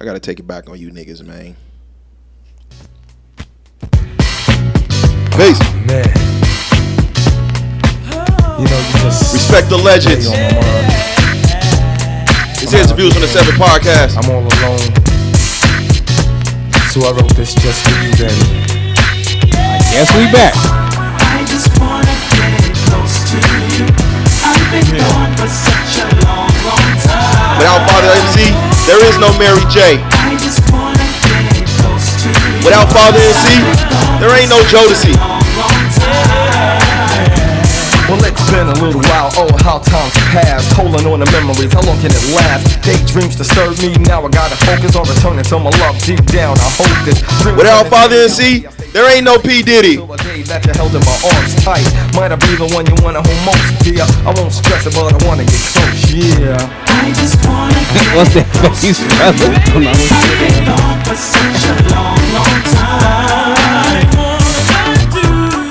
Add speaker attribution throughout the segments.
Speaker 1: I gotta take it back on you niggas, man. Peace.
Speaker 2: Man. You know, you just
Speaker 1: Respect the legends.
Speaker 2: stay on my mind.
Speaker 1: This is Views on the Seven podcast.
Speaker 2: I'm all alone. So I wrote this just for you, Daddy.
Speaker 3: Guess we back.
Speaker 4: I just wanna get close to you. I've been gone for such a long, long time.
Speaker 1: Without Father MC, there is no Mary J.
Speaker 4: I just wanna get close to you.
Speaker 1: Without Father MC, there ain't no Jodeci.
Speaker 2: Well, it's been a little while, oh, how time's passed. Holding on to memories, how long can it last? Daydreams disturb me, now I gotta focus on returning to my love deep down. I hope this.
Speaker 1: Without Father MC, there ain't no P. Diddy.
Speaker 2: So a day that held in my arms tight. Might I be the one you wanna hold most, dear? I won't stress it, but I wanna get close, yeah.
Speaker 4: I just wanna get
Speaker 3: What's that face, brother? Hold on.
Speaker 4: I've been gone for such a long, long time.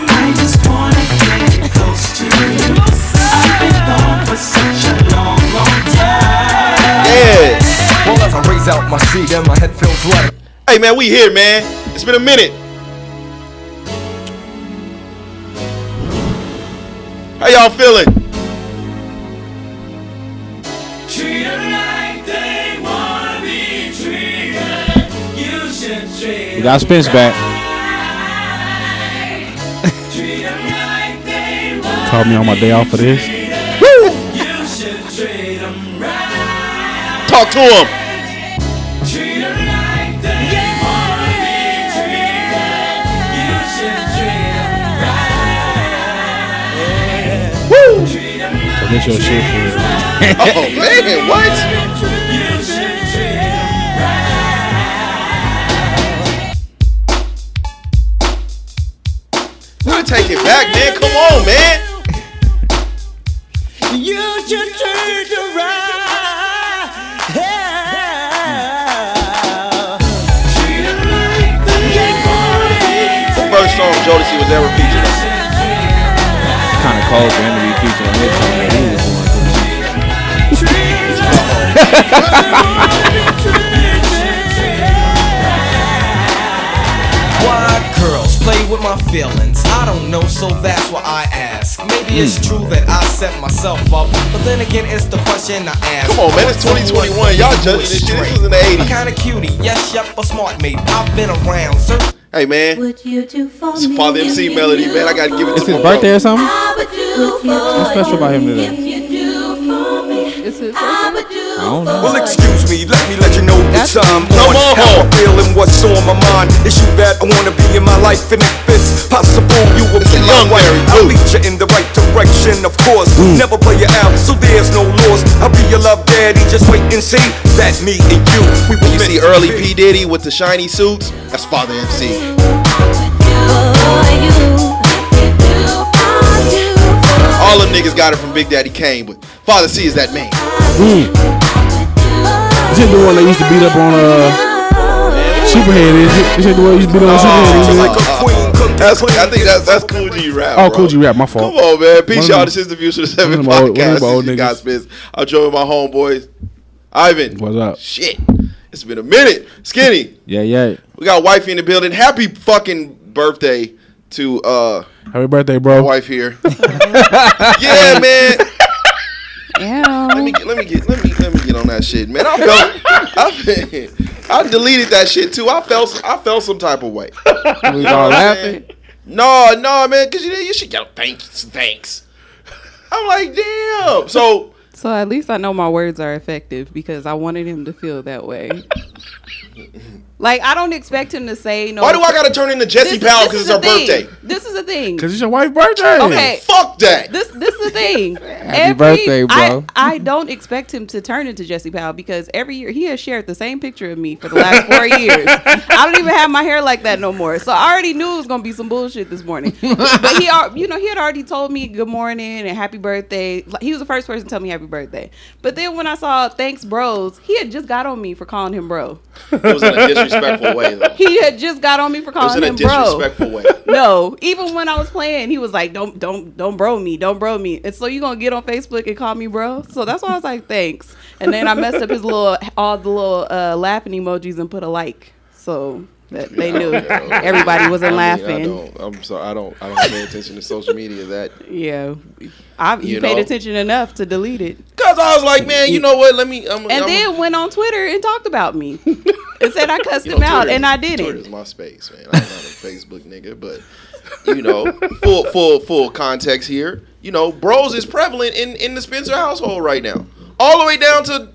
Speaker 4: I just wanna get close to you. I've been gone for such a long, long time.
Speaker 1: Yeah.
Speaker 2: Well, as I raise out my seat and my head feels light.
Speaker 1: Hey man, we here, man. It's been a minute. How y'all feeling?
Speaker 4: Treat 'em like they wanna be treated. You should treat
Speaker 3: We got Spence back.
Speaker 4: treat 'em like they
Speaker 3: Called me on my day off for this.
Speaker 4: You should treat 'em right.
Speaker 1: Talk to him.
Speaker 4: Treat 'em like
Speaker 3: So your shit for real.
Speaker 1: Oh man, what?
Speaker 4: you should treat 'em
Speaker 1: We take it back, man. Come on, man.
Speaker 4: You should treat 'em right. Treat 'em like they wanna be
Speaker 1: First song Jodeci was ever featured on.
Speaker 3: Kind of cold for him
Speaker 2: Why girls play with my feelings? I don't know, so that's why I ask. Maybe it's hmm. true that I set myself up, but then again, it's the question I ask.
Speaker 1: Come on, man, it's 2021. Y'all judging this shit. This was in the 80s.
Speaker 2: Kinda cutie, yes, yep, a smart mate. I've been around, sir.
Speaker 1: Hey man,
Speaker 5: Would you do for
Speaker 1: it's
Speaker 5: me?
Speaker 1: Father MC melody, man. I gotta give it
Speaker 3: It's
Speaker 1: to
Speaker 3: his
Speaker 1: my
Speaker 3: birthday or something?
Speaker 5: I would do for
Speaker 3: What's special about him today?
Speaker 5: If you do for me,
Speaker 6: It's his birthday.
Speaker 7: Well, excuse me, let me let you know
Speaker 6: That's- um,
Speaker 7: that I'm
Speaker 1: Come
Speaker 7: on.
Speaker 1: on.
Speaker 7: How I feel and what's on my mind. It's you that I wanna be in my life, and if it's possible, you will be my wife. I'll lead you in the right direction, of course. Never play you out, so there's no loss. I'll be your love daddy, just wait and see that me and you. We
Speaker 1: You see early. P Diddy with the shiny suits. That's Father MC.
Speaker 5: for you. If you do for you, for
Speaker 1: All them niggas got it from Big Daddy Kane, but Father C is that man.
Speaker 3: Is it the one that used to beat up on uh Superhead? Is it? Is it the one that used to beat up on Superhead?
Speaker 7: She's
Speaker 3: Is
Speaker 7: like
Speaker 3: it?
Speaker 7: a queen,
Speaker 1: That's I think that's that's Kool G Rap.
Speaker 3: Oh,
Speaker 1: bro.
Speaker 3: Kool G Rap. My fault.
Speaker 1: Come on, man. Peace, y'all. This is the Views to the Seven
Speaker 3: one of them old- one of
Speaker 1: podcast.
Speaker 3: them old
Speaker 1: This is
Speaker 3: niggas.
Speaker 1: Scott I'm joined with my homeboys. Ivan.
Speaker 3: What's up?
Speaker 1: Shit. It's been a minute. Skinny.
Speaker 3: Yeah, yeah.
Speaker 1: We got wifey in the building. Happy fucking birthday to uh
Speaker 3: Happy birthday,
Speaker 1: my
Speaker 3: bro.
Speaker 1: wife here. yeah, man. Let me get, let me get let me let me get on that shit, man. I felt I, I deleted that shit too. I felt I felt some type of way.
Speaker 3: We all laughing.
Speaker 1: No, no, man, because you you should get thanks, thanks. I'm like, damn. So
Speaker 6: So at least I know my words are effective because I wanted him to feel that way. like I don't expect him to say no.
Speaker 1: why do I gotta turn into Jesse
Speaker 6: This-
Speaker 1: Powell because it's her
Speaker 6: thing.
Speaker 1: birthday?
Speaker 6: This is the thing.
Speaker 3: Cause it's your wife's birthday.
Speaker 6: Okay.
Speaker 1: Fuck that.
Speaker 6: This this is the thing.
Speaker 3: Happy birthday, bro.
Speaker 6: I, I don't expect him to turn into Jesse Powell because every year he has shared the same picture of me for the last four years. I don't even have my hair like that no more. So I already knew it was gonna be some bullshit this morning. but he, you know, he had already told me good morning and happy birthday. He was the first person to tell me happy birthday. But then when I saw thanks bros, he had just got on me for calling him bro.
Speaker 1: It was in a disrespectful way, though.
Speaker 6: He had just got on me for calling
Speaker 1: in a
Speaker 6: him bro.
Speaker 1: disrespectful way.
Speaker 6: No, even when I was playing, he was like, "Don't, don't, don't bro me, don't bro me." And so you gonna get on Facebook and call me bro? So that's why I was like, "Thanks." And then I messed up his little, all the little uh, laughing emojis and put a like, so that they knew everybody wasn't
Speaker 1: I mean,
Speaker 6: laughing.
Speaker 1: I don't. I'm sorry. I don't. I don't pay attention to social media that.
Speaker 6: Yeah, I, you,
Speaker 1: You
Speaker 6: paid
Speaker 1: know?
Speaker 6: attention enough to delete it,
Speaker 1: Cause I was like, man, you know what? Let me. I'm,
Speaker 6: and
Speaker 1: I'm,
Speaker 6: then went on Twitter and talked about me and said I cussed
Speaker 1: you know,
Speaker 6: him out,
Speaker 1: Twitter-
Speaker 6: and I
Speaker 1: Twitter's
Speaker 6: didn't.
Speaker 1: my space, man. I'm not a Facebook nigga, but you know, full full full context here. You know, bros is prevalent in in the Spencer household right now, all the way down to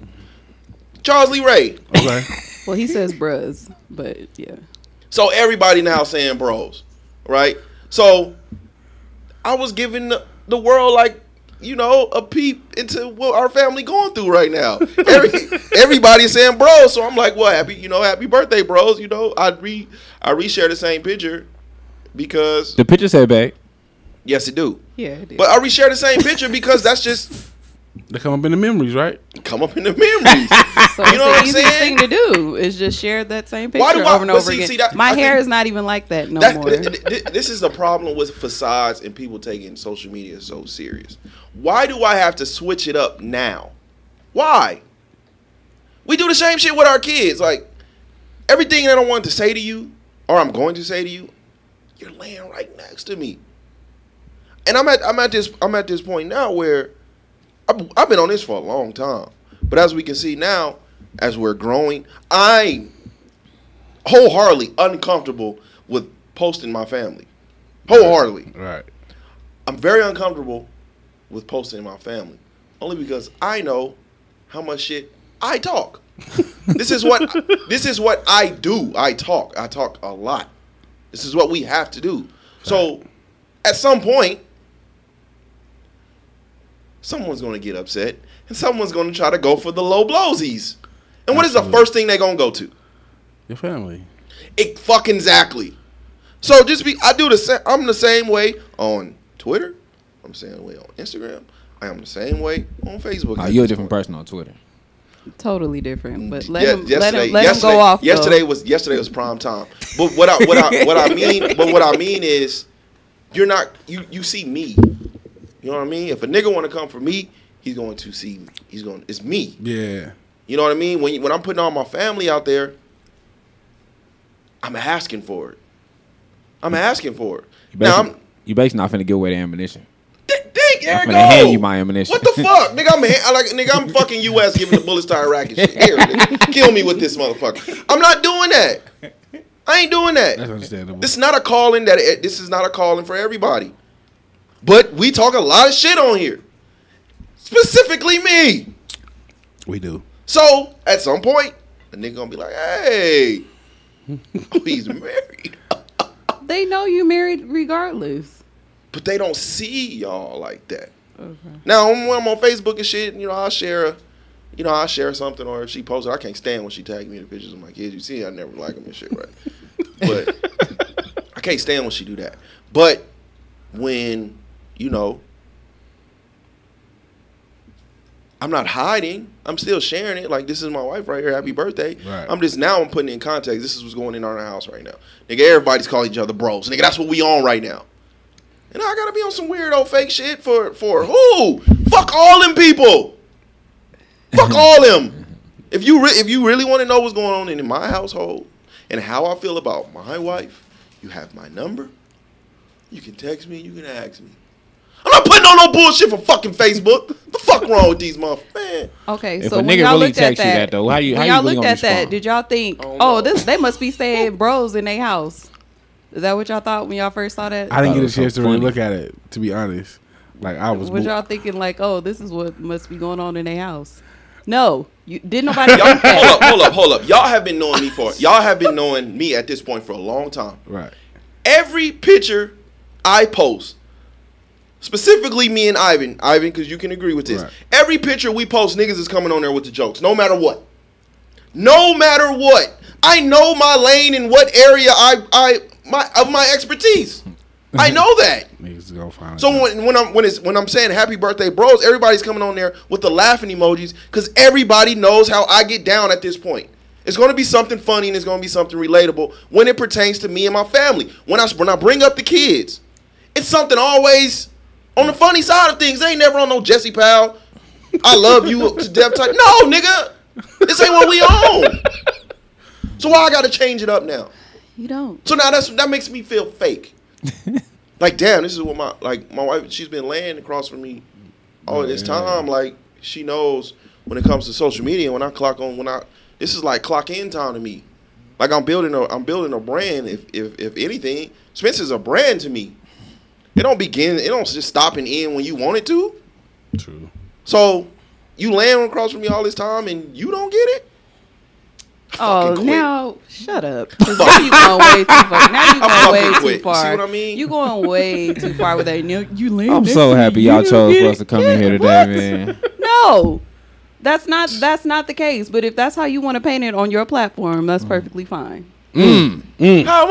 Speaker 1: Charles Lee Ray.
Speaker 8: Okay.
Speaker 6: Well, he says bros, but yeah.
Speaker 1: So everybody now saying bros, right? So I was giving the, the world like you know a peep into what our family going through right now. Every, everybody is saying bros, so I'm like, well, happy you know, happy birthday, bros. You know, I re I reshare the same picture because
Speaker 3: The picture said back.
Speaker 1: yes, it do.
Speaker 6: Yeah, it is.
Speaker 1: But I reshare the same picture because that's just
Speaker 8: They come up in the memories, right?
Speaker 1: come up in the memories.
Speaker 6: So
Speaker 1: You know what I'm
Speaker 6: it's the
Speaker 1: saying?
Speaker 6: thing to do is just share that same picture
Speaker 1: Why do I-
Speaker 6: over and over
Speaker 1: see-
Speaker 6: again.
Speaker 1: see, that-
Speaker 6: My
Speaker 1: I
Speaker 6: hair
Speaker 1: think-
Speaker 6: is not even like that no
Speaker 1: That-
Speaker 6: more.
Speaker 1: th- th- th- this is the problem with facades and people taking social media so serious. Why do I have to switch it up now? Why? We do the same shit with our kids. Like everything that I want to say to you, or I'm going to say to you, you're laying right next to me. And I'm at I'm at this I'm at this point now where I've, I've been on this for a long time. But as we can see now, as we're growing, I'm wholeheartedly uncomfortable with posting my family. Wholeheartedly.
Speaker 8: Right.
Speaker 1: I'm very uncomfortable with posting my family. Only because I know how much shit I talk. this is what this is what I do. I talk. I talk a lot. This is what we have to do. So at some point, someone's gonna get upset and someone's gonna try to go for the low blowsies. And what is the first thing they're gonna go to?
Speaker 8: Your family.
Speaker 1: It fucking exactly. So just be I do the same I'm the same way on Twitter. I'm the same way on Instagram. I am the same way on Facebook.
Speaker 3: Oh, you're a different person on Twitter.
Speaker 6: totally different. Mm, but let
Speaker 1: Yeah,
Speaker 6: him let him let him
Speaker 1: yesterday,
Speaker 6: go off. though.
Speaker 1: Yesterday was yesterday was prime time. But what I what I what I mean but what I mean is you're not you you see me. You know what I mean? If a nigga want to come for me, he's going to see me. he's going it's me.
Speaker 8: Yeah.
Speaker 1: You know what I mean? When when I'm putting all my family out there, I'm asking for it. I'm asking for it.
Speaker 3: You
Speaker 1: Now
Speaker 3: basically,
Speaker 1: I'm
Speaker 3: you basically not finna give away the ammunition.
Speaker 1: Dang, there
Speaker 3: I'm finna hand you my ammunition.
Speaker 1: What the fuck, nigga? I'm ha- I like, nigga. I'm fucking U.S. giving the bullets to Iraq and shit. Here, nigga. kill me with this motherfucker. I'm not doing that. I ain't doing that.
Speaker 8: That's understandable.
Speaker 1: This is not a calling that. It, this is not a calling for everybody. But we talk a lot of shit on here, specifically me.
Speaker 8: we do.
Speaker 1: So at some point, a nigga gonna be like, "Hey, oh, he's married,"
Speaker 6: They know you married regardless.
Speaker 1: but they don't see y'all like that. Now when I'm on Facebook and shit, you know, I'll share a, you know, I'll share something, or if she posts it, I can't stand when she tags me in the pictures of my kids. You see, I never like them and shit, right? but I can't stand when she do that. But when you know, I'm not hiding. I'm still sharing it. Like this is my wife right here. Happy birthday.
Speaker 8: Right.
Speaker 1: I'm just now I'm putting it in context. This is what's going in our house right now. Nigga, everybody's calling each other bros. Nigga, that's what we on right now. And I gotta be on some weird old fake shit for for who? Fuck all them people. Fuck all them. If you re- if you really want to know what's going on in my household and how I feel about my wife, you have my number. You can text me. You can ask me. I'm not putting on no bullshit for fucking Facebook. the fuck wrong with these motherfuckers, man?
Speaker 6: Okay,
Speaker 3: If
Speaker 6: so when y'all
Speaker 3: really
Speaker 6: looked at that,
Speaker 3: that, though, how you- how you
Speaker 6: y'all
Speaker 3: really
Speaker 6: looked
Speaker 3: gonna
Speaker 6: at that, did y'all think,
Speaker 1: I
Speaker 6: oh, this they must be saying bros in their house? Is that what y'all thought when y'all first saw that?
Speaker 8: I didn't get a
Speaker 3: was so
Speaker 8: chance to really look at it, to be honest. Like I was.
Speaker 6: was
Speaker 8: mo-
Speaker 6: y'all thinking like, oh, this is what must be going on in their house? No, you did nobody
Speaker 1: Y'all, hold up, hold up, hold up. Y'all have been knowing me for y'all have been knowing me at this point for a long time.
Speaker 8: right.
Speaker 1: Every picture I post, specifically me and Ivan, Ivan, because you can agree with this.
Speaker 8: Right.
Speaker 1: Every picture we post, niggas is coming on there with the jokes, no matter what. No matter what, I know my lane and what area I I my of my expertise. I know that.
Speaker 8: Niggas gonna find.
Speaker 1: So
Speaker 8: it.
Speaker 1: when, when I'm when it's when I'm saying happy birthday, bros, everybody's coming on there with the laughing emojis because everybody knows how I get down at this point. It's going to be something funny and it's going to be something relatable when it pertains to me and my family. When I when I bring up the kids, it's something always on the funny side of things. They ain't never on no Jesse Powell. I love you to death type. No, nigga, this ain't what we own. So why I got to change it up now?
Speaker 6: You don't.
Speaker 1: So now that's that makes me feel fake. like damn, this is what my like my wife. She's been laying across from me all this time. Like she knows when it comes to social media. When I clock on, when I this is like clock in time to me. Like I'm building a I'm building a brand. If if if anything, Spencer's a brand to me. It don't begin. It don't just stop and end when you want it to.
Speaker 8: True.
Speaker 1: So you laying across from me all this time and you don't get it.
Speaker 6: Oh, now shut up. now you going way too far. Now you
Speaker 1: I
Speaker 6: going way
Speaker 1: fucking
Speaker 6: too
Speaker 1: quit.
Speaker 6: far.
Speaker 1: See what I mean?
Speaker 6: You going way too far with that. You, you lean
Speaker 3: I'm so happy y'all
Speaker 6: You
Speaker 3: chose for us to come in here today,
Speaker 6: what?
Speaker 3: man.
Speaker 6: No, that's not that's not the case. But if that's how you want to paint it on your platform,
Speaker 3: Mm.
Speaker 6: that's perfectly fine.
Speaker 1: How am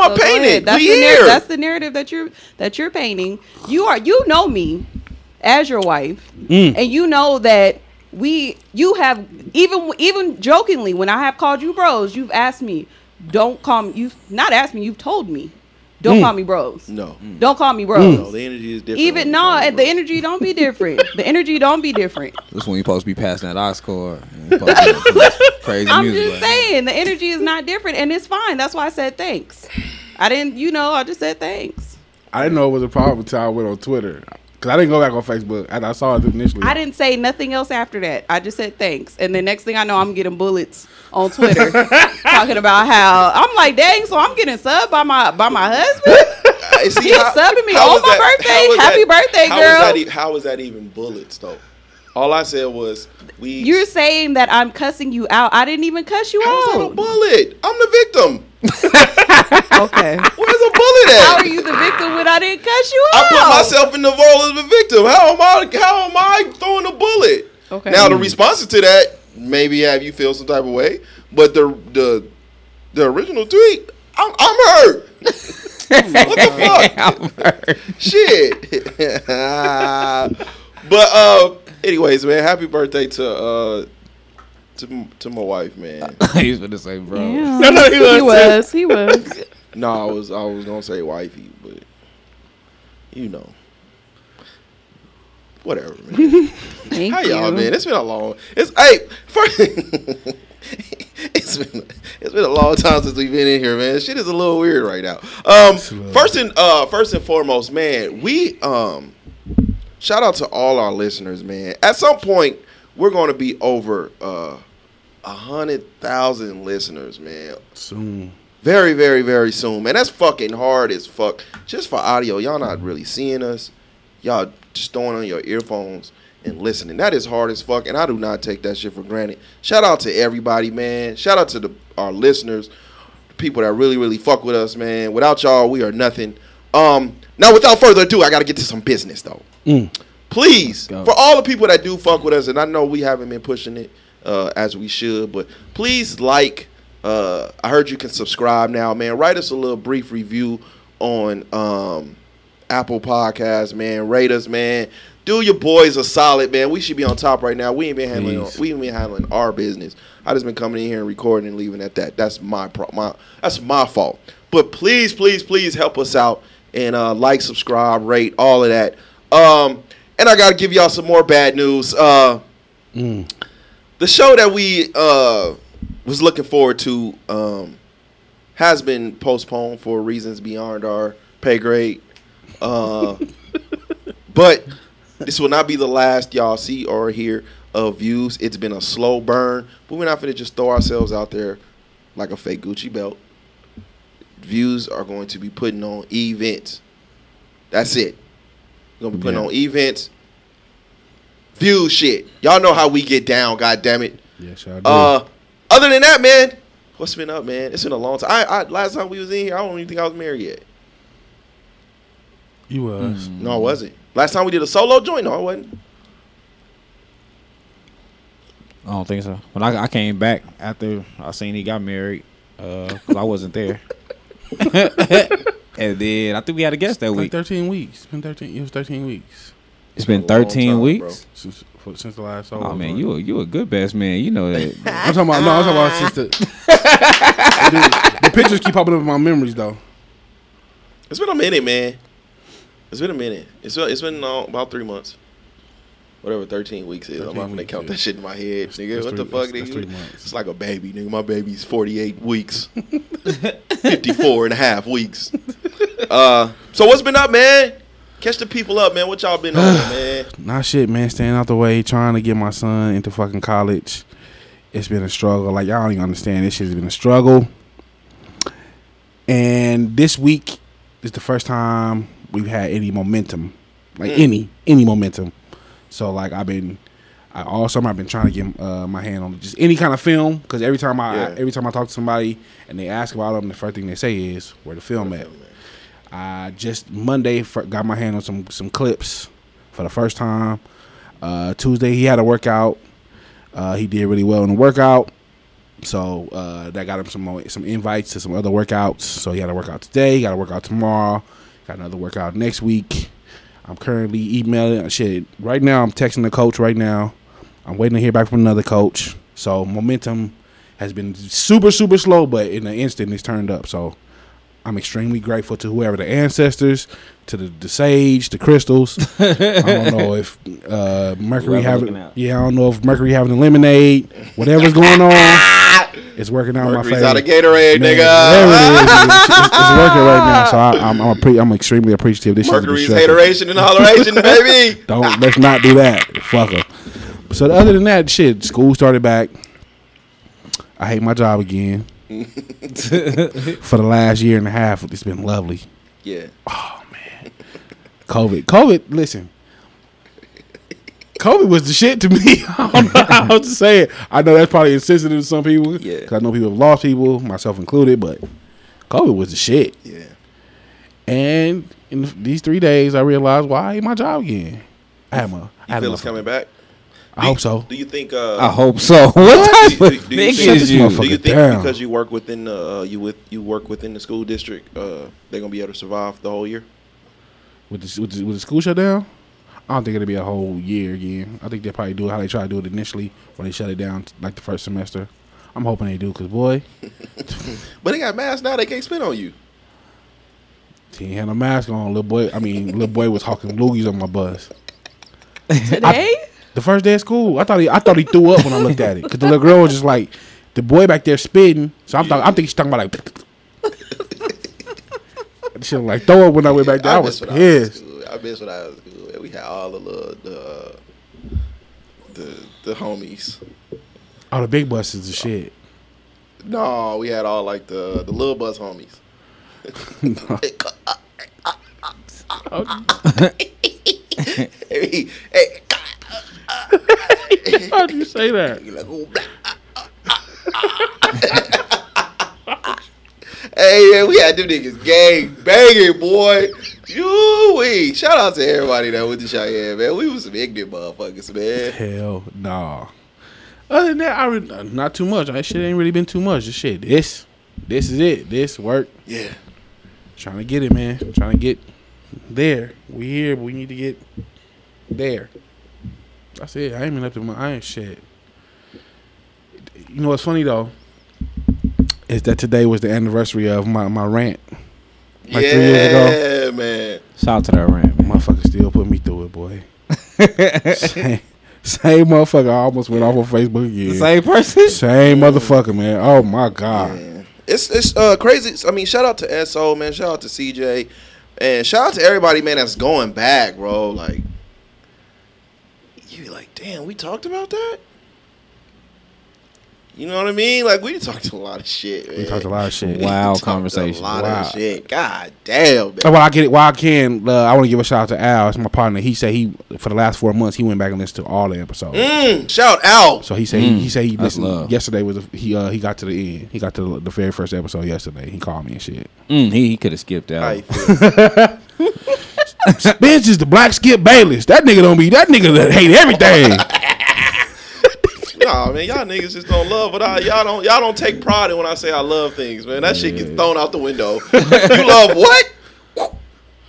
Speaker 1: I
Speaker 6: So go
Speaker 1: painting?
Speaker 6: ahead. That's
Speaker 1: we
Speaker 6: the narr- that's the narrative that you're that you're painting. You are you know me as your wife,
Speaker 3: Mm.
Speaker 6: and you know that we you have even even jokingly when I have called you bros, you've asked me, don't call me. You've not asked me. You've told me, don't
Speaker 3: Mm.
Speaker 6: call me bros.
Speaker 1: no,
Speaker 6: Don't call me bros.
Speaker 1: no, the energy is different.
Speaker 6: Even
Speaker 1: you
Speaker 6: no,
Speaker 1: call
Speaker 6: the
Speaker 1: bro.
Speaker 6: energy don't be different. the energy don't be different.
Speaker 3: This when you supposed to be passing that I score. You supposed to be Crazy
Speaker 6: I'm
Speaker 3: music.
Speaker 6: just
Speaker 3: like-
Speaker 6: saying the energy is not different, and it's fine. That's why I said thanks. I didn't, you know, I just said thanks.
Speaker 8: I didn't know it was a problem until I went on Twitter. Because I didn't go back on Facebook. And I saw it initially.
Speaker 6: I didn't say nothing else after that. I just said thanks, and the next thing I know, I'm getting bullets on Twitter talking about how I'm like, dang, so I'm getting subbed by my by my husband.
Speaker 1: See
Speaker 6: He subbing me on my
Speaker 1: that-
Speaker 6: birthday. Happy
Speaker 1: that-
Speaker 6: birthday,
Speaker 1: how is
Speaker 6: girl.
Speaker 1: that how is that even bullets though? All I said was we.
Speaker 6: You're saying that I'm cussing you out. I didn't even cuss you
Speaker 1: how is that a
Speaker 6: out.
Speaker 1: bullet? I'm the victim.
Speaker 6: Okay.
Speaker 1: Where's a bullet at?
Speaker 6: How are you the victim when I didn't cuss you out?
Speaker 1: I put myself in the role of the victim. How am I? How am I throwing a bullet?
Speaker 6: Okay.
Speaker 1: Now the responses to that maybe have you feel some type of way, but the the the original tweet, I'm, I'm hurt. what the fuck? Shit. but uh, anyways, man, happy birthday to uh to to my wife, man.
Speaker 3: He's gonna say, bro.
Speaker 6: Yeah.
Speaker 8: No, no, he
Speaker 6: he
Speaker 8: was.
Speaker 6: was. He was.
Speaker 1: No, I was I was gonna say wifey, but you know. Whatever, man.
Speaker 6: Thank
Speaker 1: How
Speaker 6: you.
Speaker 1: y'all, man? It's been a long. It's hey, first, it's been it's been a long time since we've been in here, man. Shit is a little weird right now. Um, first and uh, first and foremost, man, we um, shout out to all our listeners, man. At some point, we're going to be over uh a hundred thousand listeners, man.
Speaker 8: Soon.
Speaker 1: Very, very, very soon, man. That's fucking hard as fuck. Just for audio, y'all not really seeing us. Y'all just throwing on your earphones and listening. That is hard as fuck, and I do not take that shit for granted. Shout out to everybody, man. Shout out to the our listeners, the people that really, really fuck with us, man. Without y'all, we are nothing. Um, now, without further ado, I got to get to some business though. Mm.
Speaker 3: Please,
Speaker 1: for all the people that do fuck with us, and I know we haven't been pushing it uh, as we should, but please like. Uh, I heard you can subscribe now, man. Write us a little brief review on um, Apple Podcasts, man. Rate us, man. Do your boys a solid, man. We should be on top right now. We ain't been handling
Speaker 8: Please.
Speaker 1: we ain't been handling our business. I just been coming in here and recording and leaving at that. That's my pro- my that's my fault. But please, please, please help us out and uh, like, subscribe, rate, all of that. Um, and I gotta give y'all some more bad news. Uh, the show that we uh, was looking forward to um, has been postponed for reasons beyond our pay grade. Uh, but this will not be the last y'all see or hear of views. It's been a slow burn, but we're not to just throw ourselves out there like a fake Gucci belt. Views are going to be putting on events. That's it. We're going to be putting
Speaker 3: Yeah.
Speaker 1: on events. View shit. Y'all know how we get down, god damn it.
Speaker 8: Yes, y'all do.
Speaker 1: Uh, other than that, man, what's been up, man? It's been a long time. I, I last time we was in here, I don't even think I was married yet.
Speaker 8: You was.
Speaker 1: No, I wasn't. Last time we did a solo joint, no, I wasn't.
Speaker 3: I don't think so. When I, I came back after I seen he got married, uh, 'cause I wasn't there. and then I think we had a guest that
Speaker 8: Like
Speaker 3: week.
Speaker 8: 13 weeks. It's been 13. It was 13 weeks.
Speaker 3: It's been
Speaker 1: a long
Speaker 3: 13
Speaker 1: time,
Speaker 3: weeks.
Speaker 8: Since, for- since the last solo.
Speaker 3: Oh man,
Speaker 8: joint.
Speaker 3: you a, you a good best man. You know that.
Speaker 8: I'm talking about no. I'm talking about since the. Dude, the pictures keep popping up in my memories though.
Speaker 1: It's been a minute, man. It's been a minute. It's been, it's been uh, about three months. Whatever 13 weeks is. I'm not gonna count that shit in my head, nigga.
Speaker 8: that's
Speaker 1: what the fuck,
Speaker 8: that's- that's
Speaker 1: nigga?
Speaker 8: three months.
Speaker 1: It's like a baby, nigga. My baby's 48 weeks. 54 and a half weeks. Uh, so what's been up, man? Catch the people up, man. What y'all been on, man?
Speaker 8: Not shit, man. Staying out the way, trying to get my son into fucking college. It's been a struggle. Like y'all don't even understand. This shit's been a struggle. And this week is the first time we've had any momentum, like any any momentum. So like I've been, I, all summer I've been trying to get uh, my hand on just any kind of film because every time I,
Speaker 1: Yeah.
Speaker 8: every time I talk to somebody and they ask about them, the first thing they say is where the film at. I just Monday got my hand on some some clips for the first time. Uh, Tuesday he had a workout. Uh, he did really well in the workout. So uh, that got him some some invites to some other workouts. So he had a workout today. He got a workout tomorrow. Got another workout next week. I'm currently emailing shit right now. I'm texting the coach right now. I'm waiting to hear back from another coach. So momentum has been super super slow, but in an instant it's turned up. So I'm extremely grateful to whoever the ancestors, to the, the sage, the crystals. I don't know if uh, Mercury
Speaker 3: Whoever
Speaker 8: having yeah, I don't know if Mercury having a lemonade, whatever's going on, it's working out in my
Speaker 1: Mercury's
Speaker 8: favor.
Speaker 1: out of Gatorade,
Speaker 8: Man,
Speaker 1: nigga.
Speaker 8: whatever it is, it's, it's- it's working right now. So I, I'm I'm, appre- I'm extremely appreciative. This shit's been
Speaker 1: Mercury's
Speaker 8: stressful.
Speaker 1: hateration and holleration, baby.
Speaker 8: Don't let's not do that. Fuck 'em. So other than that, shit, school started back. I hate my job again. For the last year and a half, it's been lovely.
Speaker 1: Yeah.
Speaker 8: Oh man, COVID, COVID. Listen, COVID was the shit to me. I don't know how to say it. I know that's probably insensitive to some people.
Speaker 1: Yeah.
Speaker 8: Cause I know people have lost people, myself included. But COVID was the shit.
Speaker 1: Yeah.
Speaker 8: And in these three days, I realized why I hate my job again. I had my. I
Speaker 1: You
Speaker 8: had
Speaker 1: feel
Speaker 8: my
Speaker 1: it's coming back?
Speaker 8: I hope so.
Speaker 1: Do you think? Uh,
Speaker 3: I hope so. What type of
Speaker 1: you- do you
Speaker 3: nigga
Speaker 1: think,
Speaker 3: is you?
Speaker 1: do you think
Speaker 8: down.
Speaker 1: because you work within the uh, you with you work within the school district, uh, they're gonna be able to survive the whole year?
Speaker 8: with the, with the with the school shut down, I don't think it'll be a whole year again. I think they'll probably do it how they try to do it initially when they shut it down, like the first semester. I'm hoping they do, cause boy,
Speaker 1: But they got masks now; they can't spit on you.
Speaker 8: he had no mask on. Little boy, I mean, little boy was hawking loogies on my bus.
Speaker 6: Today?
Speaker 8: The first day of school, I thought he, I thought he threw up when I looked at it, cause the little girl was just like, the boy back there spitting. So I'm, thought, I'm thinking she's talking about like. She was like throw up when I went back there. I, was
Speaker 1: I was in
Speaker 8: pissed.
Speaker 1: school. I miss when I was had all the little the the the homies.
Speaker 8: Oh, the big buses and shit.
Speaker 1: No, we had all like the the little bus homies. hey, hey,
Speaker 8: How'd you say that?
Speaker 1: Like, "Ooh, blah, hey, man, we had them niggas gang banging, boy. We shout out to everybody that went to Cheyenne, man. We was some ignorant motherfuckers, man.
Speaker 8: Hell nah. Other than that, I re- not too much. That shit ain't really been too much. This shit, this, this is it. This work.
Speaker 1: Yeah,
Speaker 8: Trying to get it, man. Trying to get there. We here, but we need to get there. That's it. I ain't been up to my. I ain't shit. You know what's funny though? Is that today was the anniversary of my my rant. Like
Speaker 1: yeah,
Speaker 8: three years ago.
Speaker 1: man.
Speaker 3: Shout out to that rant, man.
Speaker 8: Motherfucker still put me through it, boy. same, same motherfucker. I almost went off on Facebook again.
Speaker 3: The same person?
Speaker 8: Same motherfucker, man. Oh my god.
Speaker 1: Man. It's it's uh crazy. I mean, shout out to SO, man. Shout out to CJ, and shout out to everybody, man. That's going back, bro. Like, you be like, damn, we talked about that. You know what I mean? Like, we talked a lot of shit. Man.
Speaker 8: We talked a lot of shit.
Speaker 3: Wow,
Speaker 1: Talked
Speaker 3: conversation.
Speaker 1: A lot
Speaker 8: Wow.
Speaker 1: of shit. God damn, man.
Speaker 8: Oh, Well, I get it. While I can, uh, I want to give a shout out to Al. It's my partner. He said he for the last four months he went back and listened to all the episodes.
Speaker 1: Mm, shout out.
Speaker 8: So he said he, he said he listened
Speaker 3: love.
Speaker 8: yesterday was a, he uh he got to the end. He got to the, the very first episode yesterday. He called me and shit.
Speaker 3: Mm, he he could have skipped out.
Speaker 1: you feel?
Speaker 8: Spence is the black Skip Bayless. That nigga don't be that nigga that hate everything.
Speaker 1: Nah, man, y'all niggas just don't love what I y'all don't y'all don't take pride in when I say I love things, man. That shit gets thrown out the window. you love what?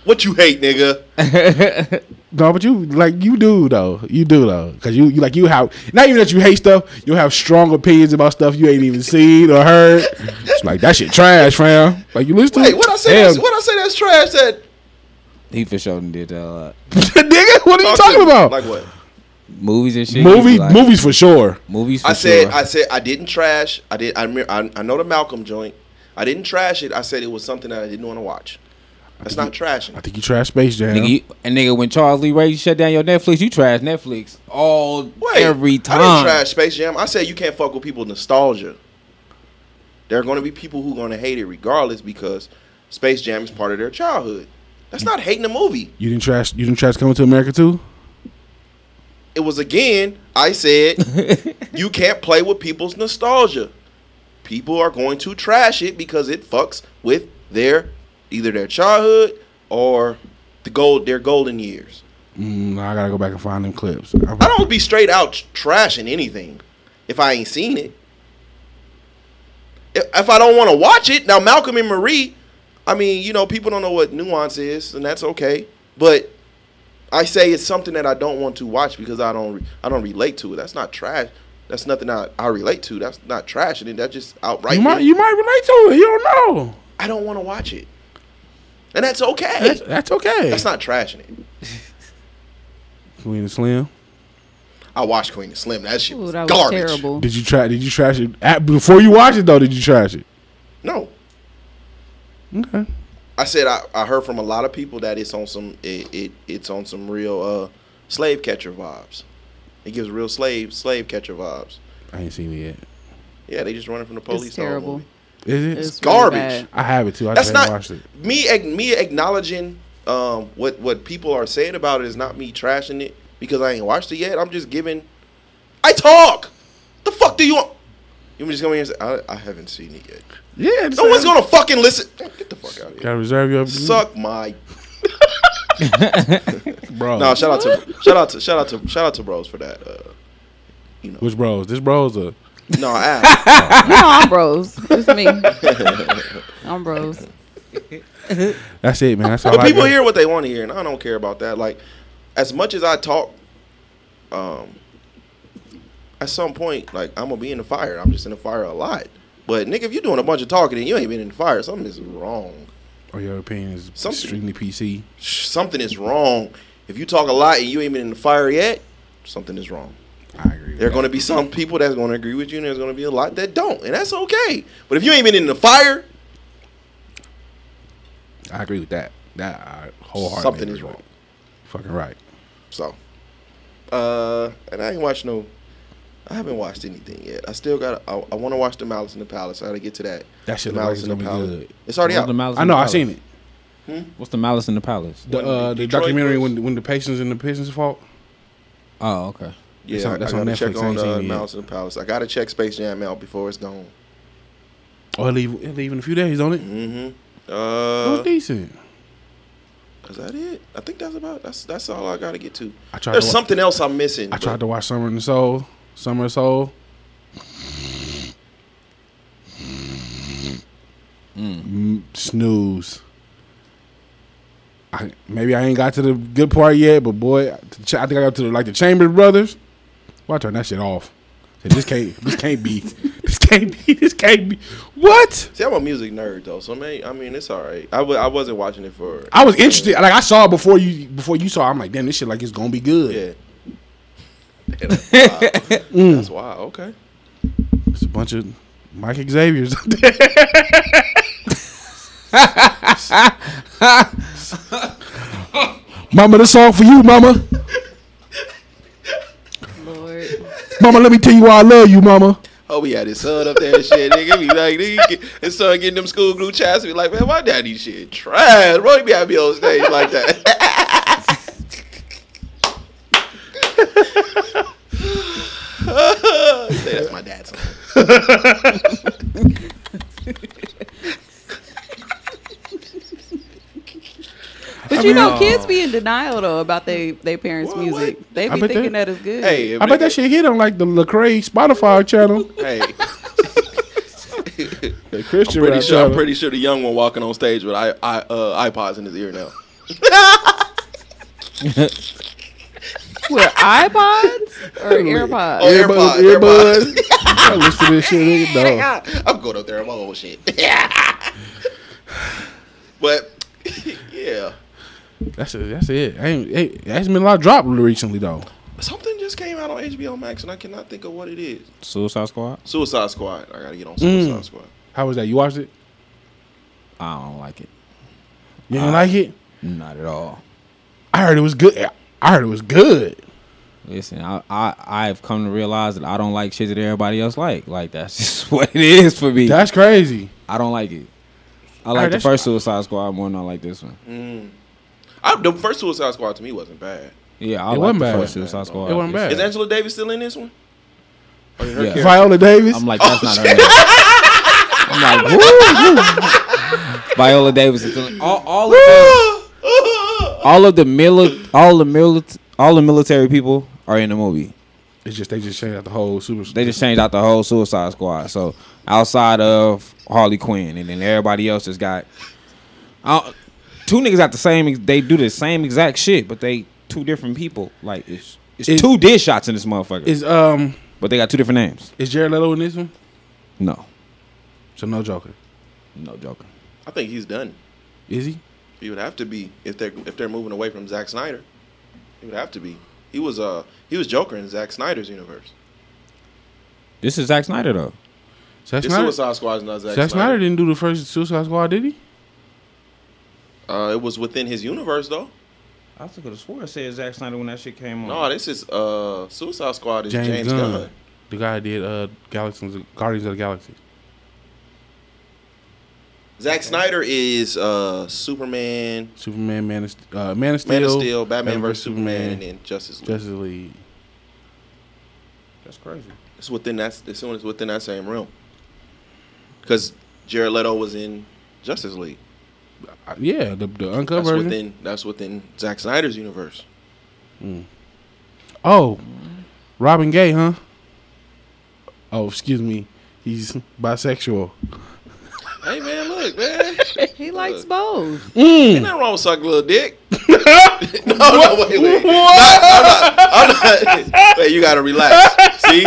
Speaker 1: What you hate, nigga?
Speaker 8: No, but you like you do though. You do though, because you, you like you have not even that you hate stuff. You have strong opinions about stuff you ain't even seen or heard. It's like that shit trash, fam. Like you listen to
Speaker 1: Wait, what I say?
Speaker 8: Damn.
Speaker 1: That's, what I say? That's trash. That
Speaker 3: He for sure did that a lot.
Speaker 8: nigga. What are you
Speaker 1: Talk to
Speaker 8: talking about?
Speaker 1: Like what?
Speaker 3: Movies and shit.
Speaker 8: Movie,
Speaker 3: like-
Speaker 8: movies for sure.
Speaker 3: Movies. For
Speaker 1: I said,
Speaker 3: sure.
Speaker 1: I said, I didn't trash. I did. I, I, I know the Malcolm joint. I didn't trash it. I said it was something that I didn't want to watch. That's not trashing.
Speaker 8: I think you trash Space Jam.
Speaker 3: Nigga, you, and nigga, when Charles Lee Ray shut down your Netflix, you trash Netflix all
Speaker 1: Wait,
Speaker 3: every time.
Speaker 1: I didn't trash Space Jam. I said you can't fuck with people's nostalgia. There are going to be people who are going to hate it regardless because Space Jam is part of their childhood. That's not hating the movie.
Speaker 8: you didn't trash. You didn't trash Coming to America too.
Speaker 1: It was again. I said you can't play with people's nostalgia. People are going to trash it because it fucks with their either their childhood or the gold their golden years.
Speaker 8: Mm, I gotta go back and find them clips.
Speaker 1: I don't be straight out trashing anything if I ain't seen it. If if I don't want to watch it, now Malcolm and Marie, I mean, you know, people don't know what nuance is, and that's okay. But I say it's something that I don't want to watch because I don't, re- I don't relate to it. That's not trash. That's nothing I, I relate to. That's not trashing it. That's just outright.
Speaker 8: you might. You might relate to it. You don't know.
Speaker 1: I don't want to watch it, and that's okay.
Speaker 8: That's, that's okay.
Speaker 1: That's not trashing it.
Speaker 8: Queen and Slim.
Speaker 1: I watched Queen and Slim. That shit
Speaker 6: Ooh,
Speaker 1: was
Speaker 6: that was
Speaker 1: garbage.
Speaker 6: terrible.
Speaker 8: Did you try? Did you trash it at, before you watch it though? Did you trash it?
Speaker 1: No,
Speaker 8: Okay.
Speaker 1: I said I, I heard from a lot of people that it's on some it, it it's on some real uh slave catcher vibes. It gives real slave slave catcher vibes.
Speaker 8: I ain't seen it yet.
Speaker 1: Yeah, they just running from the police.
Speaker 6: It's terrible.
Speaker 1: movie.
Speaker 8: Is it?
Speaker 6: It's really
Speaker 1: garbage.
Speaker 6: bad.
Speaker 8: I have it too. I
Speaker 1: That's
Speaker 8: just haven't
Speaker 1: not
Speaker 8: watched it.
Speaker 1: me. ag- Me acknowledging um what what people are saying about it is not me trashing it because I ain't watched it yet. I'm just giving. I talk. The fuck do you want? You just come here and say I, I haven't seen it yet.
Speaker 8: Yeah.
Speaker 1: No one's gonna fucking listen. Get the fuck out of here.
Speaker 8: Gotta reserve your
Speaker 1: Suck my
Speaker 8: bro.
Speaker 1: No, shout out to shout out to shout out to shout out to bros for that. Uh, you know,
Speaker 8: Which bros? This bros or
Speaker 1: no, I,
Speaker 6: You know I'm bros. It's me. I'm bros.
Speaker 8: that's it, man. That's all
Speaker 1: but people
Speaker 8: got.
Speaker 1: hear what they want to hear, and I don't care about that. Like, as much as I talk, um, at some point, like I'm gonna be in the fire. I'm just in the fire a lot. But nigga, if you're doing a bunch of talking and you ain't been in the fire, something is wrong.
Speaker 8: Or your opinion is
Speaker 1: Something-
Speaker 8: extremely PC.
Speaker 1: Something is wrong. If you talk a lot and you ain't been in the fire yet, something is wrong.
Speaker 8: I agree.
Speaker 1: There are going to be some people that's going to agree with you, and there's going to be a lot that don't, and that's okay. But if you ain't been in the fire,
Speaker 8: I agree with that. That I wholeheartedly.
Speaker 1: something is wrong.
Speaker 8: Fucking right.
Speaker 1: So, uh, and I ain't watched no. I haven't watched anything yet. I still got. I, I want to watch the Malice in the Palace. I got to get to that.
Speaker 8: That shit
Speaker 1: The
Speaker 8: look like
Speaker 1: Malice in the
Speaker 8: be
Speaker 1: Palace.
Speaker 8: good.
Speaker 1: It's already
Speaker 3: What's
Speaker 1: out.
Speaker 3: the Malice
Speaker 8: I know. I
Speaker 3: Palace?
Speaker 8: seen it.
Speaker 3: What's the Malice in the Palace?
Speaker 8: The uh, the documentary
Speaker 1: was-
Speaker 8: when when the Pacers and the Pistons fault.
Speaker 3: Oh, okay.
Speaker 1: Yeah,
Speaker 8: That's on-
Speaker 1: I,
Speaker 8: that's
Speaker 1: I
Speaker 8: on
Speaker 1: got to
Speaker 8: Netflix.
Speaker 1: check
Speaker 8: I
Speaker 1: on
Speaker 8: ain't seen
Speaker 1: uh,
Speaker 8: it yet.
Speaker 1: Malice in the Palace. I got to check Space Jam out before it's gone.
Speaker 8: Oh, it leave it leave in a few days, don't it?
Speaker 1: Mm-hmm.
Speaker 8: It
Speaker 1: Uh,
Speaker 8: was decent.
Speaker 1: is that it? I think that's about. That's that's all I got to get to.
Speaker 8: I tried.
Speaker 1: There's
Speaker 8: to wa-
Speaker 1: something else I'm missing.
Speaker 8: I
Speaker 1: but-
Speaker 8: tried to watch Summer in the Soul. Summer Soul. Mm, snooze. I, maybe I ain't got to the good part yet, but boy, I think I got to the, like the Chambers Brothers. Well, turn that shit off. This can't, this can't be, this can't be, this can't be. What?
Speaker 1: See, I'm a music nerd though, so man, I mean, it's all right. I w- I wasn't watching it for.
Speaker 8: I was interested. Like I saw it before you, before you saw. it. I'm like, damn, this shit like it's gonna be good.
Speaker 1: Yeah. Yeah, that's wild. Mm. That's wild. Okay.
Speaker 8: It's a bunch of Mike Xavier's. mama, this song for you, mama.
Speaker 6: Lord.
Speaker 8: Mama, let me tell you why I love you, mama.
Speaker 1: Oh, we had his son up there and shit. Nigga be like, nigga, get, his son getting them school glue chats. Be like, man, my daddy shit trash. Bro, he be having me on stage like that. He say that's my dad's son.
Speaker 6: But you know, kids be in denial though about they they parents'
Speaker 1: What-
Speaker 6: music. They be thinking
Speaker 8: that-
Speaker 6: that is good.
Speaker 1: Hey,
Speaker 8: I bet that shit hit on like the Lecrae Spotify channel,
Speaker 1: Hey,
Speaker 8: the Christian
Speaker 1: pretty
Speaker 8: rap
Speaker 1: sure. I'm pretty sure the young one walking on stage with I, I, uh, iPods in his ear now.
Speaker 6: With iPods or AirPods?
Speaker 1: Oh, AirPods, AirPods.
Speaker 8: I listen to this shit, nigga. No.
Speaker 1: I'm going up there on my old shit. but yeah,
Speaker 8: That's it. That's it. Ain't, ain't, there hasn't been a lot dropped recently though.
Speaker 1: something just came out on HBO Max, and I cannot think of what it is.
Speaker 3: Suicide Squad.
Speaker 1: Suicide Squad. I gotta get on Suicide
Speaker 8: Mm.
Speaker 1: Squad.
Speaker 8: How was that? You watched it?
Speaker 3: I don't like it.
Speaker 8: You didn't like it?
Speaker 3: Not at all.
Speaker 8: I heard it was good. I heard it was good.
Speaker 3: Listen, I, I I've come to realize that I don't like shit that everybody else like. Like that's just what it is for me.
Speaker 8: That's crazy.
Speaker 3: I don't like it. I
Speaker 8: Alright,
Speaker 3: like the first Suicide Squad more than I like this one.
Speaker 1: Mm. I, the first Suicide Squad to me wasn't bad.
Speaker 3: Yeah, I
Speaker 8: It
Speaker 3: like
Speaker 8: wasn't
Speaker 3: the
Speaker 8: bad.
Speaker 3: first Suicide Squad.
Speaker 8: It wasn't bad.
Speaker 1: Is Angela Davis still in this one? Or did her
Speaker 3: Yeah.
Speaker 8: Viola Davis.
Speaker 3: I'm like, that's
Speaker 1: Oh,
Speaker 3: not her. name. I'm like, woo, woo. Viola Davis is still- all, all of the all of the mili- all the mili- all the military people are in the movie.
Speaker 8: it's just they just changed out the whole super.
Speaker 3: They just changed out the whole Suicide Squad. So outside of Harley Quinn, and then everybody else just got uh, two niggas got the same. They do the same exact shit, but they two different people. Like it's it's
Speaker 8: Is-
Speaker 3: two dish shots in this motherfucker,
Speaker 8: is um
Speaker 3: but they got two different names.
Speaker 8: is Jared Leto in this one?
Speaker 3: No,
Speaker 8: So no Joker.
Speaker 3: no Joker.
Speaker 1: I think he's done.
Speaker 8: Is he?
Speaker 1: He would have to be if they're if they're moving away from Zack Snyder. He would have to be. He was uh he was Joker in Zack Snyder's universe.
Speaker 3: This is Zack Snyder though.
Speaker 8: Zack
Speaker 1: This
Speaker 8: Snyder.
Speaker 1: Suicide Squad is not Zack,
Speaker 8: Zack Snyder
Speaker 1: Snyder.
Speaker 8: didn't do the first Suicide Squad, did he?
Speaker 1: Uh, it was within his universe though.
Speaker 3: I could have swore I said Zack Snyder when that shit came on.
Speaker 1: No, this is uh Suicide Squad is
Speaker 8: James,
Speaker 1: James,
Speaker 8: Gunn.
Speaker 1: Gunn.
Speaker 8: The guy that did uh Galaxies, Guardians of the Galaxy.
Speaker 1: Zack Snyder is uh Superman,
Speaker 8: Superman, Man of, uh, Man of Steel,
Speaker 1: Man of Steel, Batman vs Superman, and then Justice League.
Speaker 8: Justice League.
Speaker 3: That's crazy.
Speaker 1: It's within that. It's within that same realm. Because Jared Leto was in Justice League.
Speaker 8: Uh, yeah, the the uncut
Speaker 1: That's
Speaker 8: version.
Speaker 1: within. That's within Zack Snyder's universe.
Speaker 8: Oh, Robin Gay, huh? Oh, excuse me. He's bisexual.
Speaker 1: Hey man, look man.
Speaker 6: He likes both. Mm.
Speaker 1: Ain't nothing wrong with sucking a little dick. no, no, wait, wait. Not- I'm not, I'm not, wait, you gotta relax. See?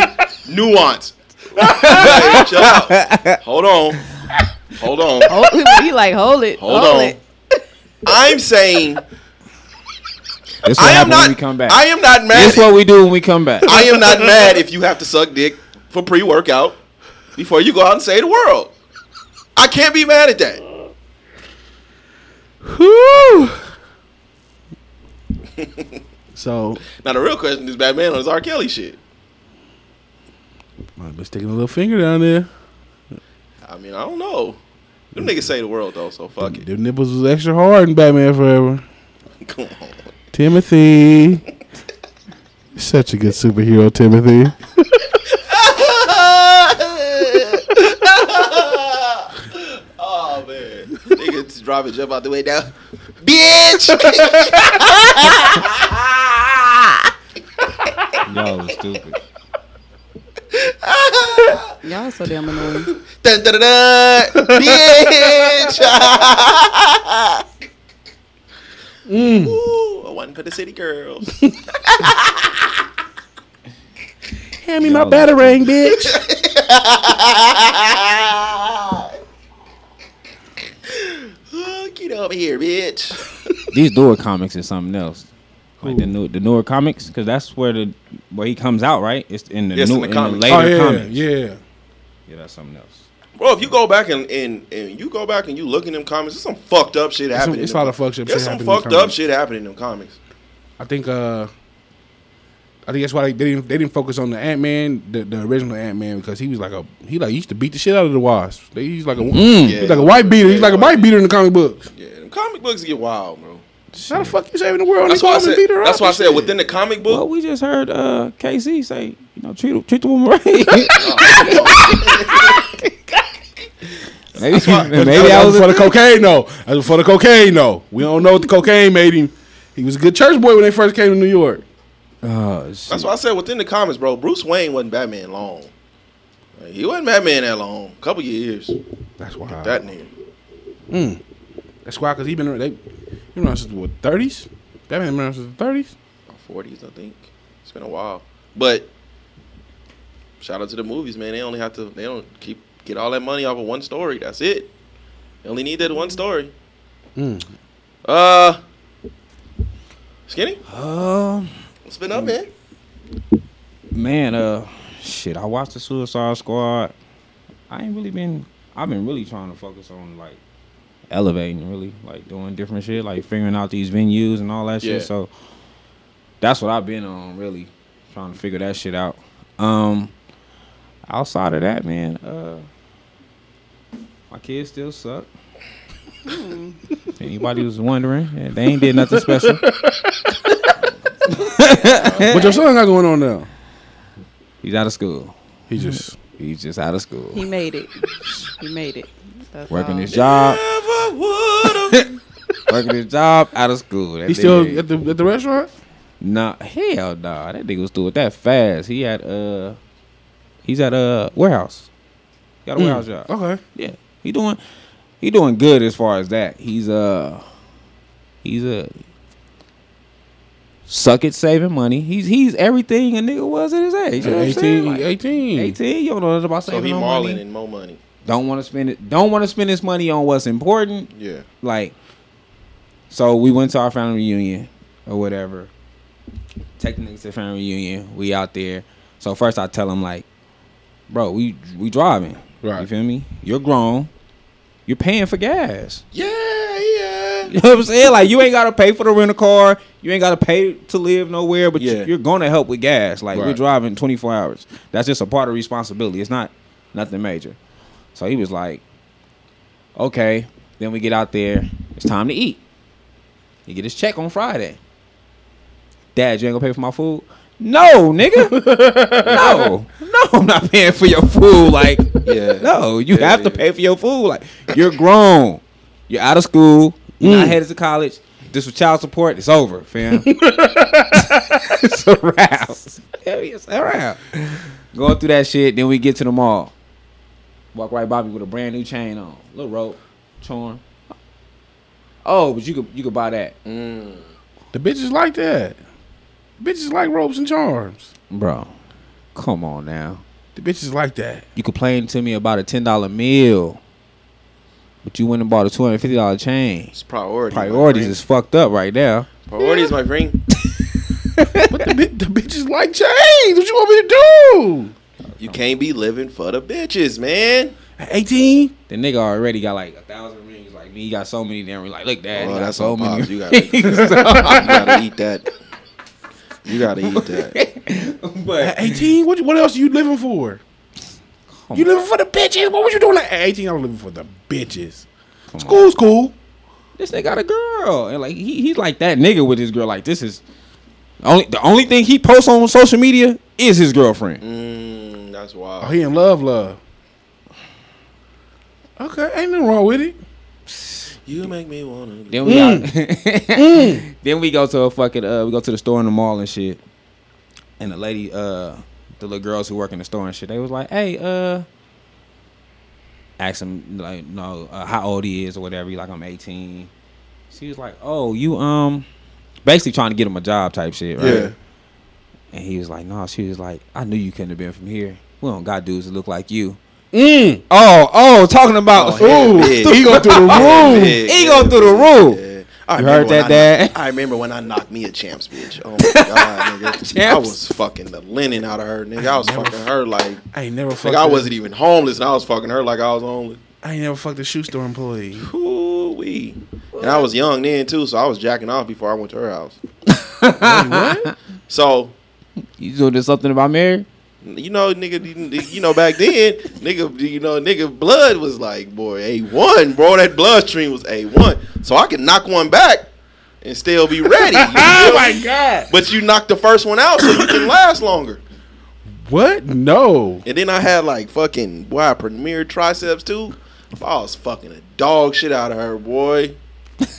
Speaker 1: Nuance. Hey, chill out. Hold on. Hold on.
Speaker 6: Hold, he like hold it.
Speaker 1: Hold
Speaker 6: hold
Speaker 1: on.
Speaker 6: It.
Speaker 1: I'm saying
Speaker 3: This what
Speaker 1: I am
Speaker 3: happen
Speaker 1: not
Speaker 3: when we come back.
Speaker 1: I am not mad.
Speaker 3: This is what we do when we come back.
Speaker 1: I am not mad if you have to suck dick for pre-workout before you go out and save the world. I can't be mad at that.
Speaker 8: Whew. so,
Speaker 1: Now the real question is Batman on his R. Kelly shit.
Speaker 8: I've been sticking a little finger down there.
Speaker 1: I mean, I don't know. Them niggas say the world though, so fuck it.
Speaker 8: Their nipples was extra hard in Batman Forever.
Speaker 1: Come on.
Speaker 8: Timothy. Such a good superhero, Timothy.
Speaker 1: oh man, nigga just drop and jump out the way down, bitch.
Speaker 3: Y'all was stupid.
Speaker 6: Y'all so damn annoying.
Speaker 1: dun, dun, dun, dun, bitch. Mm. Ooh, one for the city girls.
Speaker 8: Hand me
Speaker 3: Y'all
Speaker 8: my batarang, bitch.
Speaker 1: Get over here, bitch.
Speaker 3: These newer comics is something else. Like the new the newer comics, because that's where the where he comes out, right? It's in the
Speaker 1: Yes,
Speaker 3: new
Speaker 1: in the
Speaker 3: in the,
Speaker 1: comics.
Speaker 3: later
Speaker 8: oh, yeah,
Speaker 3: comics.
Speaker 8: yeah.
Speaker 3: yeah, that's something else.
Speaker 1: Bro, if you go back and, and, and you go back and you look in them comics, there's some fucked up shit
Speaker 8: some-
Speaker 1: happening.
Speaker 8: it's
Speaker 1: in
Speaker 8: a lot of fucked up
Speaker 1: There's
Speaker 8: shit
Speaker 1: some
Speaker 8: happening in
Speaker 1: fucked
Speaker 8: the
Speaker 1: up
Speaker 8: comics.
Speaker 1: shit happening in them comics.
Speaker 8: I think uh I think that's why they, they didn't they didn't focus on the Ant Man, the, the original Ant Man, because he was like a he like he used to beat the shit out of the Wasp. They, he's like a he's like a white beater. He's like a white beater in the comic books.
Speaker 1: Yeah, them comic books get wild, bro.
Speaker 8: How the fuck you saving the world?
Speaker 1: That's
Speaker 8: and
Speaker 1: why I
Speaker 8: they call
Speaker 1: said. That's
Speaker 8: up
Speaker 1: why I said within the comic book.
Speaker 3: Well, we just heard uh, K-Ci say, you know, treat treat the woman right. maybe maybe I
Speaker 8: That
Speaker 3: was
Speaker 8: was for the cocaine though. That was for the cocaine though. We don't know what the cocaine made him. He was a good church boy when they first came to New York.
Speaker 3: Oh, shit.
Speaker 1: That's why I said within the comics, bro. Bruce Wayne wasn't Batman long. Like, he wasn't Batman that long. couple years.
Speaker 8: That's why.
Speaker 1: That nigga.
Speaker 8: That's why, cause he been they, he been around since what thirties, Batman Returns since the thirties.
Speaker 1: forties, I think. It's been a while, but shout out to the movies, man. They only have to. They don't keep get all that money off of one story. That's it. They only need that one story.
Speaker 8: Mm.
Speaker 1: Uh, skinny.
Speaker 3: Um,
Speaker 1: What's been up, man?
Speaker 3: man, uh, shit. I watched the Suicide Squad. I ain't really been. I've been really trying to focus on like elevating, really like doing different shit, like figuring out these venues and all that
Speaker 1: Yeah.
Speaker 3: shit. So that's what I've been on, really trying to figure that shit out. Um, outside of that, man, uh, my kids still suck. Anybody was wondering, yeah, they ain't did nothing special.
Speaker 8: What your son got going on now?
Speaker 3: He's out of school.
Speaker 8: He just
Speaker 3: He's just out of school.
Speaker 6: He made it. He made it. That's
Speaker 3: Working
Speaker 6: all.
Speaker 3: his job. Working his job out of school. That
Speaker 8: he still at the at the restaurant.
Speaker 3: Nah, hell no. nah. That nigga was doing that fast. He had uh, he's at a warehouse. Got a warehouse job.
Speaker 8: Okay.
Speaker 3: Yeah, he doing he doing good as far as that. He's uh, he's a suck at saving money. He's he's everything a nigga was at his age. You know what I'm saying?
Speaker 8: 18,
Speaker 3: Like,
Speaker 8: 18.
Speaker 3: 18. You don't know nothing about
Speaker 1: So
Speaker 3: saving
Speaker 1: he
Speaker 3: no
Speaker 1: marling
Speaker 3: money.
Speaker 1: and more money.
Speaker 3: Don't want to spend it. Don't want to spend his money on what's important.
Speaker 1: Yeah.
Speaker 3: Like, so we went to our family reunion or whatever. Take the niggas to family reunion. We out there. So first I tell him like, bro, we we driving.
Speaker 8: Right.
Speaker 3: You feel me? You're grown. You're paying for gas.
Speaker 1: Yeah, yeah.
Speaker 3: You know what I'm saying? Like you ain't gotta pay for the rental car. You ain't gotta pay to live nowhere, but you-
Speaker 1: Yeah.
Speaker 3: you're gonna help with gas. Like we're driving 24 hours. That's just a part of responsibility. It's not nothing major. So he was like, okay. Then we get out there. It's time to eat. He get his check on Friday. Dad, you ain't gonna pay for my food? No, nigga. no, no, I'm not paying for your food. Like,
Speaker 1: Yeah.
Speaker 3: no, you
Speaker 1: Yeah,
Speaker 3: have to
Speaker 1: yeah.
Speaker 3: pay for your food. Like, you're grown. You're out of school. You're
Speaker 1: Mm.
Speaker 3: not headed to college. This was child support. It's over, fam. it's a wrap. It's a wrap. Going through that shit. Then we get to the mall. Walk right by me with a brand new chain on, little rope, charm. Oh, but you could you could buy that,
Speaker 1: Mm.
Speaker 8: The bitches like that. Bitches like ropes and charms.
Speaker 3: bro. Come on now.
Speaker 8: The bitches like that.
Speaker 3: You complained to me about a ten dollar meal, but you went and bought a two hundred fifty dollar chain.
Speaker 1: It's priorities.
Speaker 3: Priorities is fucked up right now.
Speaker 1: priorities, my friend.
Speaker 8: But the, the bitches like chains. What you want me to do?
Speaker 1: You can't be living for the bitches, man.
Speaker 8: 18?
Speaker 3: The nigga already got like a thousand rings. Like me, he got so many. Then we like, look, dad,
Speaker 1: Oh,
Speaker 3: he got
Speaker 1: that's
Speaker 3: so many.
Speaker 1: Pops. You gotta, you gotta eat that. You gotta eat that.
Speaker 3: but
Speaker 8: At 18? What, what else are you living for? You living for the bitches? What was you doing at 18? I was living for the bitches. School's cool.
Speaker 3: this nigga got a girl, and like he, he's like that nigga with his girl. Like this is only the only thing he posts on social media is his girlfriend.
Speaker 1: Mm, that's
Speaker 8: Oh,
Speaker 1: wild.
Speaker 8: he in love, love. Okay, ain't nothing wrong with it.
Speaker 1: You make me wanna.
Speaker 3: Then we got, then we go to a fucking uh we go to the store in the mall and shit. And the lady uh the little girls who work in the store and shit, they was like, "Hey, uh ask him like no, uh, how old he is or whatever. He like I'm 18." She was like, "Oh, you um basically trying to get him a job type shit, right?"
Speaker 1: Yeah.
Speaker 3: And he was like, "No." She was like, "I knew you couldn't have been from here. We don't got dudes that look like you."
Speaker 8: Mm.
Speaker 3: Oh, oh, talking about
Speaker 1: Oh, hell big.
Speaker 8: he go through the room.
Speaker 1: Big,
Speaker 3: He
Speaker 1: yeah,
Speaker 3: go through the
Speaker 1: yeah,
Speaker 3: roof.
Speaker 1: yeah. I
Speaker 3: You heard that,
Speaker 1: I
Speaker 3: Dad?
Speaker 1: knocked- I remember when I knocked me a champs bitch. Oh my god, nigga! I was fucking the linen out of her, nigga. I was fucking her like,
Speaker 8: I ain't never
Speaker 1: like
Speaker 8: fucked.
Speaker 1: I
Speaker 8: a-
Speaker 1: wasn't even homeless, and I was fucking her like I was homeless.
Speaker 8: I ain't never fucked a shoe store employee.
Speaker 1: Ooh wee. And I was young then too, so I was jacking off before I went to her house. So
Speaker 3: You doing something about Mary?
Speaker 1: You know, nigga, you- know, back then, nigga, you know, nigga, blood was like, boy, a one, bro. That bloodstream was a one, so I could knock one back and still be ready.
Speaker 8: Oh my god!
Speaker 1: But you knocked the first one out, so you can last longer.
Speaker 8: What? No.
Speaker 1: And then I had like fucking boy, I premiered triceps too. I was fucking a dog shit out of her, boy.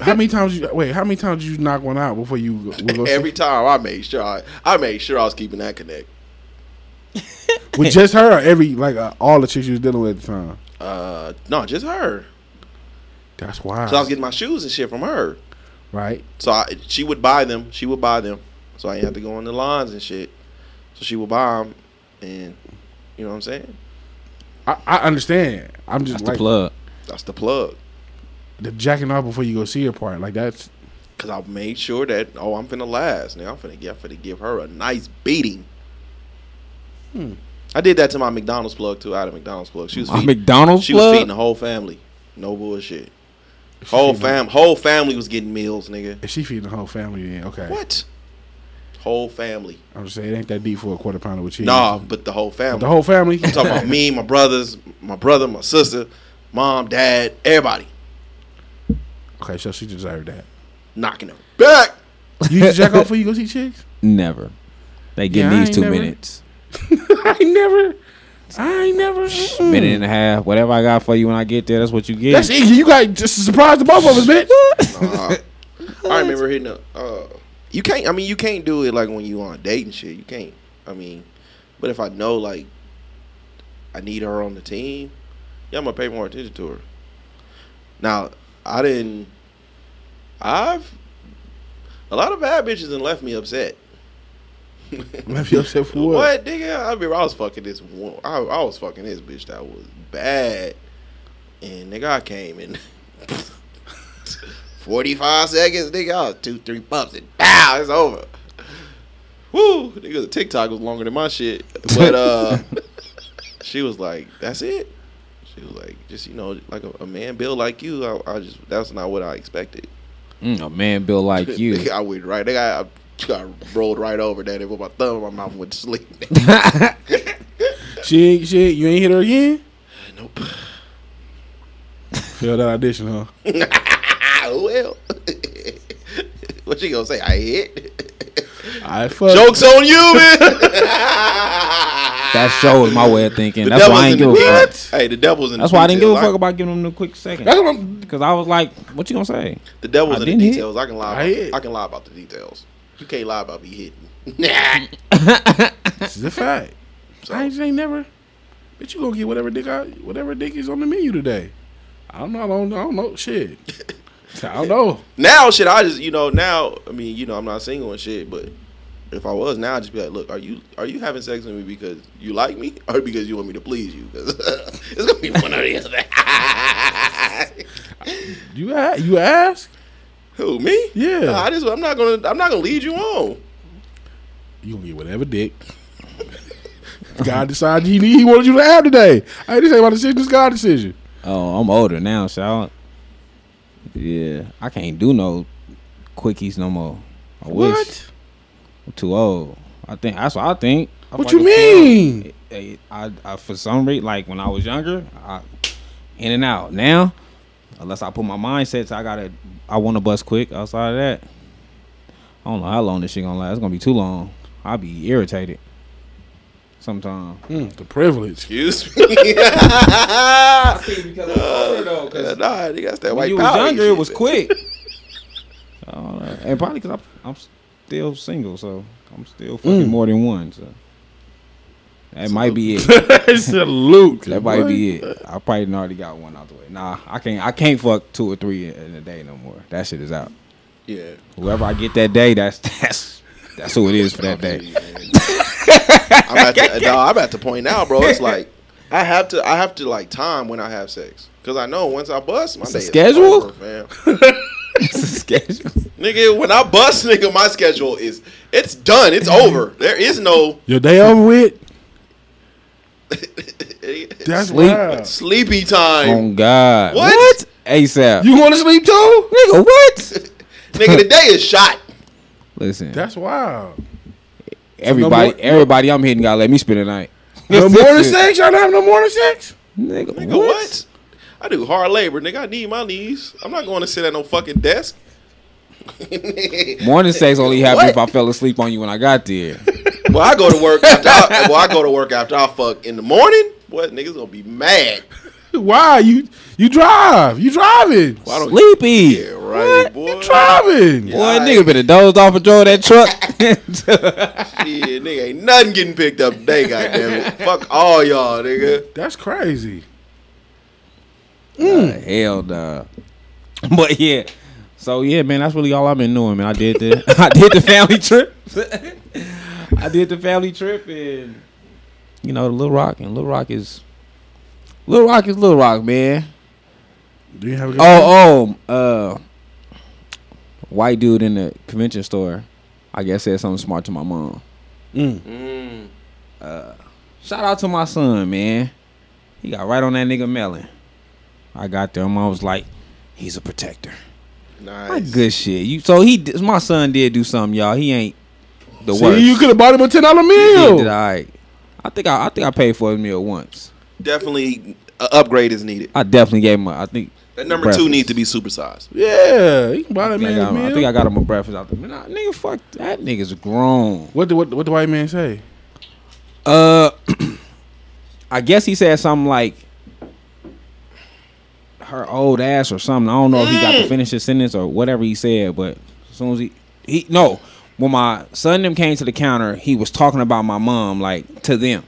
Speaker 8: How many times you wait? How many times did you knock one out before you go, we go
Speaker 1: Every time I made sure I, I made sure I was keeping that connect.
Speaker 8: with just her or every like uh, all the chicks you was dealing with at the time?
Speaker 1: Uh, no, just her.
Speaker 8: That's why.
Speaker 1: So I was getting my shoes and shit from her.
Speaker 8: Right.
Speaker 1: So I, she would buy them. She would buy them. So I didn't have to go on the lines and shit. So she would buy them, and you know what I'm saying.
Speaker 8: I, I understand. I'm just
Speaker 3: That's
Speaker 8: like
Speaker 3: the plug.
Speaker 1: That's the plug.
Speaker 8: the jacking off before you go see her part. Like that's
Speaker 1: Cause I made sure that oh I'm finna last. Now I'm finna get I'm finna give her a nice beating.
Speaker 8: Hmm.
Speaker 1: I did that to my McDonald's plug too. I had a McDonald's plug. She was
Speaker 3: My
Speaker 1: feeding,
Speaker 3: McDonald's
Speaker 1: she was feeding the whole family. No bullshit. Whole fam whole family was getting meals, nigga.
Speaker 8: if she feeding the whole family, then okay.
Speaker 1: What? Whole family.
Speaker 8: I'm just saying it ain't that deep for a quarter pounder with cheese.
Speaker 1: Nah, but the whole family.
Speaker 8: the whole family.
Speaker 1: I'm talking about me, my brothers, my brother, my sister, mom, dad, everybody
Speaker 8: Okay, so she deserved that.
Speaker 1: knocking her back.
Speaker 8: You used to jack off before you go see chicks?
Speaker 3: Never. They get
Speaker 8: Yeah,
Speaker 3: these two
Speaker 8: never-
Speaker 3: minutes,
Speaker 8: I never. I ain't never. mm.
Speaker 3: minute and a half, whatever I got for you when I get there. That's what you get.
Speaker 8: That's easy. You got just a surprise to both of us, bitch.
Speaker 1: Nah. I remember hitting up. Uh, you can't. I mean, you can't do it like when you on a date and shit. You can't. I mean, but if I know like I need her on the team, yeah, I'm gonna pay more attention to her. Now, I didn't. I've a lot of bad bitches and left me upset.
Speaker 8: Left you upset for what?
Speaker 1: What, nigga? I mean, I was fucking this. One, I, I was fucking this bitch that was bad, and nigga, I came in forty five seconds, nigga. I was two, three pumps and bow, it's over. Woo, nigga, the TikTok was longer than my shit, but uh, she was like, "That's it." She was like, "Just you know, like a, a man built like you." I, I just that's not what I expected.
Speaker 3: Mm, a man built like you.
Speaker 1: I went right. They got, I got rolled right over daddy. With my thumb in my mouth went to sleep.
Speaker 8: She ain't. She you ain't hit her again.
Speaker 1: nope.
Speaker 8: Failed that audition, huh?
Speaker 1: well, what you gonna say? I hit.
Speaker 8: I fuck.
Speaker 1: Jokes on you, man.
Speaker 3: That show is my way of thinking.
Speaker 1: The
Speaker 3: That's why I
Speaker 1: devil's
Speaker 3: ain't give a fuck.
Speaker 1: Hey, the devil's in.
Speaker 3: That's
Speaker 1: the
Speaker 3: why I didn't give a fuck about giving them the quick second.
Speaker 8: That's.
Speaker 3: Because I was like, what you gonna say?
Speaker 1: The devil's
Speaker 3: I
Speaker 1: in the
Speaker 3: didn't hit.
Speaker 1: details. I can lie.
Speaker 8: I
Speaker 1: About,
Speaker 8: hit.
Speaker 1: I can lie about the details. You can't lie about me hitting.
Speaker 8: This is a fact. I ain't, never. Bitch, you gonna get whatever dick I, whatever dick is on the menu today. I don't know. I don't, I don't know. Shit. I don't know.
Speaker 1: now, shit. I just, you know, now. I mean, you know, I'm not single and shit, but if I was now, I'd just be like, look, are you are you having sex with me because you like me or because you want me to please you? 'Cause it's gonna be one or the other.
Speaker 8: You you ask.
Speaker 1: Who me?
Speaker 8: Yeah.
Speaker 1: Nah, I just I'm not gonna I'm not gonna lead you on.
Speaker 8: You gonna get whatever dick. God decided he need, he wanted you to have today. I ain't say my decision. It's God decision.
Speaker 3: Oh, I'm older now, so I yeah, I can't do no quickies no more. I wish
Speaker 8: What?
Speaker 3: I'm too old. I think that's what I think. I'm
Speaker 8: What
Speaker 3: like
Speaker 8: you mean?
Speaker 3: kid. Hey, I, I for some reason, like when I was younger, I in and out. Now, unless I put my mindset, to I gotta, I want to bust quick. Outside of that, I don't know how long this shit gonna last. It's gonna be too long. I'll be irritated. Sometime.
Speaker 8: Mm, the privilege.
Speaker 1: Excuse me. nah,
Speaker 3: because I'm older though.
Speaker 1: nigga, that's that white
Speaker 3: you was
Speaker 1: power
Speaker 3: younger, it was quick. Uh, and probably because I'm, I'm still single, so I'm still fucking more than one. So that might be it.
Speaker 8: Salute.
Speaker 3: That might be it. I probably already got one out the way. Nah, I can't. I can't fuck two or three in, in a day no more. That shit is out.
Speaker 1: Yeah.
Speaker 3: Whoever I get that day, that's that's that's who it is for that day.
Speaker 1: I'm at the, no, I'm at the point now, bro. It's like I have to I have to like time when I have sex because I know once I bust my
Speaker 3: It's
Speaker 1: day
Speaker 3: a
Speaker 1: is
Speaker 3: schedule?
Speaker 1: over, fam.
Speaker 3: It's a schedule.
Speaker 1: nigga, when I bust, nigga, my schedule is it's done. It's over. There is no
Speaker 8: Your day over with. That's
Speaker 3: Sleep.
Speaker 8: wild.
Speaker 1: sleepy time.
Speaker 3: Oh God.
Speaker 1: What?
Speaker 3: ASAP.
Speaker 8: You want to sleep too?
Speaker 3: nigga, what?
Speaker 1: nigga, the day is shot.
Speaker 3: Listen,
Speaker 8: That's wild.
Speaker 3: everybody,
Speaker 8: more-
Speaker 3: everybody I'm hitting gotta let me spend the night.
Speaker 8: No morning sex? Y'all not have no morning sex?
Speaker 3: Nigga,
Speaker 1: Nigga, what? I do hard labor, nigga. I need my knees. I'm not going to sit at no fucking desk.
Speaker 3: Morning sex only happened
Speaker 1: What?
Speaker 3: if I fell asleep on you when I got there.
Speaker 1: Well, I go to work after. I, well, I go to work after I fuck in the morning. What niggas gonna be mad?
Speaker 8: Why you you drive? You driving?
Speaker 1: Why don't
Speaker 3: Sleepy.
Speaker 1: Yeah, right, boy.
Speaker 8: You driving?
Speaker 3: Boy,
Speaker 1: Yeah,
Speaker 3: nigga better dozed off and drove that truck.
Speaker 1: Shit, nigga, ain't nothing getting picked up today. Goddamn it! Fuck all y'all, nigga.
Speaker 8: That's crazy.
Speaker 3: Uh, hell nah. But yeah. So yeah, man, that's really all I've been doing, man. I did the I did the family trip. I did the family trip and you know, the Little Rock and Little Rock is Little Rock is Little Rock, man.
Speaker 8: Do you have a good
Speaker 3: Oh, oh, uh white dude in the convention store, I guess said something smart to my mom.
Speaker 1: Mm.
Speaker 3: Shout out to my son, man. He got right on that nigga melon. I got there. Mom was like, he's a protector.
Speaker 1: Nice.
Speaker 3: Like, good shit. You so he my son did do something, y'all. He ain't the
Speaker 8: See,
Speaker 3: worst.
Speaker 8: you could have bought him a ten dollar meal.
Speaker 3: did all right. I think I, I think I paid for his meal once.
Speaker 1: Definitely, an upgrade is needed.
Speaker 3: I definitely gave him. A, I think
Speaker 1: That number
Speaker 3: breakfast.
Speaker 1: two needs to be supersized.
Speaker 8: Yeah, you can buy
Speaker 3: I
Speaker 8: that
Speaker 3: think I,
Speaker 8: man a
Speaker 3: got him, I
Speaker 8: meal.
Speaker 3: think I got him a breakfast out there. Man, nah, nigga, fuck that nigga's grown.
Speaker 8: what the what, what the white man say?
Speaker 3: Uh, I guess he said something like her old ass or something. I don't know if he got to finish his sentence or whatever he said, but as soon as he he no, when my son and them came to the counter, he was talking about my mom like to them,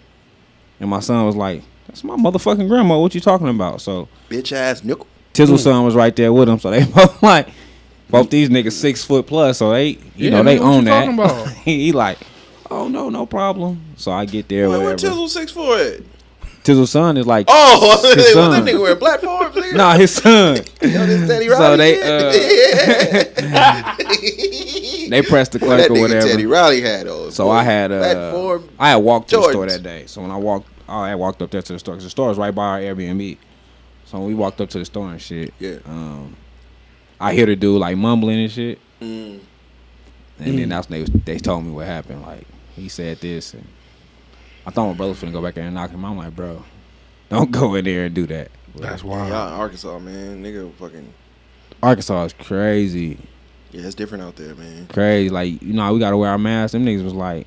Speaker 3: and my son was like, "That's my motherfucking grandma. What you talking about?" So
Speaker 1: Bitch ass nickel.
Speaker 3: Tizzle mm. son was right there with him, so they both like. Both these niggas six foot plus, so they, you
Speaker 8: Yeah,
Speaker 3: know, they
Speaker 8: nigga, what
Speaker 3: own
Speaker 8: you
Speaker 3: that.
Speaker 8: about?
Speaker 3: he, he like, oh no, no problem. So I get there,
Speaker 1: Wait,
Speaker 3: whatever.
Speaker 1: what Tizzle six for it?
Speaker 3: Tizzle son is like,
Speaker 1: Oh,
Speaker 3: His
Speaker 1: what
Speaker 3: son.
Speaker 1: that nigga wearing platforms? Nigga?
Speaker 3: nah, his son.
Speaker 1: Yo, this Teddy
Speaker 3: So
Speaker 1: Riley
Speaker 3: they,
Speaker 1: shit?
Speaker 3: They pressed the
Speaker 1: What
Speaker 3: clerk
Speaker 1: that
Speaker 3: or
Speaker 1: nigga
Speaker 3: whatever.
Speaker 1: Teddy Riley had on.
Speaker 3: So I had uh,
Speaker 1: platform.
Speaker 3: I had walked to the store that day. So when I walked, I had walked up there to the store because the store is right by our Airbnb. So when we walked up to the store and shit,
Speaker 1: Yeah.
Speaker 3: um, I hear the dude like mumbling and shit,
Speaker 1: Mm.
Speaker 3: and then that's when they they told me what happened. Like he said this, and I thought my brother was finna go back there and knock him. I'm like, bro, don't go in there and do that.
Speaker 8: That's wild.
Speaker 1: Y'all in Arkansas, man. Nigga fucking.
Speaker 3: Arkansas is crazy.
Speaker 1: Yeah, it's different out there, man.
Speaker 3: crazy. Like, you know, we gotta wear our masks. Them niggas was like,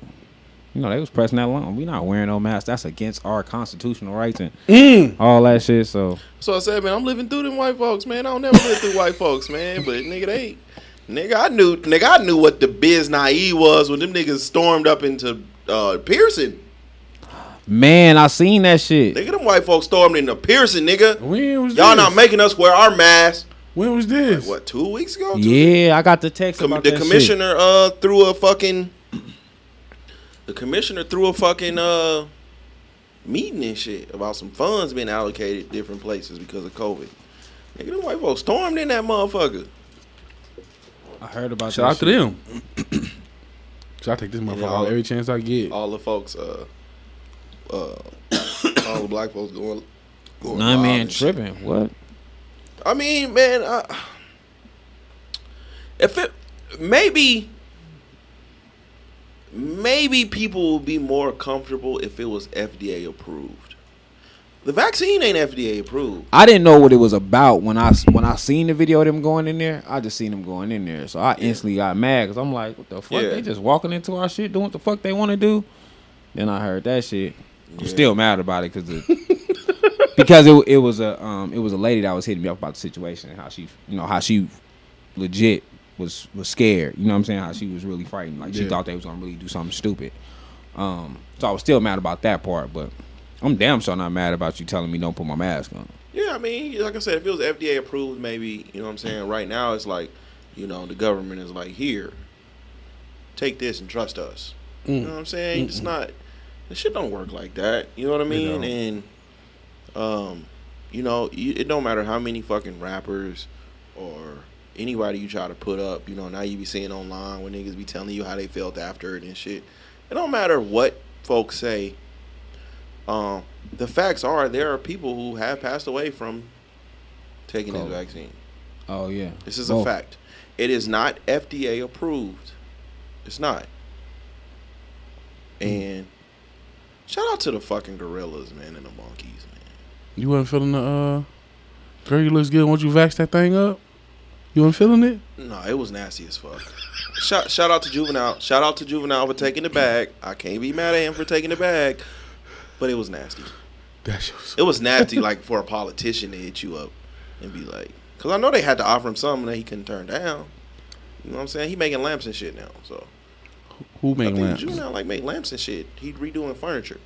Speaker 3: you know, they was pressing that long. We not wearing no masks. That's against our constitutional rights and
Speaker 8: Mm.
Speaker 3: all that shit. So
Speaker 1: So I said, man, I'm living through them white folks, man. I don't never live through white folks, man. But nigga, they, nigga, I knew, nigga, I knew what the biz naive was when them niggas stormed up into uh, Pearson.
Speaker 3: Man, I seen that shit.
Speaker 1: Nigga, them white folks stormed the Pearson, nigga.
Speaker 8: When was
Speaker 1: Y'all
Speaker 8: this?
Speaker 1: not making us wear our masks.
Speaker 8: When was this?
Speaker 1: What two weeks ago? Two-
Speaker 3: Yeah, I got the text
Speaker 1: Com-
Speaker 3: about
Speaker 1: the
Speaker 3: that
Speaker 1: commissioner uh threw a fucking. The commissioner threw a fucking uh meeting and shit about some funds being allocated different places because of COVID. Nigga, them white folks stormed in that motherfucker.
Speaker 3: I heard about
Speaker 8: Shout
Speaker 3: that
Speaker 8: out to them. So I take this motherfucker
Speaker 1: all-
Speaker 8: every chance I get.
Speaker 1: All the folks, uh, uh, all the black folks going. going
Speaker 3: Nine
Speaker 1: live
Speaker 3: man tripping. What?
Speaker 1: I mean, man, uh, if it maybe maybe people would be more comfortable if it was FDA approved. The vaccine ain't FDA approved.
Speaker 3: I didn't know what it was about when I when I seen the video of them going in there. I just seen them going in there, so I instantly got mad because I'm like, what the fuck?
Speaker 1: Yeah.
Speaker 3: They just walking into our shit, doing what the fuck they want to do. Then I heard that shit. I'm
Speaker 1: Yeah.
Speaker 3: still mad about it because because it it was a um it was a lady that was hitting me up about the situation and how she you know how she legit was was scared. You know what I'm saying? How she was really frightened. Like she thought they was gonna really do something stupid. Um, so I was still mad about that part, but I'm damn sure not mad about you telling me don't put my mask on.
Speaker 1: Yeah, I mean, like I said, if it was FDA approved, maybe you know what I'm saying. Right now, it's like, you know, the government is like, here, take this and trust us. You know what I'm saying? It's not. The shit don't work like that. You know what I mean? And, um, you know, you, it don't matter how many fucking rappers or anybody you try to put up. You know, now you be seeing online when niggas be telling you how they felt after it and shit. It don't matter what folks say. Um, the facts are there are people who have passed away from taking this vaccine.
Speaker 3: Oh yeah,
Speaker 1: This is
Speaker 3: Both.
Speaker 1: a fact. It is not FDA approved. It's not. And shout out to the fucking gorillas, man, and the monkeys, man.
Speaker 8: You wasn't feeling the uh girl you looks good once you vax that thing up? You wasn't feeling it?
Speaker 1: No, it was nasty as fuck. shout shout out to Juvenile. Shout out to Juvenile for taking the bag. I can't be mad at him for taking the bag, but it was nasty.
Speaker 8: That shit was
Speaker 1: It was nasty, like for a politician to hit you up and be like, because I know they had to offer him something that he couldn't turn down. You know what I'm saying? He making lamps and shit now, so.
Speaker 8: Who
Speaker 1: I
Speaker 8: made
Speaker 1: think
Speaker 8: lamps?
Speaker 1: Juvenile like make lamps and shit. He redoing furniture.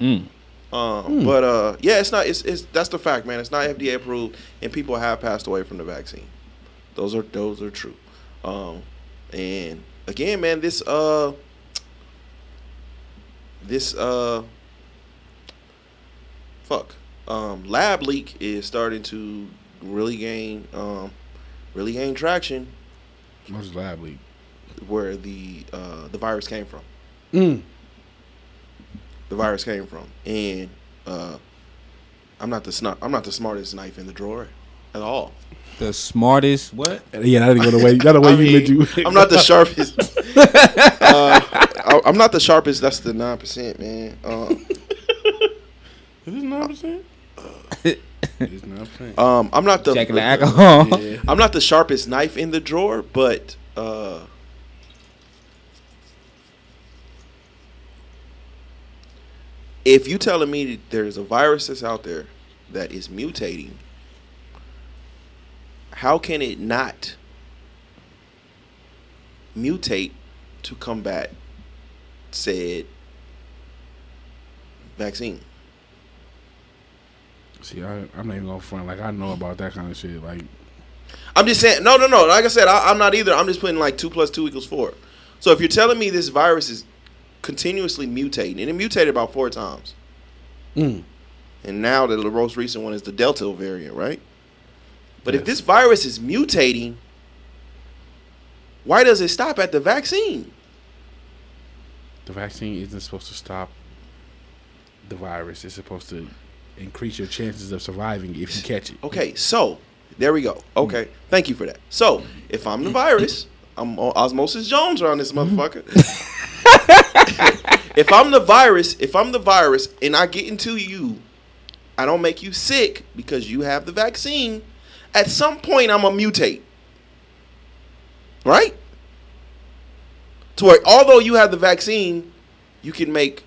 Speaker 3: Mm.
Speaker 1: Um, But uh, yeah, it's not. It's, it's that's the fact, man. It's not FDA approved, and people have passed away from the vaccine. Those are those are true. Um, and again, man, this uh, this uh, fuck, um, lab leak is starting to really gain um, really gain traction
Speaker 8: What's lab leak?
Speaker 1: Where the uh, the virus came from.
Speaker 8: Mm.
Speaker 1: The virus came from, and uh, I'm not the snar- I'm not the smartest knife in the drawer at all.
Speaker 3: The smartest what?
Speaker 8: Yeah, that didn't go the way. That the way
Speaker 1: I
Speaker 8: you
Speaker 1: mean,
Speaker 8: meant you.
Speaker 1: I'm not the sharpest. uh, I, I'm not the sharpest. That's the nine percent, man. Um,
Speaker 8: Is this nine percent? It's nine percent.
Speaker 1: um, I'm not the.
Speaker 3: Checking the alcohol.
Speaker 8: Yeah.
Speaker 1: I'm not the sharpest knife in the drawer, but uh, if you telling me that there's a virus that's out there that is mutating, how can it not mutate to combat said vaccine?
Speaker 8: See, I, I'm not even gonna front. Like I know about that kind of shit. Like
Speaker 1: I'm just saying, no, no, no. Like I said, I, I'm not either. I'm just putting like two plus two equals four. So if you're telling me this virus is continuously mutating, and it mutated about four times,
Speaker 8: Mm.
Speaker 1: and now the most recent one is the Delta variant, right? But if this virus is mutating, why does it stop at the vaccine?
Speaker 8: the vaccine isn't supposed to stop the virus. It's supposed to increase your chances of surviving if you catch it.
Speaker 1: Okay, so there we go. Okay, thank you for that. So if I'm the virus, I'm Osmosis Jones around this mm-hmm. motherfucker. if I'm the virus, if I'm the virus and I get into you, I don't make you sick because you have the vaccine. At some point, I'm gonna mutate, right? To where although you have the vaccine, you can make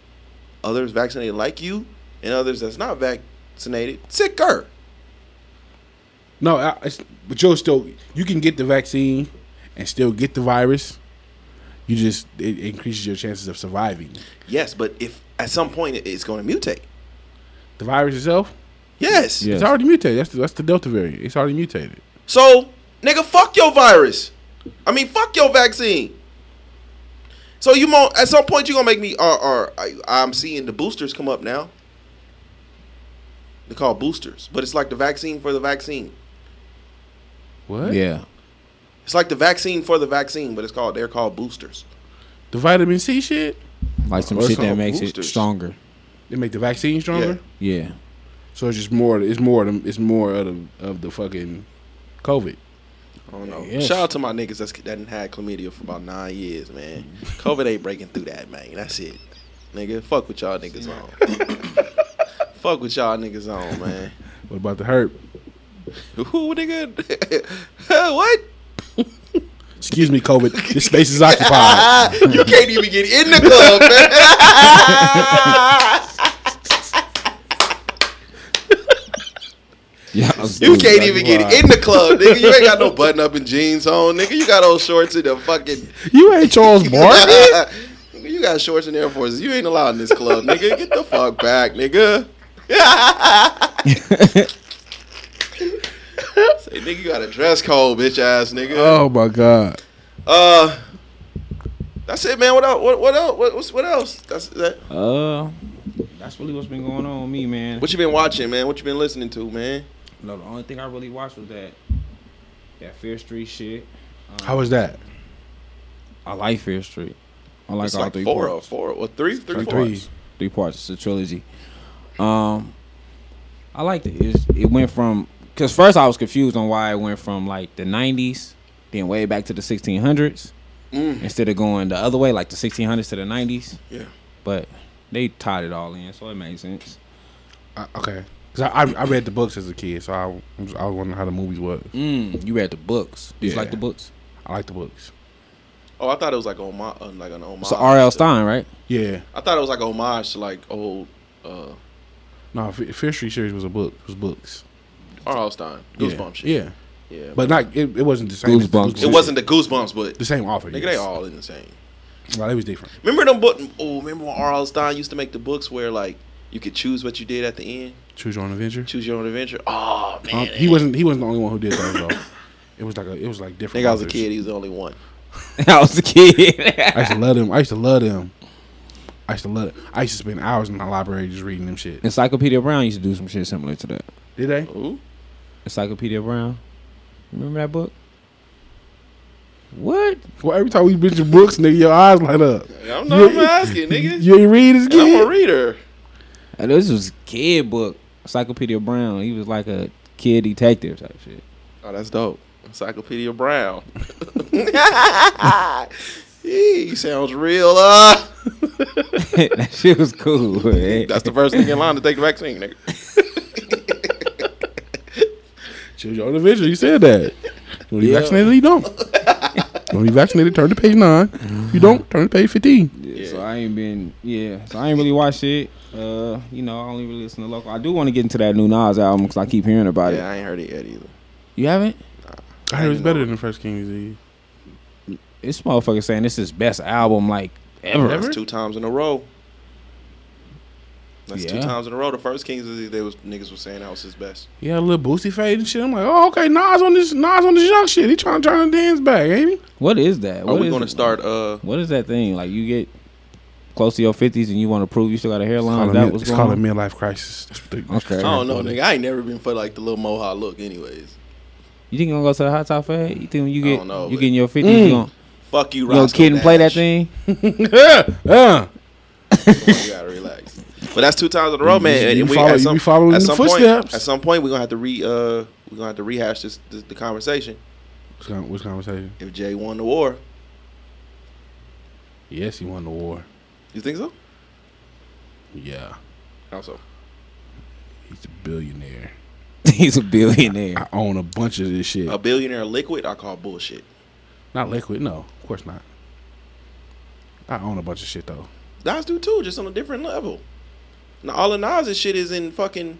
Speaker 1: others vaccinated like you and others that's not vaccinated sicker.
Speaker 8: No, I, but you'll still you can get the vaccine and still get the virus. You just it increases your chances of surviving.
Speaker 1: Yes, but if at some point it's going to mutate.
Speaker 8: The virus itself,
Speaker 1: Yes.
Speaker 3: Yeah.
Speaker 8: it's already mutated. That's the, that's the Delta variant. It's already mutated.
Speaker 1: So, nigga, fuck your virus. I mean, fuck your vaccine. So you mo at some point you're gonna make me or, or I, I'm seeing the boosters come up now. They call boosters, but it's like the vaccine for the vaccine.
Speaker 8: What?
Speaker 3: Yeah.
Speaker 1: It's like the vaccine for the vaccine, but it's called they're called boosters.
Speaker 8: The vitamin C shit.
Speaker 3: Like some oh,
Speaker 1: Or
Speaker 3: shit that
Speaker 1: some
Speaker 3: makes
Speaker 1: boosters.
Speaker 3: it stronger.
Speaker 8: They make the vaccine stronger.
Speaker 3: Yeah.
Speaker 8: So it's just more. It's more. of the- It's more of the of the fucking COVID.
Speaker 1: I don't know.
Speaker 3: Yes.
Speaker 1: Shout out to my niggas that's, that didn't had chlamydia for about nine years, man. COVID ain't breaking through that, man. That's it, nigga. Fuck with y'all niggas on. Fuck with y'all niggas on, man.
Speaker 8: What about the herp?
Speaker 1: Who nigga? what?
Speaker 8: Excuse me, COVID. this space is occupied.
Speaker 1: you can't even get in the club, man.
Speaker 3: Yeah.
Speaker 1: You can't even get in the club, nigga. You ain't got no button up and jeans on, nigga. You got old shorts in the fucking.
Speaker 8: You ain't Charles Barkley.
Speaker 1: you got shorts and Air Forces. You ain't allowed in this club, nigga. Get the fuck back, nigga. Say, nigga, you got a dress code, bitch ass nigga.
Speaker 8: oh my god.
Speaker 1: Uh, that's it, man. What else? What, what else? What, what's, what else? That's that.
Speaker 3: Uh, that's really what's been going on with me, man.
Speaker 1: What you been watching, man? What you been listening to, man?
Speaker 3: No, the only thing I really watched was that that Fear Street shit. Um,
Speaker 8: How was that?
Speaker 3: I like Fear Street. I like
Speaker 1: It's
Speaker 3: all
Speaker 1: like
Speaker 3: three
Speaker 1: four or
Speaker 3: parts.
Speaker 1: four or three, three,
Speaker 8: Like
Speaker 1: four.
Speaker 8: three.
Speaker 3: Three parts. It's a trilogy. Um, I liked it. It's, it went from because first I was confused on why it went from like the '90s, then way back to the 1600s,
Speaker 1: Mm.
Speaker 3: instead of going the other way, like the 1600s to the 90s.
Speaker 1: Yeah.
Speaker 3: But they tied it all in, so it made sense.
Speaker 8: Uh, okay. Cause I, I I read the books as a kid, so I I was wondering how the movies was.
Speaker 3: Mm, you read the books. Did you like the books?
Speaker 8: I like the books.
Speaker 1: Oh, I thought it was like on my uh, like an homage.
Speaker 3: So R.L. Stine, right?
Speaker 8: Yeah.
Speaker 1: I thought it was like homage to like old uh
Speaker 8: No, Fe- Fear Street series was a book. It was books.
Speaker 1: R.L. Stine.
Speaker 8: Yeah.
Speaker 1: Goosebumps shit.
Speaker 8: Yeah.
Speaker 1: Yeah.
Speaker 8: But not it, it wasn't the same. as the
Speaker 3: Goosebumps.
Speaker 1: it wasn't the goosebumps, but
Speaker 8: the same author.
Speaker 1: nigga,
Speaker 8: yes.
Speaker 1: they all in the same.
Speaker 8: Well, it was different.
Speaker 1: Remember them book? Oh, remember when R.L. Stine used to make the books where like you could choose what you did at the end,
Speaker 8: Choose your own adventure.
Speaker 1: choose your own adventure. Oh man,
Speaker 8: Um, he wasn't. He wasn't the only one who did that though. It was like a, it was like
Speaker 1: I
Speaker 8: different.
Speaker 1: think I was a kid. He was the only one.
Speaker 3: I was a kid.
Speaker 8: I used to love them. I used to love them. I used to love. It. I used to spend hours in my library just reading them shit.
Speaker 3: Encyclopedia Brown used to do some shit similar to that.
Speaker 8: Did they?
Speaker 1: Ooh.
Speaker 3: Encyclopedia Brown. Remember that book? What?
Speaker 8: Well, every time we mention books, nigga, your eyes light up.
Speaker 1: I'm not I'm asking, nigga.
Speaker 8: You ain't read as
Speaker 1: And I'm a
Speaker 8: kid.
Speaker 1: reader.
Speaker 3: Uh, This was a kid book. Encyclopedia Brown. He was like a kid detective type shit.
Speaker 1: Oh, that's dope. Encyclopedia Brown. he sounds real. Uh,
Speaker 3: that shit was cool. man.
Speaker 1: that's the first thing in line to take the vaccine, nigga.
Speaker 8: Choose your individual. You said that. When you
Speaker 3: Yeah.
Speaker 8: vaccinated, you don't. when you vaccinated, turn to page 9 You don't turn to page fifteen.
Speaker 3: Yeah, So I ain't been yeah. So I ain't really watched it. Uh, you know, I only really listen to local. I do want to get into that new Nas album because I keep hearing about
Speaker 1: Yeah,
Speaker 3: it.
Speaker 1: Yeah, I ain't heard it yet either.
Speaker 3: You haven't?
Speaker 8: Nah, I heard it's better than First King's Eve.
Speaker 3: This motherfucker saying this is best album like ever.
Speaker 8: Ever?
Speaker 1: Two times in a row. That's two times in a row. The first Kings of the they was niggas was saying that was his best.
Speaker 8: He had a little boosty fade and shit. I'm like, oh, okay, Nas on this, Nas on this young shit. He trying to turn the dance back, ain't he?
Speaker 3: What is that?
Speaker 1: Are
Speaker 3: What
Speaker 1: we
Speaker 3: is-
Speaker 1: gonna start uh
Speaker 3: What is that thing? Like you get close to your fifties and you want to prove you still got a hairline?
Speaker 8: called
Speaker 3: Is that
Speaker 8: mid-
Speaker 3: what's
Speaker 8: it's called a midlife crisis. That's what
Speaker 3: Okay.
Speaker 1: I don't know, nigga. I ain't never been for like the little mohawk look anyways.
Speaker 3: You think you gonna go to the hot top fade? You think when you
Speaker 1: I
Speaker 3: get
Speaker 1: don't know,
Speaker 3: you
Speaker 1: but-
Speaker 3: get your fifties,
Speaker 8: Mm.
Speaker 3: you gonna
Speaker 1: Fuck you,
Speaker 3: you gonna kid and play that thing?
Speaker 1: you gotta relax. But that's two times in a row, man.
Speaker 8: you-
Speaker 1: and we,
Speaker 8: follow-
Speaker 1: at some,
Speaker 8: following
Speaker 1: at some point,
Speaker 8: footsteps.
Speaker 1: at some point, we're gonna have to re uh we're gonna have to rehash this, this the conversation.
Speaker 8: which, conversation?
Speaker 1: If Jay won the war,
Speaker 8: Yes, he won the war.
Speaker 1: you think so?
Speaker 8: Yeah,
Speaker 1: How so?
Speaker 8: he's a billionaire.
Speaker 3: He's a billionaire.
Speaker 8: I own a bunch of this shit.
Speaker 1: A billionaire liquid, I call bullshit.
Speaker 8: Not liquid, no, of course not. I own a bunch of shit though.
Speaker 1: Nas do too, just on a different level. Now all of Nas's shit is in fucking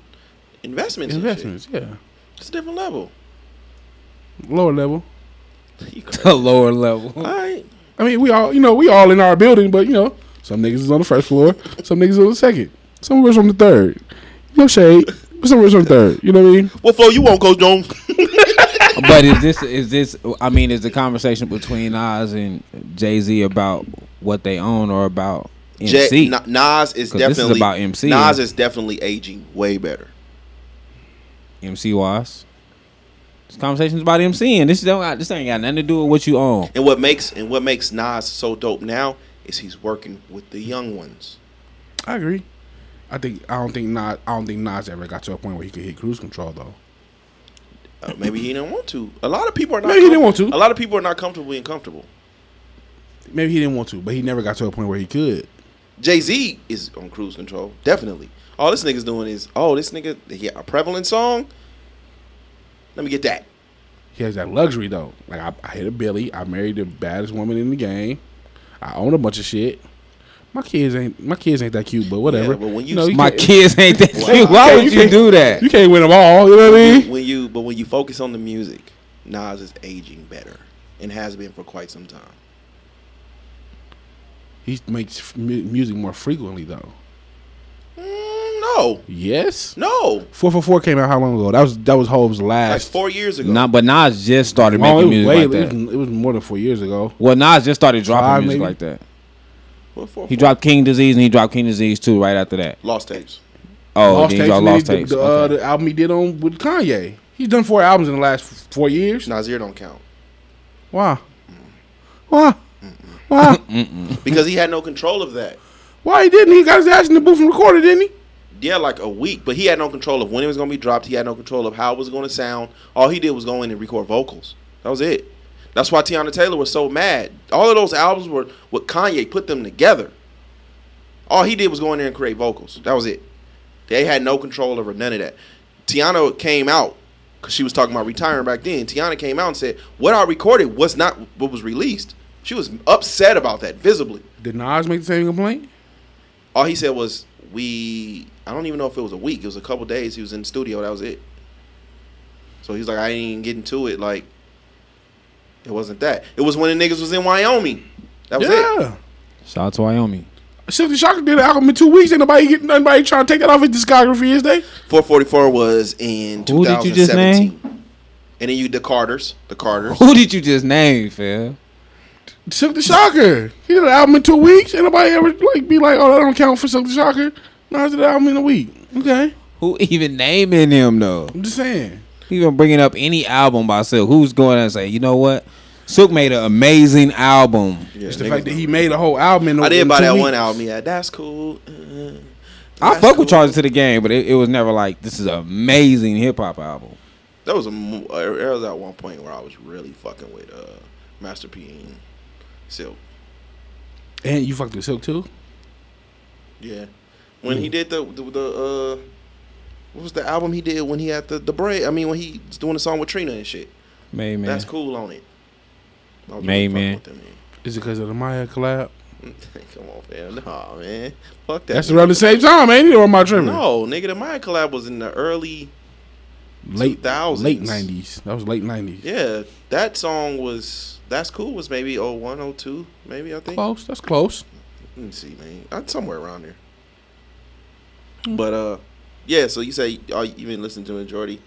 Speaker 1: investments. and shit.
Speaker 8: Investments, yeah,
Speaker 1: It's a different level.
Speaker 8: lower level.
Speaker 3: A lower level.
Speaker 1: All right.
Speaker 8: I mean, we all, you know, we all in our building, but you know, some niggas is on the first floor, some niggas on the second, some of us on the third. No shade, but some of us on the third. You know what I mean?
Speaker 1: What floor you want, Coach Jones?
Speaker 3: but is this is this? I mean, is the conversation between Nas and Jay Z about what they own or about MC?
Speaker 1: Jay, Na- Nas is
Speaker 3: 'Cause this is
Speaker 1: definitely
Speaker 3: about MC.
Speaker 1: Nas is definitely aging way better.
Speaker 3: MC wise. This conversation's about MC, and this don't got, this ain't got nothing to do with what you own.
Speaker 1: And what makes and what makes Nas so dope now is he's working with the young ones.
Speaker 8: I agree. I think I don't think Nas, I don't think Nas ever got to a point where he could hit cruise control though.
Speaker 1: Uh, maybe he didn't want to. A lot of people are not.
Speaker 8: Maybe he didn't want to.
Speaker 1: A lot of people are not comfortable being comfortable.
Speaker 8: Maybe he didn't want to, but he never got to a point where he could.
Speaker 1: Jay Z is on cruise control, definitely. All this nigga's doing is, oh, this nigga, he a prevalent song. Let me get that.
Speaker 8: He has that luxury though. Like I, I hit a Billy. I married the baddest woman in the game. I own a bunch of shit. My kids ain't my kids ain't that cute, but whatever.
Speaker 1: Yeah, but when you-
Speaker 8: know,
Speaker 3: My kids ain't that
Speaker 1: Wow.
Speaker 3: cute. Why would you
Speaker 8: can't-
Speaker 3: do that?
Speaker 8: You can't win them all. You know what I mean?
Speaker 1: When you, but when you focus on the music, Nas is aging better and has been for quite some time.
Speaker 8: He makes f- music more frequently though.
Speaker 1: Mm, no,
Speaker 8: Yes.
Speaker 1: no,
Speaker 8: Four four four came out how long ago? That was that was Hove's last.
Speaker 1: like four years ago.
Speaker 3: Nah, but Nas just started
Speaker 8: Oh,
Speaker 3: making
Speaker 8: it was
Speaker 3: music
Speaker 8: way-
Speaker 3: like
Speaker 8: it
Speaker 3: that.
Speaker 8: was- it was more than four years ago.
Speaker 3: Well, Nas just started dropping
Speaker 8: Five,
Speaker 3: music
Speaker 8: maybe?
Speaker 3: like that.
Speaker 1: What for?
Speaker 3: He dropped King Disease and he dropped King Disease too right after that.
Speaker 1: Lost tapes.
Speaker 3: Oh,
Speaker 8: Lost
Speaker 3: then he
Speaker 8: Tapes,
Speaker 3: dropped Lost Tapes.
Speaker 8: The, uh,
Speaker 3: Okay.
Speaker 8: the album he did on with Kanye. He's done four albums in the last four years.
Speaker 1: Nasir don't count
Speaker 8: Why? Why? Why?
Speaker 1: because he had no control of that.
Speaker 8: Why he didn't? He got his ass in the booth and recorded, didn't he?
Speaker 1: Yeah, like a week, but he had no control of when it was going to be dropped. He had no control of how it was going to sound. All he did was go in and record vocals. That was it. That's why Teyana Taylor was so mad. All of those albums were with Kanye put them together. All he did was go in there and create vocals. That was it. They had no control over none of that. Teyana came out because she was talking about retiring back then. Teyana came out and said, "What I recorded was not what was released." She was upset about that visibly.
Speaker 8: Did Nas make the same complaint?
Speaker 1: All he said was, "We." I don't even know if it was a week. It was a couple days. He was in the studio. That was it. So he's like, I ain't even getting to it. Like, it wasn't that. It was when the niggas was in Wyoming. That was it.
Speaker 8: yeah.
Speaker 3: Shout out to Wyoming.
Speaker 8: Silky Shocker did an album in two weeks. Ain't nobody getting nobody trying to take that off his discography, is they?
Speaker 1: 444 was in
Speaker 3: Who did you just
Speaker 1: 2017. And then you the Carters, the Carters.
Speaker 3: Who did you just name, Phil?
Speaker 8: Silkk the Shocker. He did an album in two weeks. Ain't nobody ever like be like, oh, that don't count for Silkk the Shocker. No, I did an album in a week. Okay,
Speaker 3: Who even naming him though?
Speaker 8: I'm just saying.
Speaker 3: Even bringing up any album by Silkk? Who's going to say, you know what? Silkk made an amazing album.
Speaker 1: Yeah,
Speaker 8: It's the fact that he made a whole album in.
Speaker 1: I did
Speaker 8: in
Speaker 1: buy that
Speaker 8: weeks.
Speaker 1: one album. Yeah, that's cool. Uh,
Speaker 3: I
Speaker 1: that's
Speaker 3: fuck with
Speaker 1: cool.
Speaker 3: Charges to the Game, but it, it was never like this is an amazing hip hop album.
Speaker 1: That was a. mo- uh, There was at one point where I was really fucking with uh, Master P and Silkk.
Speaker 8: And you fucked with Silkk too.
Speaker 1: Yeah, when he did the the, the uh, what was the album he did when he had the the braid? I mean, when he was doing the song with Trina and shit.
Speaker 3: May man.
Speaker 1: That's cool on it. I
Speaker 3: May,
Speaker 1: fucking
Speaker 3: man.
Speaker 1: with them,
Speaker 8: Is it because of the Mýa collab?
Speaker 1: man. Come on, fam. Nah, man. Fuck that.
Speaker 8: That's
Speaker 1: nigga.
Speaker 8: around the same time, ain't it? Or my I tripping?
Speaker 1: No, nigga, the Mýa collab was in the early.
Speaker 8: late
Speaker 1: 2000s.
Speaker 8: late nineties. That was late nineties.
Speaker 1: Yeah, that song was. That's cool. Was maybe 01, 02, maybe I think.
Speaker 8: Close. That's close.
Speaker 1: Let me see, man. I'm somewhere around there. Hmm. But uh, yeah. So you say oh, you been listening to majority?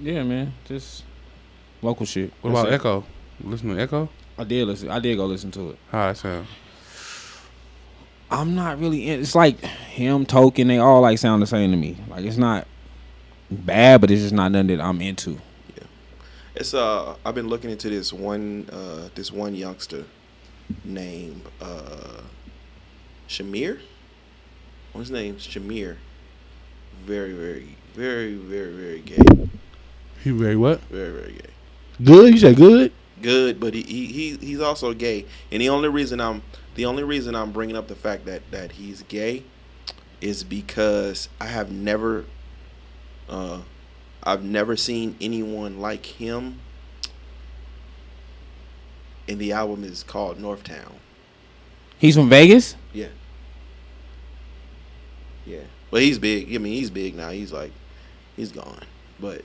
Speaker 3: yeah, man. Just local shit.
Speaker 8: What
Speaker 3: That's
Speaker 8: about
Speaker 3: it.
Speaker 8: Echo? Listen to Echo.
Speaker 3: I did listen. I did go listen to it.
Speaker 8: How that sound?
Speaker 3: I'm not really in. It's like him, Token. They all like sound the same to me. Like it's not bad, but it's just not nothing that I'm into.
Speaker 1: It's uh, I've been looking into this one uh, this one youngster named uh, Shamir. What's his name? Shamir. Very, very, very, very, very gay.
Speaker 8: He very what?
Speaker 1: Very, very gay.
Speaker 8: Good. You said good.
Speaker 1: good, but he, he he he's also gay. And the only reason I'm the only reason I'm bringing up the fact that that he's gay is because I have never uh I've never seen anyone like him. And the album is called Northtown.
Speaker 3: He's from Vegas.
Speaker 1: Yeah. Yeah. But he's big. I mean, he's big now. He's like he's gone. But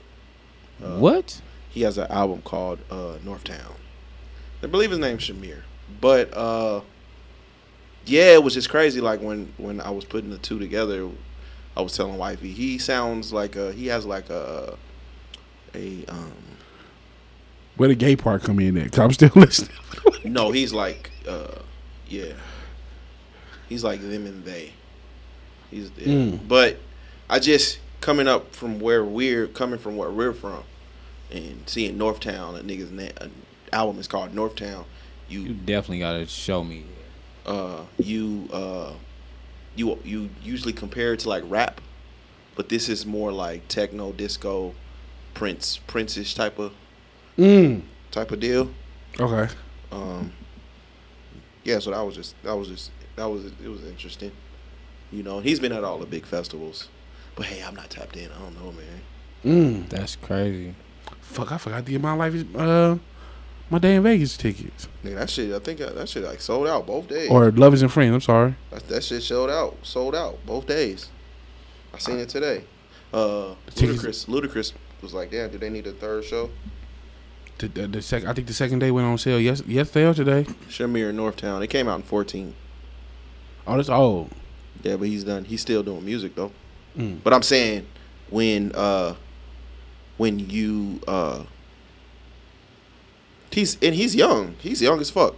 Speaker 1: uh,
Speaker 3: what?
Speaker 1: he has an album called uh, Northtown. I believe his name's Shamir. But uh, yeah, it was just crazy. Like when when I was putting the two together, I was telling wifey he sounds like a he has like a a um
Speaker 8: Where the gay part come in at? Cause I'm still listening.
Speaker 1: no he's like uh yeah he's like them and they he's yeah.
Speaker 8: Mm.
Speaker 1: but I just coming up from where we're coming from where we're from and seeing Northtown a nigga's na- an album is called Northtown
Speaker 3: You
Speaker 1: you
Speaker 3: definitely gotta show me.
Speaker 1: uh you uh you you usually compare it to like rap but this is more like techno disco prince prince-ish type of
Speaker 8: Mm.
Speaker 1: type of deal
Speaker 8: Okay.
Speaker 1: um yeah so that was just that was just that was it was interesting you know he's been at all the big festivals but hey i'm not tapped in i don't know man
Speaker 8: Mm.
Speaker 3: That's crazy.
Speaker 8: Fuck, I forgot to get my life is uh my day damn Vegas tickets.
Speaker 1: Nigga, that shit i think uh, that shit like sold out both days
Speaker 8: Or Lovers and Friends, I'm sorry.
Speaker 1: that, that shit sold out sold out both days i seen it today uh ludacris ludacris was like damn do they need a third show
Speaker 8: The, the, the sec- I think the second day went on sale yes yesterday or today.
Speaker 1: shamir northtown it came out in 14
Speaker 8: Oh, that's old.
Speaker 1: yeah but he's done he's still doing music though
Speaker 8: Mm.
Speaker 1: But I'm saying when uh when you uh he's and he's young. He's young as fuck.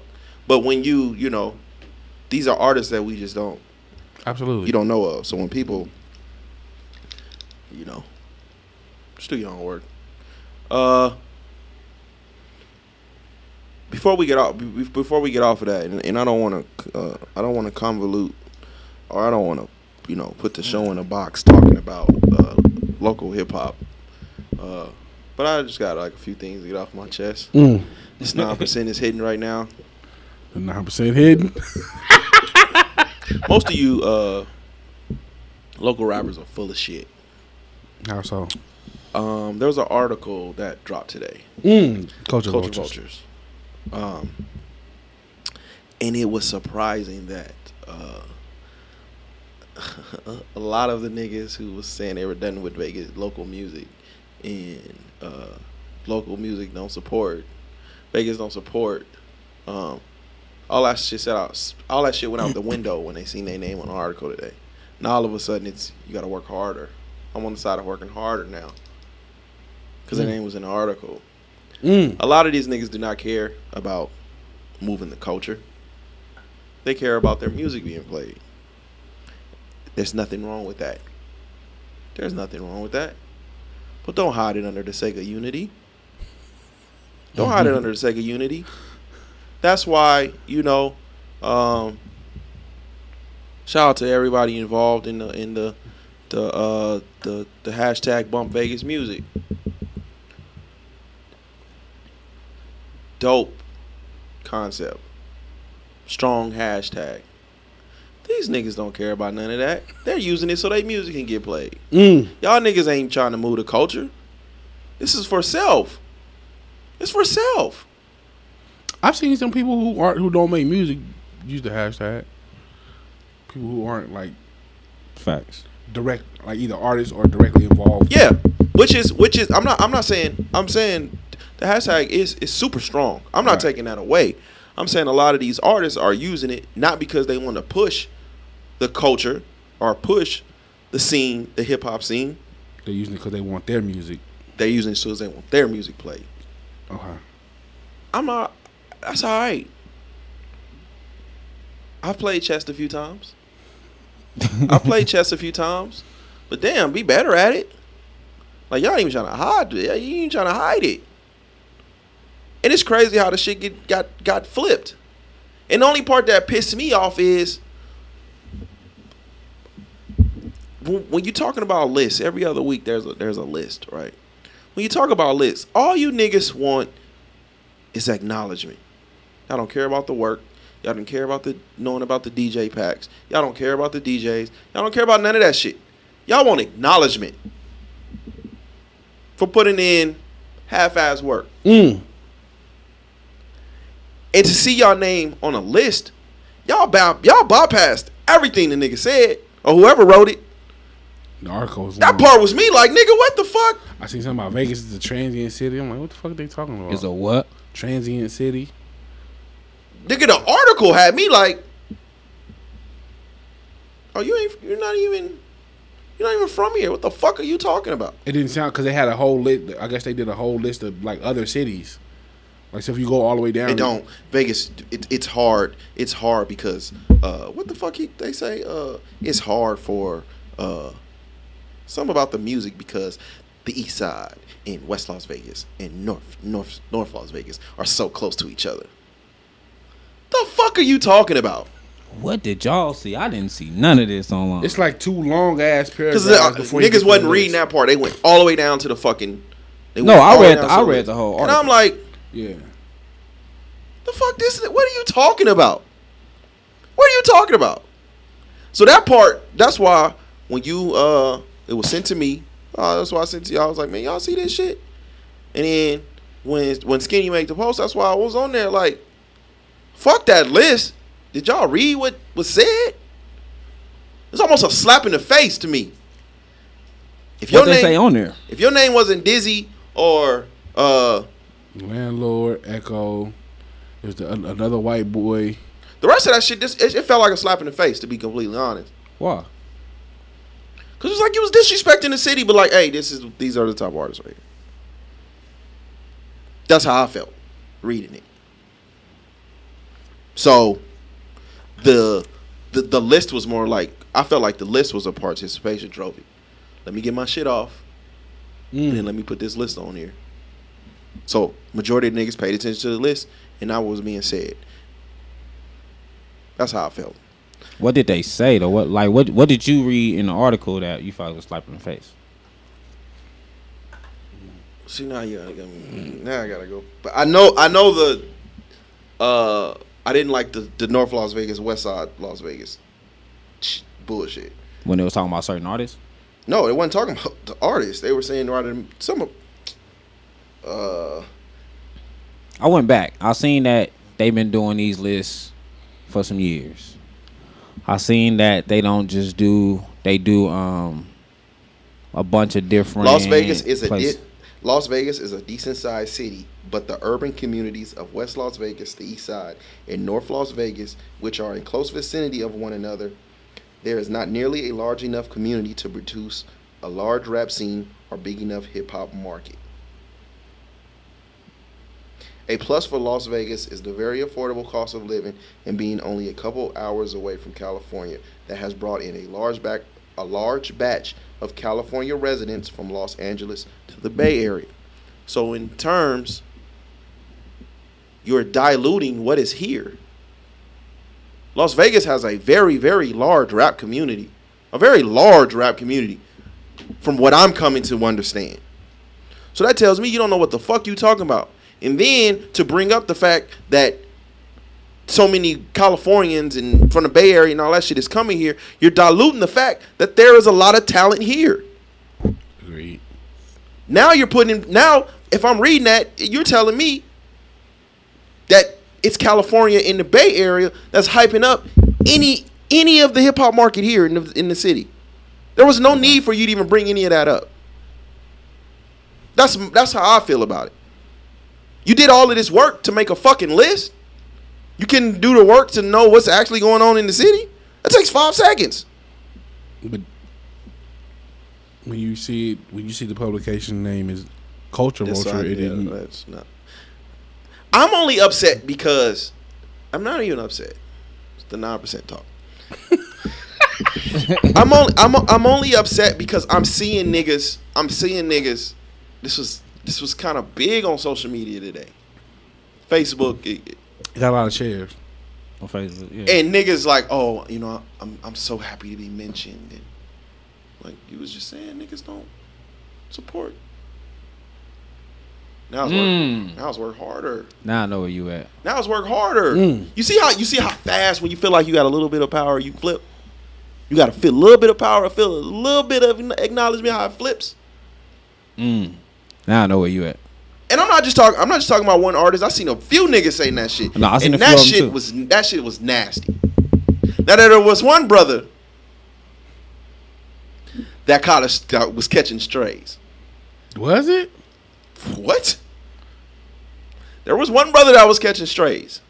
Speaker 1: But when you, you know, these are artists that we just don't
Speaker 8: Absolutely.
Speaker 1: you don't know of. So when people you know just do your own work. Uh before we get off before we get off of that and, and I don't want to uh, I don't want to convolute or I don't want to you know put the show in a box talking about uh, local hip hop uh, but I just got like a few things to get off my chest
Speaker 8: Mm.
Speaker 1: this 9% is hitting right now
Speaker 8: Nine percent hidden.
Speaker 1: most of you uh, local rappers are full of shit
Speaker 8: How so?
Speaker 1: um, there was an article that dropped today
Speaker 8: Mm. Culture,
Speaker 1: Culture
Speaker 8: vultures.
Speaker 1: Vultures. Um, and it was surprising that uh, a lot of the niggas who was saying they were done with Vegas local music and uh, local music don't support Vegas don't support um, all that shit set out all that shit went out the window when they seen their name on the article today. Now all of a sudden it's you got to work harder. I'm on the side of working harder now because their name was in the article.
Speaker 8: Mm.
Speaker 1: A lot of these niggas do not care about moving the culture. They care about their music being played. There's nothing wrong with that. There's nothing wrong with that. But don't hide it under the sake of unity. Don't hide it under the sake of unity. That's why, you know, um, shout out to everybody involved in the in the the uh the the hashtag bump Vegas music. Dope concept. Strong hashtag. These niggas don't care about none of that. They're using it so their music can get played.
Speaker 8: Mm.
Speaker 1: Y'all niggas ain't trying to move the culture. This is for self. It's for self.
Speaker 8: I've seen some people who aren't who don't make music use the hashtag. People who aren't like
Speaker 3: Facts.
Speaker 8: direct, like either artists or directly involved.
Speaker 1: Yeah, which is which is I'm not I'm not saying I'm saying the hashtag is is super strong. I'm not
Speaker 8: Right.
Speaker 1: taking that away. I'm saying a lot of these artists are using it not because they want to push the culture or push the scene, the hip hop scene.
Speaker 8: They're using it because they want their music.
Speaker 1: They're using it so they want their music played.
Speaker 8: Okay.
Speaker 1: I'm not. That's all right. I've played chess a few times. I've played chess a few times, but damn, be better at it. Like y'all ain't even trying to hide it. You ain't trying to hide it. And it's crazy how the shit get got got flipped. And the only part that pissed me off is when when you talking about lists. Every other week there's a there's a list, right? When you talk about lists, all you niggas want is acknowledgement. Y'all don't care about the work. Y'all don't care about the knowing about the DJ packs. Y'all don't care about the DJs. Y'all don't care about none of that shit. Y'all want acknowledgement for putting in half-ass work.
Speaker 8: Mm.
Speaker 1: And to see y'all name on a list, y'all by, y'all bypassed everything the nigga said or whoever wrote it.
Speaker 8: The article was
Speaker 1: That
Speaker 8: long.
Speaker 1: part was me like, nigga, what the fuck?
Speaker 8: I seen something about Vegas is a transient city. I'm like, what the fuck are they talking about?
Speaker 3: Is a what?
Speaker 8: transient city.
Speaker 1: Nigga, the article had me like, oh, you ain't, you're not even, you're not even from here. What the fuck are you talking about?
Speaker 8: It didn't sound because they had a whole list. I guess they did a whole list of like other cities. Like so, if you go all the way down,
Speaker 1: It don't Vegas. It, it's hard. It's hard because uh, what the fuck he, they say? Uh, it's hard for uh, something about the music because the East Side and West Las Vegas and North North North Las Vegas are so close to each other. The fuck are you talking about?
Speaker 3: What did y'all see? I didn't see none of this online.
Speaker 8: It's like two long ass paragraphs
Speaker 1: Because uh,
Speaker 8: before
Speaker 1: niggas wasn't reading that part. They went all the way down to the fucking. They
Speaker 3: No, I
Speaker 1: all the way
Speaker 3: read the- I read the whole
Speaker 1: And. I'm like,
Speaker 8: Yeah,
Speaker 1: the fuck this what are you talking about? What are you talking about? So that part that's why when you uh it was sent to me uh, that's why i sent to y'all. I was like man y'all see this shit? And then when when skinny made the post that's why i was on there like fuck that list. Did y'all read what was said? It's almost a slap in the face to me. If your
Speaker 3: what they
Speaker 1: name
Speaker 3: say on there?
Speaker 1: if your name wasn't Dizzy or uh
Speaker 8: landlord Echo. There's the, another white boy.
Speaker 1: the rest of that shit just it, it felt like a slap in the face to be completely honest
Speaker 3: Why?
Speaker 1: Cause it was like you was disrespecting the city, but like, hey, this is these are the top artists right here. That's how I felt reading it. So the the the list was more like I felt like the list was a participation trophy. Let me get my shit off, and then let me put this list on here. So majority of niggas paid attention to the list, and not what was being said. That's how I felt.
Speaker 3: What did they say though? What like what what did you read in the article that you felt was slap in the face?
Speaker 1: See now you gotta. Now I gotta go. But I know I know the. Uh, I didn't like the the North Las Vegas, West Side Las Vegas, bullshit.
Speaker 3: When they was talking about certain artists?
Speaker 1: No, they wasn't talking about the artists. They were saying than some of. Uh,
Speaker 3: I went back. I seen that they've been doing these lists for some years. I seen that they don't just do they do um a bunch of different
Speaker 1: Las Vegas is a di- Las Vegas is a decent sized city, but the urban communities of West Las Vegas, the East Side, and North Las Vegas, which are in close vicinity of one another, there is not nearly a large enough community to produce a large rap scene or big enough hip hop market. A plus for Las Vegas is the very affordable cost of living and being only a couple hours away from California that has brought in a large back a large batch of California residents from Los Angeles to the Bay Area. So in terms you're diluting what is here. Las Vegas has a very very large rap community. A very large rap community from what I'm coming to understand. So that tells me you don't know what the fuck you're talking about. And then to bring up the fact that so many Californians and from the Bay Area and all that shit is coming here, you're diluting the fact that there is a lot of talent here.
Speaker 8: Agreed.
Speaker 1: Now you're putting now if I'm reading that, you're telling me that it's California in the Bay Area that's hyping up any any of the hip hop market here in the in the city. There was no need for you to even bring any of that up. That's that's how I feel about it. You did all of this work to make a fucking list. You can do the work to know what's actually going on in the city. That takes five seconds.
Speaker 8: But when you see when you see the publication name is Culture
Speaker 1: That's
Speaker 8: Vulture,
Speaker 1: not-
Speaker 8: it
Speaker 1: yeah,
Speaker 8: didn't.
Speaker 1: that's not. I'm only upset because I'm not even upset. It's the nine percent talk. I'm only I'm I'm only upset because I'm seeing niggas. I'm seeing niggas. This was this was kind of big on social media today. Facebook it- it-
Speaker 8: It got a lot of shares.
Speaker 3: On Facebook, yeah.
Speaker 1: and niggas like, oh, you know, I'm I'm so happy to be mentioned. And like you was just saying, niggas don't support. Now it's
Speaker 3: Mm.
Speaker 1: work. Now it's work harder.
Speaker 3: now I know where you at.
Speaker 1: Now it's work harder. You see how you see how fast when you feel like you got a little bit of power, you flip. You got to feel a little bit of power, feel a little bit of acknowledgement how it flips.
Speaker 3: Mm. Now I know where you at.
Speaker 1: And I'm not just talking. I'm not just talking about one artist. I seen a few niggas saying that shit.
Speaker 3: No, I seen
Speaker 1: and
Speaker 3: a few
Speaker 1: that
Speaker 3: of them
Speaker 1: shit
Speaker 3: too.
Speaker 1: was that shit was nasty. Now there was one brother that caught us that was catching strays.
Speaker 8: Was it?
Speaker 1: What? There was one brother that was catching strays,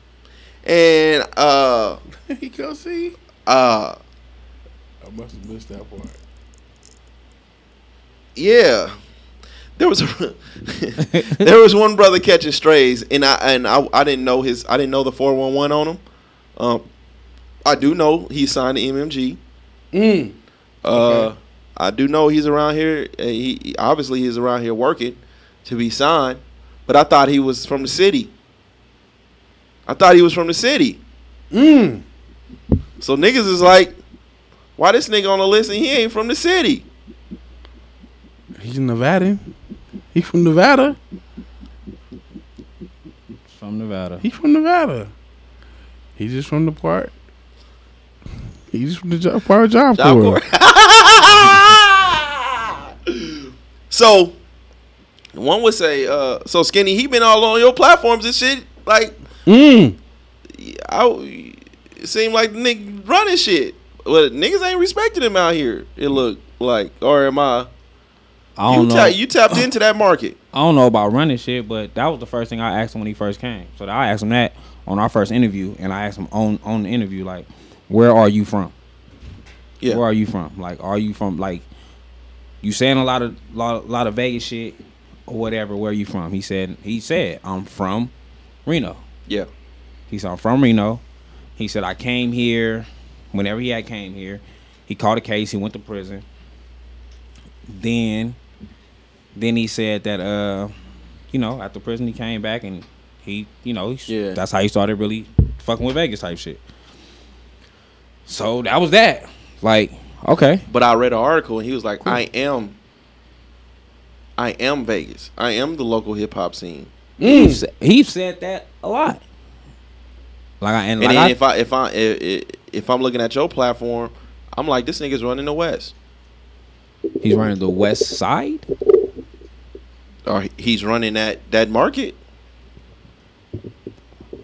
Speaker 1: and uh
Speaker 8: you go see.
Speaker 1: uh
Speaker 8: I must have missed that part.
Speaker 1: yeah. There was a, there was one brother catching strays, and I and I, I didn't know his I didn't know the four one one on him. Um, I do know he signed to MMG.
Speaker 8: Mm.
Speaker 1: Uh, I do know he's around here. and He, he- obviously he's around here working to be signed, but I thought he was from the city. I thought he was from the city.
Speaker 8: Mm.
Speaker 1: So niggas is like, why this nigga on the list and he ain't from the city?
Speaker 8: He's Nevadan. He from Nevada.
Speaker 3: From Nevada.
Speaker 8: He from Nevada. He just from the part. He just from the job, part of Job,
Speaker 1: Job
Speaker 8: Corps.
Speaker 1: Corps. so one would say, uh, so skinny, he been all on your platforms and shit. Like,
Speaker 8: Mm.
Speaker 1: I it seemed like the nigga running shit. but niggas ain't respecting him out here. It look like, or am I?
Speaker 3: I
Speaker 1: You,
Speaker 3: don't know.
Speaker 1: ta- you tapped into that market.
Speaker 3: I don't know about running shit, but that was the first thing I asked him when he first came. So I asked him that on our first interview, and I asked him on on the interview like, "Where are you from?
Speaker 1: Yeah.
Speaker 3: Where are you from? Like, are you from like you saying a lot of lot, lot of Vegas shit or whatever? Where are you from?" He said he said I'm from Reno.
Speaker 1: Yeah.
Speaker 3: He said I'm from Reno. He said I came here whenever he had came here. He caught a case. He went to prison. Then, then he said that uh, you know, after prison he came back and he, you know, he,
Speaker 1: Yeah.
Speaker 3: that's how he started really fucking with Vegas type shit. So that was that. Like, okay,
Speaker 1: But I read an article and he was like, I am, I am Vegas. I am the local hip hop scene.
Speaker 3: he, sa- he said that a lot. Like, I, and,
Speaker 1: And
Speaker 3: like I,
Speaker 1: if I if I if, if I'm looking at your platform, I'm like, this nigga's running the West,
Speaker 3: he's running the West Side.
Speaker 1: Or he's running that that market.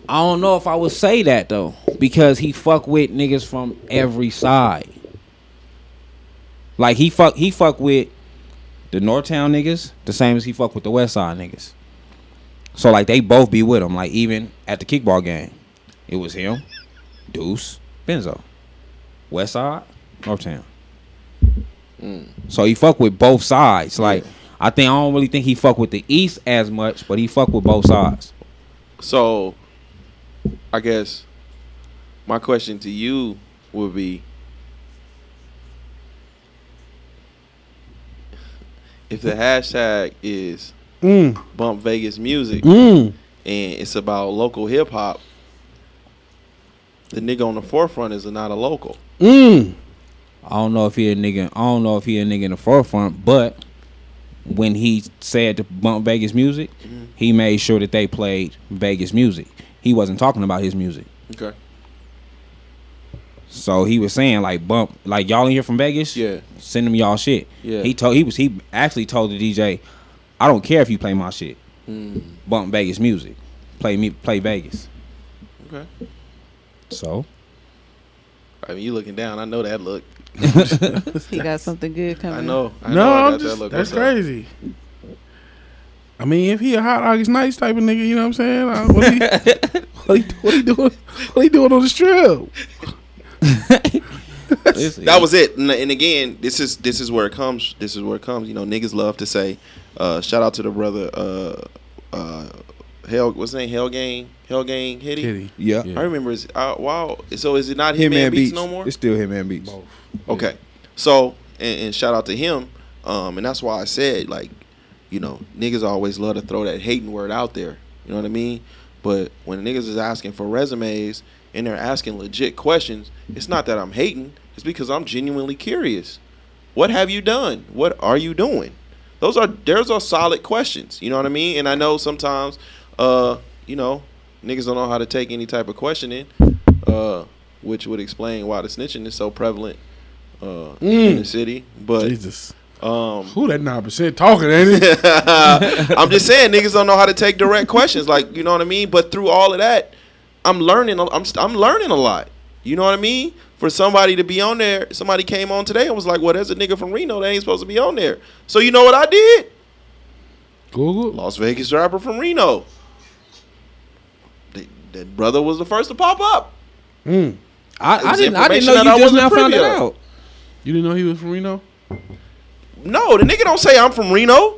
Speaker 3: I don't know if I would say that though, because he fuck with niggas from every side. Like he fuck he fuck with the Northtown niggas the same as he fuck with the West Side niggas. So like they both be with him. Like even at the kickball game, it was him, Deuce, Benzo, West Side, Northtown. Mm. So he fuck with both sides. Like I think I don't really think he fuck with the East as much, but he fuck with both sides.
Speaker 1: So, I guess my question to you would be if the hashtag is
Speaker 8: Mm.
Speaker 1: bump Vegas music
Speaker 8: Mm.
Speaker 1: and it's about local hip hop, the nigga on the forefront is not a local.
Speaker 8: Mm.
Speaker 3: I don't know if he a nigga. I don't know if he a nigga in the forefront, but when he said to bump Vegas music,
Speaker 1: Mm-hmm.
Speaker 3: he made sure that they played Vegas music. He wasn't talking about his music.
Speaker 1: Okay.
Speaker 3: So he was saying like bump like y'all in here from Vegas?
Speaker 1: Yeah.
Speaker 3: Send them y'all shit.
Speaker 1: Yeah.
Speaker 3: He told he was he actually told the DJ, I don't care if you play my shit.
Speaker 1: Mm.
Speaker 3: Bump Vegas music. Play me play Vegas.
Speaker 1: Okay.
Speaker 3: So
Speaker 1: I mean, you looking down. I know that look.
Speaker 6: He got something good coming.
Speaker 1: I know. I
Speaker 8: no,
Speaker 1: know I
Speaker 8: I'm just,
Speaker 1: that look.
Speaker 8: that's
Speaker 1: What's up?
Speaker 8: crazy. I mean, if he a hot August nights type of nigga, you know what I'm saying? Uh, what, he, what, he, what he doing? What he doing on the strip?
Speaker 1: That was it. And, and again, this is this is where it comes. This is where it comes. You know, niggas love to say, uh, shout out to the brother, uh, uh, Hell, what's his name? Hell Gang, Hell Gang, Hitty.
Speaker 8: Kitty.
Speaker 3: yeah.
Speaker 1: I remember. His, uh, wow. So is it not Hitman, Beats, no more?
Speaker 3: It's still Hitman Beats.
Speaker 1: Okay. So and, and shout out to him. Um, and that's why I said like, you know, niggas always love to throw that hating word out there. You know what I mean? But when niggas is asking for resumes and they're asking legit questions, it's not that I'm hating. It's because I'm genuinely curious. What have you done? What are you doing? Those are there's are solid questions. You know what I mean? And I know sometimes, uh, you know, niggas don't know how to take any type of questioning, uh, which would explain why the snitching is so prevalent uh, in the city. But
Speaker 8: Jesus.
Speaker 1: um,
Speaker 8: Who that nine percent talking, ain't it?
Speaker 1: I'm just saying niggas don't know how to take direct questions. Like you know what I mean. But through all of that, I'm learning. I'm I'm learning a lot. You know what I mean? For somebody to be on there, somebody came on today and was like, "Well, there's a nigga from Reno that ain't supposed to be on there." So you know what I did?
Speaker 8: Google.
Speaker 1: Las Vegas rapper from Reno. The- That brother was the first to pop up.
Speaker 8: Mm.
Speaker 3: I, I didn't I didn't know
Speaker 1: that I
Speaker 3: you just now
Speaker 1: wasn't
Speaker 3: found it out.
Speaker 8: You didn't know he was from Reno?
Speaker 1: No, the nigga don't say I'm from Reno.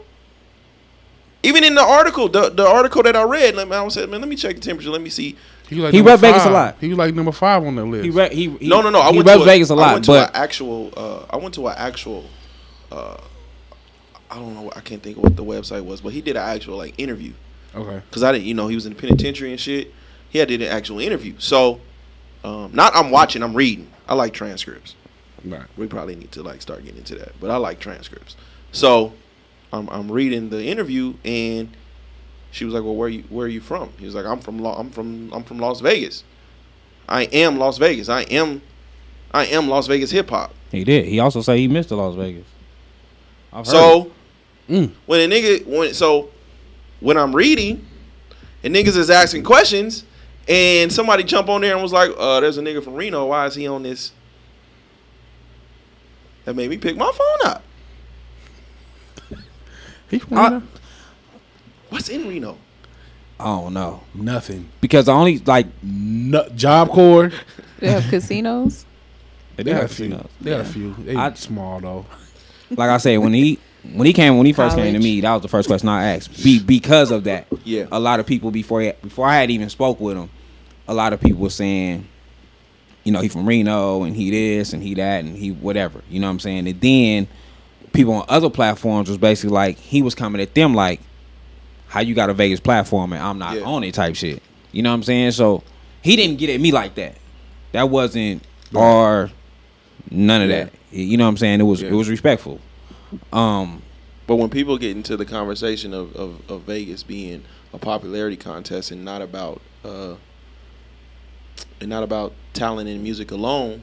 Speaker 1: Even in the article, the, the article that I read, let me, I said, man, let me check the temperature. Let me see.
Speaker 8: He, was like
Speaker 3: He rep Vegas a lot.
Speaker 8: He was like number five on that list.
Speaker 3: He, re- he, he
Speaker 1: no, no, no. I
Speaker 3: he
Speaker 1: went
Speaker 3: reps
Speaker 1: to
Speaker 3: Vegas a
Speaker 1: I
Speaker 3: lot,
Speaker 1: went to
Speaker 3: but
Speaker 1: an actual. Uh, I went to an actual. Uh, I don't know. I can't think of what the website was, but he did an actual like interview
Speaker 8: okay.
Speaker 1: because I didn't. You know, he was in the penitentiary and shit. He had did an actual interview. So, um, not I'm watching. I'm reading. I like transcripts.
Speaker 8: Right.
Speaker 1: We probably need to like start getting into that, but I like transcripts. So, I'm I'm reading the interview and she was like, "Well, where you where are you from?" He was like, "I'm from La- I'm from I'm from Las Vegas. I am Las Vegas. I am I am Las Vegas hip hop."
Speaker 3: he did. He also said he missed the Las Vegas. I've heard.
Speaker 1: So
Speaker 8: Mm.
Speaker 1: when a nigga when so when I'm reading and niggas is asking questions and somebody jump on there and was like, uh, there's a nigga from Reno, why is he on this? That made me pick my phone up.
Speaker 8: He from
Speaker 3: I-
Speaker 8: Reno?
Speaker 1: What's in Reno?
Speaker 3: I don't know
Speaker 8: Nothing.
Speaker 3: because the only like
Speaker 8: No, Job Corps.
Speaker 6: They have casinos.
Speaker 3: they
Speaker 8: They
Speaker 3: do
Speaker 8: got a
Speaker 3: have
Speaker 8: few.
Speaker 3: casinos.
Speaker 8: They got a few. They
Speaker 3: I-
Speaker 8: small though.
Speaker 3: like I said, when he when he came when he first came to me, that was the first question I asked. Be because of that.
Speaker 1: Yeah.
Speaker 3: A lot of people before he, before I had even spoke with him, a lot of people saying, you know, he from Reno and he this and he that and he whatever. You know what I'm saying? And then people on other platforms was basically like he was coming at them like, how you got a Vegas platform and I'm not
Speaker 1: Yeah.
Speaker 3: on it type shit. You know what I'm saying? So he didn't get at me like that. That wasn't or none of
Speaker 1: Yeah.
Speaker 3: that. You know what I'm saying? It was
Speaker 1: Yeah.
Speaker 3: it was respectful. Um,
Speaker 1: But when people get into the conversation of, of, of Vegas being a popularity contest and not about uh, and not about talent and music alone,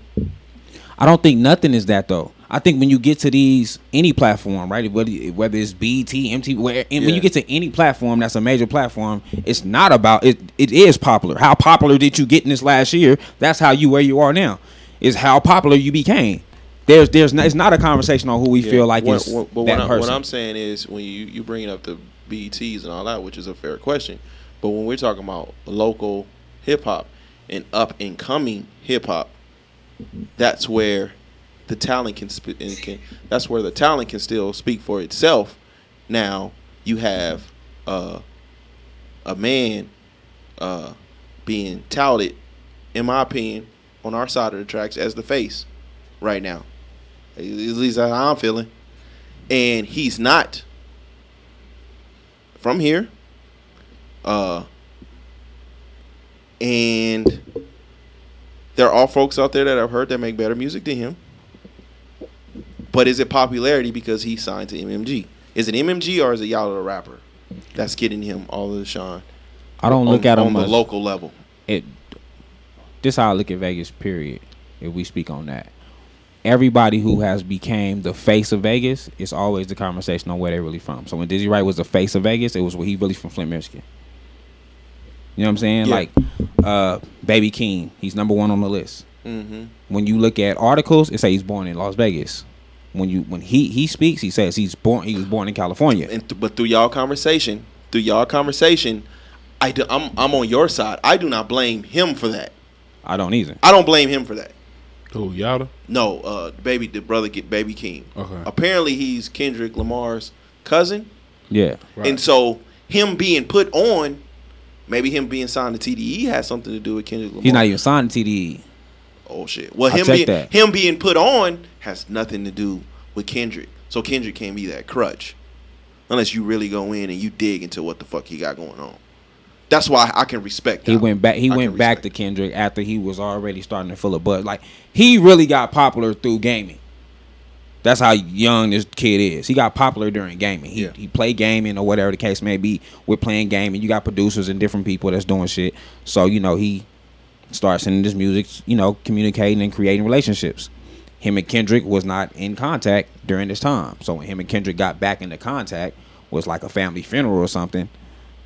Speaker 3: I don't think nothing is that though. I think when you get to these any platform, right? Whether whether it's BT, MTV, where and when you get to any platform that's a major platform, it's not about it. It is popular. How popular did you get in this last year? That's how you where you are now. Is how popular you became. There's there's not, it's not a conversation on who we
Speaker 1: Yeah.
Speaker 3: feel like
Speaker 1: What-
Speaker 3: is
Speaker 1: what- but
Speaker 3: that
Speaker 1: what, I,
Speaker 3: person.
Speaker 1: what I'm saying is when you you bringing up the BETs and all that, which is a fair question, but when we're talking about local hip hop and up and coming hip hop, that's where the talent can, sp- can that's where the talent can still speak for itself. Now you have uh, a man uh, being touted, in my opinion, on our side of the tracks as the face right now. At least that's how I'm feeling. And he's not from here. Uh, and there are folks out there that I've heard that make better music than him. But is it popularity because he signed to MMG? Is it MMG or is it y'all the rapper that's getting him all of the shine?
Speaker 3: I don't look
Speaker 1: on,
Speaker 3: at
Speaker 1: on
Speaker 3: him
Speaker 1: the
Speaker 3: as
Speaker 1: local level.
Speaker 3: it. This how I look at Vegas. Period. If we speak on that, everybody who has became the face of Vegas, it's always the conversation on where they're really from. So when Dizzy Wright was the face of Vegas, it was where he really from Flint, Michigan. You know what I'm saying?
Speaker 1: Yeah.
Speaker 3: Like, uh, Baby Keem, he's number one on the list.
Speaker 1: Mm-hmm.
Speaker 3: When you look at articles, it say he's born in Las Vegas. When you when he he speaks, he says he's born he was born in California.
Speaker 1: And th- but through y'all conversation, through y'all conversation, I do, I'm I'm on your side. I do not blame him for that.
Speaker 3: I don't either.
Speaker 1: I don't blame him for that.
Speaker 8: Who Yada?
Speaker 1: No, uh, baby, the brother get Baby Keem.
Speaker 8: Okay.
Speaker 1: Apparently, he's Kendrick Lamar's cousin,
Speaker 3: Yeah.
Speaker 8: Right.
Speaker 1: and so him being put on, maybe him being signed to TDE has something to do with Kendrick Lamar.
Speaker 3: He's not even signed to TDE.
Speaker 1: Oh shit. Well, him being
Speaker 3: that.
Speaker 1: him being put on has nothing to do with Kendrick. So Kendrick can't be that crutch, unless you really go in and you dig into what the fuck he got going on. That's why I can respect.
Speaker 3: He
Speaker 1: that.
Speaker 3: went back. He
Speaker 1: I
Speaker 3: went back to Kendrick after he was already starting to fill a buzz. Like he really got popular through gaming. That's how young this kid is. He got popular during gaming. He
Speaker 1: Yeah.
Speaker 3: he played gaming or whatever the case may be. We're playing gaming. You got producers and different people that's doing shit. So you know he starts sending this music. You know, communicating and creating relationships. Him and Kendrick was not in contact during this time. So when him and Kendrick got back into contact, was like a family funeral or something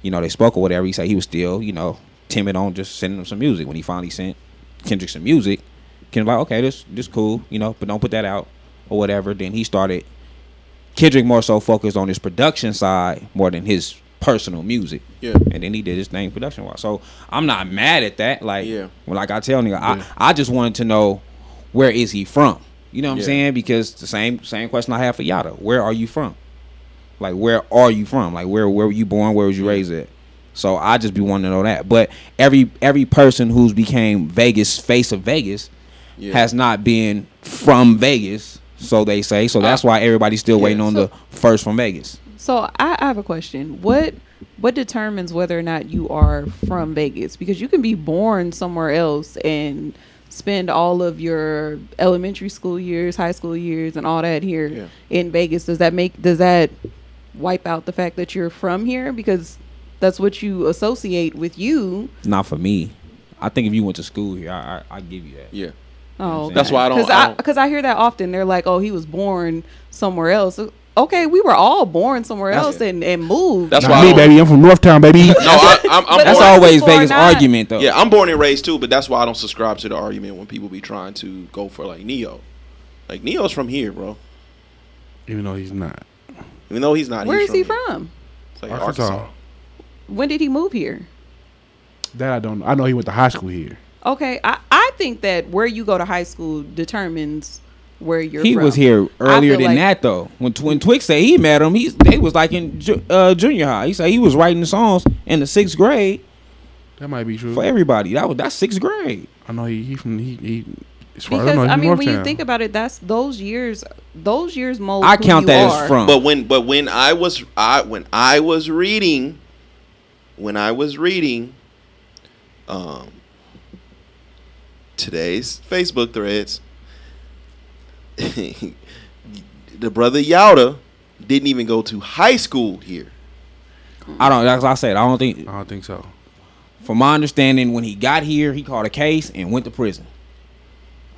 Speaker 3: you know, they spoke or whatever. He said he was still, you know, timid on just sending him some music. When he finally sent Kendrick some music, Kendrick like, okay, this this cool, you know, but don't put that out or whatever. Then he started Kendrick more so focused on his production side more than his personal music.
Speaker 1: Yeah.
Speaker 3: And then he did his thing production wise. So I'm not mad at that. Like
Speaker 1: Yeah.
Speaker 3: well, like I tell nigga, I, I just wanted to know where is he from? You know what I'm saying? Because the same same question I have for Yada. Where are you from? Like where are you from? Like where where were you born? Where was you raised at? So I just be wanting to know that. But every every person who's became Vegas face of Vegas
Speaker 1: Yeah.
Speaker 3: has not been from Vegas, so they say. So that's ah, why everybody's still
Speaker 1: Yeah.
Speaker 3: waiting on the first from Vegas.
Speaker 6: So I, I have a question. What what determines whether or not you are from Vegas? Because you can be born somewhere else and spend all of your elementary school years, high school years, and all that here
Speaker 1: Yeah.
Speaker 6: in Vegas. Does that make does that wipe out the fact that you're from here? Because that's what you associate with you.
Speaker 3: Not for me. I think if you went to school here, I I, I give you that.
Speaker 1: Yeah.
Speaker 6: Oh,
Speaker 3: That's
Speaker 1: why I don't-
Speaker 6: Because
Speaker 1: I
Speaker 6: I, because I hear that often. They're like, "Oh, he was born somewhere else." Okay, we were all born somewhere
Speaker 1: That's-
Speaker 6: else and, and moved.
Speaker 1: That's
Speaker 8: Not
Speaker 1: why
Speaker 8: me,
Speaker 1: don't-
Speaker 8: baby. I'm from Northtown, baby.
Speaker 1: No, I, I'm, I'm
Speaker 3: That's always Vegas argument though.
Speaker 1: yeah, I'm born and raised too, but that's why I don't subscribe to the argument when people be trying to go for like Neo. Like Neo's from here, bro.
Speaker 8: Even though he's not.
Speaker 1: Even though he's not.
Speaker 6: Where
Speaker 1: he's
Speaker 6: is he
Speaker 1: here.
Speaker 6: from?
Speaker 1: It's like
Speaker 8: Arkansas.
Speaker 1: Arkansas.
Speaker 6: When did he move here?
Speaker 8: That I don't know. I know he went to high school here.
Speaker 6: Okay, I, I think that where you go to high school determines where you're
Speaker 3: he
Speaker 6: from.
Speaker 3: was here earlier than
Speaker 6: like-
Speaker 3: that though. When when Twix said he met him, he they was like in ju- uh, junior high. He said he was writing songs in the sixth grade
Speaker 8: That might be true.
Speaker 3: for everybody. That was that's sixth grade.
Speaker 8: I know he, he from he, he as far as I
Speaker 6: Because
Speaker 8: know,
Speaker 6: I
Speaker 8: from
Speaker 6: mean, when you think about it, that's those years. Those years mold.
Speaker 3: I
Speaker 6: who
Speaker 3: count
Speaker 6: you
Speaker 3: that
Speaker 6: are.
Speaker 3: as from.
Speaker 1: But when but when I was I when I was reading when I was reading um today's Facebook threads the brother Yada didn't even go to high school here.
Speaker 3: I don't. As I said, I don't think.
Speaker 8: I don't think so.
Speaker 3: From my understanding, when he got here, he caught a case and went to prison.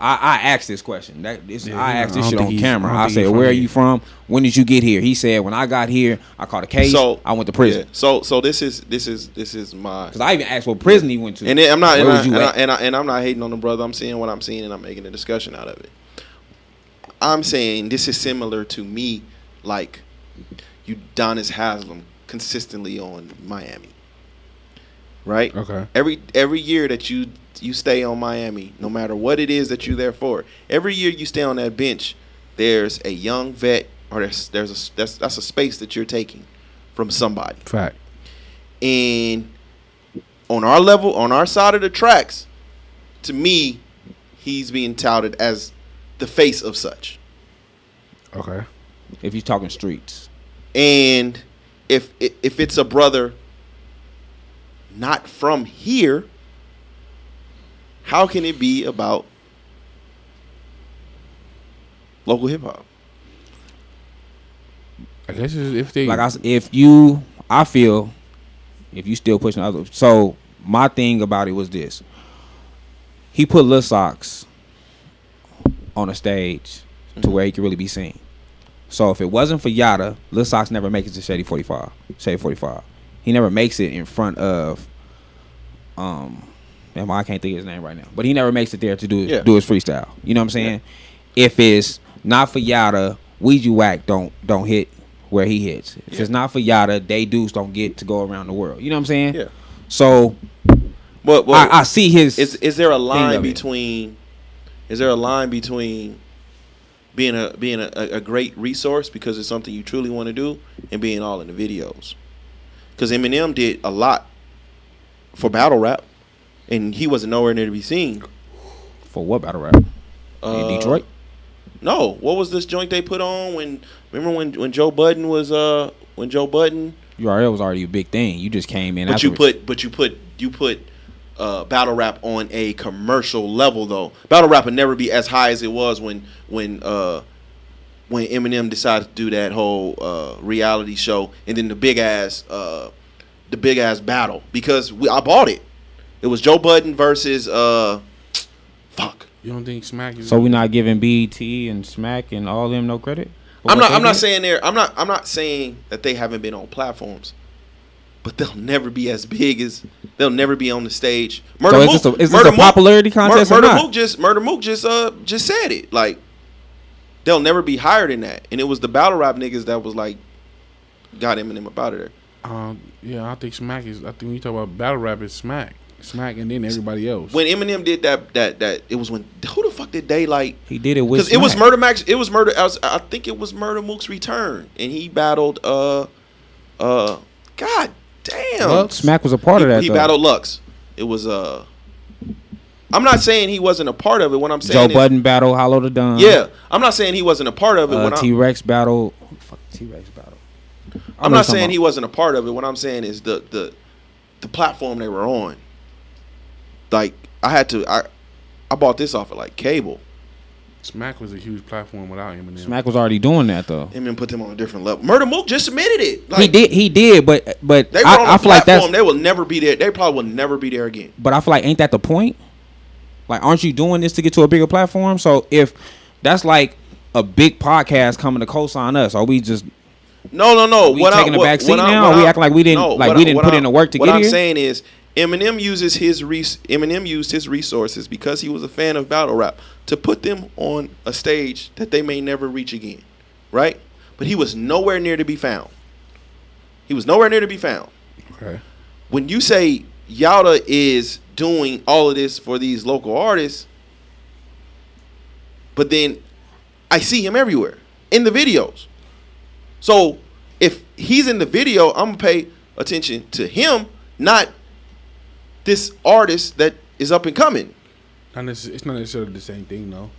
Speaker 3: I, I asked this question. That this,
Speaker 8: Yeah,
Speaker 3: I asked this
Speaker 8: don't
Speaker 3: shit on
Speaker 8: he's-
Speaker 3: camera.
Speaker 8: I
Speaker 3: I, said, "Where are you from? When did you get here?" He said, "When I got here, I caught a case.
Speaker 1: So
Speaker 3: I went to prison."
Speaker 1: Yeah. So so this is this is this is my
Speaker 3: Because I even asked what prison he went to.
Speaker 1: And then I'm not, and, I, and, I, and, I, and I'm not hating on the brother. I'm seeing what I'm seeing, and I'm making a discussion out of it. I'm saying this is similar to me, like Udonis Haslem consistently on Miami, right?
Speaker 8: Okay.
Speaker 1: Every every year that you you stay on Miami, no matter what it is that you're there for, every year you stay on that bench, there's a young vet, or there's there's a that's that's a space that you're taking from somebody
Speaker 8: Fact.
Speaker 1: and on our level, on our side of the tracks, to me, he's being touted as the face of such.
Speaker 8: Okay.
Speaker 3: If you're talking streets,
Speaker 1: And if if it's a brother not from here, how can it be about local hip hop?
Speaker 8: I guess if they
Speaker 3: like I, s- if you, I feel, if you still pushing other. So my thing about it was this: he put Lil Socks on a stage to mm-hmm. where he could really be seen. So if it wasn't for Yada, Lil Socks never makes it to Shady Forty Five. Shady Forty Five. He never makes it in front of. Um, damn, I can't think of his name right now, but he never makes it there to do
Speaker 1: Yeah.
Speaker 3: do his freestyle. You know what I'm saying? If it's not for Yada, Ouija Whack don't don't hit where he hits. If it's not for Yada, they dudes don't get to go around the world. You know what I'm saying?
Speaker 1: Yeah.
Speaker 3: So
Speaker 1: But,
Speaker 3: I, I see his.
Speaker 1: is is there a line between is there a line between being a being a a great resource because it's something you truly want to do and being all in the videos? Because Eminem did a lot for battle rap, and he wasn't nowhere near to be seen.
Speaker 3: for what battle rap?
Speaker 1: Uh,
Speaker 3: in Detroit.
Speaker 1: No, what was this joint they put on when? Remember when when Joe Budden was uh when Joe Budden?
Speaker 3: URL was already a big thing. You just came in.
Speaker 1: But you put but you put you put uh, battle rap on a commercial level though. Battle rap would never be as high as it was when when uh when Eminem decided to do that whole uh, reality show and then the big ass uh the big ass battle because we I bought it. It was Joe Budden versus uh fuck.
Speaker 8: you don't think Smack is
Speaker 3: So we're not giving BET and Smack and all them no credit.
Speaker 1: I'm not. I'm not
Speaker 3: did?
Speaker 1: saying they're. I'm not. I'm not saying that they haven't been on platforms, but they'll never be as big as. They'll never be on the stage. Murder
Speaker 3: is
Speaker 1: Mook.
Speaker 3: this a- is this
Speaker 1: Murder
Speaker 3: a popularity contest or
Speaker 1: Murder
Speaker 3: not?
Speaker 1: Mook just. Murda Mook just. Uh. Just said it. Like. They'll never be higher than that, and it was the battle rap niggas that was like, got Eminem up out of there.
Speaker 8: Um, yeah, I think Smack is. I think when you talk about battle rap, it's Smack, Smack, and then everybody else.
Speaker 1: When Eminem did that, that that it was when who the fuck did Daylyt?
Speaker 3: He did it with.
Speaker 1: Because it was Murder Max. It was Murder. I, was, I think it was Murda Mook's return, and he battled. Uh. Uh. God damn.
Speaker 8: Lux?
Speaker 3: Smack was a part
Speaker 1: he,
Speaker 3: of that.
Speaker 1: he
Speaker 3: though.
Speaker 1: battled Lux. It was uh I'm not saying he wasn't a part of it. What I'm
Speaker 3: Joe
Speaker 1: saying is, Joe
Speaker 3: Budden battle, Hollow da Don.
Speaker 1: yeah, I'm not saying he wasn't a part of it.
Speaker 3: Uh,
Speaker 1: when
Speaker 3: T
Speaker 1: I'm,
Speaker 3: Rex battle. Fuck T Rex battle? I
Speaker 1: I'm not saying
Speaker 3: talking
Speaker 1: he wasn't a part of it. What I'm saying is the the the platform they were on. Like I had to I I bought this off of like cable.
Speaker 8: Smack was a huge platform without Eminem.
Speaker 3: about. Smack was already doing that though.
Speaker 1: Eminem put them on a different level. Murda Mook just submitted it. Like,
Speaker 3: he did. He did. But but
Speaker 1: They were on
Speaker 3: I,
Speaker 1: a
Speaker 3: I feel like that's.
Speaker 1: They will never be there. They probably will never be there again.
Speaker 3: But I feel like ain't that the point? Like, aren't you doing this to get to a bigger platform? So if that's like a big podcast coming to co-sign us, are we just
Speaker 1: No, no, no.
Speaker 3: we
Speaker 1: what
Speaker 3: taking
Speaker 1: I,
Speaker 3: a
Speaker 1: what,
Speaker 3: back seat now?
Speaker 1: what
Speaker 3: Or we
Speaker 1: I-
Speaker 3: acting like we didn't- like we
Speaker 1: I-
Speaker 3: didn't put
Speaker 1: I-
Speaker 3: in the work to
Speaker 1: what
Speaker 3: get
Speaker 1: I'm
Speaker 3: here?
Speaker 1: saying is Eminem uses his res- Eminem used his resources because he was a fan of battle rap to put them on a stage that they may never reach again, right? But he was nowhere near to be found. He was nowhere near to be found.
Speaker 8: Okay.
Speaker 1: When you say Yada is doing all of this for these local artists, but then I see him everywhere in the videos. So if he's in the video, I'm gonna pay attention to him, not this artist that is up and coming.
Speaker 8: Not it's not necessarily the same thing though.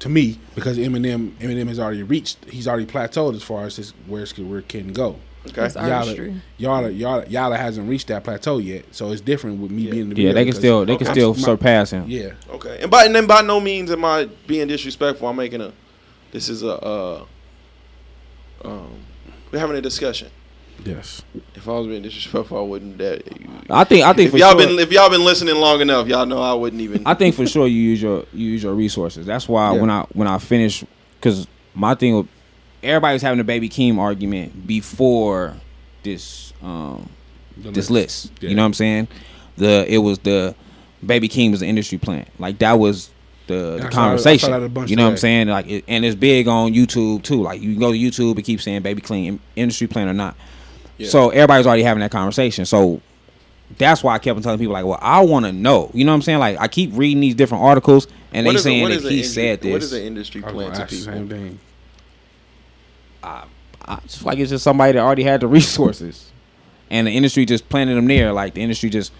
Speaker 8: To me, because Eminem, Eminem has already reached, he's already plateaued as far as his, where it can go.
Speaker 1: Okay.
Speaker 6: It's artistry.
Speaker 8: Yada, Yada, Yada hasn't reached that plateau yet, so it's different with me being the
Speaker 3: yeah? They can still they can
Speaker 1: okay.
Speaker 3: still
Speaker 8: my-
Speaker 3: surpass him.
Speaker 8: Yeah,
Speaker 1: Okay. And by and then by no means am I being disrespectful. I'm making a this is a uh um we're having a discussion.
Speaker 8: yes.
Speaker 1: If I was being disrespectful, I wouldn't that
Speaker 3: I think I think
Speaker 1: if
Speaker 3: for
Speaker 1: y'all
Speaker 3: sure,
Speaker 1: been if y'all been listening long enough, y'all know I wouldn't even
Speaker 3: I think for sure you use your you use your resources. That's why
Speaker 1: Yeah.
Speaker 3: when I when I finish, because my thing, with, everybody was having a baby Keem argument before this um
Speaker 8: The
Speaker 3: this
Speaker 8: list.
Speaker 3: list.
Speaker 8: Yeah.
Speaker 3: You know what I'm saying? The it was the baby Keem was the industry plant. Like that was the,
Speaker 8: I
Speaker 3: the
Speaker 8: saw- saw
Speaker 3: conversation.
Speaker 8: that
Speaker 3: you know what I'm saying? Like it, and it's big on YouTube too. Like you can go to YouTube and keep saying baby Keem industry plant or not. So everybody's already having that conversation. So that's why I kept on telling people like, well, I want to know. You know what I'm saying? Like I keep reading these different articles and
Speaker 1: What
Speaker 3: they saying
Speaker 1: what
Speaker 3: that
Speaker 1: is a
Speaker 3: he
Speaker 1: industry-
Speaker 3: said this.
Speaker 1: What is an industry
Speaker 8: I
Speaker 1: plan
Speaker 8: gonna
Speaker 1: to
Speaker 8: ask the
Speaker 1: people?
Speaker 8: Thing.
Speaker 3: I just feel like it's just somebody that already had the resources, and the industry just planted them there. Like the industry just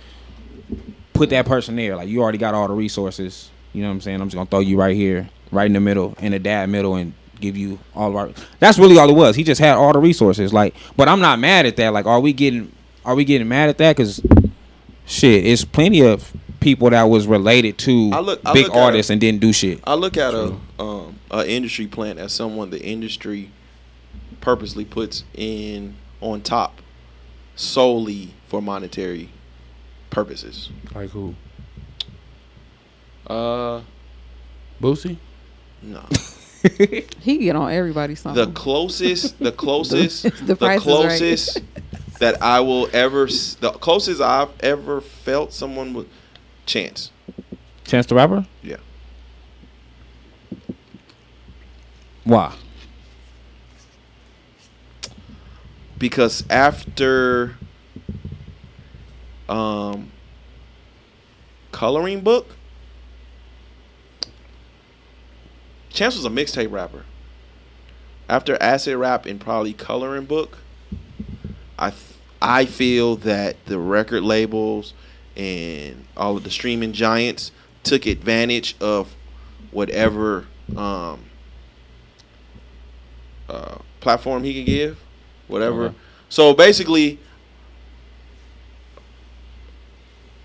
Speaker 3: put that person there. Like you already got all the resources. You know what I'm saying? I'm just gonna throw you right here, right in the middle, in the dad middle, and give you all of our. That's really all it was. He just had all the resources. Like, but I'm not mad at that. Like, are we getting are we getting mad at that? Cause shit, it's plenty of people that was related to
Speaker 1: I look- I
Speaker 3: big
Speaker 1: look
Speaker 3: artists and didn't do shit.
Speaker 1: I look at a um a industry plant as someone the industry purposely puts in on top solely for monetary purposes.
Speaker 8: Like who?
Speaker 1: Uh
Speaker 8: Boosie?
Speaker 1: no.
Speaker 6: He get on everybody's song.
Speaker 1: The closest the closest
Speaker 6: The
Speaker 1: the,
Speaker 6: price is right.
Speaker 1: closest that I will ever the closest I've ever felt someone with chance.
Speaker 3: Chance the Rapper?
Speaker 1: Yeah.
Speaker 3: Why?
Speaker 1: Because after um coloring book chance was a mixtape rapper. After acid rap and probably coloring book i th- i feel that the record labels and all of the streaming giants took advantage of whatever um uh, platform he could give whatever.
Speaker 3: Okay.
Speaker 1: So basically,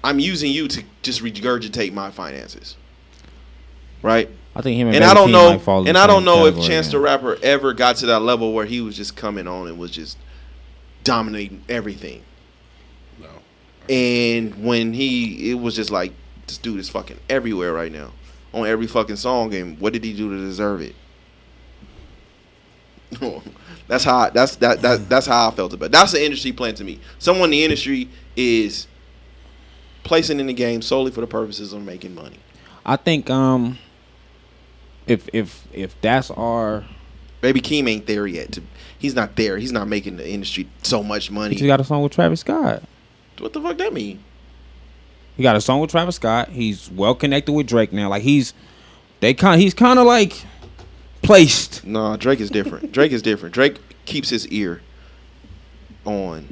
Speaker 1: I'm using you to just regurgitate my finances, right?
Speaker 3: I think him and,
Speaker 1: And I don't know,
Speaker 3: might fall in
Speaker 1: and I don't know if
Speaker 3: category
Speaker 1: Chance the. Rapper ever got to that level where he was just coming on and was just dominating everything.
Speaker 8: No.
Speaker 1: And when he, it was just like this dude is fucking everywhere right now, on every fucking song. And what did he do to deserve it? that's how that's that, that that's how I felt about. it. That's the industry plan to me. Someone in the industry is placing in the game solely for the purposes of making money.
Speaker 3: I think um if if if that's our
Speaker 1: Baby Keem ain't there yet. He's not there. He's not making the industry so much money.
Speaker 3: he got a song with Travis Scott.
Speaker 1: What the fuck that mean?
Speaker 3: He got a song with Travis Scott. He's well connected with Drake now. Like he's they kind he's kind of like placed.
Speaker 1: Nah, Drake is different. Drake is different. Drake keeps his ear on.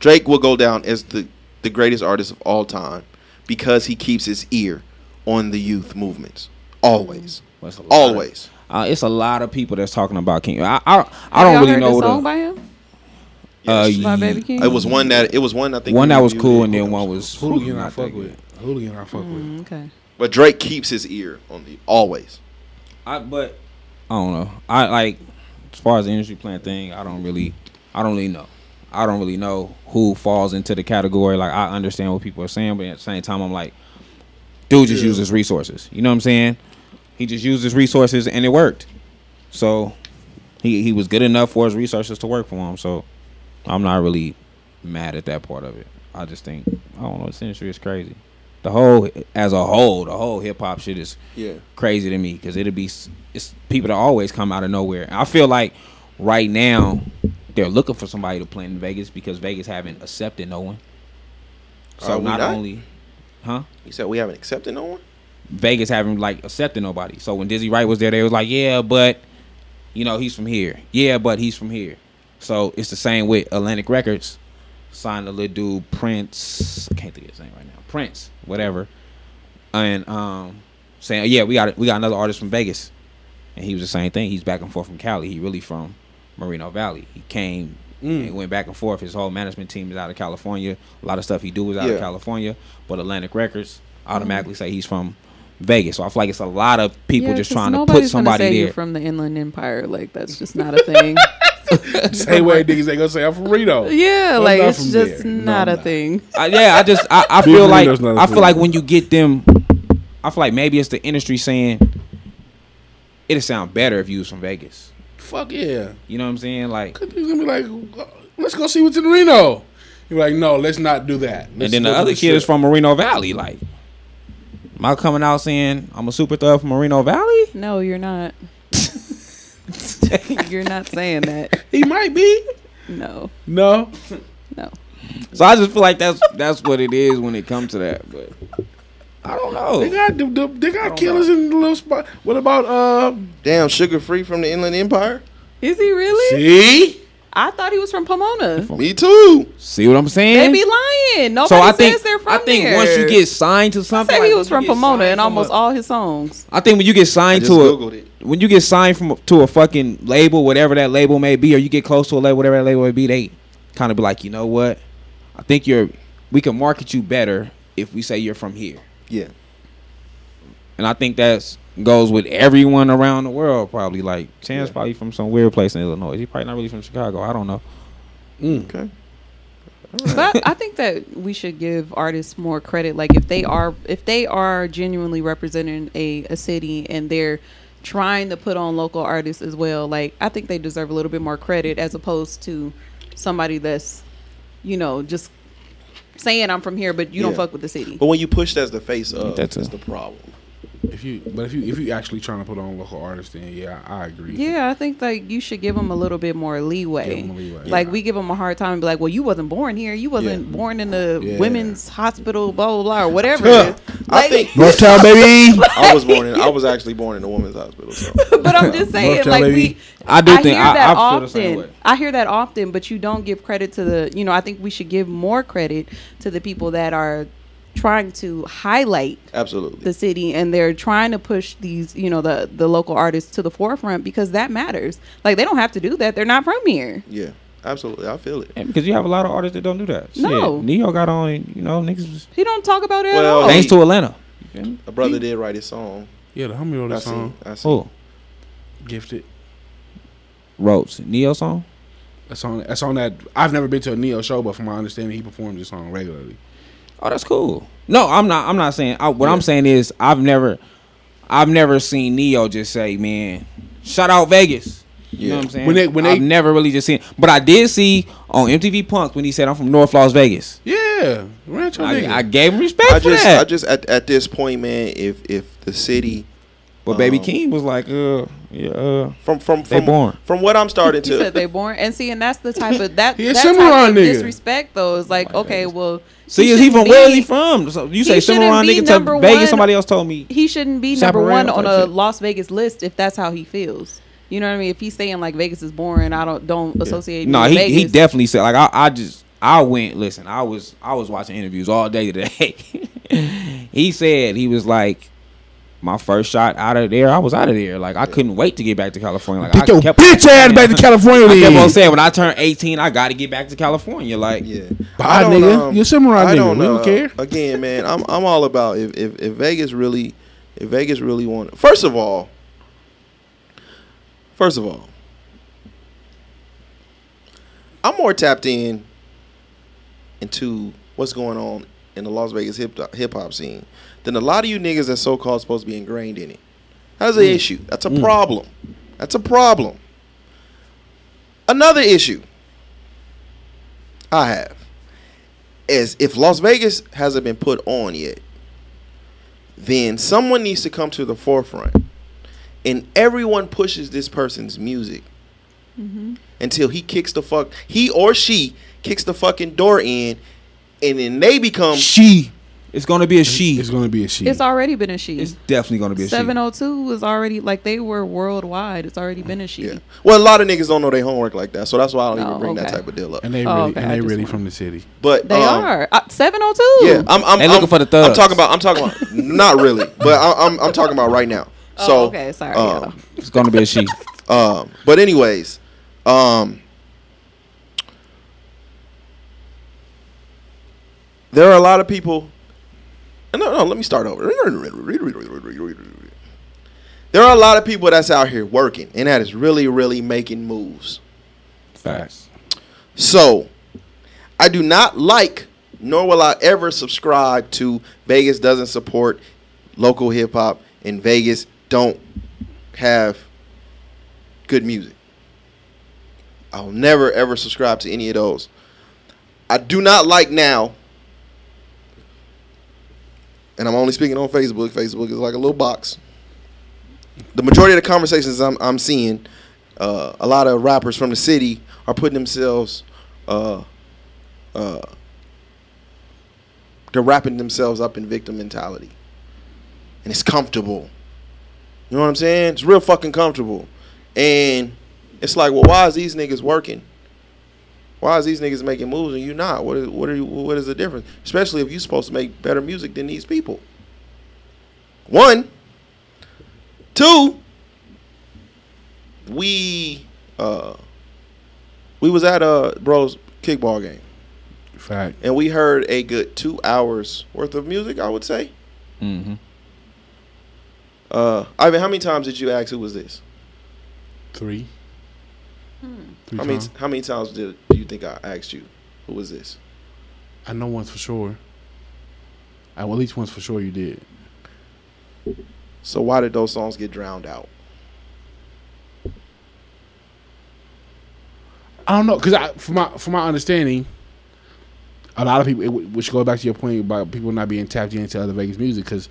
Speaker 1: Drake will go down as the the greatest artist of all time because he keeps his ear on the youth movements. Always.
Speaker 3: What's a of-
Speaker 1: Always.
Speaker 3: Uh, it's a lot of people that's talking about Keem. I I, I
Speaker 6: Have
Speaker 3: don't
Speaker 6: y'all
Speaker 3: really
Speaker 6: heard
Speaker 3: know
Speaker 6: the song by him?
Speaker 3: uh,
Speaker 1: Yes.
Speaker 6: By Baby Keem?
Speaker 1: It was one that it was one I think
Speaker 3: one that was cool and then one was
Speaker 8: Hooligan I
Speaker 3: not
Speaker 8: fuck
Speaker 3: that
Speaker 8: with. Hooligan I fuck with.
Speaker 6: Okay.
Speaker 1: But Drake keeps his ear on the always.
Speaker 3: I but I don't know. I like as far as the industry plan thing. I don't really. I don't really know. I don't really know who falls into the category. Like I understand what people are saying, but at the same time, I'm like, dude just uses resources. You know what I'm saying? He just used his resources and it worked. So he he was good enough for his resources to work for him. So I'm not really mad at that part of it. I just think I don't know. This industry is crazy. The whole as a whole, the whole hip hop shit is
Speaker 1: Yeah.
Speaker 3: crazy to me because it'll be it's people that always come out of nowhere. I feel like right now they're looking for somebody to play in Vegas because Vegas haven't accepted no one. So
Speaker 1: Are we
Speaker 3: not
Speaker 1: not?
Speaker 3: only, huh?
Speaker 1: You said we haven't accepted no one?
Speaker 3: Vegas haven't like accepted nobody. So when Dizzy Wright was there, they was like, yeah, but you know he's from here. Yeah, but he's from here. So it's the same with Atlantic Records. Signed a little dude Prince. I can't think of his name right now. Prince, whatever. And um, saying, yeah, we got we got another artist from Vegas, and he was the same thing. He's back and forth from Cali. He really from Moreno Valley. He came and went back and forth. His whole management team is out of California. A lot of stuff he do is out
Speaker 1: Yeah.
Speaker 3: of California. But Atlantic Records automatically say he's from Vegas. So I feel like it's a lot of people
Speaker 6: Yeah,
Speaker 3: just
Speaker 6: 'cause
Speaker 3: trying to
Speaker 6: nobody's
Speaker 3: put
Speaker 6: gonna
Speaker 3: somebody
Speaker 6: say
Speaker 3: there.
Speaker 6: You're from the Inland Empire. Like that's just not a thing.
Speaker 8: Same way niggas ain't gonna say I'm from Reno.
Speaker 6: yeah,
Speaker 8: I'm
Speaker 6: like it's just
Speaker 8: there.
Speaker 6: Not
Speaker 8: I'm
Speaker 6: a
Speaker 8: not.
Speaker 6: thing.
Speaker 3: I, yeah, I just I, I feel like
Speaker 8: Reno's not a
Speaker 3: I feel
Speaker 8: thing.
Speaker 3: like when you get them, I feel like maybe it's the industry saying it'd sound better if you was from Vegas.
Speaker 8: Fuck yeah.
Speaker 3: You know what I'm saying? Like,
Speaker 8: He's gonna be like, let's go see what's in Reno. You're like, no, let's not do that.
Speaker 3: and then the other kid is from Moreno Valley. Like, am I coming out saying I'm a super thug from Moreno Valley?
Speaker 6: No, you're not. you're not saying that.
Speaker 8: He might be.
Speaker 6: No,
Speaker 8: No.
Speaker 6: no.
Speaker 3: So I just feel like that's that's what it is when it comes to that. But I don't know.
Speaker 8: They got the, the, they got killers in the little spot. What about uh?
Speaker 1: Damn, Suga Free from the Inland Empire?
Speaker 6: Is he really?
Speaker 8: See,
Speaker 6: I thought he was from Pomona.
Speaker 1: Me too.
Speaker 3: See what I'm saying?
Speaker 6: They be lying.
Speaker 3: So I
Speaker 6: says
Speaker 3: think
Speaker 6: they're from
Speaker 3: I think
Speaker 6: there.
Speaker 3: once you get signed to
Speaker 6: I
Speaker 3: something,
Speaker 6: said he was from Pomona
Speaker 3: signed
Speaker 6: and almost
Speaker 3: a-
Speaker 6: all his songs.
Speaker 3: I think when you get
Speaker 1: I
Speaker 3: signed
Speaker 1: just
Speaker 3: to
Speaker 1: googled
Speaker 3: a
Speaker 1: it.
Speaker 3: when you get signed from to a fucking label, whatever that label may be, or you get close to a label, whatever that label may be, they kind of be like, you know what? I think you're. We can market you better if we say you're from here,
Speaker 1: Yeah.
Speaker 3: and I think that's goes with everyone around the world. Probably like Chance, probably from some weird place in Illinois. He's probably not really from Chicago. I don't know. Mm.
Speaker 1: Okay.
Speaker 6: but I think that we should give artists more credit. Like if they are if they are genuinely representing a, a city and they're trying to put on local artists as well, like I think they deserve a little bit more credit as opposed to somebody that's, you know, just saying I'm from here but you don't fuck with the city.
Speaker 1: But when you push as the face of,
Speaker 3: That's
Speaker 1: that's the problem.
Speaker 8: If you, but if you if you actually trying to put on local artists, then yeah, I agree.
Speaker 6: Yeah, I think like you should give them a little bit more leeway.
Speaker 8: Leeway.
Speaker 6: Like
Speaker 8: Yeah.
Speaker 6: we give them a hard time and be like, "Well, you wasn't born here. You wasn't
Speaker 1: Yeah.
Speaker 6: born in the
Speaker 8: Yeah.
Speaker 6: women's hospital, blah blah blah, or whatever."
Speaker 1: Huh. I
Speaker 6: Like,
Speaker 1: think
Speaker 8: Northtown, baby.
Speaker 1: I was born in. I was actually born in a women's hospital. So
Speaker 6: but I'm just saying,
Speaker 8: Northtown,
Speaker 6: like
Speaker 8: baby.
Speaker 6: we,
Speaker 3: I do think
Speaker 6: hear
Speaker 3: I,
Speaker 6: that
Speaker 3: I feel the same
Speaker 6: often.
Speaker 3: way.
Speaker 6: I hear that often, but you don't give credit to the. You know, I think we should give more credit to the people that are trying to highlight
Speaker 1: absolutely.
Speaker 6: the city and they're trying to push these you know the the local artists to the forefront because that matters like they don't have to do that they're not from here
Speaker 1: yeah, absolutely. I feel it.
Speaker 3: Because you have a lot of artists that don't do that. Shit,
Speaker 6: No.
Speaker 3: Neo got on. You know, niggas. Was,
Speaker 6: he don't talk about it
Speaker 1: Well,
Speaker 6: at all
Speaker 3: thanks to Atlanta.
Speaker 1: A brother did write his song.
Speaker 8: Yeah, the homie wrote
Speaker 1: I
Speaker 8: a song.
Speaker 1: seen. I seen.
Speaker 3: Who
Speaker 8: Gifted.
Speaker 3: wrote Neo song?
Speaker 8: A song. A song that I've never been to a Neo show, but from my understanding, he performs this song regularly.
Speaker 3: Oh, that's cool. No, I'm not. I'm not saying. I, what I'm saying is, I've never, I've never seen Neo just say, "Man, shout out Vegas." You know
Speaker 1: Yeah.
Speaker 3: what I'm saying?
Speaker 8: When they- when
Speaker 3: I've never really just seen, but I did see on MTV Punk when he said, "I'm from North Las Vegas."
Speaker 8: Yeah, Rancho nigga.
Speaker 3: I, I gave him respect
Speaker 1: I
Speaker 3: for
Speaker 1: just,
Speaker 3: that.
Speaker 1: I just at, at this point, man, if if the city
Speaker 3: but Baby
Speaker 1: um,
Speaker 3: Keem was like, "Uh, yeah, uh,
Speaker 1: from from
Speaker 3: They
Speaker 1: from
Speaker 3: born.
Speaker 1: from what I'm starting
Speaker 6: He said
Speaker 1: to,
Speaker 6: they born and see, and that's the type of that that type of
Speaker 8: nigga.
Speaker 6: disrespect though It's like okay, well,
Speaker 3: see, is he from
Speaker 6: shouldn't
Speaker 3: where is he from? So you say
Speaker 6: he shouldn't
Speaker 3: Cimarron nigga to
Speaker 6: number
Speaker 3: Vegas. Somebody else told me.
Speaker 6: He shouldn't be number one on a
Speaker 3: shit.
Speaker 6: Las Vegas list if that's how he feels. You know what I mean? If he's saying like Vegas is boring, I don't don't associate.
Speaker 3: No,
Speaker 6: with
Speaker 3: he,
Speaker 6: Vegas.
Speaker 3: he definitely said like I, I just I went listen I was I was watching interviews all day today. he said he was like my first shot out of there I was out of there like I couldn't wait to get back to California like
Speaker 8: Get
Speaker 3: I
Speaker 8: your
Speaker 3: kept
Speaker 8: bitch ass back to California.
Speaker 3: I kept on saying when I turn 18 I got to get back to California like
Speaker 1: yeah.
Speaker 8: Bye,
Speaker 1: I don't,
Speaker 8: nigga. You a Cimarron
Speaker 1: I
Speaker 8: nigga.
Speaker 1: don't
Speaker 8: We don't
Speaker 1: uh,
Speaker 8: care.
Speaker 1: Again, man, I'm I'm all about if if, if Vegas really if Vegas really want. First of all, first of all, I'm more tapped in into what's going on in the Las Vegas hip hip hop scene than a lot of you niggas that so called supposed to be ingrained in it. That's an mm. issue. That's a mm. problem. That's a problem. Another issue I have is if Las Vegas hasn't been put on yet, then someone needs to come to the forefront and everyone pushes this person's music mm-hmm. until he kicks the fuck he or she kicks the fucking door in and then they become
Speaker 3: she it's gonna be a she
Speaker 8: It's gonna be a she.
Speaker 6: It's already been a she.
Speaker 3: it's definitely gonna be a she
Speaker 6: Seven oh two was already like they were worldwide. It's already been a she.
Speaker 1: yeah. Well, a lot of niggas don't know their homework like that, so that's why I don't
Speaker 6: Oh,
Speaker 1: even bring that type of deal up.
Speaker 8: and they
Speaker 6: Oh,
Speaker 8: really
Speaker 6: okay,
Speaker 8: and they really from the city.
Speaker 1: But
Speaker 6: They
Speaker 1: um,
Speaker 6: are uh, seven oh two.
Speaker 1: Yeah, I'm. I'm
Speaker 3: They
Speaker 1: I'm-
Speaker 3: looking for the
Speaker 1: I'm talking about. I'm talking about. not really, but I, I'm. I'm talking about right now.
Speaker 6: Oh,
Speaker 1: So
Speaker 6: okay, sorry,
Speaker 1: um,
Speaker 6: y'all.
Speaker 3: it's gonna be a she
Speaker 1: Um, but anyways, um, there are a lot of people. No, no. Let me start over. There are a lot of people that's out here working, and that is really, really making moves.
Speaker 3: facts
Speaker 1: So, I do not like, nor will I ever subscribe to Vegas doesn't support local hip hop, and Vegas don't have good music. I'll never ever subscribe to any of those. I do not like now, and I'm only speaking on Facebook. Facebook is like a little box. The majority of the conversations I'm, I'm seeing, uh, a lot of rappers from the city are putting themselves, uh, uh, they're wrapping themselves up in victim mentality, and it's comfortable. You know what I'm saying? It's real fucking comfortable, and it's like, well, why is these niggas working? Why Why is these niggas making moves and you not? What is what are you? What is the difference? Especially if you're supposed to make better music than these people. One, two. We uh, we was at a bros kickball game
Speaker 8: Fact.
Speaker 1: and we heard a good two hours worth of music. I would say.
Speaker 3: Mm-hmm.
Speaker 1: Uh, Ivan, how many times did you ask who was this?
Speaker 8: Three. Three
Speaker 1: How many
Speaker 8: times.
Speaker 1: how many times did do you think I asked you who was this?
Speaker 8: I know once for sure. I, well, at least once for sure you did.
Speaker 1: So why did those songs get drowned out?
Speaker 8: I don't know, cause I, from my from my understanding, a lot of people, it, which goes back to your point about people not being tapped into other Vegas music, because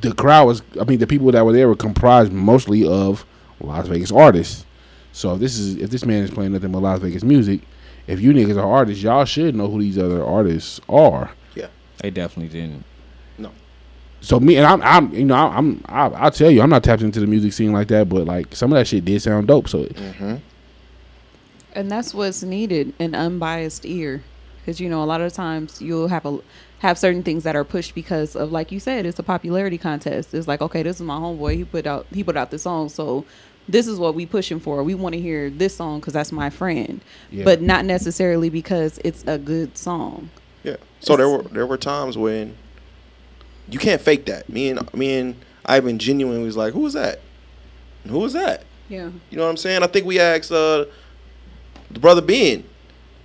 Speaker 8: the crowd was, I mean, the people that were there were comprised mostly of Las Vegas artists. So if this is if this man is playing nothing but Las Vegas music, if you niggas are artists, y'all should know who these other artists are.
Speaker 3: Yeah, they definitely didn't. No.
Speaker 8: So me and I'm, I'm you know, I'm, I, I'll tell you, I'm not tapped into the music scene like that, but like some of that shit did sound dope. So mm-hmm.
Speaker 6: And that's what's needed an unbiased ear, because you know a lot of times you'll have a have certain things that are pushed because of like you said, it's a popularity contest. It's like okay, this is my homeboy. He put out he put out this song, so this is what we pushing for. We want to hear this song because that's my friend,
Speaker 8: Yeah.
Speaker 6: but not necessarily because it's a good song.
Speaker 1: Yeah. So there were there were times when you can't fake that. Me and me and Ivan genuinely was like, "Who was that? And Who was that?"
Speaker 6: Yeah.
Speaker 1: You know what I'm saying? I think we asked uh, the brother Ben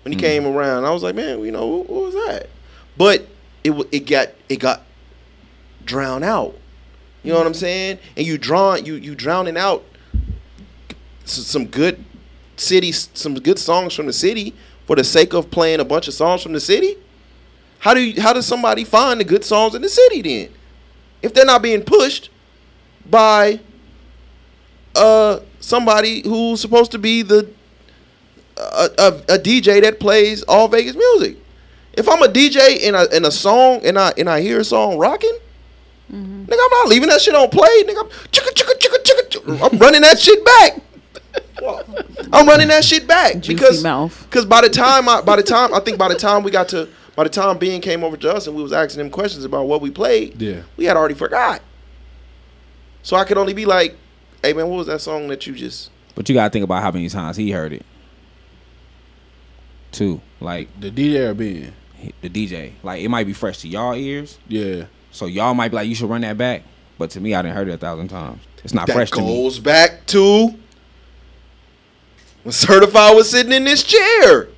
Speaker 1: when he came around. I was like, "Man, you know who, who was that?" But it it got it got drowned out. You know what I'm saying? And you drawn you you drowning out s- some good city some good songs from the city for the sake of playing a bunch of songs from the city. How do you, how does somebody find the good songs in the city then? If they're not being pushed by uh somebody who's supposed to be the a, a, a DJ that plays all Vegas music. If I'm a DJ in a in a song and I and I hear a song rocking, nigga, I'm not leaving that shit on play. Nigga, I'm chicka chicka chicka chicka. chicka. I'm running that shit back. I'm running that shit back
Speaker 6: Juicy
Speaker 1: because
Speaker 6: mouth.
Speaker 1: because by the time I by the time I think by the time we got to by the time Bean came over to us and we was asking him questions about what we played,
Speaker 8: Yeah.
Speaker 1: we had already forgot. So I could only be like, "Hey man, what was that song that you just?"
Speaker 3: But you gotta think about how many times he heard it. Too. Like
Speaker 8: the DJ or Ben,
Speaker 3: the DJ. Like it might be fresh to y'all ears.
Speaker 8: yeah,
Speaker 3: So y'all might be like, you should run that back. But to me, I didn't heard it a thousand times. It's not
Speaker 1: that
Speaker 3: fresh to me.
Speaker 1: goes back to when Certified was sitting in this chair.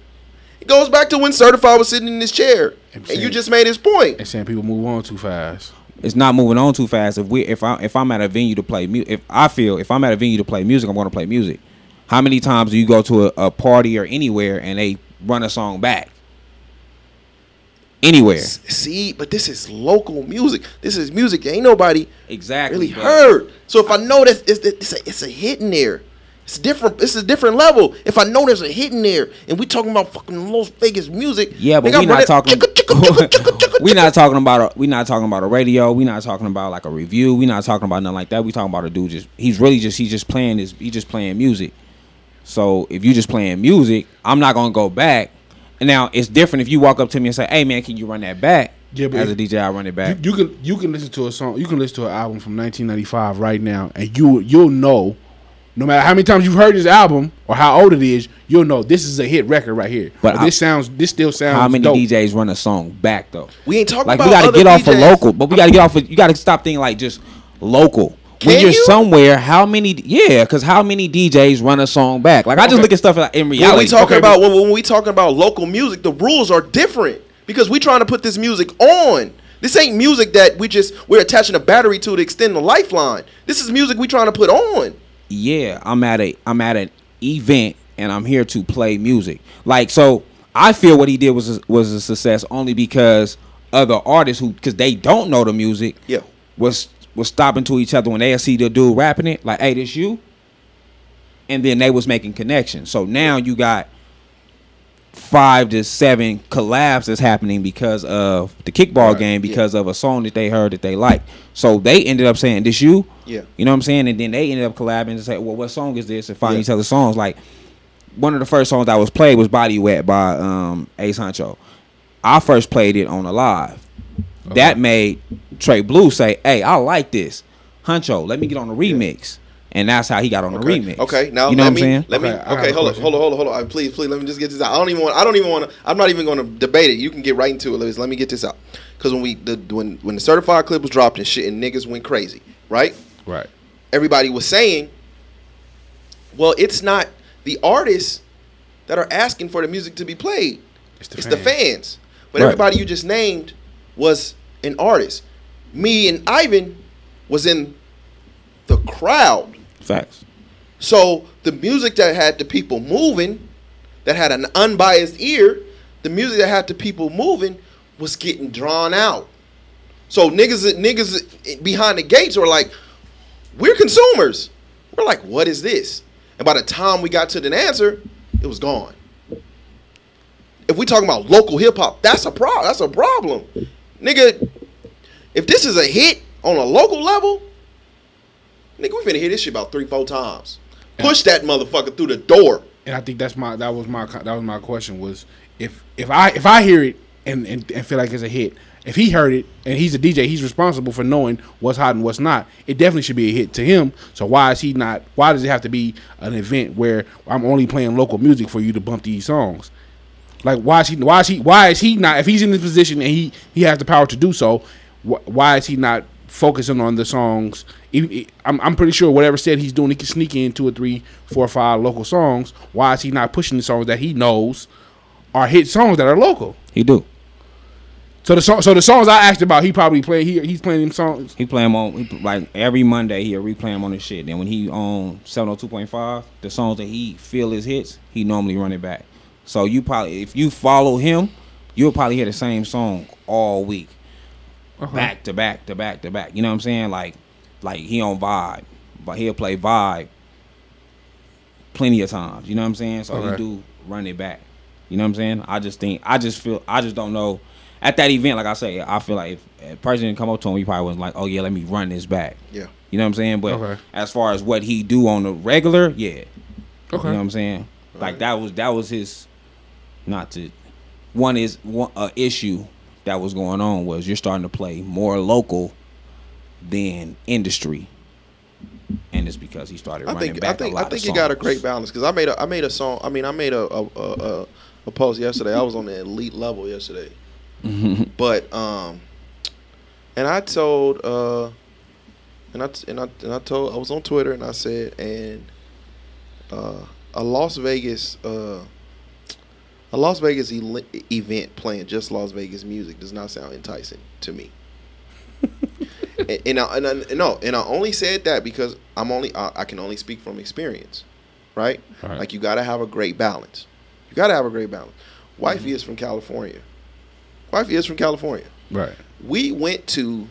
Speaker 1: It goes back to when Certified was sitting in this chair,
Speaker 8: I'm
Speaker 1: and you just made his point.
Speaker 8: and saying people move on too fast.
Speaker 3: It's not moving on too fast. If we, if I, if I'm at a venue to play music, if I feel if I'm at a venue to play music, I'm going to play music. How many times do you go to a, a party or anywhere and they run a song back? Anywhere,
Speaker 1: See, but this is local music. This is music that ain't nobody
Speaker 3: exactly.
Speaker 1: really heard. So if I know that it's, it's, a, it's a hit in there, it's different. It's a different level. If I know there's a hit in there, and we talking about fucking Las Vegas music,
Speaker 3: Yeah, but we
Speaker 1: I'm
Speaker 3: not talking. we not talking about a. We not talking about a radio. We not talking about like a review. We not talking about nothing like that. We talking about a dude just. He's really just. He's just playing his. He just playing music. So if you just playing music, I'm not gonna go back. And now it's different if you walk up to me and say, "Hey man, can you run that back?"
Speaker 8: Yeah, but
Speaker 3: as a DJ, I run it back.
Speaker 8: You, you can you can listen to a song. You can listen to an album from 1995 right now, and you you'll know, no matter how many times you've heard this album or how old it is, you'll know this is a hit record right here.
Speaker 3: But
Speaker 8: But
Speaker 3: I-
Speaker 8: this sounds this still sounds.
Speaker 3: How many
Speaker 8: dope.
Speaker 3: DJs run a song back though?
Speaker 1: We ain't talking about it.
Speaker 3: Like
Speaker 1: about
Speaker 3: we gotta
Speaker 1: other
Speaker 3: get off of local, but we gotta get off of. You gotta stop thinking like just local. when you're
Speaker 1: you?
Speaker 3: somewhere, how many? Yeah, because how many DJs run a song back? Like I just
Speaker 8: Okay.
Speaker 3: look at stuff like, in
Speaker 1: When we talking
Speaker 8: okay,
Speaker 1: about when, when we talking about local music, the rules are different because we trying to put this music on. This ain't music that we just we're attaching a battery to to extend the lifeline. This is music we trying to put on.
Speaker 3: Yeah, I'm at a I'm at an event and I'm here to play music. Like so, I feel what he did was a, was a success only because other artists who because they don't know the music
Speaker 1: Yeah.
Speaker 3: was was stopping to each other when they see the dude rapping it like, "Hey, this you," and then they was making connections. So now you got five to seven collabs that's happening because of the kickball
Speaker 1: Right,
Speaker 3: game
Speaker 1: yeah.
Speaker 3: because of a song that they heard that they liked. So they ended up saying, "This you."
Speaker 1: Yeah.
Speaker 3: You know what I'm saying? And then they ended up collabing and say, "Well, what song is this?" And find
Speaker 1: Yeah.
Speaker 3: each other's songs. Like one of the first songs that was played was "Body Wet" by um, Ace Huncho. I first played it on a live. That made Trey Blue say, "Hey, I like this, Huncho. Let me get on the remix." And that's how he got on the
Speaker 1: Okay.
Speaker 3: remix.
Speaker 1: Okay, now
Speaker 3: you know
Speaker 1: let
Speaker 3: what I'm
Speaker 1: me
Speaker 3: saying?
Speaker 1: let me.
Speaker 8: Okay, I got
Speaker 1: Okay, hold on, hold on, hold on, hold on. Please, please, let me just get this out. I don't even want. I don't even want to. I'm not even going to debate it. You can get right into it. Let's let me get this out. Because when we the when when the certified clip was dropped and shit and niggas went crazy, right?
Speaker 8: Right.
Speaker 1: Everybody was saying, well, it's not the artists that are asking for the music to be played.
Speaker 8: It's
Speaker 1: It's
Speaker 8: the
Speaker 1: the,
Speaker 8: fans.
Speaker 1: fans. But
Speaker 3: Right.
Speaker 1: everybody you just named was an artist. Me and Ivan was in the crowd.
Speaker 3: Facts.
Speaker 1: So the music that had the people moving, that had an unbiased ear, the music that had the people moving was getting drawn out. So niggas, niggas behind the gates were like, "We're consumers." We're like, "What is this?" And by the time we got to the answer, it was gone. If we talking about local hip hop, that's a problem. That's a problem, nigga. If this is a hit on a local level, nigga, we finna hear this shit about three, four times. Push that motherfucker through the door.
Speaker 8: And I think that's my that was my that was my question was if if I if I hear it and, and, and feel like it's a hit, if he heard it and he's a DJ, he's responsible for knowing what's hot and what's not. It definitely should be a hit to him. So why is he not? Why does it have to be an event where I'm only playing local music for you to bump these songs? Like why is he? Why is he? Why is he not? If he's in this position and he he has the power to do so, wh- why is he not focusing on the songs? I'm I'm pretty sure whatever set he's doing, he can sneak in two or three, four or five local songs. Why is he not pushing the songs that he knows are hit songs that are local?
Speaker 3: He do.
Speaker 8: So the song, so the songs I asked about, he probably play. He he's playing them songs.
Speaker 3: He play them on he, like every Monday. He'll replay them on his shit. Then when he on seven hundred two point five, the songs that he feel his hits, he normally run it back. So you probably if you follow him, you'll probably hear the same song all week, back to back to back to back. You know what I'm saying? Like like he on vibe, but he'll play vibe plenty of times. You know what I'm saying? So
Speaker 8: Okay.
Speaker 3: he do run it back. You know what I'm saying? I just think I just feel I just don't know. At that event, like I say, I feel like if a person didn't come up to him, he probably wasn't like, "Oh yeah, let me run this back."
Speaker 1: Yeah.
Speaker 3: You know what I'm saying? But
Speaker 8: Okay.
Speaker 3: as far as what he do on the regular, yeah.
Speaker 8: Okay.
Speaker 3: You know what I'm saying? Like that was that was his not to one is one uh, issue that was going on was you're starting to play more local than industry. And it's because he started
Speaker 1: I
Speaker 3: running
Speaker 1: think I
Speaker 3: back
Speaker 1: think
Speaker 3: a
Speaker 1: I
Speaker 3: lot
Speaker 1: think
Speaker 3: of
Speaker 1: you got a great balance because I made a I made a song. I mean I made a a, a, a, a post yesterday. I was on the elite level yesterday, but um, and I told uh, and I and I and I told I was on Twitter and I said and uh, a Las Vegas uh. A Las Vegas ele- event playing just Las Vegas music does not sound enticing to me. and, and, I, and I, no, and I only said that because I'm only I, I can only speak from experience, right?
Speaker 8: Right.
Speaker 1: Like you got to have a great balance. You got to have a great balance. Wifey mm-hmm. is from California. Wifey is from California.
Speaker 8: Right.
Speaker 1: We went to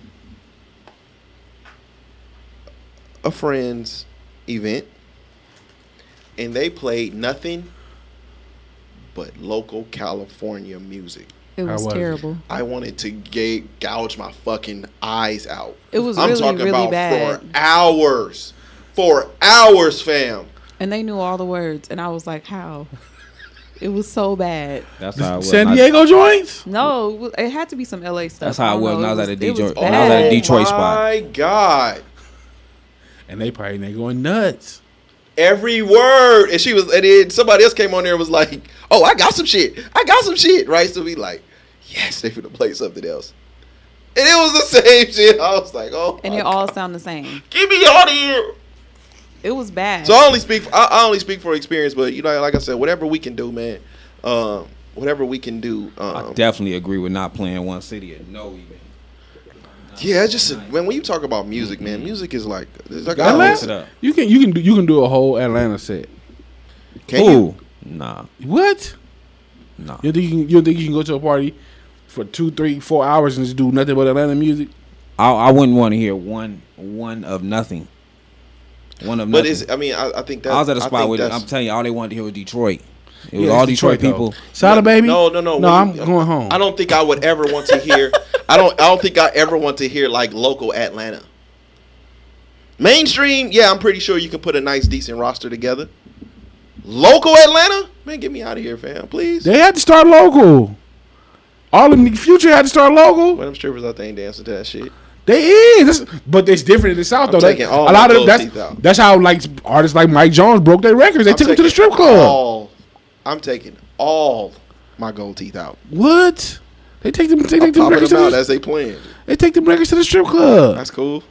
Speaker 1: a friend's event, and they played nothing but local California music.
Speaker 6: It
Speaker 8: How
Speaker 6: was
Speaker 8: was it?
Speaker 6: terrible.
Speaker 1: I wanted to ga- gouge my fucking eyes out.
Speaker 6: It was
Speaker 1: I'm
Speaker 6: really,
Speaker 1: talking
Speaker 6: really
Speaker 1: about
Speaker 6: bad.
Speaker 1: for hours, for hours, fam.
Speaker 6: And they knew all the words, and I was like, "How?" It was so bad.
Speaker 3: That's how it was.
Speaker 8: San
Speaker 3: when I-
Speaker 8: Diego joints.
Speaker 6: No, it had to be some LA stuff.
Speaker 3: That's how it was
Speaker 6: know.
Speaker 3: when I was
Speaker 6: It
Speaker 3: at a Detroit- when I was at a. Detroit spot.
Speaker 1: Oh my god!
Speaker 8: And they probably they going nuts.
Speaker 1: Every word, and she was, and then somebody else came on there and was like, "Oh, I got some shit. I got some shit." Right? So we like, yes, they finna play something else, and it was the same shit. I was like, "Oh,
Speaker 6: And
Speaker 1: my
Speaker 6: it all sound the same.
Speaker 1: get me out of here."
Speaker 6: It was bad.
Speaker 1: So I only speak. I, I only speak for experience, but you know, like I said, whatever we can do, man. Um, whatever we can do.
Speaker 3: I
Speaker 1: Um,
Speaker 3: definitely agree with not playing one city at no event.
Speaker 1: yeah, it's just man. When you talk about music, man, music is like. It's like
Speaker 3: Gotta
Speaker 1: I
Speaker 3: it
Speaker 8: Atlanta,
Speaker 3: up.
Speaker 8: you can you can do you can do a whole Atlanta set.
Speaker 1: Can you?
Speaker 3: Ooh, nah,
Speaker 8: What?
Speaker 3: nah.
Speaker 8: You think you can, you think you can go to a party for two, three, four hours and just do nothing but Atlanta music?
Speaker 3: I, I wouldn't want to hear one one of nothing. One of
Speaker 1: But
Speaker 3: nothing.
Speaker 1: is I mean I, I think that
Speaker 3: I was at a spot where I'm telling you, all they wanted to hear was Detroit. It was
Speaker 8: Yeah,
Speaker 3: all
Speaker 8: it's
Speaker 3: Detroit,
Speaker 8: though.
Speaker 3: people.
Speaker 8: Sada baby.
Speaker 1: No, no, no.
Speaker 8: No, I'm
Speaker 1: you-
Speaker 8: going home.
Speaker 1: I don't think I would ever want to hear. I don't. I don't think I ever want to hear like local Atlanta. Mainstream, yeah, I'm pretty sure you can put a nice, decent roster together. Local Atlanta? Man, get me out of here, fam, please.
Speaker 8: They had to start local. All of them future had to start local.
Speaker 1: Where them strippers out there ain't dancing to that shit.
Speaker 8: They is, That's- but it's different in the South
Speaker 1: I'm
Speaker 8: though.
Speaker 1: All
Speaker 8: a lot of that's
Speaker 1: teeth out.
Speaker 8: that's how like artists like Mike Jones broke their records. They
Speaker 1: I'm
Speaker 8: took them to the strip club.
Speaker 1: All, I'm taking all my gold teeth out.
Speaker 8: What? They take them. They take them records
Speaker 1: them
Speaker 8: to
Speaker 1: out
Speaker 8: the,
Speaker 1: as they playing.
Speaker 8: They take them records to the strip club.
Speaker 1: That's cool.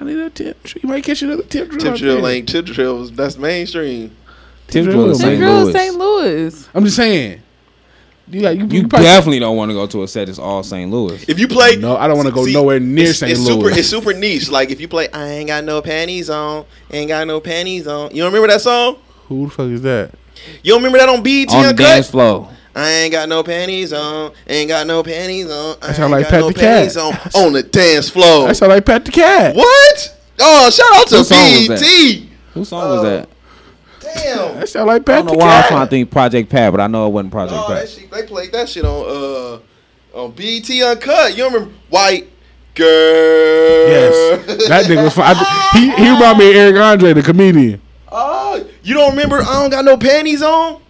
Speaker 8: I need a tip. You might catch another tip drill.
Speaker 1: Tip drill ain't tip drill. That's mainstream.
Speaker 3: Tip
Speaker 8: Drill
Speaker 3: drill
Speaker 8: is
Speaker 3: is St. Louis.
Speaker 6: St. Louis.
Speaker 8: I'm just saying. You got you,
Speaker 3: You
Speaker 8: probably-
Speaker 3: definitely don't want to go to a set that's all St. Louis.
Speaker 1: If you play,
Speaker 8: No, I don't wanna go nowhere near
Speaker 1: it's-
Speaker 8: St.
Speaker 1: it's
Speaker 8: Louis.
Speaker 1: Super, it's super niche. Like if you play, I ain't got no panties on, ain't got no panties on. You don't remember that song?
Speaker 8: Who the fuck is that?
Speaker 1: You don't remember that on BET
Speaker 3: on the dance floor.
Speaker 1: I ain't got no panties on, ain't got no panties on. I
Speaker 8: sound
Speaker 1: ain't
Speaker 8: like
Speaker 1: got
Speaker 8: Pat
Speaker 1: no
Speaker 8: the Cat.
Speaker 1: panties on on the dance floor.
Speaker 8: That sound like Pat the Cat.
Speaker 1: What? Oh, shout out to
Speaker 3: What song was that?
Speaker 1: BET.
Speaker 3: Whose song was that?
Speaker 1: Damn.
Speaker 8: That sound like
Speaker 3: I don't know why I'm
Speaker 8: Cat.
Speaker 3: trying to think Project Pat, but I know it wasn't Project
Speaker 1: Oh, that
Speaker 3: Pat.
Speaker 1: shit, they played that shit on uh on BET Uncut. You remember White Girl?
Speaker 8: Yes, that nigga was fine. I- He he reminded me of Eric Andre, the comedian.
Speaker 1: Oh, you don't remember? I don't got no panties on.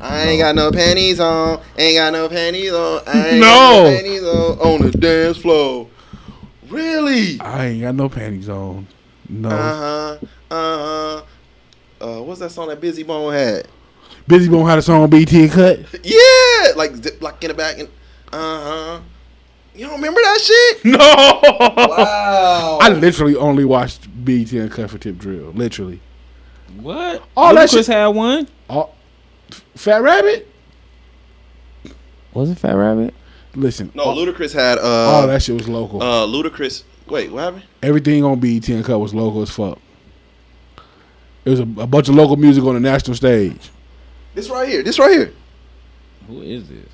Speaker 1: I ain't got no panties on. Ain't got no panties on. I ain't
Speaker 8: No.
Speaker 1: got no panties on on the dance floor. Really?
Speaker 8: I ain't got no panties on. No.
Speaker 1: Uh huh. Uh huh. Uh, what's that song that Bizzy Bone had?
Speaker 8: Bizzy Bone had a song on BET Uncut.
Speaker 1: Yeah, like zip, like in the back and uh huh. You don't remember that shit?
Speaker 8: No.
Speaker 1: Wow.
Speaker 8: I literally only watched BET Uncut for Tip Drill. Literally.
Speaker 3: What?
Speaker 8: All that
Speaker 3: Ludacris
Speaker 8: shit-
Speaker 3: had one.
Speaker 8: Oh, Fat Rabbit.
Speaker 3: Was it Fat Rabbit?
Speaker 8: Listen.
Speaker 1: no,
Speaker 8: all,
Speaker 1: Ludacris had uh
Speaker 8: all that shit was local.
Speaker 1: uh Ludacris. Wait, what happened?
Speaker 8: Everything on BET Uncut was local as fuck. It was a, a bunch of local music on the national stage.
Speaker 1: This right here. This right here.
Speaker 3: Who is this?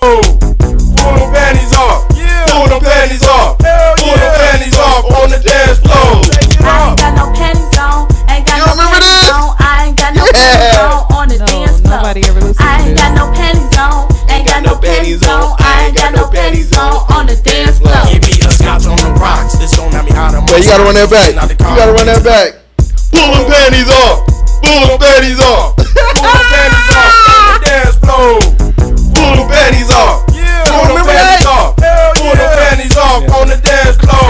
Speaker 7: Pull them panties off. Pull them panties off. Pull them panties off on the dance floor.
Speaker 5: I ain't got no panties on. Ain't got
Speaker 1: You
Speaker 5: no
Speaker 1: remember
Speaker 5: panties
Speaker 1: this?
Speaker 5: on. I ain't got no
Speaker 1: Yeah.
Speaker 5: panties on on the
Speaker 6: No,
Speaker 5: dance floor.
Speaker 6: nobody ever listened
Speaker 5: I ain't got no panties on. Ain't got no panties on. I ain't got no panties on on the dance floor.
Speaker 7: Give me a scotch on the rocks. This gon' have me hot on
Speaker 1: Wait, you gotta run that back. You gotta run that back. Pull them panties off. Pull them panties off.
Speaker 7: Pull them panties off on the dance floor.
Speaker 1: Pull them panties off.
Speaker 7: Pull them panties off. Pull them panties off on the dance floor.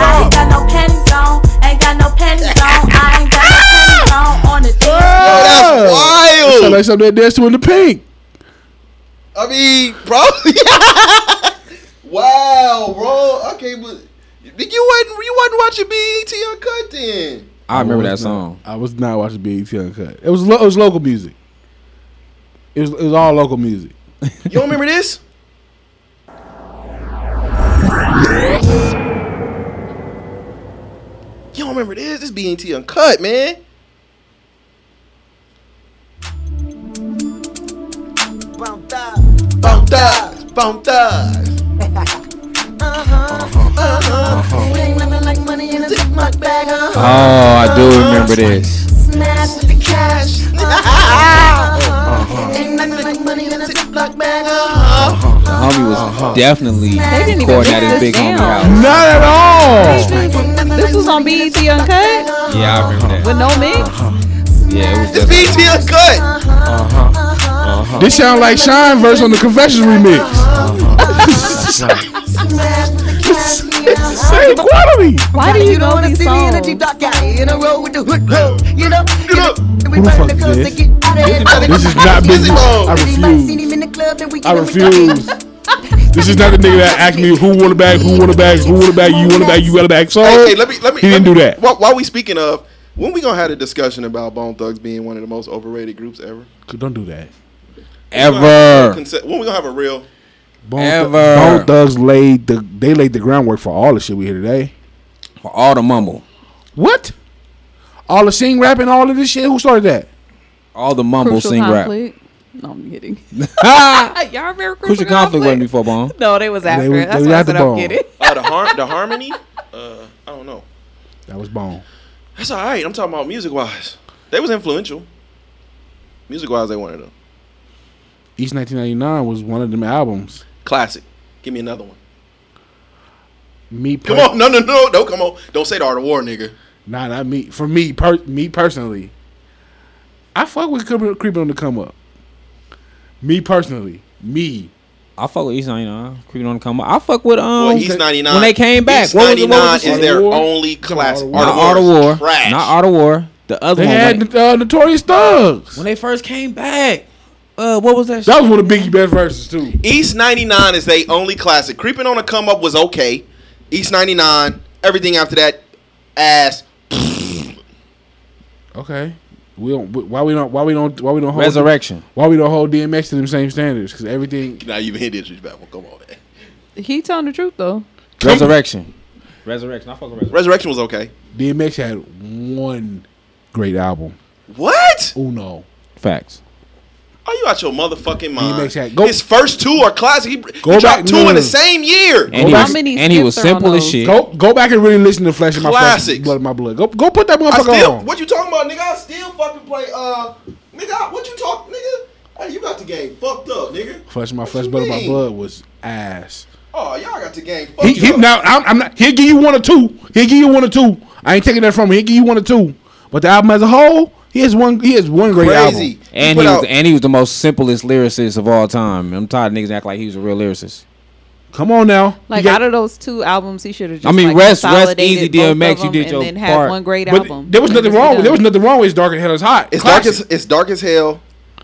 Speaker 5: I ain't got no panties on. Ain't got no panties on. I ain't got no panties on on the dance floor.
Speaker 1: That's
Speaker 8: Sound like something that danced to in the pink.
Speaker 1: I mean, probably. wow, bro. Okay, can't you wasn't you wasn't watching BET Uncut then.
Speaker 3: I remember that
Speaker 8: was not-
Speaker 3: song.
Speaker 8: I was not watching BET Uncut. It was lo- it was local music. It was it was all local music.
Speaker 1: You don't remember this? You don't remember this? This BET Uncut, man. Bump thighs, bump thighs.
Speaker 3: Oh, I do remember this. Smash with the cash. The homie was definitely
Speaker 6: didn't even
Speaker 3: recording at
Speaker 6: get
Speaker 3: his
Speaker 6: this
Speaker 3: big homie
Speaker 6: down.
Speaker 3: house.
Speaker 8: Not at all.
Speaker 6: This was on BET Uncut
Speaker 3: Yeah, I remember that.
Speaker 6: with no mix.
Speaker 3: Yeah, it was
Speaker 1: This
Speaker 3: definitely.
Speaker 1: BET Uncut. Uh-huh.
Speaker 8: This sound like Shine verse on the Confessions remix. Same quality.
Speaker 6: Why do you know these songs?
Speaker 8: Who the fuck is this? This is not
Speaker 1: Bizzy
Speaker 8: Bizzy
Speaker 1: Bone.
Speaker 8: I refuse. I refuse. This is not the nigga that asked me who want a bag, who want a bag, who want a bag, you want a bag, you want a bag. So
Speaker 1: Hey, hey, let me let me.
Speaker 8: he
Speaker 1: let
Speaker 8: didn't
Speaker 1: me-
Speaker 8: do that.
Speaker 1: While, while we speaking of, when we gonna have a discussion about Bone Thugs being one of the most overrated groups ever?
Speaker 8: Don't do that.
Speaker 3: Ever.
Speaker 1: When we gonna have a real?
Speaker 8: Bone,
Speaker 3: Ever.
Speaker 8: Bone Thugs laid the they laid the groundwork for all the shit we hear today.
Speaker 3: For all the mumble.
Speaker 8: What? All the sing rapping, all of this shit. Who started that?
Speaker 3: All the mumble
Speaker 6: Crucial
Speaker 3: sing rap.
Speaker 6: No, I'm kidding. Y'all remember Crucial,
Speaker 3: Crucial conflict wasn't before Bone.
Speaker 6: No, they was after.
Speaker 8: was-
Speaker 6: it. That's
Speaker 8: they was
Speaker 6: why I
Speaker 8: after
Speaker 6: said I'm
Speaker 8: Bone.
Speaker 6: kidding.
Speaker 1: Uh, the har- the harmony. Uh, I don't know.
Speaker 8: That was Bone.
Speaker 1: That's all right. I'm talking about music wise. They was influential. Music wise, they one of them.
Speaker 8: East 1999 was one of them albums.
Speaker 1: Classic. Give me another one.
Speaker 8: Me,
Speaker 1: Come on, no, no, no, no, come on. Don't say the art of war, nigga.
Speaker 8: Nah, not me. For me, per- me personally, I fuck with creeping, creeping on the come up. Me personally, me.
Speaker 3: I fuck with East 99. Creeping on the come up. I fuck with um
Speaker 1: Well, East 99.
Speaker 3: when they came back.
Speaker 1: East
Speaker 3: What was
Speaker 1: 99
Speaker 3: what was the
Speaker 1: is their
Speaker 8: War?
Speaker 1: only classic.
Speaker 8: War.
Speaker 3: Art of War.
Speaker 1: Trash.
Speaker 3: Not Art of War. The other
Speaker 8: They
Speaker 3: one.
Speaker 8: had
Speaker 3: when,
Speaker 8: uh, Notorious Thugs.
Speaker 3: when they first came back. Uh, what was that?
Speaker 8: That was one of Biggie best verses too.
Speaker 1: East 99 is their only classic. Creeping on a come up was okay. East 99, everything after that, ass.
Speaker 8: Okay. We don't. Why we don't? Why we don't? Why we don't hold
Speaker 3: Resurrection.
Speaker 8: Why we don't hold DMX to them same standards? Because everything.
Speaker 1: Now you've been disrespectful. Come on, man.
Speaker 6: He telling the truth though.
Speaker 3: Resurrection. Resurrection. I fuck with Resurrection.
Speaker 1: Resurrection was okay.
Speaker 8: DMX had one great album.
Speaker 1: What?
Speaker 8: Uno.
Speaker 3: Facts.
Speaker 1: Are you out your motherfucking mind?
Speaker 8: DMX had- go-
Speaker 1: His first two are classic. He, he
Speaker 8: Go
Speaker 1: dropped
Speaker 8: back-
Speaker 1: two
Speaker 8: no, no,
Speaker 1: in the same year.
Speaker 3: And he
Speaker 8: back-
Speaker 3: was,
Speaker 6: How many
Speaker 3: and he was
Speaker 6: skips are on
Speaker 3: simple as
Speaker 6: those?
Speaker 3: shit.
Speaker 8: Go go back and really listen to Flesh in My Flesh,
Speaker 1: Classics.
Speaker 8: Blood in My Blood. Go go put that
Speaker 1: I
Speaker 8: motherfucker
Speaker 1: still,
Speaker 8: on.
Speaker 1: what you talking about, nigga? I still fucking play. Uh, nigga, what you talk, nigga? Hey, you got the game fucked up, nigga.
Speaker 8: Flesh in My
Speaker 1: What
Speaker 8: Flesh,
Speaker 1: you
Speaker 8: Blood in My
Speaker 1: mean?
Speaker 8: Blood was ass.
Speaker 1: Oh, y'all got the game fucked
Speaker 8: He, he
Speaker 1: up.
Speaker 8: now I'm, I'm not. He'll give you one or two. He'll give you one or two. I ain't taking that from him. He'll give you one or two. But the album as a whole, he has one. He has one great
Speaker 1: Crazy.
Speaker 8: album.
Speaker 3: And
Speaker 1: put
Speaker 3: he was
Speaker 1: out-
Speaker 3: and he was the most simplest lyricist of all time. I'm tired of niggas act like he was a real lyricist.
Speaker 8: Come on now.
Speaker 6: Like
Speaker 8: got-
Speaker 6: out of those two albums, he should have just.
Speaker 3: I mean,
Speaker 6: like,
Speaker 3: rest- rest easy,
Speaker 6: both
Speaker 3: DMX, you did
Speaker 6: and
Speaker 3: your
Speaker 6: then had
Speaker 3: part.
Speaker 6: one great
Speaker 8: but
Speaker 6: album.
Speaker 8: there was nothing
Speaker 6: just
Speaker 8: wrong. with There was nothing wrong with It's Dark and Hell is Hot.
Speaker 1: It's dark
Speaker 8: Classic.
Speaker 1: as it's dark as hell.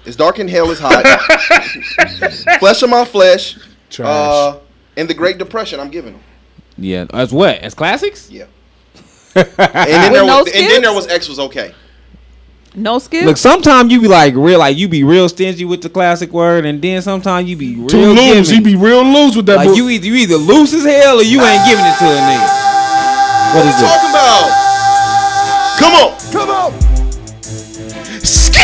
Speaker 1: It's dark and hell is hot. flesh of my flesh.
Speaker 8: Trash.
Speaker 1: Uh, and the Great Depression. I'm giving them.
Speaker 3: Yeah, as what? As classics?
Speaker 1: Yeah. and then there
Speaker 6: no
Speaker 1: was and then there was X was okay.
Speaker 6: No skip.
Speaker 3: Look, sometimes you be like real, like you be real stingy with the classic word, and then sometimes you be real
Speaker 8: Too loose. He
Speaker 3: giving.
Speaker 8: be real loose with that.
Speaker 3: like
Speaker 8: book.
Speaker 3: you either you either loose as hell or you ain't giving it to a nigga. What is it?
Speaker 1: Talking about. Come on.
Speaker 7: Come on. Skip.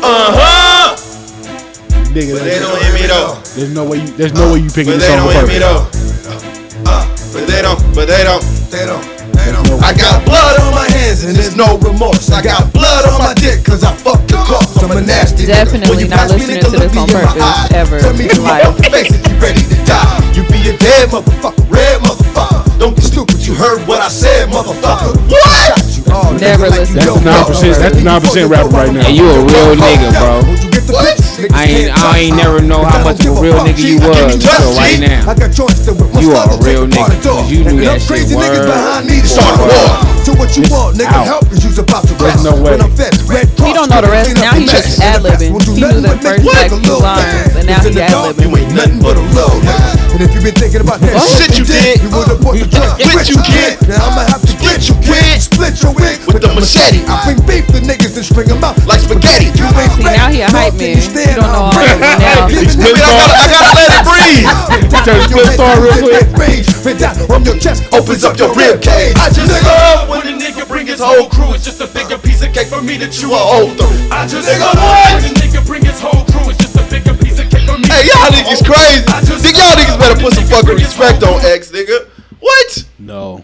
Speaker 1: Uh huh.
Speaker 8: nigga.
Speaker 1: But they don't hear me though.
Speaker 8: There's no way you. There's no way you picking
Speaker 1: But
Speaker 8: this
Speaker 1: they don't
Speaker 8: on
Speaker 1: hear me
Speaker 8: purpose.
Speaker 1: though. Uh, but they don't. But they don't.
Speaker 7: They don't. They don't.
Speaker 1: I got blood on my hands and there's no remorse. I got blood on my dick cause I fucked your cause. I'm a nasty nigga.
Speaker 6: Definitely not
Speaker 1: pass
Speaker 6: listening to this
Speaker 1: look
Speaker 6: on
Speaker 1: me in my
Speaker 6: purpose, ever
Speaker 1: Tell me
Speaker 6: in
Speaker 1: you
Speaker 6: life.
Speaker 1: want face and you ready to die. You be a dead motherfucker, red motherfucker. Don't be stupid, you heard what I said, motherfucker. What?
Speaker 6: Never listen
Speaker 8: That's the nine percent. That's the nine percent rapper right now.
Speaker 3: And you a real nigga, bro.
Speaker 1: What?
Speaker 3: I ain't I ain't never know how much of a real nigga you was until right now.
Speaker 7: I got joints that with my
Speaker 3: You are a
Speaker 7: slugger,
Speaker 3: real
Speaker 7: take
Speaker 3: nigga,
Speaker 7: the door.
Speaker 3: 'cause you knew that
Speaker 7: them
Speaker 3: shit
Speaker 7: crazy niggas
Speaker 3: word
Speaker 7: behind me to start a war. So what you want, nigga,
Speaker 3: out.
Speaker 7: help cause you's about to rest.
Speaker 8: no way.
Speaker 7: When I'm fed, red
Speaker 6: He don't know the rest. Now he just ad-libbing. He knew the first like few lines, and now he ad-libbing.
Speaker 7: You ain't nothing but a little nigga. And if you been thinking about that
Speaker 1: Shit you did.
Speaker 7: you would've bought the drug.
Speaker 1: Split you kid.
Speaker 7: Now I'ma have to split you kid. Split your wig
Speaker 1: With the machete.
Speaker 7: I bring beef to niggas and string them out
Speaker 1: Like spaghetti.
Speaker 7: You ain't
Speaker 6: See, now he a hype man. You don't know all that now.
Speaker 1: I gotta, I gotta let it breathe.
Speaker 8: Turn the split star real quick.
Speaker 7: On your chest, opens up your rib cage.
Speaker 1: I just love when a nigga bring his whole crew. It's just a bigger piece of cake for me to chew a hole through. I just nigga what?
Speaker 4: When a nigga bring his whole crew, it's just a bigger piece of cake for me.
Speaker 1: Hey, y'all niggas crazy. Think y'all niggas better put some fucking respect on X, nigga. What?
Speaker 8: No.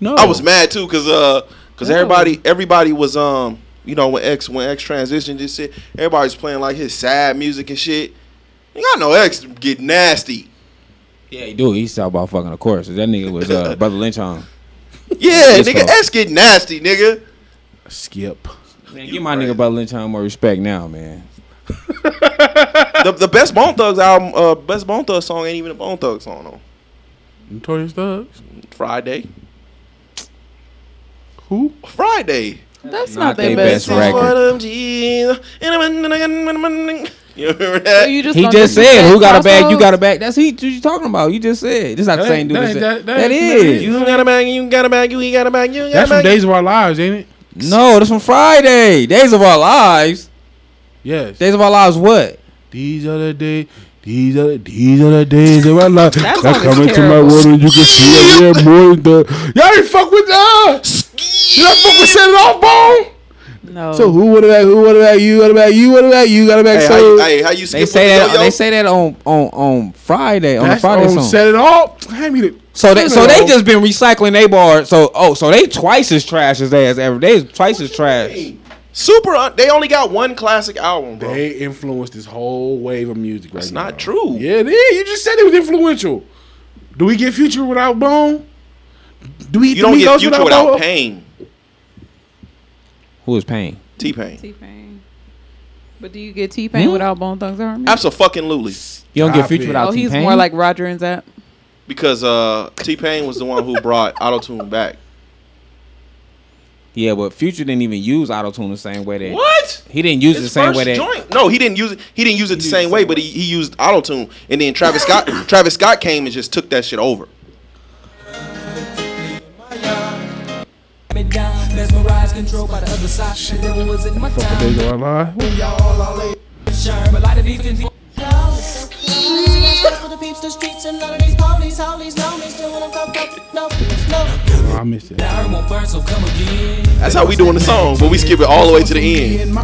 Speaker 8: No.
Speaker 1: I was mad too, cause uh, cause everybody, everybody was um, you know, when X when X transitioned this shit, everybody's playing like his sad music and shit. Y'all know X get nasty.
Speaker 3: Yeah, he do. He's talking about fucking of course. That nigga was uh, Brotha Lynch Hung.
Speaker 1: Yeah,
Speaker 3: Yes,
Speaker 1: nigga,
Speaker 3: bro.
Speaker 1: X get nasty, nigga.
Speaker 8: Skip.
Speaker 3: Man, give my nigga Brotha Lynch Hung more respect now, man.
Speaker 1: The, the best Bone Thugs album, uh, best Bone Thugs song ain't even a Bone Thugs song though.
Speaker 8: Notorious Thugs.
Speaker 1: Friday,
Speaker 8: Who?
Speaker 1: Friday.
Speaker 6: That's
Speaker 3: Not
Speaker 6: not
Speaker 3: they
Speaker 6: their
Speaker 3: best
Speaker 6: best
Speaker 3: record.
Speaker 6: song.
Speaker 1: For them G's. You remember
Speaker 6: So you just
Speaker 3: He just
Speaker 6: do
Speaker 3: said, "Who got a bag? You got a bag." That's he. What you talking about? You just said. This not the
Speaker 8: That
Speaker 3: same dude.
Speaker 8: that
Speaker 3: That,
Speaker 8: that-
Speaker 3: that
Speaker 8: that
Speaker 3: is.
Speaker 1: You got a bag, you got a bag, you got a bag, you got
Speaker 8: That's
Speaker 1: a
Speaker 8: from. Days of Our Lives, ain't it?
Speaker 3: No, that's from Friday. Days of Our Lives.
Speaker 8: Yes.
Speaker 3: Days of Our Lives. What?
Speaker 8: These are the days. These are the, these are the days of our life.
Speaker 6: That
Speaker 8: I
Speaker 6: song is
Speaker 8: come into my
Speaker 6: terrible.
Speaker 8: world and you can see it there more than the. Y'all ain't fuck with uh. Y'all fuck with set it off bone.
Speaker 6: No.
Speaker 8: So who what about who what about you what about you what about you got about
Speaker 1: Hey, how
Speaker 8: so
Speaker 1: you, hey, how you skip
Speaker 3: They say that.
Speaker 1: yo-yo?
Speaker 3: They say that on on on Friday on
Speaker 8: that's
Speaker 3: Friday
Speaker 8: on
Speaker 3: song.
Speaker 8: set it off. Hand me the.
Speaker 3: So they so they just been recycling they bar. So oh so they twice as trash as they as ever. They twice as trash.
Speaker 1: Super. Un- they only got one classic album, bro.
Speaker 8: They influenced this whole wave of music. Right
Speaker 1: That's
Speaker 8: now.
Speaker 1: not true.
Speaker 8: Yeah, it is. You just said it was influential. Do we get Future without Bone? Do we?
Speaker 1: You
Speaker 8: do
Speaker 1: don't
Speaker 8: we
Speaker 1: get Future without
Speaker 8: Bone?
Speaker 1: Pain.
Speaker 3: Who is Pain?
Speaker 1: T Pain.
Speaker 6: T Pain. But do you get T Pain without Bone Thugs and Harmony?
Speaker 1: Absolutely.
Speaker 3: You don't
Speaker 8: Stop
Speaker 3: get Future
Speaker 8: it.
Speaker 3: without
Speaker 6: Oh, he's
Speaker 3: T-Pain?
Speaker 6: more like Roger and Zapp.
Speaker 1: Because uh, T Pain was the one who brought autotune back.
Speaker 3: Yeah, but Future didn't even use auto tune the same way that
Speaker 1: What?
Speaker 3: he didn't use it the
Speaker 1: His
Speaker 3: same
Speaker 1: first
Speaker 3: way that
Speaker 1: joint. No, he didn't use it. He didn't use it the same way, but he, he used autotune. And then Travis Scott, Travis Scott came and just took that shit over.
Speaker 9: Mesmerized, controlled by the other side. Shit, it was in my
Speaker 8: Fuck
Speaker 9: time.
Speaker 8: with Days Are Alive.
Speaker 9: Sure, but a lot of these things.
Speaker 8: I missed it.
Speaker 9: I won't burn, so come again.
Speaker 1: That's how we doing the song, but we skip it all the way to the end.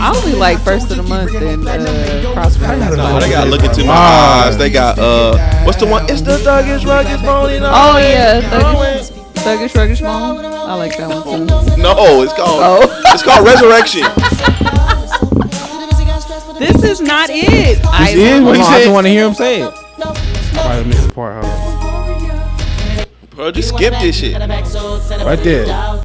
Speaker 6: I only like first of the month and uh, Prosperity.
Speaker 1: Oh, they got look into my eyes. They got uh, what's the one? It's the thuggish, rugged, bony.
Speaker 6: Oh yeah, Thuggish, Thuggish Ruggish Bone. I like that one too.
Speaker 1: No, it's called
Speaker 6: Oh.
Speaker 1: it's called Resurrection.
Speaker 6: This is not it. I
Speaker 8: is what he
Speaker 3: on, I
Speaker 8: said.
Speaker 3: just want to hear him say it.
Speaker 8: I missed the part. Hold on.
Speaker 1: Bro, just skip this shit.
Speaker 8: Right there.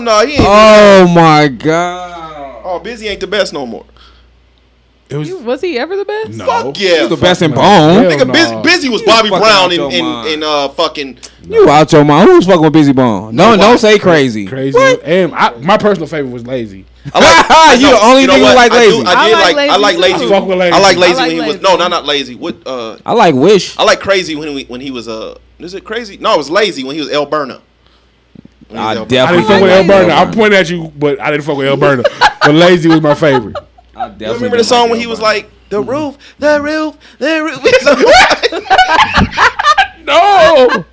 Speaker 1: No, hell no. He ain't.
Speaker 3: Oh my god.
Speaker 1: Oh, Bizzy ain't the best no more.
Speaker 8: It was
Speaker 6: Was he ever the best?
Speaker 8: no.
Speaker 1: Fuck yeah.
Speaker 3: He was the best in
Speaker 8: no.
Speaker 3: Bone.
Speaker 8: Hell
Speaker 1: Nigga,
Speaker 8: no.
Speaker 1: Bizzy, Bizzy was
Speaker 3: You
Speaker 1: Bobby Brown
Speaker 3: out
Speaker 1: in
Speaker 3: your
Speaker 1: in, in uh fucking.
Speaker 3: You out your mind. Who's fucking with Bizzy Bone? Don't don't say crazy.
Speaker 8: Crazy. And I, my personal favorite was Layzie.
Speaker 1: I like,
Speaker 3: You
Speaker 1: no,
Speaker 3: the only
Speaker 1: know
Speaker 3: nigga who
Speaker 1: what?
Speaker 3: like
Speaker 1: I do-
Speaker 3: Layzie.
Speaker 1: I,
Speaker 6: I
Speaker 1: did
Speaker 6: like
Speaker 1: like, I like lazy.
Speaker 8: I fuck with Layzie.
Speaker 1: I like
Speaker 8: I
Speaker 1: lazy
Speaker 6: like
Speaker 1: when he was no, not not lazy. What uh,
Speaker 3: I like Wish.
Speaker 1: I like crazy when he when he was uh, is it crazy? No, it was lazy when he was L-Burna. When he was
Speaker 3: I
Speaker 1: L-Burna.
Speaker 8: I
Speaker 3: definitely
Speaker 8: didn't fuck with L-Burna. I'm pointing at you, but I didn't fuck with L-Burna. but Layzie was my favorite.
Speaker 3: I
Speaker 1: You remember the song when he was like the mm-hmm. roof, the roof, the roof.
Speaker 8: No.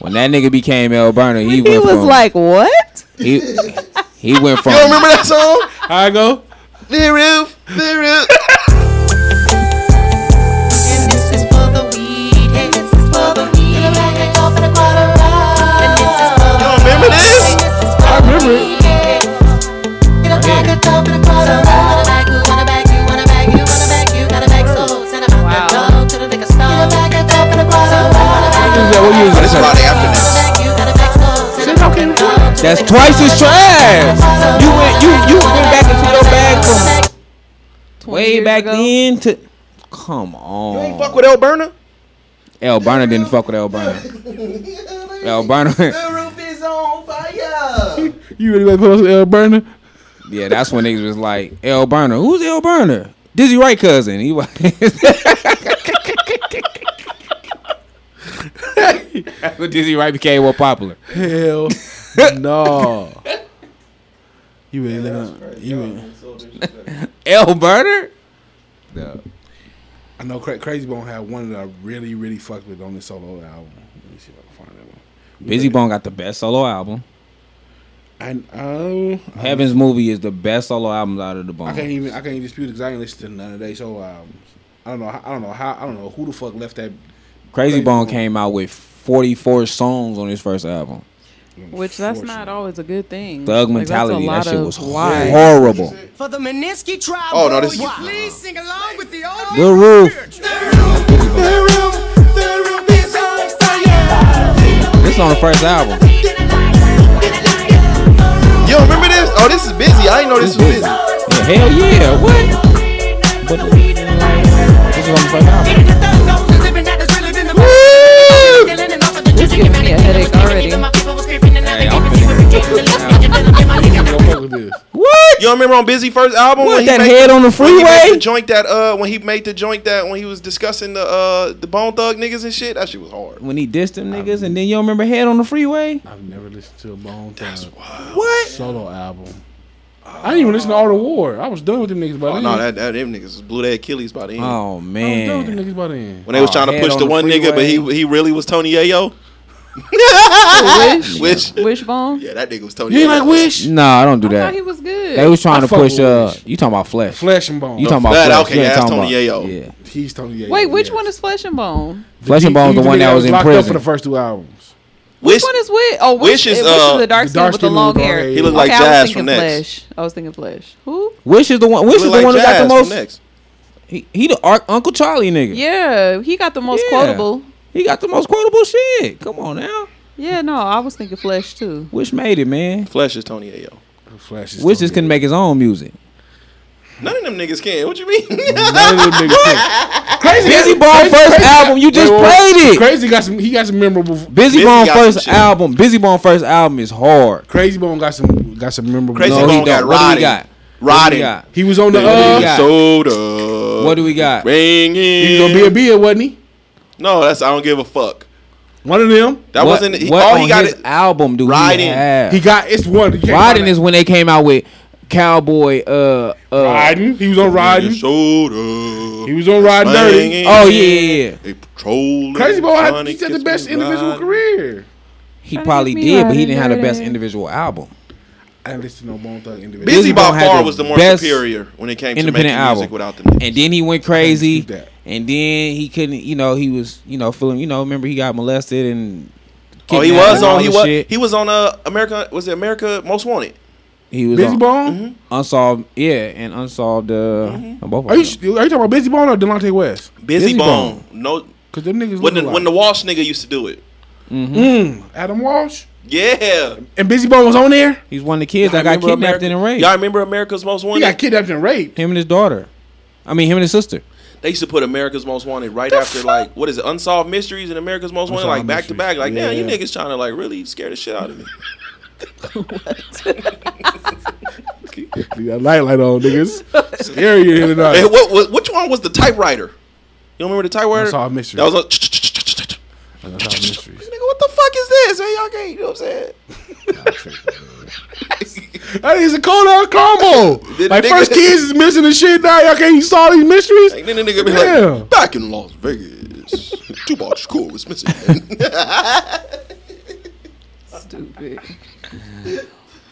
Speaker 3: when that nigga became L-Burna, he,
Speaker 6: He
Speaker 3: went
Speaker 6: was
Speaker 3: from,
Speaker 6: like, what?
Speaker 3: he he went from
Speaker 1: you don't remember that song?
Speaker 8: I go?
Speaker 1: The roof, the roof. Oh, this Friday after.
Speaker 3: That's twice as trash. You went you you went back into your bag from way back
Speaker 6: ago?
Speaker 3: then to come
Speaker 1: You
Speaker 3: on.
Speaker 1: ain't fuck with L-Burna?
Speaker 3: El Burner didn't fuck with L-Burna. El Burner.
Speaker 1: The roof is on fire.
Speaker 8: You really like put on some L-Burna?
Speaker 3: yeah, that's when niggas was like L-Burna. Who's L-Burna? Dizzy Wright cousin. He was. That's when Dizzy Wright became more popular.
Speaker 8: Hell no. You really looking you really,
Speaker 3: L-Burna. No.
Speaker 8: I know Cra- Krayzie Bone had one that I really, really fucked with on this solo album. Let me see if I can find that one.
Speaker 3: Bizzy Bone got the best solo album.
Speaker 8: I um,
Speaker 3: Heaven'z Movie is the best solo album out of the bone.
Speaker 8: I can't even I can't even dispute because I ain't listened to none of their solo albums. I don't know. I don't know how. I don't know who the fuck left that.
Speaker 3: Krayzie
Speaker 8: Krayzie
Speaker 3: Bone
Speaker 8: Bone.
Speaker 3: came out with 44 songs on his first album.
Speaker 6: Which that's not always a good thing.
Speaker 3: Thug
Speaker 6: Like, that's
Speaker 3: Mentality, that shit was
Speaker 6: why.
Speaker 3: horrible.
Speaker 9: For the Meninsky tribe.
Speaker 1: Oh, no, this-
Speaker 9: boys, Please sing along with the old
Speaker 3: The Roof. This on the first album.
Speaker 1: You don't remember this? Oh, this is Bizzy. I didn't know this was Bizzy.
Speaker 3: Yeah, hell yeah. What? But this is on the first album.
Speaker 6: Me a headache already.
Speaker 3: Hey, I'm finna-
Speaker 8: I don't fuck with this.
Speaker 3: What? What?
Speaker 1: You don't remember on Bizzy first album
Speaker 3: What,
Speaker 1: when he
Speaker 3: that
Speaker 1: made
Speaker 3: head on the
Speaker 1: when he made
Speaker 3: freeway?
Speaker 1: the joint that uh when he made the joint that when he was discussing the uh the Bone Thug niggas and shit. That shit was hard.
Speaker 3: When he dissed them niggas, and then you don't remember Head on the Freeway?
Speaker 8: I've never listened to a Bone Thugs
Speaker 3: What?
Speaker 8: solo album. I didn't even listen to All the War. I was done with them niggas by
Speaker 1: Oh
Speaker 8: then.
Speaker 1: no, that, that them niggas blew their Achilles by the end.
Speaker 3: Oh
Speaker 8: I was done with them
Speaker 3: man.
Speaker 8: niggas by then.
Speaker 1: when they was
Speaker 3: Oh,
Speaker 1: trying to
Speaker 3: Head
Speaker 1: push
Speaker 3: on
Speaker 1: the
Speaker 3: the
Speaker 1: one nigga, but he
Speaker 3: Freeway.
Speaker 1: he really was Tony Yayo.
Speaker 6: Wish,
Speaker 1: Wish.
Speaker 6: Wishbone.
Speaker 1: Yeah, that nigga was Tony.
Speaker 8: You ain't
Speaker 1: Yayo.
Speaker 8: like Wish?
Speaker 3: No, I don't do
Speaker 6: I thought
Speaker 3: that.
Speaker 6: he was good.
Speaker 3: They was trying
Speaker 8: I
Speaker 3: to
Speaker 8: fuck
Speaker 3: push.
Speaker 8: with
Speaker 3: Uh,
Speaker 8: Wish.
Speaker 3: you talking about Flesh?
Speaker 8: Flesh and Bone.
Speaker 3: You talking about
Speaker 1: That-
Speaker 3: Flesh?
Speaker 1: okay,
Speaker 3: You ain't
Speaker 1: yeah, that's
Speaker 3: talking
Speaker 1: Tony
Speaker 3: about-
Speaker 1: Yayo.
Speaker 3: Yeah.
Speaker 8: He's Tony Yayo.
Speaker 6: Wait, which one is Flesh and Bone?
Speaker 3: Flesh and
Speaker 8: Bone,
Speaker 3: Bone's the one that was in
Speaker 8: locked up
Speaker 3: prison.
Speaker 8: for the first two albums.
Speaker 1: Wish,
Speaker 6: Which one is Wish? Oh, Wish,
Speaker 1: Wish is,
Speaker 6: is,
Speaker 1: uh,
Speaker 6: the dark
Speaker 8: the
Speaker 6: skin with the
Speaker 8: skin
Speaker 6: long
Speaker 8: with
Speaker 6: hair.
Speaker 8: long
Speaker 1: He looked like
Speaker 6: okay, I
Speaker 1: Jazz
Speaker 6: was
Speaker 1: from
Speaker 6: thinking
Speaker 1: Next.
Speaker 6: Flesh. I was thinking Flesh. Who?
Speaker 3: Wish is the one. Wish is the one that got the most.
Speaker 1: next.
Speaker 3: He, he the Ar- Uncle Charlie nigga.
Speaker 6: Yeah, he got the most
Speaker 3: Yeah.
Speaker 6: quotable.
Speaker 3: He got the most quotable shit. Come on now.
Speaker 6: Yeah, no, I was thinking Flesh too.
Speaker 3: Wish made it, man.
Speaker 1: Flesh is Tony Yayo.
Speaker 8: Flesh is
Speaker 3: Wish
Speaker 8: Tony
Speaker 3: just couldn't
Speaker 8: Yayo.
Speaker 3: make his own music.
Speaker 1: None of them niggas can. What you mean?
Speaker 8: None of them niggas can. Crazy.
Speaker 3: Bizzy Bone first
Speaker 8: Crazy-
Speaker 3: album, you just
Speaker 8: Wait, wait, wait.
Speaker 3: played it.
Speaker 8: Crazy got some. He got some memorable.
Speaker 3: Bizzy,
Speaker 1: Bizzy
Speaker 3: Bone first album. Bizzy Bone first album is hard.
Speaker 8: Krayzie Bone got some. Got some memorable.
Speaker 1: Crazy
Speaker 3: No,
Speaker 1: Bone got
Speaker 3: don't. What do we got?
Speaker 1: Riding.
Speaker 3: What do we got?
Speaker 8: He was on the.
Speaker 3: What do we
Speaker 8: Uh.
Speaker 1: Soda.
Speaker 3: What do we got?
Speaker 1: Ringing.
Speaker 8: he was gonna be a beer, wasn't he?
Speaker 1: No, that's I don't give a fuck.
Speaker 8: One of them.
Speaker 1: That
Speaker 3: what,
Speaker 1: wasn't. He,
Speaker 3: what
Speaker 1: all
Speaker 3: on
Speaker 1: he got
Speaker 3: his
Speaker 1: is
Speaker 3: album do
Speaker 1: Riding.
Speaker 3: he have?
Speaker 8: He got. It's one. he can't
Speaker 3: Riding is when they came out with Cowboy. Uh, uh.
Speaker 8: Riding. He was on riding.
Speaker 1: Soda.
Speaker 8: He was on riding dirty.
Speaker 3: Oh yeah, yeah, yeah.
Speaker 1: A patrol.
Speaker 8: Crazy boy. had he had the best individual career.
Speaker 3: He probably did, but he didn't have the best individual album.
Speaker 8: I didn't listen to no Bone Thug individual.
Speaker 1: Bizzy
Speaker 3: Bizzy Bone
Speaker 1: by far was the more
Speaker 3: best
Speaker 1: superior when it came to making
Speaker 3: independent
Speaker 1: music
Speaker 3: album.
Speaker 1: without the niggas.
Speaker 3: And then he went crazy,
Speaker 8: dispute that.
Speaker 3: And then he couldn't. You know, he was, you know, feeling. You know, remember he got molested and.
Speaker 1: oh, he was on. He was.
Speaker 3: shit.
Speaker 1: He was on. Uh, America. Was it America Most Wanted?
Speaker 3: He was
Speaker 8: Bizzy
Speaker 3: on
Speaker 8: Bone.
Speaker 3: unsolved. Yeah, and unsolved. Uh, both of
Speaker 8: Are you, are you talking about Bizzy Bone or Delonte West?
Speaker 1: Bizzy,
Speaker 3: Bizzy
Speaker 1: Bone.
Speaker 3: Bone.
Speaker 1: No.
Speaker 8: Because them niggas
Speaker 1: When the when the Walsh nigga used to do it.
Speaker 8: mm, Adam Walsh
Speaker 1: Yeah.
Speaker 8: and Bizzy Bone was on there.
Speaker 3: He's one of the kids that
Speaker 1: Y'all
Speaker 3: got kidnapped
Speaker 1: America-
Speaker 3: and raped.
Speaker 1: Y'all remember America's Most Wanted?
Speaker 8: He
Speaker 1: Wanted?
Speaker 8: got kidnapped and raped.
Speaker 3: Him and his daughter. I mean, him and his sister.
Speaker 1: They used to put America's Most Wanted right after like what is it, Unsolved Mysteries and America's Most Wanted, like
Speaker 8: Unsolved
Speaker 1: back to back. Like,
Speaker 8: Mysteries.
Speaker 1: damn, you niggas trying to like really scare the shit out of me.
Speaker 8: Leave that light light on, niggas. Scary here tonight.
Speaker 1: Hey, what, what which one was the typewriter? You don't remember the typewriter?
Speaker 8: Unsolved Mysteries.
Speaker 1: That was a.
Speaker 8: Unsolved Mysteries.
Speaker 1: Nigga, what the fuck is this? Hey, y'all can't, you know what I'm saying?
Speaker 8: That is a cold out combo.
Speaker 1: Did
Speaker 8: like
Speaker 1: nigga-
Speaker 8: first kids is missing the shit now. Y'all can't solve these mysteries.
Speaker 1: Like, then the nigga be
Speaker 8: Damn.
Speaker 1: like, back in Las Vegas, Tupac Shakur was missing.
Speaker 6: Stupid.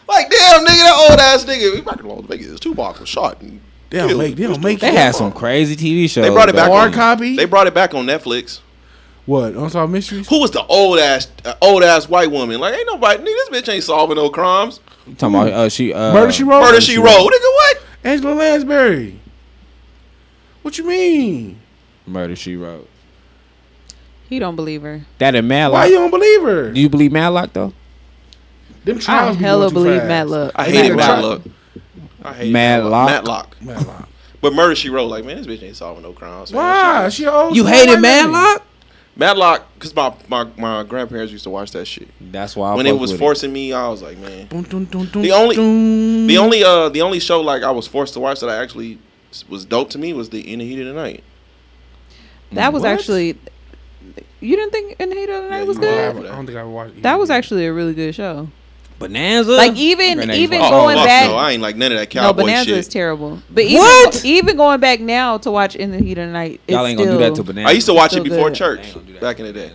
Speaker 1: like, damn, nigga, that old ass nigga. We back in Las Vegas. Tupac was shot. And
Speaker 8: They don't
Speaker 1: killed.
Speaker 8: make. They don't make.
Speaker 3: They had some crazy TV shows.
Speaker 1: They brought it back.
Speaker 3: though.
Speaker 8: Hard
Speaker 1: on,
Speaker 8: copy?
Speaker 1: They brought it back on Netflix.
Speaker 8: What unsolved mysteries?
Speaker 1: Who was the old ass, uh, old ass white woman? Like, ain't nobody. Nigga, this bitch ain't solving no crimes.
Speaker 3: You talking about uh, she uh,
Speaker 8: Murder She Wrote.
Speaker 1: Murder she wrote. Nigga, what?
Speaker 8: Angela Lansbury. What you mean?
Speaker 3: Murder She Wrote.
Speaker 6: He don't believe her.
Speaker 3: That in Matlock.
Speaker 8: Why you don't believe her?
Speaker 3: Do you believe Matlock though?
Speaker 8: Them
Speaker 6: I
Speaker 8: trials be
Speaker 6: hella
Speaker 8: going too
Speaker 6: believe
Speaker 8: fast.
Speaker 6: Matlock.
Speaker 1: I hated
Speaker 8: Matlock.
Speaker 1: Matlock. I hate
Speaker 3: Madlock.
Speaker 1: Matlock.
Speaker 8: Matlock.
Speaker 1: But Murder She Wrote, like, man, this bitch ain't solving no crimes. man.
Speaker 8: Why? She a old
Speaker 3: You
Speaker 8: school
Speaker 3: hated
Speaker 8: white lady.
Speaker 1: Matlock? Because my, my, my grandparents used to watch that shit.
Speaker 3: That's why I
Speaker 1: when it was
Speaker 3: with
Speaker 1: forcing me, I was like, man.
Speaker 8: Dun, dun, dun, dun,
Speaker 1: The only-
Speaker 8: dun.
Speaker 1: The only uh the only show like I was forced to watch that I actually was dope to me was the In the Heat of the Night.
Speaker 6: That was
Speaker 8: What?
Speaker 6: actually. You didn't think In the Heat of the Night
Speaker 1: Yeah,
Speaker 6: was
Speaker 1: you
Speaker 8: I
Speaker 1: lied.
Speaker 6: good?
Speaker 8: I don't think I watched.
Speaker 6: That was actually a really good show.
Speaker 3: Bonanza.
Speaker 6: Like even
Speaker 3: Grenade
Speaker 6: even
Speaker 3: Ball.
Speaker 6: going
Speaker 1: fuck
Speaker 6: back.
Speaker 1: no, I ain't like none of that
Speaker 6: No,
Speaker 1: cowboy
Speaker 6: Bonanza
Speaker 1: shit.
Speaker 6: is terrible. But even,
Speaker 3: What?
Speaker 6: even going back now to watch In the Heat of the Night,
Speaker 3: Y'all ain't gonna do that to Bonanza.
Speaker 1: I used to watch it before
Speaker 6: good.
Speaker 1: church
Speaker 3: Ain't gonna do that.
Speaker 1: back in the day.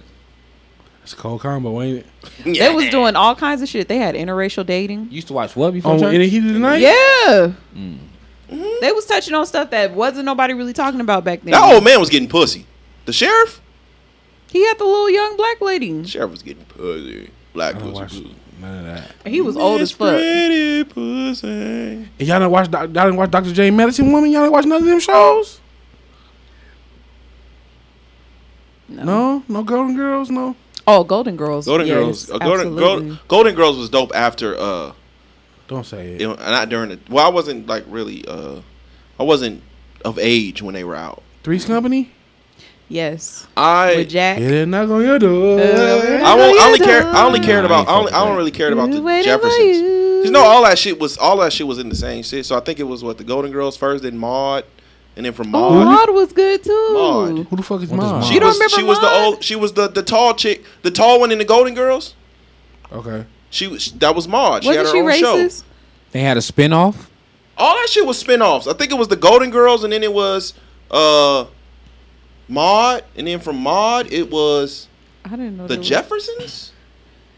Speaker 8: It's a cold combo, ain't it?
Speaker 6: They was doing all kinds of shit. They had interracial dating.
Speaker 3: You used to watch what before
Speaker 8: On
Speaker 3: church?
Speaker 8: in the heat of the night.
Speaker 6: Yeah.
Speaker 3: Mm.
Speaker 6: They was touching on stuff that wasn't nobody really talking about back then.
Speaker 1: That old man was getting pussy. The sheriff,
Speaker 6: He had the little young black lady.
Speaker 1: the sheriff was getting pussy. Black
Speaker 8: I
Speaker 1: pussy.
Speaker 8: None of that.
Speaker 6: He was old as
Speaker 1: Miss
Speaker 6: fuck.
Speaker 1: Pretty pussy.
Speaker 8: And y'all didn't watch. Y'all didn't watch Dr. J Medicine Woman. Y'all didn't watch none of them shows.
Speaker 6: No.
Speaker 8: No, no Golden Girls. No.
Speaker 6: Oh, Golden Girls.
Speaker 1: Golden
Speaker 6: yes,
Speaker 1: Girls. Uh, Golden. Golden, Golden Girls was dope after uh
Speaker 8: Don't say it.
Speaker 1: you know, not during the well I wasn't like really uh I wasn't of age when they were out.
Speaker 8: Three's Company.
Speaker 6: Yes.
Speaker 1: I
Speaker 6: With Jack.
Speaker 8: Hit a knock on your door.
Speaker 6: Uh,
Speaker 1: I, won't, I only
Speaker 6: Yeah,
Speaker 1: care. I only cared about. I only, I don't really care about the
Speaker 6: Waiting
Speaker 1: Jeffersons.
Speaker 6: you.
Speaker 1: You know, all that shit was all that shit was in the same shit. So I think it was what the Golden Girls first, then Maude, and then from
Speaker 6: Oh,
Speaker 1: Maude.
Speaker 6: Maude was good too.
Speaker 1: Maude.
Speaker 8: Who the fuck is
Speaker 3: What is
Speaker 8: mine?
Speaker 3: Maude?
Speaker 1: She
Speaker 6: don't
Speaker 1: was
Speaker 6: remember
Speaker 1: she was the old she was the the tall chick, the tall one in the Golden Girls.
Speaker 8: Okay.
Speaker 1: She was that was Maude. She
Speaker 6: Wasn't
Speaker 1: had
Speaker 6: she
Speaker 1: her own show.
Speaker 6: racist?
Speaker 3: They had a spinoff.
Speaker 1: All that shit was spin-offs. I think it was the Golden Girls, and then it was uh Maude, and then from Maude it was
Speaker 6: I didn't know
Speaker 1: the Jeffersons.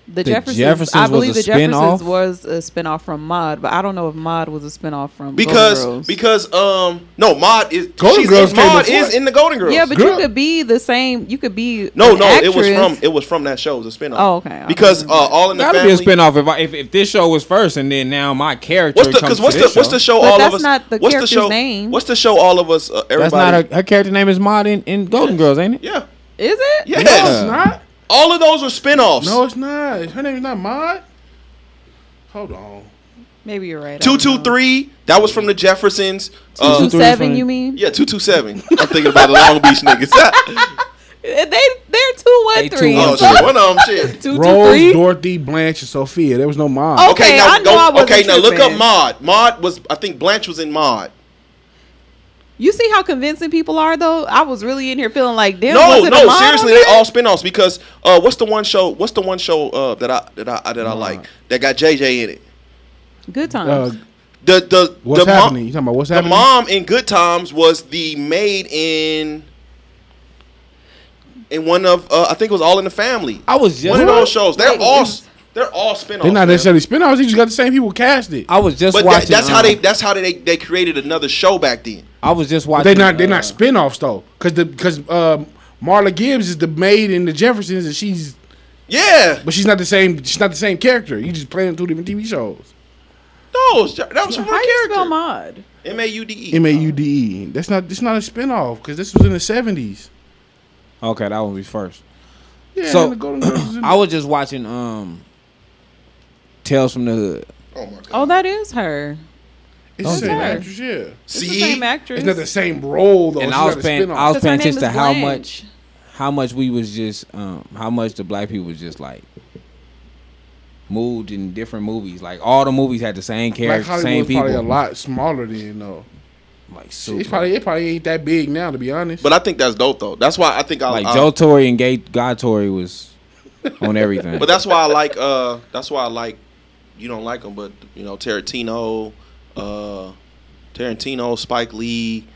Speaker 6: The,
Speaker 3: The
Speaker 6: Jeffersons.
Speaker 3: Jeffersons
Speaker 6: I
Speaker 3: was
Speaker 6: believe
Speaker 3: a
Speaker 6: the Jeffersons
Speaker 3: spin-off?
Speaker 6: was a spinoff from Maude, but I don't know if Maude was a spinoff from Golden
Speaker 1: Because
Speaker 6: Girls.
Speaker 1: because um no Maude is
Speaker 8: Golden Girls
Speaker 1: in,
Speaker 8: came
Speaker 1: Maude
Speaker 8: before.
Speaker 1: is in the Golden Girls.
Speaker 6: yeah, but
Speaker 8: Girl-
Speaker 6: you could be the same. You could be
Speaker 1: no
Speaker 6: an
Speaker 1: no it was from it was from that show. It was a spinoff.
Speaker 6: Oh, okay. I
Speaker 1: Because uh, all in the
Speaker 3: Gotta
Speaker 1: family.
Speaker 3: be a spinoff if, I, if if this show was first and then now my character
Speaker 1: What's the
Speaker 3: comes
Speaker 1: because
Speaker 3: to
Speaker 1: what's the
Speaker 3: this
Speaker 1: what's
Speaker 3: show.
Speaker 1: the show
Speaker 6: But
Speaker 1: all
Speaker 6: that's
Speaker 1: of us
Speaker 6: not the
Speaker 1: what's the show
Speaker 6: name.
Speaker 1: what's the show all of us uh,
Speaker 3: That's
Speaker 1: everybody
Speaker 3: not her, her character name is Maude in, in Golden Girls, ain't it?
Speaker 1: yeah
Speaker 6: Is it?
Speaker 1: yeah
Speaker 8: No, it's not.
Speaker 1: All of those are spinoffs.
Speaker 8: No, it's not. Her name is not Maude. Hold on.
Speaker 6: Maybe you're right. I
Speaker 1: two
Speaker 6: don't
Speaker 1: two
Speaker 6: know.
Speaker 1: three that was from the Jeffersons.
Speaker 6: Two
Speaker 1: Uh,
Speaker 6: two
Speaker 3: three
Speaker 6: seven.
Speaker 3: from-
Speaker 6: You mean?
Speaker 1: yeah two two seven. I'm thinking about the Long Beach niggas.
Speaker 6: They they're two one
Speaker 3: They two
Speaker 6: three.
Speaker 1: oh
Speaker 3: one
Speaker 1: shit, one of them shit.
Speaker 6: Two two
Speaker 8: Rose,
Speaker 6: three.
Speaker 8: Dorothy, Blanche, and Sophia. There was no Maude.
Speaker 6: Oh.
Speaker 1: Okay,
Speaker 6: Okay,
Speaker 1: now
Speaker 6: I know I
Speaker 1: go.
Speaker 6: wasn't
Speaker 1: Okay, now look up
Speaker 6: tripping.
Speaker 1: Maude. Maude was I think Blanche was in Maude.
Speaker 6: You see how convincing people are, though. I was really in here feeling like, damn.
Speaker 1: No,
Speaker 6: was it
Speaker 1: no,
Speaker 6: Maude
Speaker 1: seriously, they all spinoffs because uh, what's the one show? What's the one show uh, that I that I that I like that got JJ in it?
Speaker 6: good times.
Speaker 8: Uh,
Speaker 1: The the
Speaker 8: what's
Speaker 1: the
Speaker 8: happening?
Speaker 1: Mom,
Speaker 8: you talking about what's
Speaker 1: the
Speaker 8: happening?
Speaker 1: The mom in Good Times was the maid in in one of uh, I think it was All in the Family.
Speaker 3: I was just
Speaker 1: one of those shows. They're
Speaker 6: Wait,
Speaker 1: all they're all spinoffs.
Speaker 8: They're not
Speaker 1: man.
Speaker 8: necessarily spin-offs. They just got the same people cast it.
Speaker 3: I was just
Speaker 1: But that,
Speaker 3: watching.
Speaker 1: that's how
Speaker 3: um,
Speaker 1: they that's how they they created another show back then.
Speaker 3: I was just watching.
Speaker 8: they're not. They're
Speaker 3: uh,
Speaker 8: not spin-offs though, because the because um, Marla Gibbs is the maid in the Jeffersons, and she's
Speaker 1: Yeah,
Speaker 8: but she's not the same. She's not the same character. You just playing two different TV shows.
Speaker 1: no, it was- that was from
Speaker 6: how
Speaker 1: her
Speaker 6: you spell
Speaker 1: character.
Speaker 6: Maude?
Speaker 1: M A U D E.
Speaker 8: M A U D E. That's not. It's not a spin-off because this was in the seventies.
Speaker 3: Okay, that one was first.
Speaker 8: Yeah.
Speaker 3: So,
Speaker 8: the Golden Girls was in
Speaker 3: I was just watching um Tales from the Hood.
Speaker 1: Oh my god.
Speaker 6: Oh, that is her.
Speaker 8: It's the same
Speaker 6: her.
Speaker 8: actress. Yeah.
Speaker 6: It's the same actress.
Speaker 8: It's not the same role though.
Speaker 3: And
Speaker 8: It's
Speaker 3: I was paying- I was
Speaker 6: 'Cause her
Speaker 3: paying attention to how much how much we was just um how much the black people was just like moved in different movies. Like all the movies had the same
Speaker 8: Black
Speaker 3: character,
Speaker 8: Hollywood
Speaker 3: same
Speaker 8: people. probably a lot smaller than though.
Speaker 3: Like
Speaker 8: It's probably it probably ain't that big now to be honest.
Speaker 1: But I think that's dope though. That's why I think I
Speaker 3: like
Speaker 1: I-
Speaker 3: Joe Torry and Gay Guy Torry was on everything.
Speaker 1: But that's why I like. Uh, that's why I like. You don't like them, but you know Tarantino, uh, Tarantino, Spike Lee.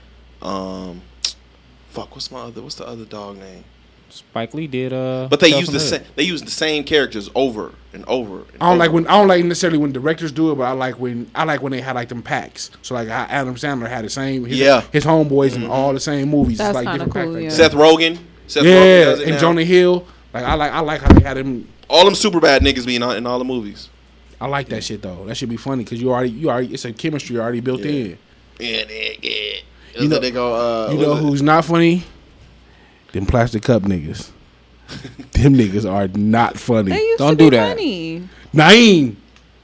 Speaker 1: Um, fuck, what's my other? What's the other dog name?
Speaker 3: Spike Lee did uh
Speaker 1: But they use the same. They use the same characters over and over. And
Speaker 8: I don't like when I don't like necessarily when directors do it, but I like when I like when they had like them packs. So like how Adam Sandler had the same his,
Speaker 1: Yeah.
Speaker 8: his homeboys in all the same movies.
Speaker 6: That's
Speaker 8: it's like
Speaker 6: kinda
Speaker 8: different
Speaker 6: cool,
Speaker 8: packs.
Speaker 6: yeah.
Speaker 1: Seth Rogen. Seth
Speaker 8: that.
Speaker 1: Rogen
Speaker 8: yeah,
Speaker 1: does it
Speaker 8: and
Speaker 1: now.
Speaker 8: Jonah Hill. Like I like I like how they had him.
Speaker 1: All them super bad niggas being in all the movies.
Speaker 8: I like that shit though. That should be funny because you already you already it's a chemistry already built in.
Speaker 1: Yeah, yeah, yeah.
Speaker 8: You know-
Speaker 1: they go. Uh,
Speaker 8: You know
Speaker 1: is it?
Speaker 8: who's not funny? Them plastic cup niggas. Them niggas are not funny.
Speaker 6: They used
Speaker 3: Don't
Speaker 6: to be
Speaker 3: do that.
Speaker 6: funny.
Speaker 8: Naeem.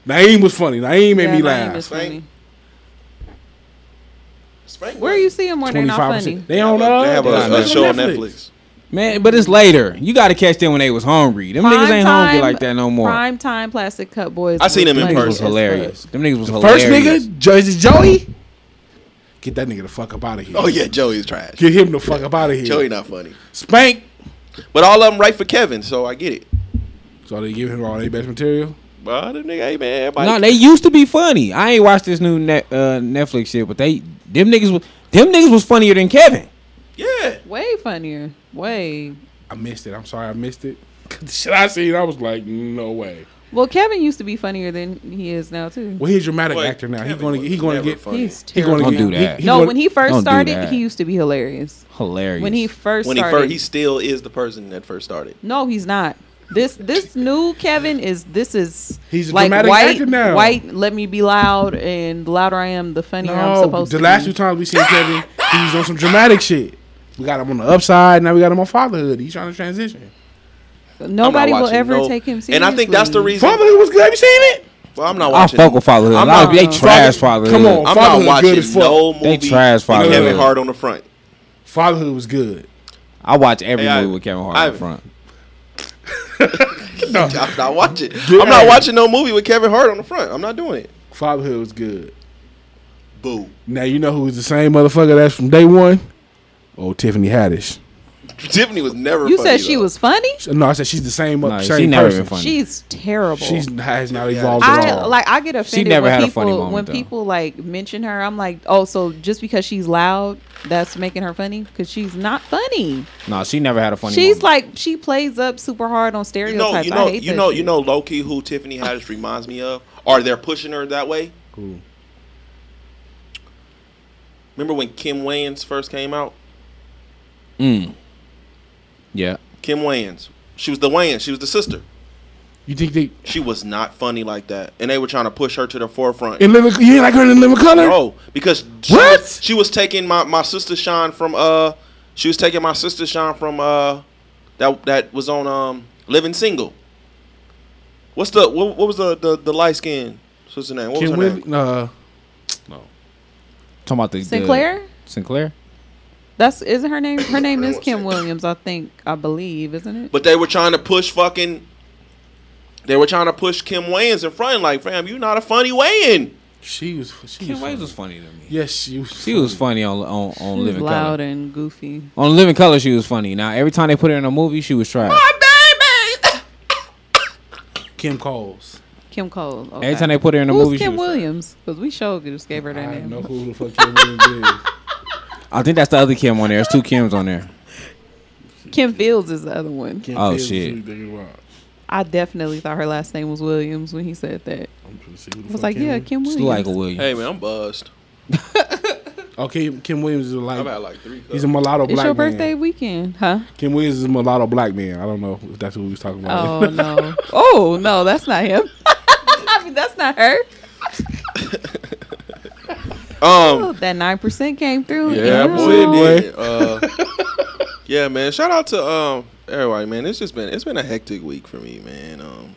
Speaker 8: Naeem was funny. Naeem made
Speaker 6: Yeah,
Speaker 8: me
Speaker 6: Naeem
Speaker 8: laugh.
Speaker 6: is funny.
Speaker 1: Spank. Spank
Speaker 6: Where you see them when they're not funny?
Speaker 8: They on uh,
Speaker 1: They have a,
Speaker 8: they
Speaker 1: a
Speaker 8: on
Speaker 1: show on Netflix.
Speaker 3: Man, but it's later. You got to catch them when they was hungry. Them niggas ain't hungry like that no more.
Speaker 6: Prime time plastic cup boys.
Speaker 1: I seen them in
Speaker 6: funny
Speaker 3: Them niggas was hilarious. Them niggas was
Speaker 8: First
Speaker 3: hilarious.
Speaker 8: nigga, Jersey Joey. Get that nigga the fuck up out of here.
Speaker 1: Oh yeah, Joey's trash.
Speaker 8: Get him the fuck up out of here.
Speaker 1: Joey not funny.
Speaker 8: Spank.
Speaker 1: But all of them right for Kevin, so I get it.
Speaker 8: So they give him all their best material.
Speaker 1: But the nigga, hey man, everybody.
Speaker 3: No, they used to be funny. I ain't watched this new net, uh, Netflix shit, but they them niggas was them niggas was funnier than Kevin.
Speaker 1: Yeah.
Speaker 6: Way funnier. Way.
Speaker 8: I missed it. I'm sorry I missed it. the shit I seen, I was like, no way.
Speaker 6: Well, Kevin used to be funnier than he is now too.
Speaker 8: Well, he's a dramatic
Speaker 1: Boy,
Speaker 8: actor now. He's going to
Speaker 1: was
Speaker 8: he going to get
Speaker 1: funny.
Speaker 6: He's
Speaker 8: he gonna
Speaker 3: Don't
Speaker 8: get
Speaker 3: do that.
Speaker 8: he- he
Speaker 6: no,
Speaker 8: gonna-
Speaker 6: when he first started, he used to be hilarious.
Speaker 3: Hilarious.
Speaker 6: When he first
Speaker 1: When he
Speaker 6: started,
Speaker 1: first, he still is the person that first started.
Speaker 6: no, he's not. This this new Kevin is this is
Speaker 8: He's a
Speaker 6: like
Speaker 8: dramatic
Speaker 6: white
Speaker 8: actor now.
Speaker 6: white. Let me be loud, and the louder I am, the funnier I'm supposed
Speaker 8: the
Speaker 6: to.
Speaker 8: The last
Speaker 6: be.
Speaker 8: two times we seen Kevin, he was on some dramatic shit. We got him on the upside. Now we got him on fatherhood. He's trying to transition.
Speaker 6: Nobody will
Speaker 1: watching
Speaker 6: ever
Speaker 1: no-
Speaker 6: take him seriously.
Speaker 1: And I think that's the reason.
Speaker 8: Fatherhood was good. Have you seen it?
Speaker 1: Well, I'm not watching.
Speaker 3: I
Speaker 1: watching.
Speaker 3: fuck with fatherhood.
Speaker 1: I'm
Speaker 3: A lot
Speaker 1: not-
Speaker 3: of- they trash
Speaker 8: Father-
Speaker 3: fatherhood.
Speaker 8: come on.
Speaker 1: I'm
Speaker 8: Fatherhood
Speaker 1: not watching
Speaker 8: good as fuck.
Speaker 1: no movie.
Speaker 3: They trash
Speaker 1: with
Speaker 3: fatherhood.
Speaker 1: Kevin Hart on the front.
Speaker 8: Fatherhood was good.
Speaker 3: I watch every
Speaker 1: Hey, I-
Speaker 3: movie with Kevin Hart
Speaker 1: I-
Speaker 3: the front.
Speaker 1: I'm not watching.
Speaker 8: Good.
Speaker 1: I'm not watching no movie with Kevin Hart on the front. I'm not doing it.
Speaker 8: Fatherhood was good.
Speaker 1: Boo.
Speaker 8: Now you know who's the same motherfucker that's from day one. Oh, Tiffany Haddish.
Speaker 1: Tiffany was never.
Speaker 6: You
Speaker 1: funny,
Speaker 6: said she
Speaker 1: though.
Speaker 6: was funny.
Speaker 8: No, I said she's the same.
Speaker 3: Nah,
Speaker 8: same
Speaker 3: she never
Speaker 8: person.
Speaker 3: been funny.
Speaker 6: She's terrible.
Speaker 8: She's has not evolved at
Speaker 6: I
Speaker 8: all.
Speaker 6: like I get offended
Speaker 3: never
Speaker 6: when
Speaker 3: had a
Speaker 6: people
Speaker 3: funny moment,
Speaker 6: when
Speaker 3: though.
Speaker 6: people like mention her. I'm like, oh, so just because she's loud, that's making her funny? Because she's not funny.
Speaker 3: No, she never had a funny.
Speaker 6: she's
Speaker 3: moment.
Speaker 6: like she plays up super hard on
Speaker 1: You know,
Speaker 6: stereotypes.
Speaker 1: you
Speaker 6: I
Speaker 1: know,
Speaker 6: hate
Speaker 1: you know, you know, low key who Tiffany Haddish reminds me of, or they're pushing her that way.
Speaker 8: Cool.
Speaker 1: Remember when Kim Wayans first came out?
Speaker 3: Mm. Yeah.
Speaker 1: Kim Wayans. She was the Wayans. She was the sister.
Speaker 8: You think they
Speaker 1: She was not funny like that, and they were trying to push her to the forefront.
Speaker 8: in living? You ain't like her in living color?
Speaker 1: No, because she
Speaker 8: What?
Speaker 1: Was, she was taking my my sister Sean from uh, she was taking my sister Sean from uh, that that was on um Living Single. What's the what, what was the the, the light skin What's sister name? What was
Speaker 8: Kim
Speaker 1: her
Speaker 8: Willi-
Speaker 1: name?
Speaker 8: uh, no.
Speaker 3: Talking about the the-
Speaker 6: Synclaire.
Speaker 3: Synclaire.
Speaker 6: That's isn't her name. Her name is Kim Williams. I think. I believe, isn't it?
Speaker 1: But they were trying to push fucking. They were trying to push Kim Wayans in front, like, fam, you're not a funny Wayans.
Speaker 8: she was. She
Speaker 3: Kim
Speaker 8: was,
Speaker 3: Wayans
Speaker 8: funny.
Speaker 3: was funny to me.
Speaker 8: Yes, she was.
Speaker 3: She was funny on on
Speaker 6: She
Speaker 3: on
Speaker 6: was
Speaker 3: Living
Speaker 6: loud
Speaker 3: Color.
Speaker 6: and goofy.
Speaker 3: On Living Color, she was funny. Now every time they put her in a movie, she was trash. My baby.
Speaker 8: Kim Coles.
Speaker 6: Kim Cole. Okay.
Speaker 3: Every time they put her in a
Speaker 6: Who's
Speaker 3: movie, she
Speaker 6: Kim
Speaker 3: was.
Speaker 6: Williams? Because we showed just gave her that
Speaker 8: I
Speaker 6: name.
Speaker 8: know who the fuck Kim Williams is.
Speaker 3: I think that's the other Kim on there. There's two Kims on there.
Speaker 6: Kim Fields is the other one.
Speaker 8: Kim
Speaker 3: Oh,
Speaker 8: Fields is
Speaker 3: shit.
Speaker 8: who you thinking about.
Speaker 6: I definitely thought her last name was Williams when he said that.
Speaker 8: I'm trying to see who the
Speaker 6: I was
Speaker 8: fuck
Speaker 6: like, yeah,
Speaker 8: Williams-
Speaker 6: Kim
Speaker 3: She
Speaker 6: Williams.
Speaker 3: like a Williams.
Speaker 1: Hey, man, I'm buzzed.
Speaker 8: Oh, Kim, Kim Williams is like.
Speaker 1: I've had like three.
Speaker 8: He's a mulatto
Speaker 6: it's
Speaker 8: black
Speaker 6: your
Speaker 8: man.
Speaker 6: birthday weekend, huh?
Speaker 8: Kim Williams is a mulatto black man. I don't know if that's who we was talking about.
Speaker 6: Oh no. oh no, that's not him. I mean, that's not her.
Speaker 1: Um,
Speaker 6: Oh, that nine percent came through.
Speaker 1: yeah,
Speaker 6: Ew.
Speaker 1: boy, it did. Uh, yeah, man. Shout out to um everybody, man. It's just been it's been a hectic week for me, man. Um,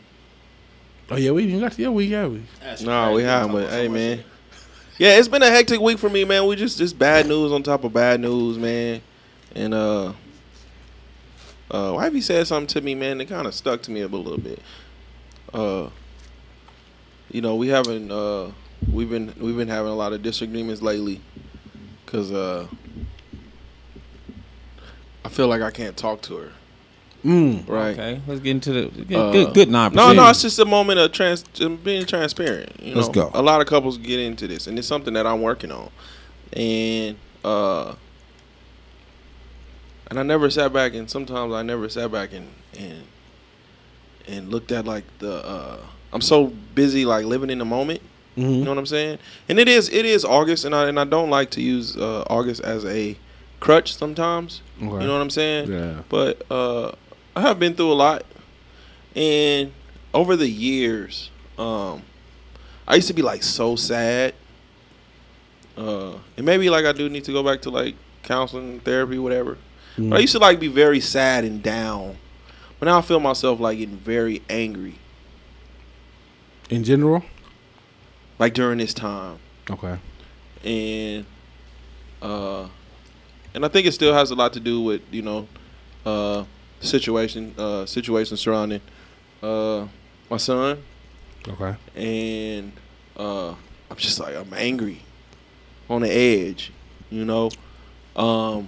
Speaker 8: Oh yeah, we even got yeah we yeah we.
Speaker 1: no, we haven't, but hey, man. Yeah, it's been a hectic week for me, man. We just just bad news on top of bad news, man. And uh, uh, wifey said something to me, man. That kind of stuck to me a little bit. Uh, you know, we haven't uh, we've been we've been having a lot of disagreements lately, cause uh, I feel like I can't talk to her.
Speaker 8: Mm.
Speaker 1: Right.
Speaker 3: Okay, let's get into the good.
Speaker 1: Uh,
Speaker 3: good, good nine
Speaker 1: No, no, it's just a moment of trans being transparent. You
Speaker 3: Let's
Speaker 1: know,
Speaker 3: go.
Speaker 1: A lot of couples get into this, and it's something that I'm working on. And uh, and I never sat back, and sometimes I never sat back and and and looked at like the. Uh, I'm so busy like living in the moment. You
Speaker 8: Mhm.
Speaker 1: know what I'm saying? And it is it is August, and I and I don't like to use uh, August as a crutch sometimes.
Speaker 8: Okay.
Speaker 1: You know what I'm saying?
Speaker 8: Yeah.
Speaker 1: But uh, I have been through a lot, and over the years, um, I used to be like so sad. Uh, and maybe like I do need to go back to like counseling, therapy, whatever. But I used to like be very sad and down, but now I feel myself like getting very angry,
Speaker 8: In general.
Speaker 1: Like during this time.
Speaker 8: Okay.
Speaker 1: and uh and I think it still has a lot to do with you know uh situation uh situation surrounding uh my son
Speaker 8: Okay.
Speaker 1: and uh I'm just like I'm angry on the edge you know um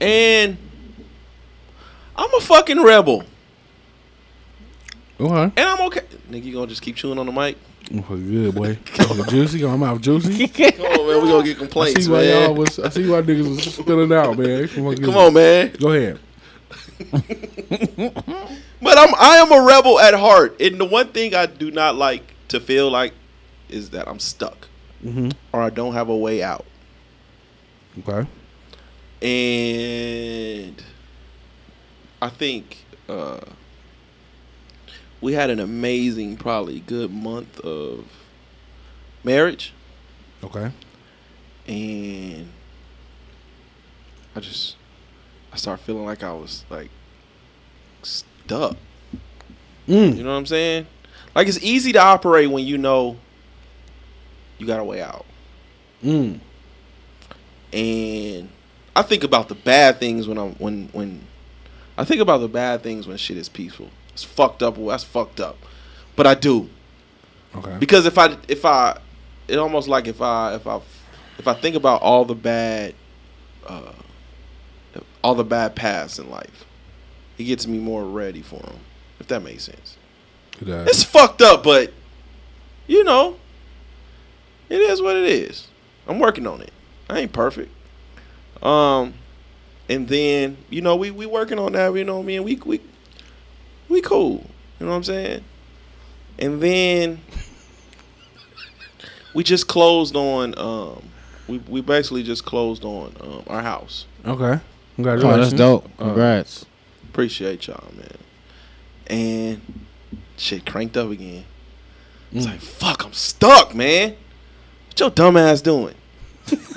Speaker 1: and I'm a fucking rebel
Speaker 8: Okay.
Speaker 1: and I'm okay nigga you gonna just keep chewing on the mic
Speaker 8: Okay, good boy. Juicy. Got my mouth juicy.
Speaker 1: come on man we gonna get complaints, I
Speaker 8: see why
Speaker 1: man
Speaker 8: y'all was. I see why niggas was spilling out, man.
Speaker 1: come on man
Speaker 8: Go ahead.
Speaker 1: But I'm I am a rebel at heart, and the one thing I do not like to feel like is that I'm stuck
Speaker 8: Mhm.
Speaker 1: or I don't have a way out.
Speaker 8: Okay.
Speaker 1: And I think uh, we had an amazing, probably good month of marriage,
Speaker 8: Okay.
Speaker 1: and I just I started feeling like I was like stuck.
Speaker 8: Mm.
Speaker 1: You know what I'm saying? Like it's easy to operate when you know you got a way out.
Speaker 8: Mm.
Speaker 1: And I think about the bad things when I'm when when I think about the bad things when shit is peaceful. It's fucked up. That's fucked up. But I do
Speaker 8: Okay.
Speaker 1: because if I if I it almost like if I if I if I think about all the bad uh all the bad paths in life, it gets me more ready for them. If that makes sense.
Speaker 8: It does.
Speaker 1: It's fucked up, but you know, it is what it is. I'm working on it. I ain't perfect. Um, and then you know we we working on that. You know what I mean? We we we cool. You know what I'm saying? And then we just closed on. Um, we we basically just closed on um, our house.
Speaker 8: Okay.
Speaker 3: Oh,
Speaker 8: Congratulations.
Speaker 3: that's dope.
Speaker 1: Uh,
Speaker 3: Congrats.
Speaker 1: Appreciate y'all, man. And shit cranked up again. It's like, fuck, I'm stuck, man. What your dumb ass doing?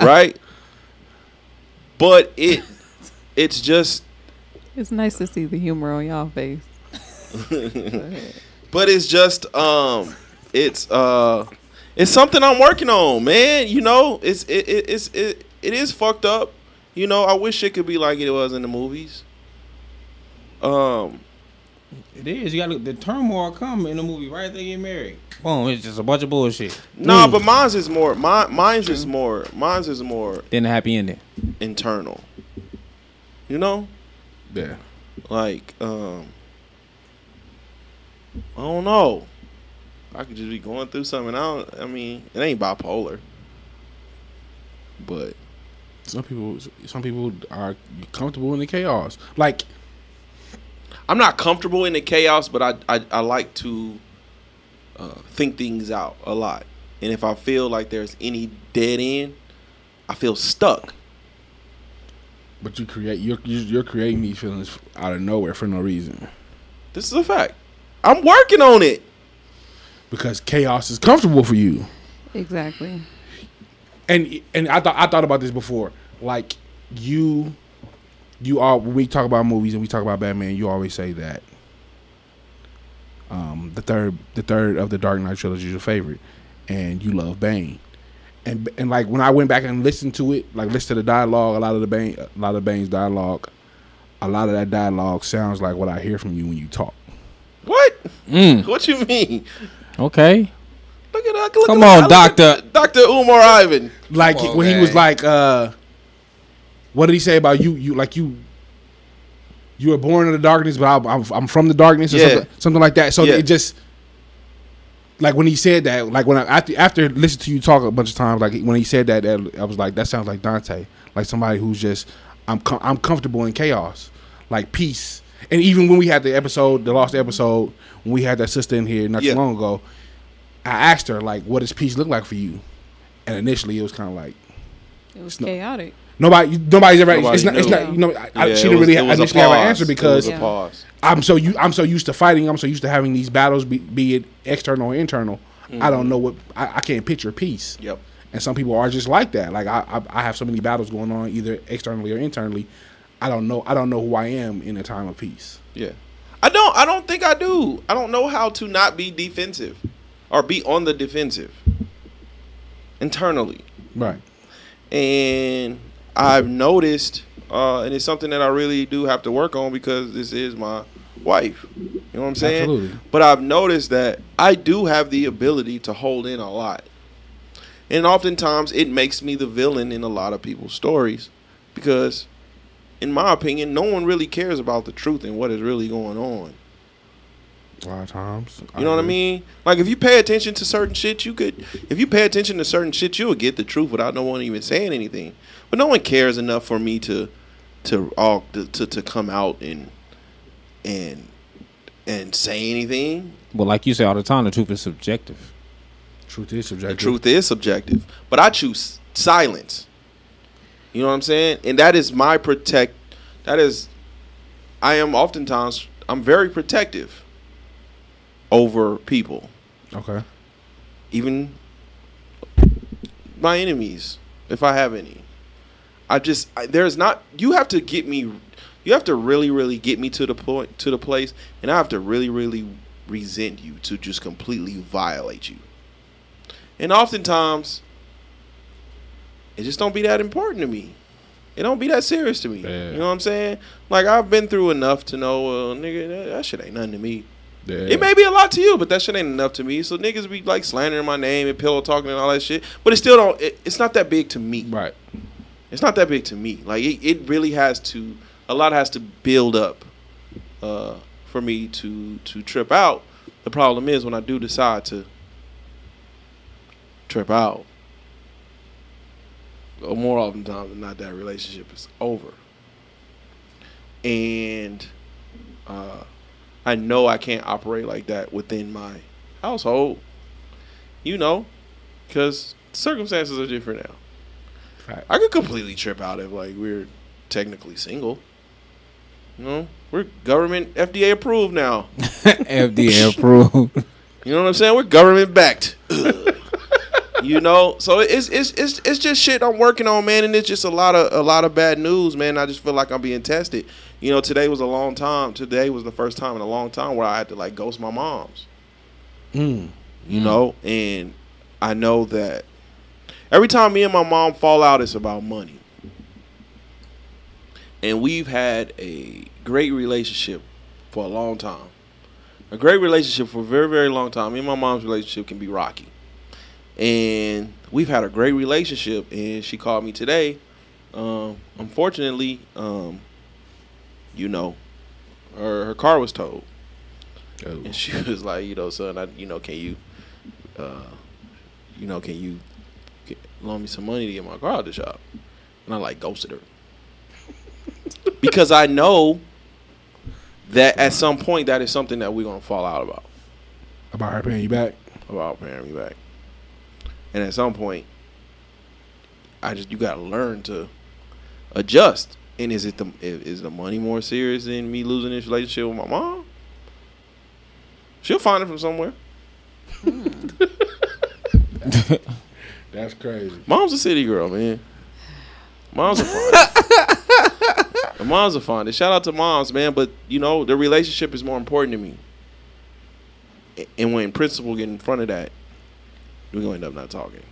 Speaker 1: right? But it it's just
Speaker 10: It's nice to see the humor on y'all face.
Speaker 1: but it's just um it's uh it's something I'm working on, man. You know, it's it, it it's it, it is fucked up. You know, I wish it could be like it was in the movies. Um
Speaker 3: It is. You got to the turmoil come in the movie right after they get married. Boom. It's just a bunch of bullshit.
Speaker 1: No, but mine's is more. Mine, mine's is more. Mine's is more
Speaker 3: Than the happy ending.
Speaker 1: internal. You know,
Speaker 8: Yeah.
Speaker 1: like um, I don't know. I could just be going through something. I don't. I mean, it ain't bipolar, but
Speaker 8: Some people, some people are comfortable in the chaos. Like,
Speaker 1: I'm not comfortable in the chaos. But I, I, I like to uh, think things out a lot. And if I feel like there's any dead end, I feel stuck.
Speaker 8: But you create, you're you're you're creating these feelings out of nowhere for no reason
Speaker 1: This is a fact. I'm working on it.
Speaker 8: because chaos is comfortable for you.
Speaker 10: Exactly.
Speaker 8: and and I thought I thought about this before. Like you, you are when we talk about movies and we talk about Batman, you always say that um, the third the third of the Dark Knight trilogy is your favorite, and you love Bane. And and like when I went back and listened to it, like listen to the dialogue, a lot of the Bane, a lot of Bane's dialogue, a lot of that dialogue sounds like what I hear from you when you talk.
Speaker 1: What?
Speaker 3: Mm.
Speaker 1: What you mean?
Speaker 3: Okay.
Speaker 1: Look at that.
Speaker 3: Come
Speaker 1: at
Speaker 3: on,
Speaker 1: look
Speaker 3: doctor.
Speaker 1: Doctor Umar Ivan.
Speaker 8: Like
Speaker 3: on,
Speaker 8: when he was like, uh, what did he say about you? You like you. You were born in the darkness, but I, I'm I'm from the darkness, or
Speaker 1: Yeah.
Speaker 8: something, something like that. So
Speaker 1: Yeah.
Speaker 8: it just like when he said that, like when I after after listening to you talk a bunch of times, like when he said that, that I was like, that sounds like Dante, like somebody who's just I'm com- I'm comfortable in chaos, like peace. And even when we had the episode, the lost episode, when we had that sister in here not
Speaker 1: Yeah.
Speaker 8: too long ago, I asked her like, "What does peace look like for you?" And initially, it was kind of like
Speaker 10: It was
Speaker 8: no-
Speaker 10: chaotic.
Speaker 8: Nobody, nobody's ever.
Speaker 1: Nobody
Speaker 8: it's not. It's not. You know, I,
Speaker 1: Yeah,
Speaker 8: she didn't
Speaker 1: was-
Speaker 8: really
Speaker 1: it was a
Speaker 8: initially have an answer because
Speaker 1: was a
Speaker 10: Yeah.
Speaker 1: pause.
Speaker 8: I'm so you I'm so used to fighting. I'm so used to having these battles, be, be it external or internal. I don't mm-hmm. know what I, I can't picture peace.
Speaker 1: Yep.
Speaker 8: And some people are just like that. Like I, I I have so many battles going on either externally or internally. I don't know. I don't know who I am in a time of peace.
Speaker 1: Yeah. I don't. I don't think I do. I don't know how to not be defensive, or be on the defensive. Internally,
Speaker 8: Right.
Speaker 1: and I've noticed, uh, and it's something that I really do have to work on because this is my wife. You know what I'm saying?
Speaker 8: Absolutely.
Speaker 1: But I've noticed that I do have the ability to hold in a lot. And oftentimes it makes me the villain in a lot of people's stories because, in my opinion, no one really cares about the truth and what is really going on.
Speaker 8: A lot of times.
Speaker 1: You know what I mean? Like if you pay attention to certain shit, you could. If you pay attention to certain shit, you would get the truth without no one even saying anything. But no one cares enough for me to, to all to, to, to come out and, and, and say anything.
Speaker 3: But like you say all the time, the truth is subjective.
Speaker 8: Truth is subjective.
Speaker 1: The
Speaker 8: subjective.
Speaker 1: truth is subjective, but I choose silence. You know what I'm saying? And that is my protect. That is, I am oftentimes I'm very protective over people,
Speaker 8: Okay.
Speaker 1: even my enemies, if I have any. I just I, there's not. You have to get me. You have to really, really get me to the point, to the place, and I have to really, really resent you to just completely violate you. And oftentimes, it just don't be that important to me. It don't be that serious to me.
Speaker 8: Yeah.
Speaker 1: You know what I'm saying? Like I've been through enough to know, uh, nigga, that, that shit ain't nothing to me.
Speaker 8: Yeah.
Speaker 1: It may be a lot to you, but that shit ain't enough to me. So niggas be like slandering my name and pillow talking and all that shit, but it still don't. It, it's not that big to me.
Speaker 8: Right.
Speaker 1: It's not that big to me. Like it, it really has to. A lot has to build up uh, for me to to trip out. The problem is when I do decide to trip out, uh, more often times than not, that relationship is over. And uh, I know I can't operate like that within my household. You know, because circumstances are different now.
Speaker 8: Fact.
Speaker 1: I could completely trip out if like we're technically single. You know, we're government FDA approved now.
Speaker 3: FDA approved.
Speaker 1: You know what I'm saying? We're government backed. you know, so it's it's it's it's just shit I'm working on, man, and it's just a lot of a lot of bad news, man. I just feel like I'm being tested. You know, today was a long time. Today was the first time in a long time where I had to like ghost my moms.
Speaker 8: Mm.
Speaker 1: You know, and I know that every time me and my mom fall out, it's about money. And we've had a great relationship for a long time. A great relationship for a very, very long time. Me and my mom's relationship can be rocky. And we've had a great relationship. And she called me today. Um, unfortunately, um, you know, her, her car was towed.
Speaker 8: Oh.
Speaker 1: And she was like, you know, son, I, you know, can you, uh, you know, can you get, loan me some money to get my car out of the shop? And I like ghosted her because I know that at some point that is something that we're gonna fall out about
Speaker 8: About her paying you back.
Speaker 1: about paying me back. And at some point, I just you gotta learn to adjust. And is it the is the money more serious than me losing this relationship with my mom? She'll find it from somewhere.
Speaker 8: That's crazy.
Speaker 1: Mom's a city girl, man. Moms are fine. moms are fine. Shout out to moms, man. But you know, the relationship is more important to me. And when principal get in front of that, we're gonna end up not talking.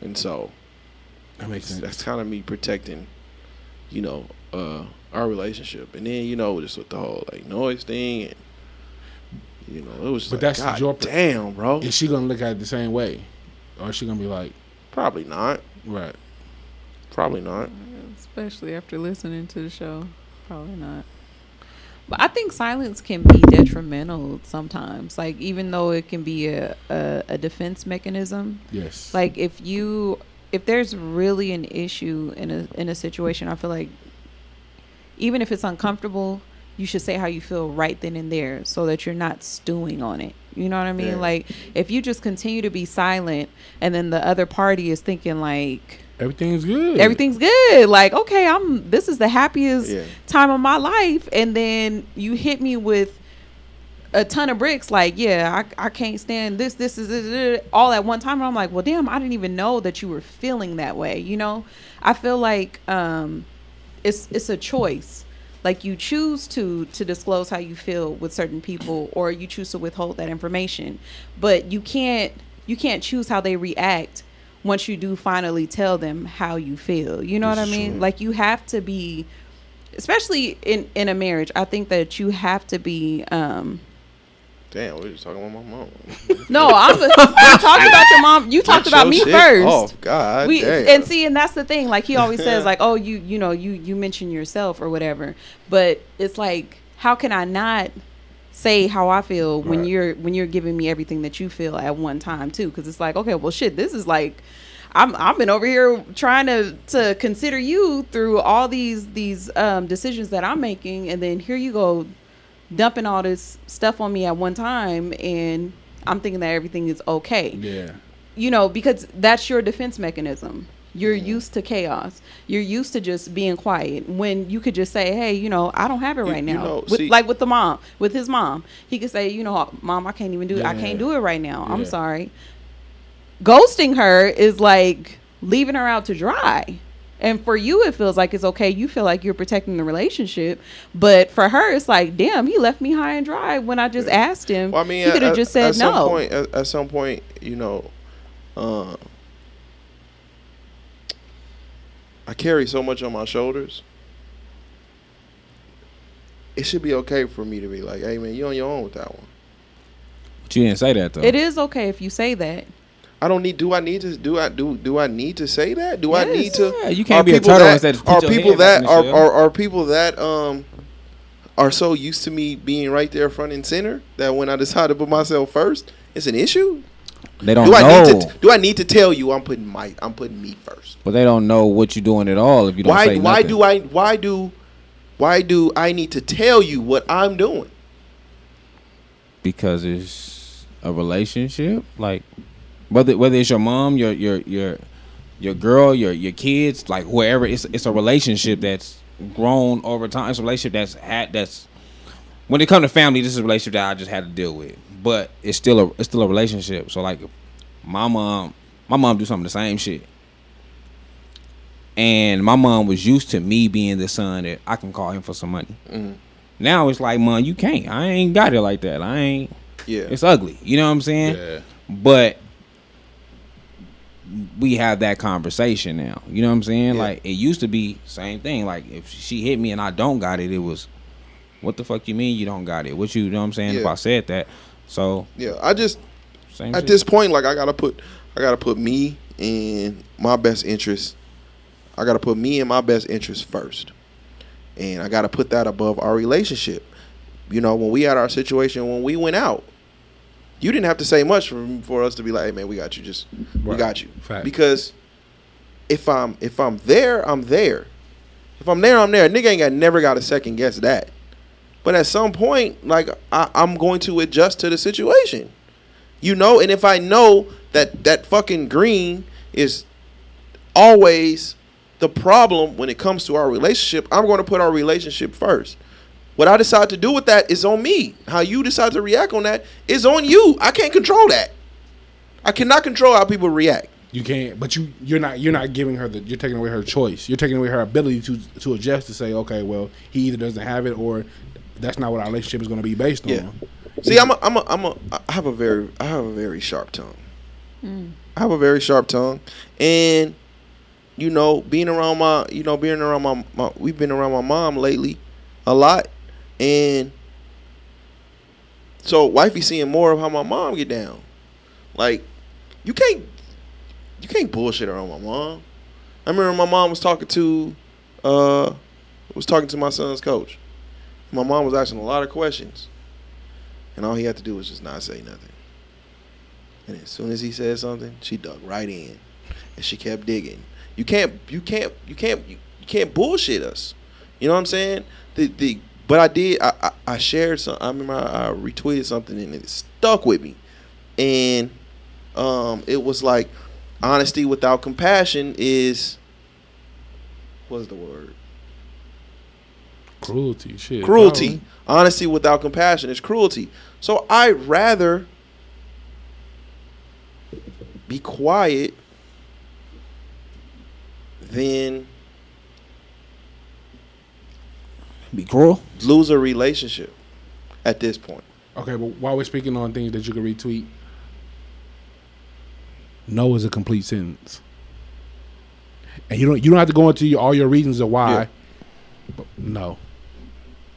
Speaker 1: And so
Speaker 8: That makes sense.
Speaker 1: that's kind of me protecting, you know, uh, our relationship. And then you know, just with the whole like noise thing, and you know, it was. Just
Speaker 8: But
Speaker 1: like,
Speaker 8: that's
Speaker 1: God
Speaker 8: your-
Speaker 1: damn, bro.
Speaker 8: Is she gonna look at it the same way, or is she gonna be like,
Speaker 1: Probably not.
Speaker 8: right?
Speaker 1: Probably not.
Speaker 6: Especially after listening to the show. Probably not. But I think silence can be detrimental sometimes. Like even though it can be a, a, a defense mechanism.
Speaker 8: Yes.
Speaker 6: Like if you if there's really an issue in a in a situation, I feel like even if it's uncomfortable, you should say how you feel right then and there so that you're not stewing on it. You know what I mean?
Speaker 1: Yeah.
Speaker 6: Like if you just continue to be silent and then the other party is thinking like
Speaker 8: everything's good.
Speaker 6: everything's good. Like, okay, I'm this is the happiest
Speaker 1: Yeah.
Speaker 6: time of my life, and then you hit me with a ton of bricks. Like, yeah, I, I can't stand this, this is this, this, all at one time. And I'm like, well, damn, I didn't even know that you were feeling that way. You know, I feel like um, it's it's a choice. Like you choose to to disclose how you feel with certain people, or you choose to withhold that information, but you can't you can't choose how they react once you do finally tell them how you feel. You know
Speaker 1: This
Speaker 6: what I mean?
Speaker 1: true.
Speaker 6: Like you have to be especially in in a marriage. I think that you have to be um
Speaker 1: Damn, we just talking about my mom.
Speaker 6: no, I'm talked about your mom. You talked
Speaker 1: Get
Speaker 6: about me first.
Speaker 1: off. God
Speaker 6: we
Speaker 1: damn.
Speaker 6: and see, and that's the thing. Like he always says, like, oh, you you know, you you mention yourself or whatever. But it's like, how can I not say how I feel when
Speaker 8: Right.
Speaker 6: you're when you're giving me everything that you feel at one time too? Because it's like, okay, well, shit, this is like. I'm I've been over here trying to to consider you through all these these um, decisions that I'm making, and then here you go dumping all this stuff on me at one time, and I'm thinking that everything is okay
Speaker 8: Yeah.
Speaker 6: you know, because that's your defense mechanism. You're used to chaos. You're used to just being quiet. When you could just say, "Hey, you know, I don't have it right
Speaker 1: you
Speaker 6: now."
Speaker 1: know,
Speaker 6: with,
Speaker 1: see-
Speaker 6: like with the mom, with his mom, he could say, "You know, mom, I can't even do it. I can't do it right now. I'm sorry." Ghosting her is like leaving her out to dry. And for you, it feels like it's okay. You feel like you're protecting the relationship, but for her, it's like, damn, he left me high and dry when I just asked him.
Speaker 1: Well, I mean,
Speaker 6: he could have
Speaker 1: at-
Speaker 6: just
Speaker 1: at
Speaker 6: said no.
Speaker 1: Some point, at, at some point, you know, uh, I carry so much on my shoulders. It should be okay for me to be like, "Hey, man, you're on your own with that one."
Speaker 3: But you didn't say that though.
Speaker 10: It is okay if you say that.
Speaker 1: I don't need. Do I need to? Do I do? Do I need to say that? Do I need to?
Speaker 3: Yeah, you can't
Speaker 1: are
Speaker 3: be a
Speaker 1: people
Speaker 3: turtle
Speaker 1: that-
Speaker 3: instead
Speaker 1: Are people that are, are are people that um are so used to me being right there front and center that when I decide to put myself first, it's an issue.
Speaker 3: They don't
Speaker 1: do I
Speaker 3: know,
Speaker 1: need to? Do I need to tell you I'm putting my I'm putting me first?
Speaker 3: but they don't know what you're doing at all if you don't
Speaker 1: Why
Speaker 3: say
Speaker 1: why
Speaker 3: nothing.
Speaker 1: do I why do why do I need to tell you what I'm doing?
Speaker 3: because it's a relationship like whether whether it's your mom your your your your girl your your kids like whoever it's it's a relationship that's grown over time it's a relationship that's had that's when it comes to family this is a relationship that I just had to deal with but it's still a it's still a relationship so like my mom my mom do some of the same shit and my mom was used to me being the son that I can call him for some money
Speaker 1: Mhm.
Speaker 3: now it's like, mom, you can't. I ain't got it like that. I ain't.
Speaker 1: Yeah.
Speaker 3: It's ugly. You know what I'm saying?
Speaker 8: Yeah.
Speaker 3: But we have that conversation now. You know what I'm saying?
Speaker 1: Yeah.
Speaker 3: Like it used to be same thing. Like if she hit me and I don't got it, it was, what the fuck you mean you don't got it? What you, you know what I'm saying? If I said that, so
Speaker 1: Yeah, I just at
Speaker 3: shit.
Speaker 1: this point, like I gotta put, I gotta put me in my best interest. I gotta put me in my best interest first, and I gotta put that above our relationship. You know, when we had our situation, when we went out, you didn't have to say much for, for us to be like, "Hey, man, we got you. Just we got you."
Speaker 8: Fact.
Speaker 1: Because if I'm if I'm there, I'm there. If I'm there, I'm there. Nigga ain't got never got to second guess that. But at some point, like I, I'm going to adjust to the situation. You know, and if I know that that fucking green is always the problem when it comes to our relationship, I'm going to put our relationship first. What I decide to do with that is on me. How you decide to react on that is on you. I can't control that. I cannot control how people react.
Speaker 8: You can't, but you you're not you're not giving her the you're taking away her choice. You're taking away her ability to to adjust to say, okay, well, he either doesn't have it or that's not what our relationship is going to be based
Speaker 1: Yeah.
Speaker 8: on.
Speaker 1: See, I'm a, I'm a, I'm a, I have a very, I have a very sharp tongue. Mm. I have a very sharp tongue, and you know, being around my, you know, being around my, my we've been around my mom lately, a lot, and so wifey seeing more of how my mom get down. Like, you can't, you can't bullshit around my mom. I remember my mom was talking to, uh, was talking to my son's coach. My mom was asking a lot of questions. And all he had to do was just not say nothing. And as soon as he said something, she dug right in. And she kept digging. You can't you can't you can't you, you can't bullshit us. You know what I'm saying? The the but I did I, I, I shared some I remember I, I retweeted something and it stuck with me. And um it was like honesty without compassion is what's the word?
Speaker 8: Cruelty, shit.
Speaker 1: cruelty. Honesty without compassion is cruelty. So I'd rather be quiet than
Speaker 3: be cruel.
Speaker 1: lose a relationship at this point.
Speaker 8: Okay, but while we're speaking on things that you can retweet, no is a complete sentence, and you don't you don't have to go into your, all your reasons of why.
Speaker 1: Yeah.
Speaker 8: But no,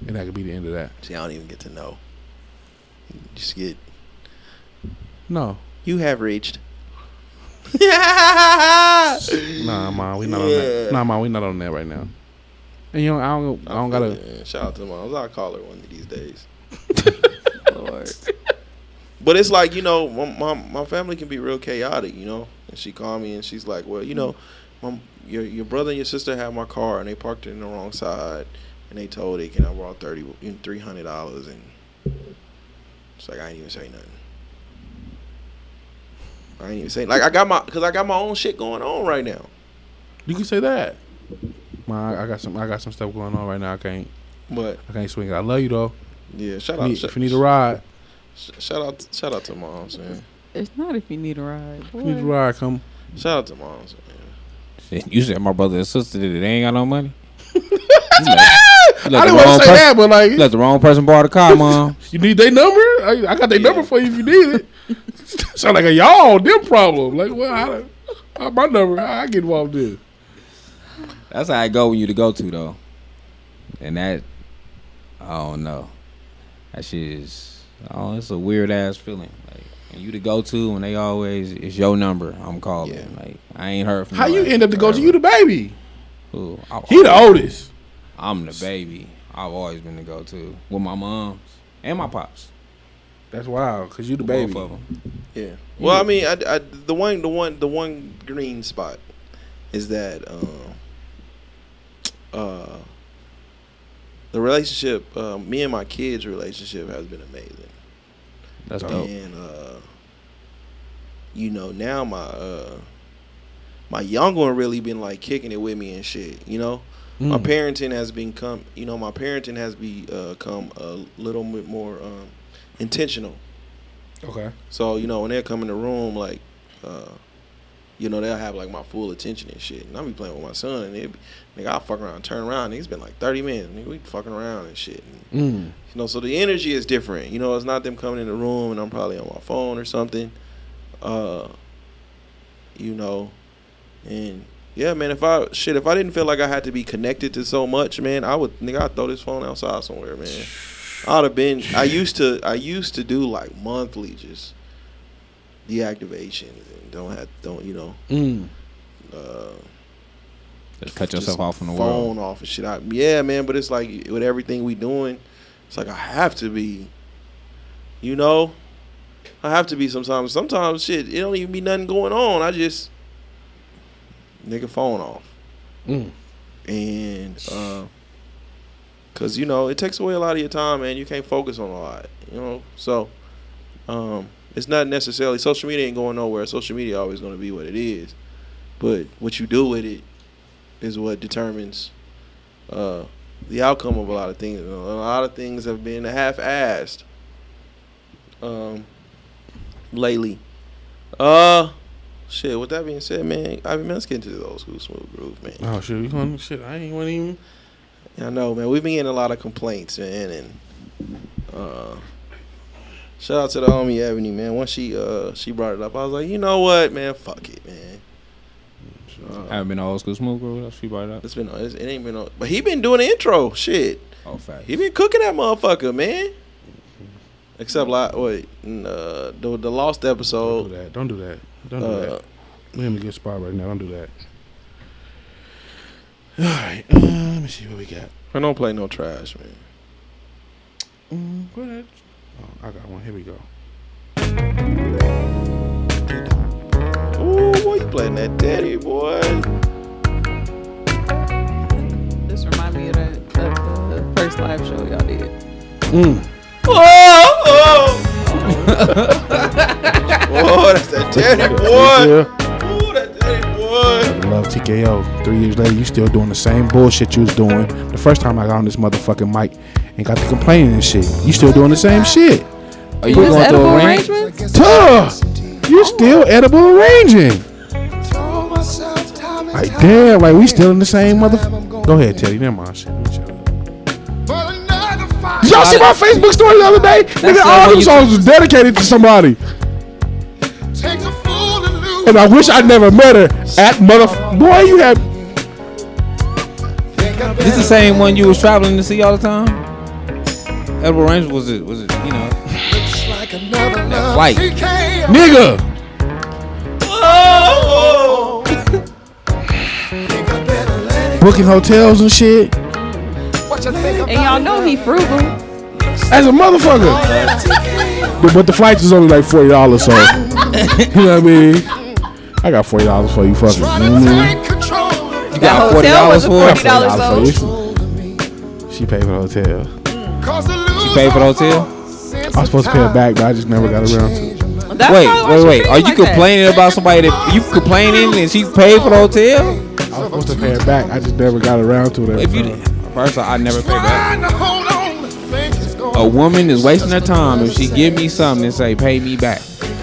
Speaker 8: and that could be the end of that.
Speaker 1: See, I don't even get to know. Just get
Speaker 8: No,
Speaker 1: you have reached.
Speaker 8: nah, ma, we not on that.
Speaker 1: Yeah.
Speaker 8: Nah, ma, we not on that right now. And you know, I don't, I don't gotta.
Speaker 1: Yeah, shout out to moms. I'll call her one of these days. But it's like you know, my, my my family can be real chaotic, you know. And she called me and she's like, "Well, you know, my, your your brother and your sister have my car and they parked it in the wrong side, and they told they can I borrow thirty you three hundred dollars and it's like I ain't even say nothing. I ain't even say like I got my because I got my own shit going on right now.
Speaker 8: You can say that. Ma, I, I got some, I got some stuff going on right now. I can't,
Speaker 1: But
Speaker 8: I can't swing it. I love you though.
Speaker 1: yeah, shout
Speaker 8: If
Speaker 1: out.
Speaker 8: need,
Speaker 1: sh-
Speaker 8: if you need a ride,
Speaker 1: sh- shout out, shout out to moms, man.
Speaker 10: It's not if you need a ride.
Speaker 8: if you need a ride, come.
Speaker 1: Shout out to moms, man.
Speaker 3: You said my brother and sister that they ain't got no money. You let- you
Speaker 8: I
Speaker 3: the
Speaker 8: didn't want
Speaker 3: wrong
Speaker 8: to say
Speaker 3: per-
Speaker 8: that, but like,
Speaker 3: let the wrong person borrow the car, mom.
Speaker 8: you need their number. I, I got their
Speaker 1: Yeah.
Speaker 8: number for you if you need it. Sound like a y'all them problem. Like, well, I, I, my number, I, I get involved in.
Speaker 3: That's how I go when you to go to though, and that I don't know. That shit is oh, it's a weird ass feeling. Like and you to go to and they always it's your number. I'm calling. Like I ain't heard from
Speaker 8: How you end up to go to you the baby?
Speaker 3: Who? I-
Speaker 8: He the oldest.
Speaker 3: I'm the baby. I've always been the go to with my moms and my pops.
Speaker 8: That's wild, cause you the
Speaker 3: Both
Speaker 8: baby.
Speaker 3: of 'em.
Speaker 1: Yeah. Well, I mean, I, I, the one, the one, the one green spot is that um, uh, the relationship. Uh, me and my kids' relationship has been amazing.
Speaker 3: That's dope.
Speaker 1: And uh, you know, now my uh, my young one really been like kicking it with me and shit. You know, my
Speaker 8: Mm.
Speaker 1: parenting has been come. You know, my parenting has become uh, a little bit more um, intentional.
Speaker 8: Okay.
Speaker 1: So you know when they come in the room, like, uh, you know they'll have like my full attention and shit. And I'll be playing with my son, and they, nigga, I'll fuck around, turn around. Nigga, it's been like thirty minutes. Nigga, we fucking around and shit. And,
Speaker 8: Mm.
Speaker 1: You know, so the energy is different. You know, it's not them coming in the room and I'm probably on my phone or something. Uh, you know, and yeah, man. If I shit, if I didn't feel like I had to be connected to so much, man, I would nigga, I'd throw this phone outside somewhere, man. I'd have been. I used to. I used to do like monthly just deactivations and don't have don't you know.
Speaker 8: Mm.
Speaker 1: Uh,
Speaker 3: Just cut yourself
Speaker 1: just
Speaker 3: off from the
Speaker 1: phone
Speaker 3: world.
Speaker 1: off and shit. I, yeah, man. But it's like with everything we doing, it's like I have to be. You know, I have to be sometimes. Sometimes shit, it don't even be nothing going on. I just nigga phone off,
Speaker 8: Mm.
Speaker 1: and uh, cause you know it takes away a lot of your time, man. You can't focus on a lot. You know, so um, it's not necessarily social media ain't going nowhere. Social media always going to be what it is, but what you do with it is what determines uh, the outcome of a lot of things. A lot of things have been half-assed um, lately. Uh, shit. With that being said, man, I mean, let's get into the old school smooth groove, man.
Speaker 8: Oh shit, we going shit. I ain't want even.
Speaker 1: I know, man. We've been getting a lot of complaints, man, and uh, shout out to the homie Ebony, man. Once she uh she brought it up, I was like, you know what, man, fuck it, man.
Speaker 3: I haven't been to old school smooth girl. She brought it up.
Speaker 1: It's been it's, it ain't been, on, but he been doing the intro, shit.
Speaker 3: Oh, fact.
Speaker 1: He been cooking that motherfucker, man. Except like wait, uh, the the lost
Speaker 8: Don't do
Speaker 1: episode.
Speaker 8: that. Don't do that. Don't do
Speaker 1: Uh,
Speaker 8: that. We're in a good spot right now. Don't do that. All right. Uh, let me see what we got.
Speaker 1: I don't play no trash, man.
Speaker 8: Mm, go ahead. Oh, I got one. Here we go.
Speaker 1: Ooh, boy, you playing that daddy, boy.
Speaker 6: This remind me of, that, of the first live show y'all did.
Speaker 8: Mm.
Speaker 1: Oh, oh, that's that daddy, boy.
Speaker 8: Yeah.
Speaker 1: Ooh, that daddy, boy.
Speaker 8: Love TKO. Three years later, you still doing the same bullshit you was doing the first time I got on this motherfucking mic and got to complaining and shit. You still doing the same shit.
Speaker 3: Are you
Speaker 6: Just
Speaker 3: going through a range?
Speaker 6: arrangements?
Speaker 8: Tuh! You still edible arranging. Like damn, like we still in the same mother. Go ahead, Teddy. Never mind. Shit. Did y'all see my Facebook story the other day? Nigga, all
Speaker 3: when
Speaker 8: them songs was dedicated to somebody. And I wish I never met her at mother. Boy, you had.
Speaker 3: This the same one you was traveling to see all the time? Edible Range was it? Was it? You know, that flight.
Speaker 8: Nigga. Booking hotels and shit.
Speaker 6: And y'all know he frugal.
Speaker 8: As a motherfucker. but, but the flights is only like forty dollars, so you know what I mean. I got forty dollars for you, fucking. Mm-hmm.
Speaker 3: You got forty dollars for
Speaker 6: a
Speaker 3: it.
Speaker 6: $40
Speaker 8: $40 for you. She paid for the hotel.
Speaker 3: She paid for the hotel.
Speaker 8: I was supposed to pay it back, but I just never got around to it.
Speaker 6: That's
Speaker 3: Wait,
Speaker 6: why
Speaker 3: wait, wait. Are
Speaker 6: you
Speaker 3: you
Speaker 6: like that.
Speaker 3: complaining about somebody that you complaining and she paid for the hotel?
Speaker 8: I was supposed to pay it back. I just never got around to it.
Speaker 3: If you did, first of all, I never pay back. A woman is wasting her time if she give me something and say pay me back.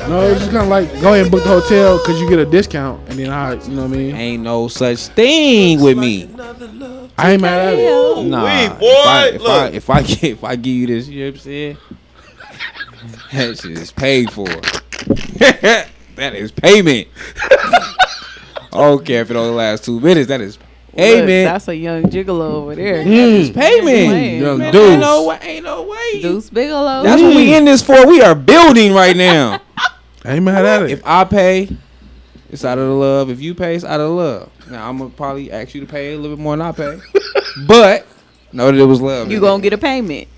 Speaker 8: No, it's just kind of like go ahead and book the hotel because you get a discount, and then I, you know what I mean.
Speaker 3: Ain't no such thing with me.
Speaker 8: I ain't mad at it.
Speaker 3: Nah,
Speaker 1: Wait,
Speaker 3: if,
Speaker 1: boy,
Speaker 3: I, if, I,
Speaker 1: look.
Speaker 3: if I get if I give you this, you know what I'm saying? That shit is paid for. that is payment. okay, if it only lasts two minutes, that is Hey
Speaker 6: Look, that's a young gigolo over there.
Speaker 3: Mm. pay me.
Speaker 6: Playing.
Speaker 8: Young
Speaker 3: Man,
Speaker 8: Deuce.
Speaker 3: ain't no way. Ain't no way.
Speaker 6: Deuce Bigalow.
Speaker 3: That's what we in this for. We are building right now.
Speaker 8: I ain't mad at it.
Speaker 3: if I pay, it's out of the love. If you pay, it's out of the love. Now I'm gonna probably ask you to pay a little bit more than I pay, but know that it was love.
Speaker 6: you gonna get a payment.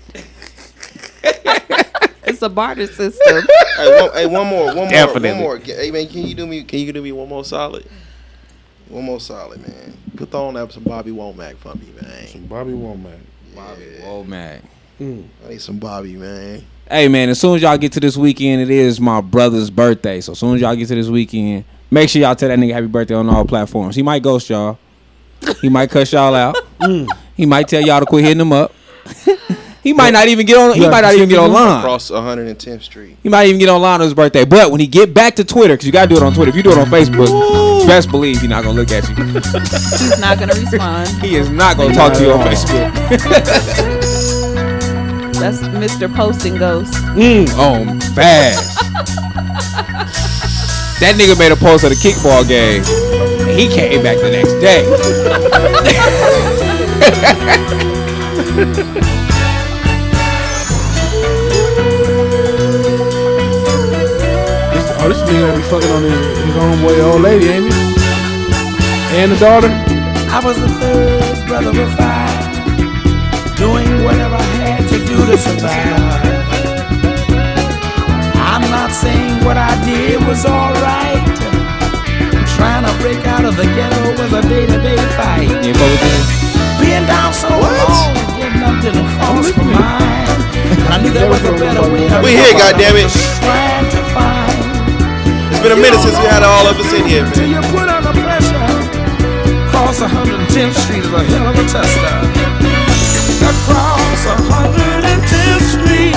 Speaker 6: It's a barter system.
Speaker 1: hey, one, hey, one more, one more,
Speaker 3: Definitely.
Speaker 1: one more. Hey man, can you do me? Can you do me one more solid? One more solid, man. Put on up some Bobby Womack for me, man.
Speaker 8: Some Bobby Womack.
Speaker 3: Oh man. Hmm.
Speaker 1: I need some Bobby, man.
Speaker 3: Hey man, as soon as y'all get to this weekend, it is my brother's birthday. So as soon as y'all get to this weekend, make sure y'all tell that nigga happy birthday on all platforms. He might ghost y'all. He might cuss y'all out. Hmm. He might tell y'all to quit hitting him up. he might not even get on. He
Speaker 8: Yeah,
Speaker 3: might not even get online.
Speaker 1: Across 110th Street.
Speaker 3: He might even get online on his birthday. But when he get back to Twitter, because you gotta do it on Twitter. If you do it on Facebook, best believe he's not gonna look at you.
Speaker 6: He's not gonna respond.
Speaker 3: He is not gonna talk to you on Facebook.
Speaker 6: That's Mr. Posting Ghost.
Speaker 3: Mm, on fast. that nigga made a post of the kickball game. and He came back the next day.
Speaker 8: This, oh, this nigga be fucking on his, his own boy, old lady, ain't he? And the daughter.
Speaker 11: I was the third brother of five, doing whatever I had to do to survive. I'm not saying what I did was alright. Trying to break out of the ghetto was a day-to-day fight.
Speaker 3: You fuck with this?
Speaker 11: Being down so long, getting up to the cross oh, for mine. I knew there was a better way.
Speaker 1: We here,
Speaker 11: go.
Speaker 1: goddammit. Been a minute since we had all of us in here,
Speaker 11: Till
Speaker 1: man.
Speaker 11: you put under pressure. Across 110th Street is a hell of a tester. Across 110th Street,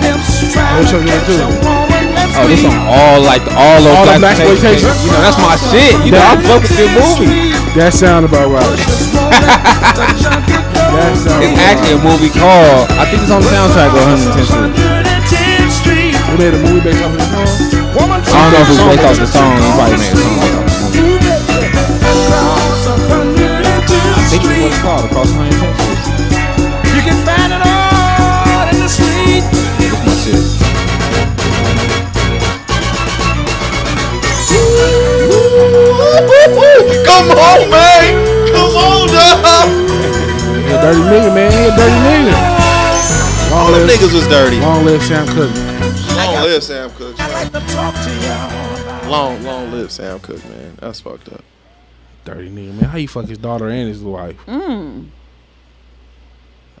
Speaker 11: pimps trying
Speaker 8: What's
Speaker 11: to
Speaker 8: your
Speaker 11: catch a woman
Speaker 3: Oh, this
Speaker 11: weak.
Speaker 3: on all like all those
Speaker 8: All
Speaker 3: black exploitation. You know that's my shit. You know I fuck with this movie.
Speaker 8: That sound about right. that sound
Speaker 3: It's actually a movie called. I think it's on the soundtrack of 110th Street.
Speaker 11: 110th Street.
Speaker 8: They made a movie based off of this song.
Speaker 11: Woman
Speaker 3: I don't know if it's based off the song. He probably made a song based off the movie. I think it's what
Speaker 11: Street.
Speaker 3: it's called. Across 110th Street.
Speaker 11: You can find it all in the street.
Speaker 3: Yeah, this my shit.
Speaker 1: Come on, man. Come on, dog.
Speaker 8: He a dirty nigga, man. He a dirty nigga. Long
Speaker 1: All them
Speaker 8: live,
Speaker 1: niggas was dirty.
Speaker 8: long live Sam Cooke.
Speaker 1: Long live Sam Cooke.
Speaker 11: I'd like to talk to y'all
Speaker 1: Long, long live Sam Cooke, man. That's fucked up.
Speaker 8: Dirty nigga, man. How you fuck his daughter and his wife?
Speaker 6: Mm.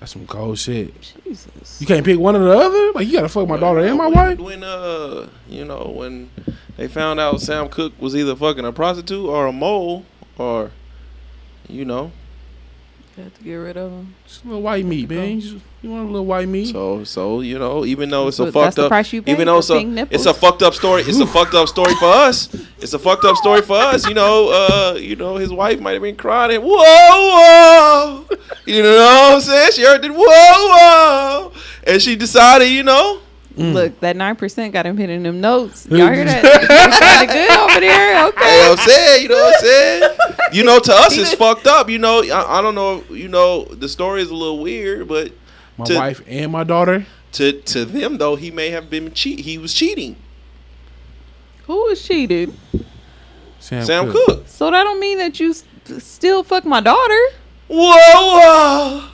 Speaker 8: That's some cold shit.
Speaker 6: Jesus.
Speaker 8: You can't pick one or the other? Like, you gotta fuck my daughter and my
Speaker 1: when,
Speaker 8: wife?
Speaker 1: When uh, you know, when they found out Sam Cooke was either fucking a prostitute or a mole, or you know,
Speaker 6: You to get rid of him.
Speaker 8: Just a little white meat, man. You, you want a little white meat?
Speaker 1: so so you know, even though it's a
Speaker 6: That's what- that's
Speaker 1: fucked
Speaker 6: the
Speaker 1: up,
Speaker 6: price you pay
Speaker 1: even though
Speaker 6: for
Speaker 1: it's a it's a fucked up story, it's a fucked up story for us. It's a fucked up story for us. You know, uh, you know, his wife might have been crying and whoa whoa, you know what I'm saying? She heard it whoa whoa, and she decided, you know. Mm.
Speaker 6: Look, that nine percent got him hitting them notes. Y'all hear that? They sounded good over there.
Speaker 1: Hey,
Speaker 6: Okay.
Speaker 1: I'm saying, you know what I'm saying? You know, to us it's fucked up. You know, I, I don't know. You know, the story is a little weird, but
Speaker 8: My
Speaker 1: to,
Speaker 8: wife and my daughter?
Speaker 1: to to them though, he may have been cheat. He was cheating.
Speaker 6: Who was cheated?
Speaker 8: Sam,
Speaker 1: Sam
Speaker 8: Cooke.
Speaker 1: Cooke.
Speaker 6: So that don't mean that you s- still fuck my daughter.
Speaker 1: Whoa, whoa.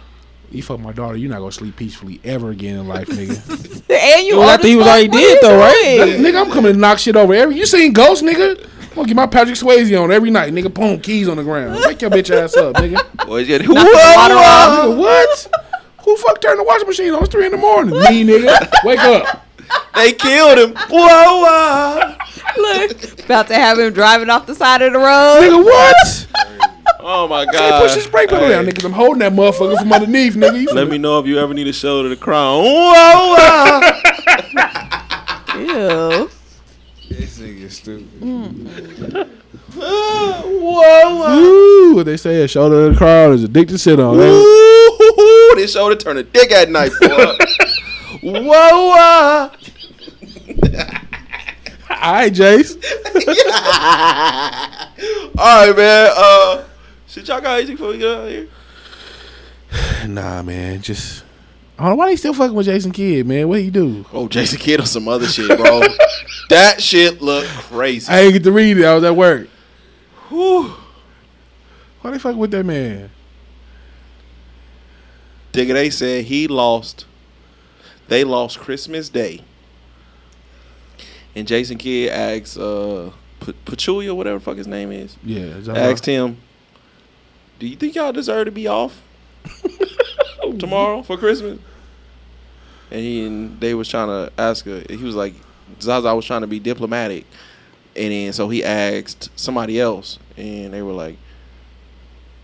Speaker 8: You fuck my daughter, you're not gonna sleep peacefully ever again in life, nigga.
Speaker 6: And you
Speaker 3: Well,
Speaker 6: old
Speaker 3: after
Speaker 6: as
Speaker 3: he was
Speaker 6: fuck.
Speaker 3: already
Speaker 6: What
Speaker 3: dead, though, right?
Speaker 6: doing?
Speaker 8: nigga, I'm coming to knock shit over every. You seen Ghost, nigga? I'm gonna get my Patrick Swayze on every night, nigga. Boom, keys on the ground. Wake your bitch ass up, nigga.
Speaker 1: Boy, yeah,
Speaker 6: the
Speaker 1: whoa,
Speaker 6: water
Speaker 1: whoa.
Speaker 8: Nigga, what? Who fuck turned the washing machine on? It's three in the morning. Me, nigga. Wake up.
Speaker 1: They killed him. Whoa, whoa.
Speaker 6: Look, about to have him driving off the side of the road.
Speaker 8: Nigga, what?
Speaker 1: Oh my
Speaker 8: Can't
Speaker 1: god.
Speaker 8: push this brake pedal down, nigga. 'cause I'm holding that motherfucker from underneath, nigga. You
Speaker 1: Let me know if you ever need a shoulder to cry on. Whoa, whoa.
Speaker 6: Ew.
Speaker 3: This nigga stupid.
Speaker 1: whoa, whoa.
Speaker 8: Ooh, they say a shoulder to cry on is a dick to sit on.
Speaker 1: Ooh, this shoulder turn a dick at night, boy. whoa, whoa.
Speaker 8: All right, Jace.
Speaker 1: All right, man. Uh, Shit, y'all got anything before we get out of here?
Speaker 8: Nah, man. Just. I don't know why they still fucking with Jason Kidd, man. What he do?
Speaker 1: Oh, Jason Kidd on some other shit, bro. that shit look crazy.
Speaker 8: I ain't get to read it. I was at work. Whew. Why they fucking with that man?
Speaker 1: Digga, they said he lost. They lost Christmas Day. And Jason Kidd asked uh P- Pachulia, whatever the fuck his name is.
Speaker 8: Yeah. is
Speaker 1: Asked him, Do you think y'all deserve to be off tomorrow for Christmas? And he and they was trying to ask her. He was like, Zaza was trying to be diplomatic, and then so he asked somebody else, and they were like,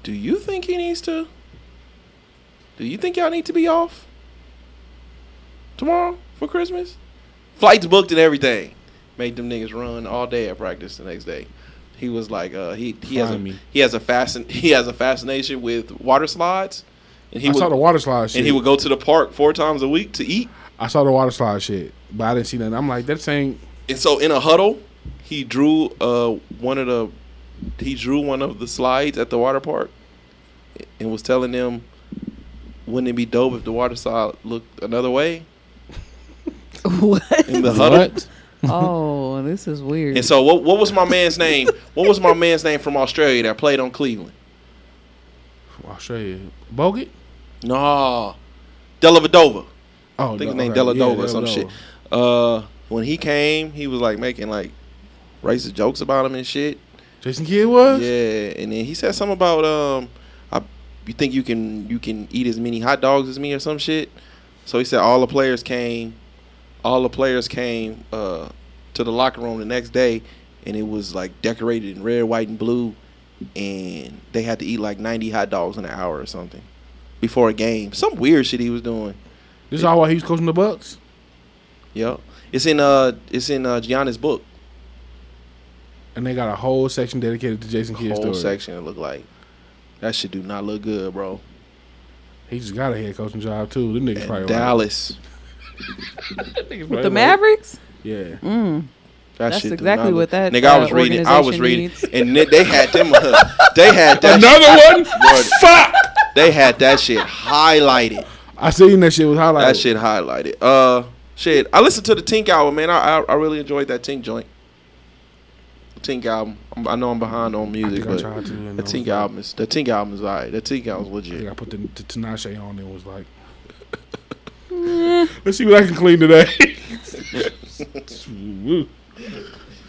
Speaker 1: "Do you think he needs to? Do you think y'all need to be off tomorrow for Christmas? Flights booked and everything. Made them niggas run all day at practice the next day. He was like, uh, he he has a
Speaker 8: me.
Speaker 1: he has a fascin he has a fascination with water slides, and he
Speaker 8: I
Speaker 1: would,
Speaker 8: saw the water slide shit.
Speaker 1: and he would go to the park four times a week to eat.
Speaker 8: I saw the water slide shit, but I didn't see nothing. I'm like, that ain't.
Speaker 1: And so in a huddle, he drew uh one of the he drew one of the slides at the water park and was telling them wouldn't it be dope if the water slide looked another way
Speaker 6: what?
Speaker 1: in the huddle.
Speaker 3: What?
Speaker 6: Oh, this is weird.
Speaker 1: And so what what was my man's name? What was my man's name from Australia that played on Cleveland?
Speaker 8: Australia. Bogut?
Speaker 1: No. Dellavedova.
Speaker 8: Oh,
Speaker 1: I think his
Speaker 8: no,
Speaker 1: name
Speaker 8: okay.
Speaker 1: Deladova
Speaker 8: Yeah,
Speaker 1: or some shit. Uh when he came, he was like making like racist jokes about him and shit.
Speaker 8: Jason Kidd was?
Speaker 1: Yeah, and then he said something about um, I, you think you can you can eat as many hot dogs as me or some shit. So he said all the players came, all the players came uh to the locker room the next day, and it was like decorated in red, white, and blue, and they had to eat like ninety hot dogs in an hour or something before a game. Some weird shit he was doing.
Speaker 8: This is all why he was coaching the Bucks?
Speaker 1: Yep, it's in uh it's in uh Giannis book.
Speaker 8: And they got a whole section dedicated to Jason Kidd's
Speaker 1: Whole
Speaker 8: story.
Speaker 1: section it looked like that shit do not look good, bro.
Speaker 8: He just got a head coaching job too. Them niggas probably
Speaker 1: And Dallas.
Speaker 6: With the Mavericks?
Speaker 8: Yeah.
Speaker 6: Mm.
Speaker 1: That
Speaker 6: That's exactly what that,
Speaker 1: Nigga, I
Speaker 6: uh,
Speaker 1: was reading. I was reading,
Speaker 6: needs.
Speaker 1: and they- they had them. they had that
Speaker 8: Another
Speaker 1: shit,
Speaker 8: one? Fuck!
Speaker 1: They had that shit highlighted.
Speaker 8: I seen that shit was highlighted.
Speaker 1: That shit highlighted. Uh, shit. I listened to the Tink album, man. I I, I really enjoyed that Tink joint. The Tink album. I'm, I know I'm behind on music, but
Speaker 8: to,
Speaker 1: the Tink
Speaker 8: like-
Speaker 1: album is the Tink album is alright. The Tink album is
Speaker 8: I think
Speaker 1: legit.
Speaker 8: I put the, the Tinashe on and was like, let's see what I can clean today.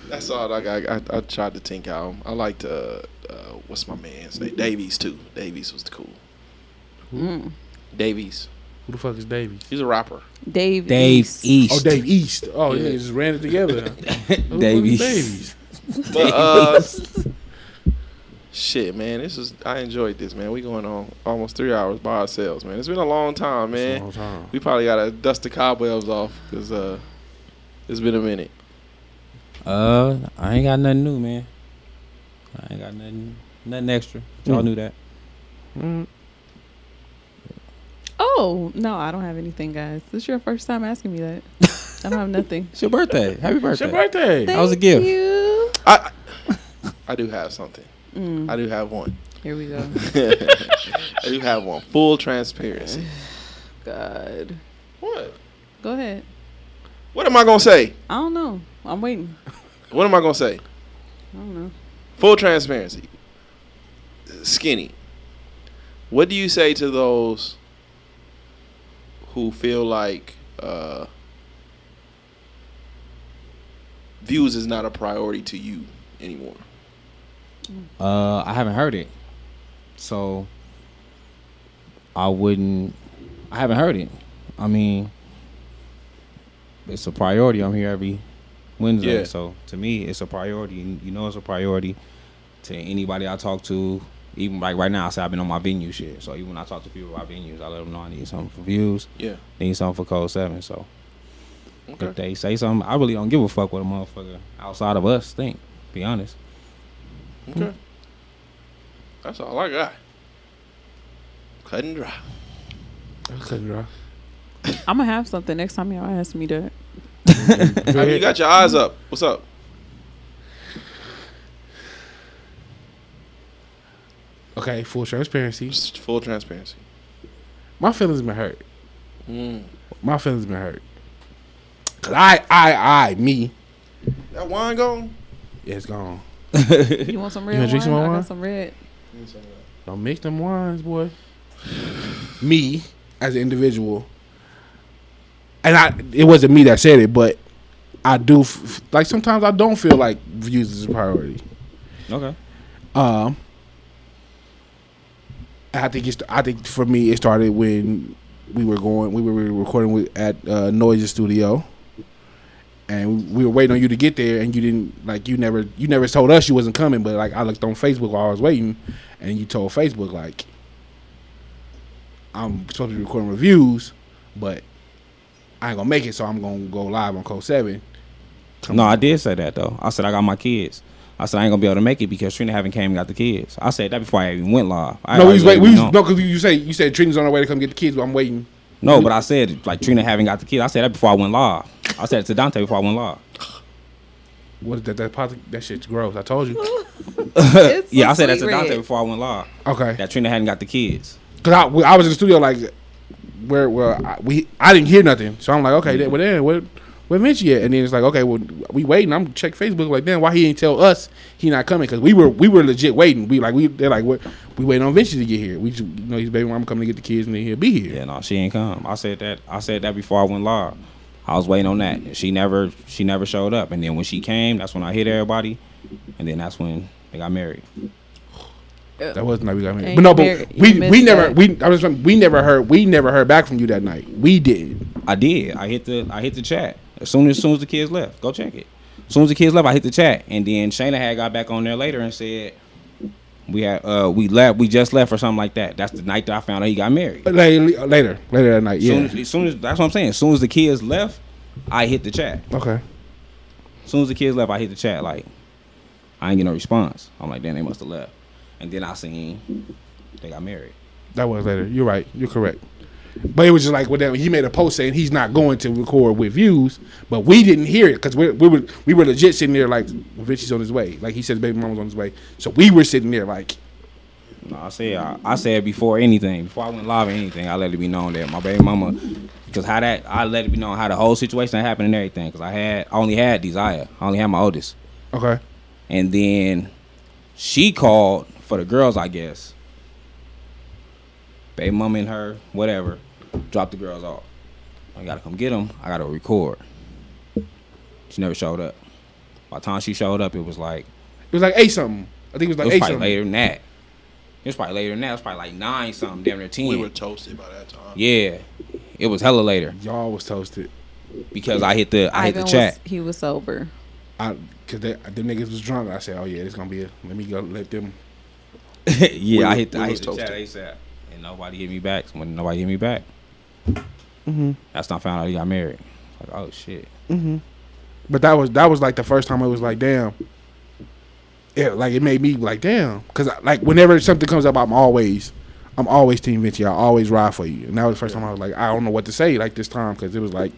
Speaker 1: That's all I got. I, I tried to Tink out. I liked uh, uh what's my man's name? Davies too. Davies was cool.
Speaker 6: Mm.
Speaker 1: Davies.
Speaker 8: Who the fuck is Davies?
Speaker 1: He's a rapper.
Speaker 6: Dave,
Speaker 3: Dave
Speaker 6: East.
Speaker 3: East.
Speaker 8: Oh, Dave East. Oh, yeah,
Speaker 1: Yeah.
Speaker 8: they just ran it together. Who the
Speaker 3: Davies.
Speaker 8: Davies.
Speaker 1: But uh, shit, man, this is I enjoyed this, man. We going on almost three hours by ourselves, man. It's been a long time,
Speaker 8: It's a
Speaker 1: man.
Speaker 8: long time.
Speaker 1: We probably gotta dust the cobwebs off because uh, it's been a minute.
Speaker 3: Uh, I ain't got nothing new, man. I ain't got nothing, nothing extra. Y'all
Speaker 8: Mm.
Speaker 3: knew that.
Speaker 8: Mm.
Speaker 6: Oh, no, I don't have anything, guys. This is your first time asking me that. I don't have nothing.
Speaker 3: It's your birthday. Happy
Speaker 8: It's
Speaker 3: birthday.
Speaker 8: your birthday.
Speaker 3: That was a gift.
Speaker 6: You.
Speaker 1: I I do have something.
Speaker 6: Mm,
Speaker 1: I do have one.
Speaker 6: here we go.
Speaker 1: I do have one. Full transparency.
Speaker 6: God.
Speaker 1: What?
Speaker 6: Go ahead.
Speaker 1: What am I gonna say?
Speaker 6: I don't know. I'm waiting.
Speaker 1: What am I gonna say?
Speaker 6: I don't know.
Speaker 1: Full transparency. Skinny. What do you say to those who feel like uh, views is not a priority to you anymore?
Speaker 3: Uh, I haven't heard it, so I wouldn't. I haven't heard it. I mean, it's a priority. I'm here every Wednesday,
Speaker 1: Yeah.
Speaker 3: so to me, it's a priority. You know, it's a priority to anybody I talk to. Even like right now, I say I've been on my venue shit. So even when I talk to people about venues, I let them know I need something for views.
Speaker 1: Yeah.
Speaker 3: Need something for Code Seven. So
Speaker 1: Okay.
Speaker 3: if they say something, I really don't give a fuck what a motherfucker outside of us think. Be honest.
Speaker 1: Okay. That's all I got. Cut and dry.
Speaker 8: Couldn't dry.
Speaker 6: I'm gonna have something next time y'all ask me that.
Speaker 1: How you got your eyes up? What's up?
Speaker 8: Okay, full transparency.
Speaker 1: Just full transparency.
Speaker 8: My feelings been hurt.
Speaker 1: Mm.
Speaker 8: My feelings been hurt. Cause I, I, I, me,
Speaker 1: That wine gone?
Speaker 8: Yeah, it's gone.
Speaker 10: You want some red?
Speaker 8: You
Speaker 10: red
Speaker 8: wanna
Speaker 10: wine?
Speaker 8: drink some more
Speaker 10: I
Speaker 8: wine?
Speaker 10: got some red.
Speaker 8: Don't mix them wines, boy. me as an individual, and I, it wasn't me that said it, but I do f- f- like sometimes I don't feel like views is a priority.
Speaker 3: Okay.
Speaker 8: Um, I think it's. I think for me, it started when we were going. We were recording with at uh, Noise Studio, and we were waiting on you to get there, and you didn't like. You never. You never told us you wasn't coming, but like I looked on Facebook while I was waiting, and you told Facebook like, I'm supposed to be recording reviews, but I ain't gonna make it, so I'm gonna go live on Code Seven.
Speaker 3: No, I did say that though. I said I got my kids. I said I ain't gonna be able to make it because Trina haven't came and got the kids. I said that before I even went live. I
Speaker 8: no, we was
Speaker 3: let
Speaker 8: wait. We was, no, because you say you said Trina's on her way to come get the kids, but I'm waiting.
Speaker 3: No, but I said like Trina haven't got the kids. I said that before I went live. I said it to Dante before I went live.
Speaker 8: What is that? That posit- that shit's gross. I told you.
Speaker 3: yeah, I said that to Dante before I went live.
Speaker 8: Okay.
Speaker 3: That Trina hadn't got the kids.
Speaker 8: Cause I, I was in the studio like where where I, we I didn't hear nothing, so I'm like, okay, then, well then where where Vinci at? And then it's like, okay, well we waiting. I'm check Facebook like, then why he ain't tell us he not coming? Cause we were we were legit waiting. We like we they're like what we waiting on Vinci to get here. We just, you know his baby mama coming to get the kids and then he'll be here.
Speaker 3: Yeah, no, she ain't come. I said that. I said that before I went live. I was waiting on that. She never. She never showed up. And then when she came, that's when I hit everybody. And then that's when they got married.
Speaker 8: That wasn't like we got married. But no, but we we never
Speaker 10: that.
Speaker 8: we I was we never heard we never heard back from you that night. We did.
Speaker 3: I did. I hit the. I hit the chat as soon as, soon as the kids left. Go check it. As soon as the kids left, I hit the chat, and then Shayna had got back on there later and said we had uh we left. We just left or something like that. That's the night that I found out he got married.
Speaker 8: Later later later that night. Yeah.
Speaker 3: Soon as, as soon as that's what I'm saying. As soon as the kids left, I hit the chat.
Speaker 8: okay.
Speaker 3: As soon as the kids left, I hit the chat. Like, I ain't get no response. I'm like, damn, they must have left. And then I seen they got married.
Speaker 8: That was later. You're right. You're correct. But it was just like whatever. He made a post saying he's not going to record with views, but we didn't hear it because we, we were we were legit sitting there like Vinci's on his way. Like he said, baby mom was on his way. So we were sitting there like,
Speaker 3: No, I said I, I said before anything, before I went live or anything, I let it be known that my baby mama, because how that I let it be known how the whole situation happened and everything. Because I had I only had Desire, I only had my oldest,
Speaker 8: okay,
Speaker 3: and then she called for the girls, I guess. Baby mama and her, whatever, Drop the girls off. I gotta come get them. I gotta record. She never showed up. By the time she showed up, it was like
Speaker 8: it was like eight something. I think it was like
Speaker 3: it
Speaker 8: like
Speaker 3: was
Speaker 8: eight
Speaker 3: probably
Speaker 8: something.
Speaker 3: later than that. It was probably later than that. It was probably like nine something, damn near ten.
Speaker 1: We were toasted by that time.
Speaker 3: yeah, it was hella later
Speaker 8: Y'all was toasted.
Speaker 3: because I hit the I hit the chat.
Speaker 10: Was, he was sober.
Speaker 8: I because they them niggas was drunk. I said, oh yeah, it's gonna be a let me go let them.
Speaker 3: yeah,
Speaker 1: We
Speaker 3: I hit the, I hit the chat
Speaker 1: toasted.
Speaker 3: ASAP, and nobody hit me back. When nobody hit me back,
Speaker 8: Mm-hmm.
Speaker 3: that's when I found out he got married. Like, oh shit.
Speaker 8: Mm-hmm. But that was that was like the first time I was like, damn. Yeah, like it made me like, damn, because like whenever something comes up, I'm always, I'm always Team Vinci. I always ride for you, and that was the first time I was like, I don't know what to say like this time because it was like,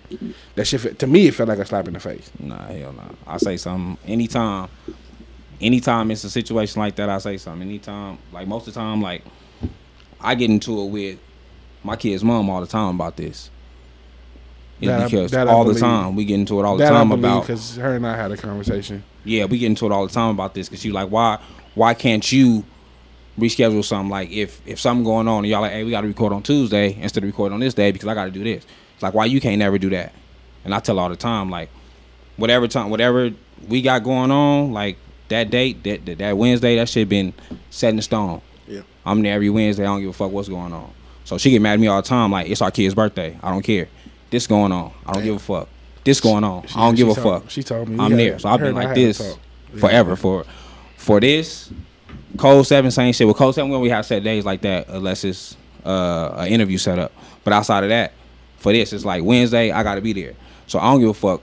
Speaker 8: that shit to me it felt like a slap in the face.
Speaker 3: Nah, hell no. I say something anytime. Anytime it's a situation like that, I say something. Anytime, like most of the time, like I get into it with my kid's mom all the time about this.
Speaker 8: That
Speaker 3: because
Speaker 8: I
Speaker 3: all the time we get into it all the
Speaker 8: that
Speaker 3: time
Speaker 8: I
Speaker 3: about
Speaker 8: because her and I had a conversation.
Speaker 3: yeah, we get into it all the time about this because she's like, why, why can't you reschedule something? Like if if something going on and y'all like, hey, we got to record on Tuesday instead of recording on this day because I got to do this. It's like why you can't never do that? And I tell all the time like, whatever time, whatever we got going on, like that date, that that, that Wednesday, that shit been set in stone. I'm there every Wednesday. I don't give a fuck what's going on. So she get mad at me all the time. Like it's our kid's birthday. I don't care. This going on. I don't give a fuck. This going on.
Speaker 8: She-
Speaker 3: I don't give a
Speaker 8: told-
Speaker 3: fuck.
Speaker 8: she told me.
Speaker 3: I'm there. So I've been like this
Speaker 8: talk. Yeah.
Speaker 3: forever. For for this, Code Seven same shit. With Code Seven, when we have set days like that, unless it's uh, an interview set up. But outside of that, for this, it's like Wednesday. I got to be there. So I don't give a fuck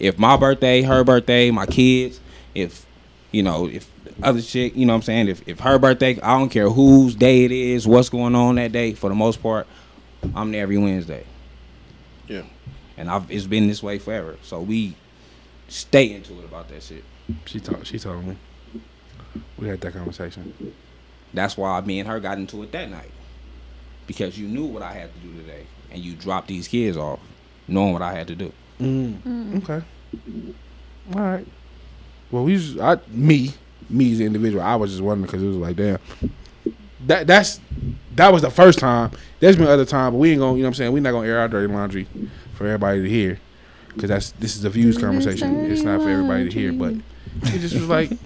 Speaker 3: if my birthday, her birthday, my kids, if you know, if other chick, you know what I'm saying? If if her birthday, I don't care whose day it is, what's going on that day, for the most part, I'm there every Wednesday.
Speaker 1: Yeah.
Speaker 3: And I've it's been this way forever. So we stay into it about that shit.
Speaker 8: She told she told me. We had that conversation.
Speaker 3: That's why me and her got into it that night. Because you knew what I had to do today, and you dropped these kids off, knowing what I had to do.
Speaker 8: Mm. Okay. All right. Well, we just, I me me as an individual, I was just wondering because it was like, damn, that that's that was the first time. There's been other time, but we ain't gonna, you know what I'm saying? We're not gonna air our dirty laundry for everybody to hear because that's this is a views conversation. It's not for everybody to hear, but it just was like,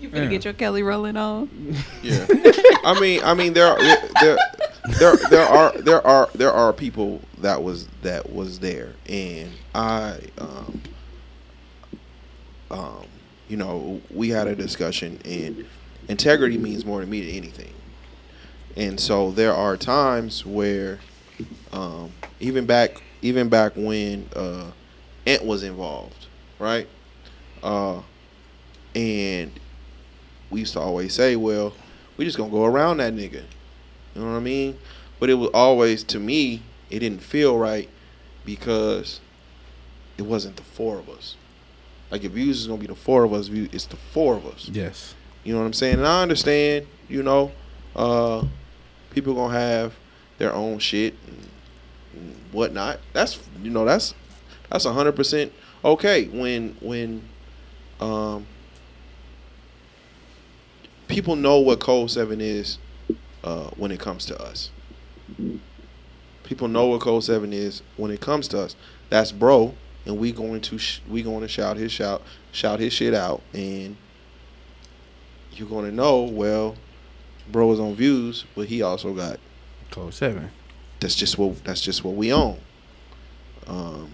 Speaker 6: You finna get your Kelly rolling on.
Speaker 1: Yeah, I mean, I mean, there are there there there are there are there are people that was that was there, and I, um, um, you know, we had a discussion, and integrity means more to me than anything, and so there are times where, um, even back even back when uh, Ant was involved, right, uh, and we used to always say, well, we're just gonna go around that nigga. You know what I mean? But it was always to me, it didn't feel right because it wasn't the four of us. Like if views is gonna be the four of us, view it's the four of us.
Speaker 8: yes,
Speaker 1: You know what I'm saying? And I understand, you know, uh, people gonna have their own shit and, whatnot. That's you know that's that's hundred percent okay when when um, people know what Code Seven is uh, when it comes to us. People know what Code Seven is when it comes to us. That's bro, and we going to sh- we going to shout his shout shout his shit out and you're gonna know, well, bro is on views, but he also got
Speaker 8: code seven.
Speaker 1: that's just what that's just what we own. Um,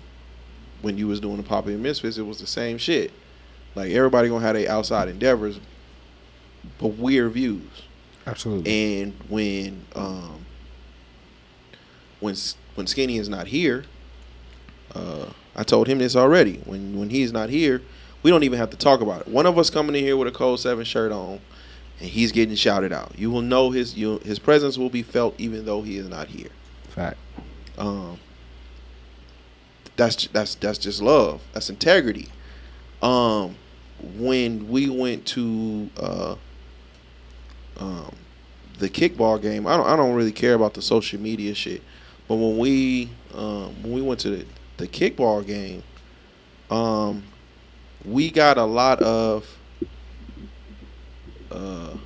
Speaker 1: when you was doing the Poppy and Misfits, it was the same shit. Like everybody gonna have their outside endeavors, but we're views.
Speaker 8: Absolutely.
Speaker 1: And when um, when when Skinny is not here, uh, I told him this already. When when he's not here, we don't even have to talk about it. One of us coming in here with a Code Seven shirt on, and he's getting shouted out. You will know his you, his presence will be felt even though he is not here.
Speaker 8: Fact.
Speaker 1: Um, that's that's that's just love. That's integrity. Um, when we went to uh, um, the kickball game, I don't I don't really care about the social media shit. But when we um, when we went to the, the kickball game, um, we got a lot of uh,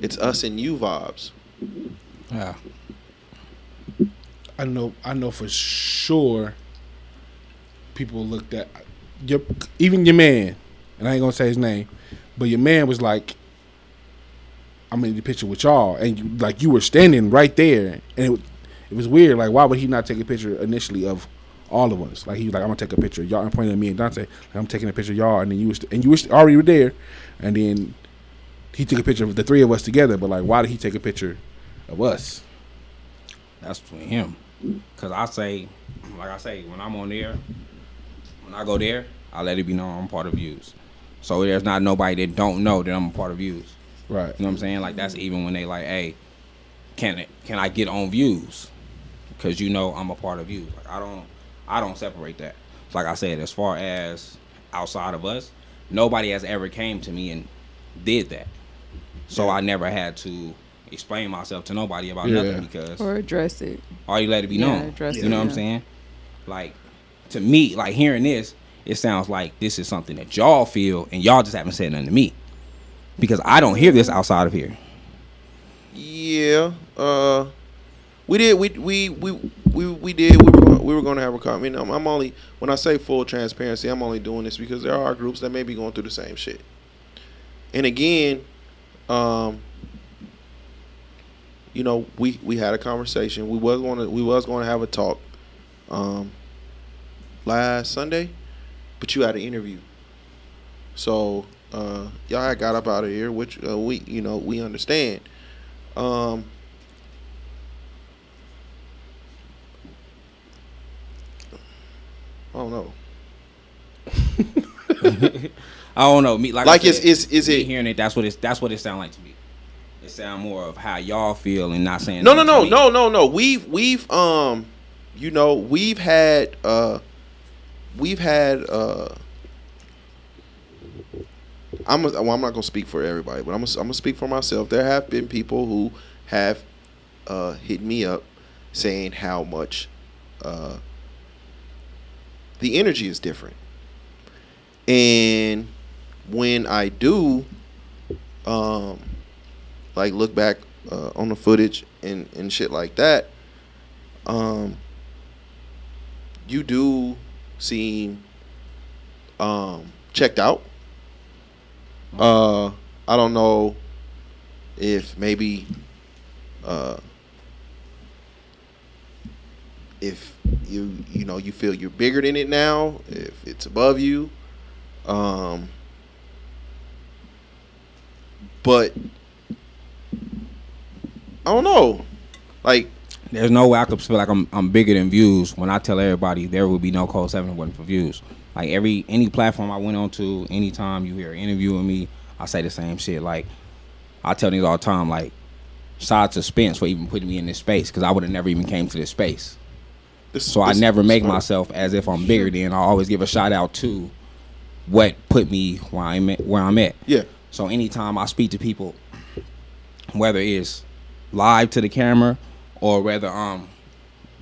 Speaker 1: it's us and you vibes.
Speaker 3: Yeah.
Speaker 8: I know. I know for sure. People looked at your even your man, and I ain't gonna say his name, but your man was like, "I'm in the picture with y'all," and you, like you were standing right there, and it, it was weird. Like, why would he not take a picture initially of all of us? Like he was like, "I'm gonna take a picture of y'all," and pointing at me and Dante, like, "I'm taking a picture of y'all," and then you was and you was already were there, and then he took a picture of the three of us together. But like, why did he take a picture of us?
Speaker 3: That's between him. Cause I say, like I say, when I'm on there, when I go there, I let it be known I'm part of views. So there's not nobody that don't know that I'm a part of views.
Speaker 8: Right.
Speaker 3: You know what I'm saying? Like that's even when they like, hey, can it can I get on views? Cause you know I'm a part of views. Like I don't I don't separate that. So like I said, as far as outside of us, nobody has ever came to me and did that. So I never had to explain myself to nobody about
Speaker 8: Yeah.
Speaker 3: nothing because
Speaker 6: Or address it.
Speaker 3: or you let it be
Speaker 6: Yeah,
Speaker 3: known.
Speaker 6: address
Speaker 3: you
Speaker 6: it,
Speaker 3: know what I'm saying? Like to me, like hearing this, it sounds like this is something that y'all feel and y'all just haven't said nothing to me. Because I don't hear this outside of here.
Speaker 1: Yeah, uh, we did. We we we we, we did. We were gonna- we were going to have a comment. I'm, I'm only when I say full transparency, I'm only doing this because there are groups that may be going through the same shit. And again, um, you know, we we had a conversation. We was going to we was going to have a talk, um, last Sunday, but you had an interview. So uh, y'all got up out of here, which uh, we you know we understand. Um, I don't know.
Speaker 3: I don't know. Me like,
Speaker 1: Like, is-
Speaker 3: said,
Speaker 1: is- is
Speaker 3: me
Speaker 1: it-
Speaker 3: hearing it? That's what it's that's what it sound like to me. It sound more of how y'all feel and not saying
Speaker 1: No, no, no, no, no, no. We've we've um, you know, we've had uh, we've had uh, I'm a, well, I'm not gonna speak for everybody, but I'm gonna, I'm gonna speak for myself. There have been people who have uh, hit me up saying how much uh, the energy is different, and when I do, um, like look back uh, on the footage and and shit like that, um, you do seem um checked out. Uh, I don't know if maybe uh if you you know you feel you're bigger than it now, if it's above you, um, but I don't know, like
Speaker 3: There's no way I could feel like I'm I'm bigger than views when I tell everybody there would be no Code Seven wasn't for views. Like every any platform I went on to, anytime you hear an interview with me, I say the same shit. Like I tell niggas all the time, like shout out to Spence for even putting me in this space because I would have never even came to this space.
Speaker 1: This,
Speaker 3: So I never make
Speaker 1: smart.
Speaker 3: myself as if I'm bigger than. I always give a shout out to what put me where I'm at, where I'm at.
Speaker 1: Yeah,
Speaker 3: So anytime I speak to people, whether it's live to the camera or whether um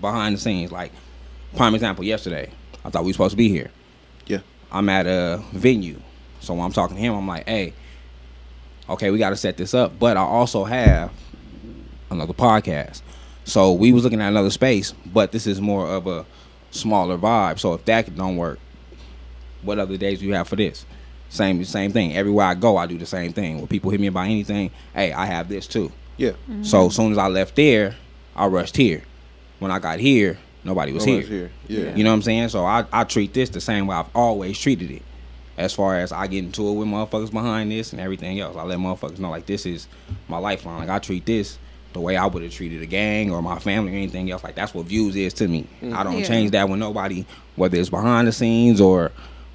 Speaker 3: behind the scenes, like prime example, yesterday I thought we were supposed to be here.
Speaker 1: yeah,
Speaker 3: I'm at a venue, so when I'm talking to him, I'm like, hey, okay, we got to set this up, but I also have another podcast. So we was looking at another space, but this is more of a smaller vibe. So if that don't work, what other days do you have for this? Same same thing. Everywhere I go, I do the same thing. When people hit me about anything, hey, I have this too.
Speaker 1: yeah.
Speaker 3: So as soon as I left there, I rushed here. When I got here, nobody was
Speaker 1: Nobody's
Speaker 3: here.
Speaker 1: here. Yeah.
Speaker 3: You know what I'm saying? So I, I treat this the same way I've always treated it. As far as I get into it with motherfuckers behind this and everything else, I let motherfuckers know like this is my lifeline. Like I treat this the way I would have treated a gang or my family or anything else. Like that's what views is to me. I don't
Speaker 6: Yeah.
Speaker 3: change that with nobody, whether it's behind the scenes or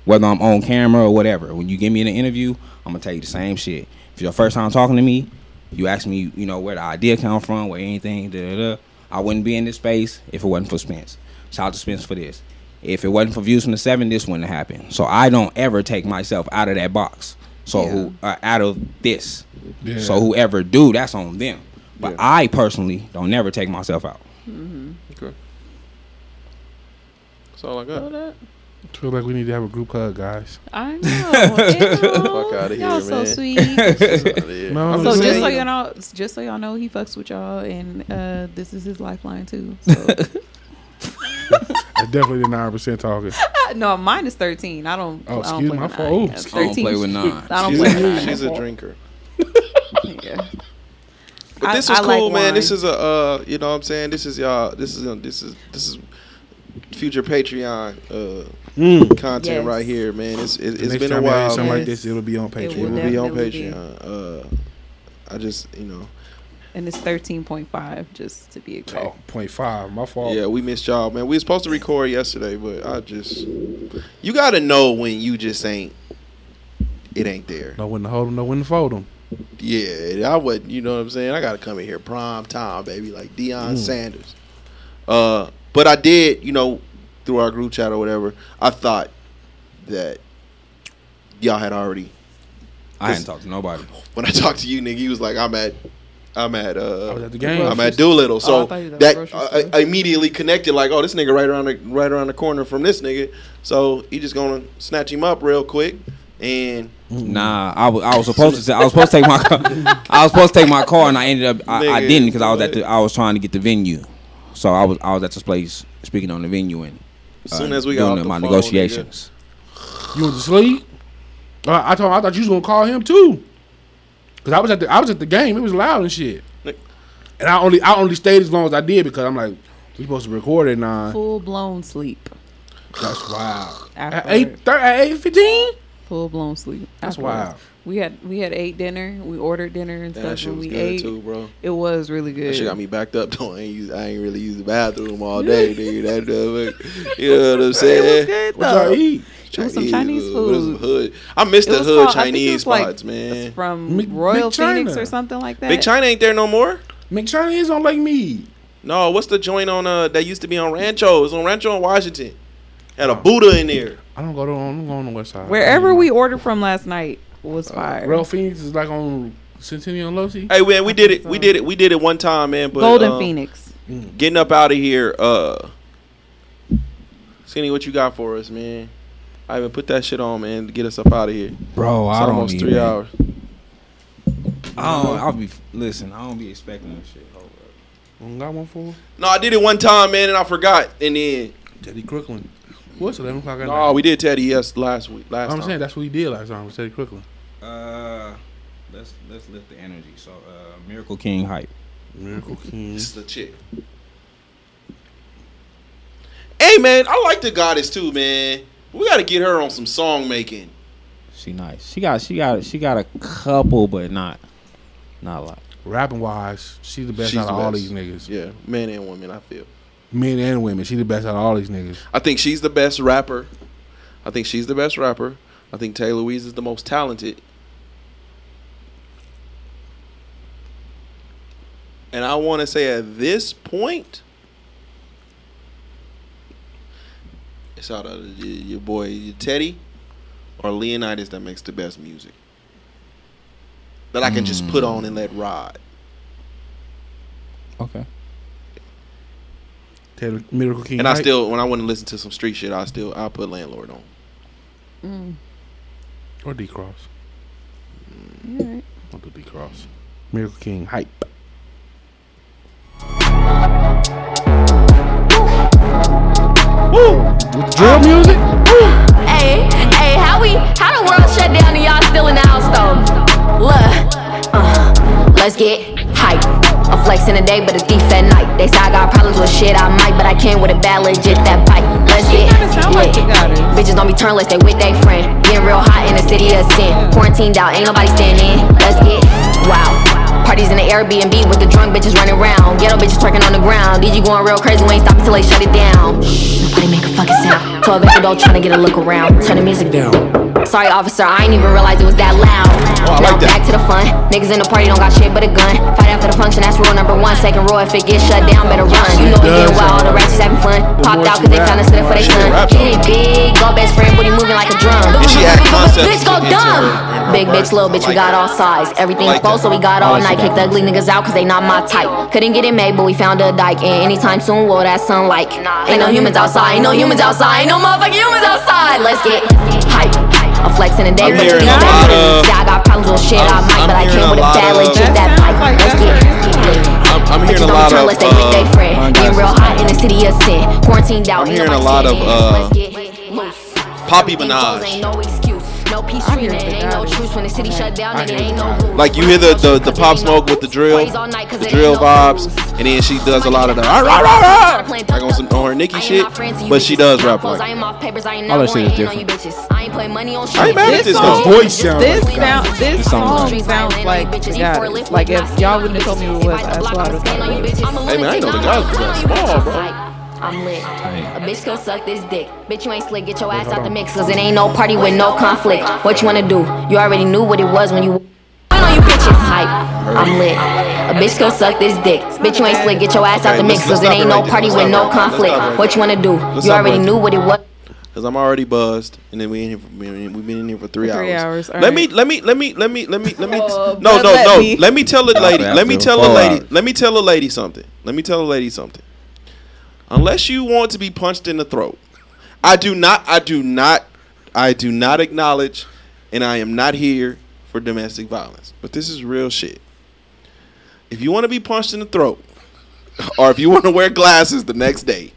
Speaker 3: whether I'm on camera or whatever. When you give me an interview, I'm gonna tell you the same shit. If it's your first time talking to me, you ask me, you know, where the idea come from, where anything, da da da. I wouldn't be in this space if it wasn't for Spence. Shout out to Spence for this. If it wasn't for views from the seven, this wouldn't have happened. So I don't ever take myself out of that box. So
Speaker 6: Yeah.
Speaker 3: who uh, out of this?
Speaker 8: Yeah.
Speaker 3: So whoever do, that's on them. But
Speaker 1: Yeah.
Speaker 3: I personally don't never take myself out.
Speaker 1: Okay. That's all I got.
Speaker 8: I feel like we need to have a group hug, guys.
Speaker 6: I know. Ew.
Speaker 1: Fuck outta
Speaker 6: Y'all
Speaker 1: here,
Speaker 6: so sweet.
Speaker 8: No,
Speaker 1: I'm
Speaker 8: I'm
Speaker 6: So
Speaker 1: just
Speaker 6: just so
Speaker 1: you
Speaker 6: you
Speaker 1: know.
Speaker 6: know, just so y'all know, he fucks with y'all, and uh, this is his lifeline too. So
Speaker 8: I definitely did nine percent talking.
Speaker 6: no, mine is thirteen. I don't.
Speaker 8: Oh,
Speaker 6: I don't
Speaker 8: excuse
Speaker 6: play
Speaker 8: my
Speaker 6: with
Speaker 8: fault. Oh,
Speaker 3: I don't play with nine.
Speaker 6: I don't
Speaker 1: she's,
Speaker 6: play
Speaker 1: a,
Speaker 6: with nine.
Speaker 1: she's a drinker.
Speaker 6: Yeah.
Speaker 1: But
Speaker 6: I-
Speaker 1: this was
Speaker 6: I like
Speaker 1: cool, man. This is a, uh, you know what I'm saying? This is y'all. This is this is this is future Patreon uh,
Speaker 8: Mm.
Speaker 1: content
Speaker 6: Yes.
Speaker 1: right here, man. It's it, it's
Speaker 8: Next
Speaker 1: been a
Speaker 8: time y'all hear
Speaker 1: while.
Speaker 8: Something
Speaker 1: man.
Speaker 8: like this, it'll be on
Speaker 6: Patreon.
Speaker 1: It
Speaker 8: Patreon.
Speaker 1: will
Speaker 6: will
Speaker 1: be on
Speaker 6: definitely be.
Speaker 1: Patreon. Uh, I just you know,
Speaker 6: And it's thirteen point five, just to be exact.
Speaker 8: Oh, point five. My fault.
Speaker 1: yeah, we missed y'all, man. We were supposed to record yesterday, but I just you got to know when you just ain't. It ain't there.
Speaker 8: Know when to hold them, know when to fold them.
Speaker 1: Yeah, I would. You know what I'm saying? I got to come in here prime time, baby, like Deion
Speaker 8: Mm.
Speaker 1: Sanders. Uh, but I did, you know, through our group chat or whatever. I thought that y'all had already.
Speaker 3: I hadn't talked to nobody.
Speaker 1: When I talked to you, nigga, you was like, "I'm at, I'm at, uh,
Speaker 8: I was at the game.
Speaker 1: I'm at Doolittle."
Speaker 6: Oh,
Speaker 1: So
Speaker 6: I thought you was at
Speaker 1: that I. I immediately connected, like, "Oh, this nigga right around the right around the corner from this nigga." So he just gonna snatch him up real quick, and
Speaker 3: Nah, I was I was supposed to say, I was supposed to take my car. I was supposed to take my car and I ended up I, I didn't because I was at the I was trying to get the venue, so I was I was at this place speaking on the venue and
Speaker 1: as soon
Speaker 3: uh,
Speaker 1: as we got
Speaker 3: doing
Speaker 1: the
Speaker 3: my
Speaker 1: phone,
Speaker 3: negotiations.
Speaker 8: You went to sleep? Uh, I told him I thought you was gonna call him too. Cause I was at the I was at the game. It was loud and shit. And I only I only stayed as long as I did because I'm like we supposed to record at nine.
Speaker 6: Full blown sleep.
Speaker 8: That's wild. At
Speaker 6: After
Speaker 8: eight thir- at eight fifteen.
Speaker 6: Full blown sleep.
Speaker 8: That's
Speaker 6: afterwards.
Speaker 8: wild.
Speaker 6: We had we had ate dinner. We ordered dinner and
Speaker 1: That
Speaker 6: stuff.
Speaker 1: shit was
Speaker 6: we
Speaker 1: good
Speaker 6: ate.
Speaker 1: too, bro.
Speaker 6: It was really good.
Speaker 1: That shit got me backed up though. I ain't use, I ain't really used the bathroom all day, nigga. That you know what I'm saying?
Speaker 6: It was good
Speaker 8: What y'all eat?
Speaker 6: It was some Chinese
Speaker 1: uh, what is
Speaker 6: food.
Speaker 1: hood. I missed the hood
Speaker 6: called- I think it
Speaker 1: Chinese
Speaker 6: was like-
Speaker 1: spots, man.
Speaker 6: From
Speaker 8: Big-
Speaker 6: Royal
Speaker 8: Big
Speaker 6: Phoenix
Speaker 8: China.
Speaker 6: or something like that.
Speaker 1: Big China ain't there no more.
Speaker 8: McChina is on Lake Mead.
Speaker 1: No, what's the joint on uh that used to be on Rancho? It's on Rancho in Washington. Had a Buddha in there.
Speaker 8: I don't go to I don't go on the west side.
Speaker 6: Wherever we ordered from last night was fire.
Speaker 8: Real Phoenix is like on Centennial and Losee.
Speaker 1: Hey man, we did
Speaker 6: think
Speaker 1: it. We did it. We did it one time, man. But
Speaker 6: Golden
Speaker 1: um,
Speaker 6: Phoenix.
Speaker 1: Getting up out of here. Uh, Skinny, what you got for us, man? I even put that shit on, man, to get us up out of here.
Speaker 3: Bro,
Speaker 1: It's
Speaker 3: I don't
Speaker 1: almost
Speaker 3: even-
Speaker 1: three hours.
Speaker 3: I don't. I'll be listen. I don't be expecting this shit. Hold up.
Speaker 8: Don't got one for
Speaker 1: No, I did it one time, man, and I forgot. And then
Speaker 8: Teddy Crooklyn. What's eleven o'clock at
Speaker 1: no,
Speaker 8: night?
Speaker 1: we did Teddy yes last week. Last
Speaker 8: I'm
Speaker 1: time.
Speaker 8: saying that's what we did last time. Was Teddy Crooklyn.
Speaker 3: Uh, let's let's lift the energy. So, uh, Miracle King hype.
Speaker 8: Miracle King.
Speaker 1: This is the chick. Hey man, I like the goddess too, man. We got to get her on some song making.
Speaker 3: She nice. She got she got she got a couple, but not not a lot.
Speaker 8: Rapping wise, she's the best
Speaker 1: She's
Speaker 8: out of
Speaker 1: the
Speaker 8: all
Speaker 1: best.
Speaker 8: these niggas.
Speaker 1: Yeah, men and women. I feel.
Speaker 8: Men and women. She the best out of all these niggas.
Speaker 1: I think she's the best rapper. I think she's the best rapper. I think Taylor Louise is the most talented. And I want to say at this point, it's out of your, your boy Teddy or Leonidas that makes the best music. That I can just put mm. on and let ride.
Speaker 3: Okay.
Speaker 8: Teddy Miracle King.
Speaker 1: And I
Speaker 8: hype.
Speaker 1: still, when I want to listen to some street shit, I still, I'll put Landlord on.
Speaker 8: or D Cross.
Speaker 6: Alright.
Speaker 8: I'll do D Cross. Miracle King hype. Woo! With drill music. Woo!
Speaker 5: Hey, hey, how we, how the world shut down and y'all still in the house though? Look, uh, let's get hype. A flex in the day, but a thief at night. They say I got problems with shit, I might, but I came with a bad legit that bite. Let's get lit. Bitches don't be turnless, they with they friend. Getting real hot in the city of sin. Quarantined out, ain't nobody standing. Let's get wow. Parties in the Airbnb with the drunk bitches running around. Ghetto bitches twerking on the ground. DJ going real crazy, we ain't stopping till they shut it down. Nobody make a fucking sound. 12 at the door trying to get a look around. Turn the music down. Sorry, officer, I ain't even realize it was that loud.
Speaker 1: Oh, I
Speaker 5: now
Speaker 1: like that.
Speaker 5: back to the fun. Niggas in the party don't got shit but a gun. Fight after the function, that's rule number one. Second rule, if it gets shut down, better run. You know it getting wild, all the ratchets having fun. Popped out cause they found a sitter for their son. Get it big, go best friend, booty moving like a drum.
Speaker 1: And she had concepts
Speaker 5: Bitch, go dumb.
Speaker 1: her- in her
Speaker 5: Big bitch, little bitch, we got all sides. Everything full, so we got all night. Kick the ugly niggas out cause they not my type. Couldn't get it made, but we found a dyke. And anytime soon, well, that's sunlight. Ain't no humans outside, ain't no humans outside, ain't no motherfucking humans outside. Let's get hype. A flex in the day,
Speaker 1: I'm
Speaker 5: but
Speaker 1: hearing
Speaker 5: you
Speaker 1: a lot of-
Speaker 5: Say I got problems with shit, I
Speaker 1: I'm-
Speaker 5: might,
Speaker 1: I'm
Speaker 5: but I
Speaker 1: hearing
Speaker 5: came with a
Speaker 1: lot
Speaker 5: bad legit that bike. Let's get.
Speaker 1: I'm, I'm hearing
Speaker 5: Bitches
Speaker 1: a
Speaker 5: don't
Speaker 1: lot
Speaker 5: be
Speaker 1: of.
Speaker 5: turnless, they with they
Speaker 1: Uh,
Speaker 5: friend. Getting real hot in the city of sin. Quarantined out,
Speaker 1: I'm hearing a lot of, uh,
Speaker 5: Let's get loose.
Speaker 1: Poppy
Speaker 5: Getting
Speaker 1: Minaj.
Speaker 5: Ain't no peace treatment, it ain't no truce when the city shut down and it ain't no rules.
Speaker 1: Like you hear the the, the pop smoke with the drill, the drill vibes, and then she does a lot of the rah, rah, rah, rah, like on some on her Nicki shit, but she does rap like.
Speaker 5: I ain't I ain't
Speaker 8: All that shit is
Speaker 5: ain't on you
Speaker 8: different.
Speaker 5: I ain't putting money on shit.
Speaker 1: I ain't mad at this
Speaker 6: song-
Speaker 1: though.
Speaker 8: voice sound
Speaker 6: This
Speaker 8: like
Speaker 6: sound, this song sounds like the goddess. Like if y'all wouldn't have told me it was, that's why I was like,
Speaker 1: Hey, man, I know the goddess was small, bro.
Speaker 5: I'm lit. A bitch go suck this dick. Bitch, you ain't slick. Get your ass out the mix, cause it ain't no party with no conflict. What you wanna do? You already knew what it was when you. I know you bitches hype. I'm lit. A bitch go suck this dick. Bitch, you ain't slick. Get your ass out the mix, cause it ain't
Speaker 1: stop it
Speaker 5: no party with no
Speaker 1: stop right
Speaker 5: conflict.
Speaker 1: Let's stop it
Speaker 5: What you wanna do?
Speaker 1: Let's
Speaker 5: You already
Speaker 1: right
Speaker 5: knew what it was.
Speaker 1: Cause I'm already buzzed, and then we in here for, we've been in here for three,
Speaker 6: For three
Speaker 1: hours.
Speaker 6: hours,
Speaker 1: Let
Speaker 6: all
Speaker 1: me, let me, let me, let me, let me, let me.
Speaker 6: Oh,
Speaker 1: no, no,
Speaker 6: let
Speaker 1: no.
Speaker 6: me.
Speaker 1: Let me tell a lady. Let me tell a lady. Let me tell a lady something. Let me tell a lady something. Unless you want to be punched in the throat, I do not. I do not. I do not acknowledge, and I am not here for domestic violence. But this is real shit. If you want to be punched in the throat, or if you want to wear glasses the next day,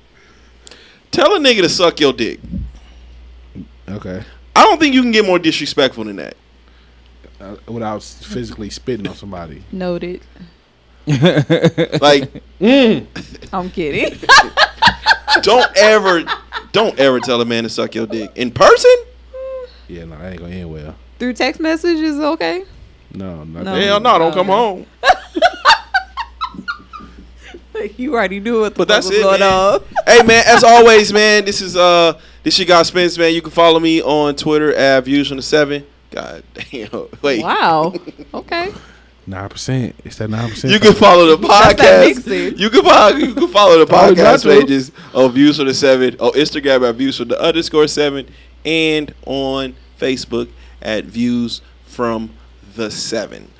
Speaker 1: tell a nigga to suck your dick.
Speaker 8: Okay.
Speaker 1: I don't think you can get more disrespectful than that.
Speaker 8: Uh, without physically spitting on somebody.
Speaker 6: noted.
Speaker 1: Like,
Speaker 6: I'm kidding.
Speaker 1: don't ever, don't ever tell a man to suck your dick in person.
Speaker 8: Yeah, no, that ain't gonna end well.
Speaker 6: Through text messages, okay.
Speaker 8: No, not
Speaker 6: No.
Speaker 1: Hell no, don't come home.
Speaker 6: You already knew what the
Speaker 1: But
Speaker 6: fuck
Speaker 1: that's
Speaker 6: was
Speaker 1: it,
Speaker 6: going
Speaker 1: man.
Speaker 6: on.
Speaker 1: hey man, as always, man, this is uh, this your guy Spence, man. You can follow me on Twitter at views from the seven. God damn, wait.
Speaker 6: Wow. Okay.
Speaker 8: Nine percent. It's that nine percent.
Speaker 1: You can follow the podcast. You can follow, you can follow the podcast pages of Views for the Seven on Instagram at Views for the underscore seven and on Facebook at Views from the seven.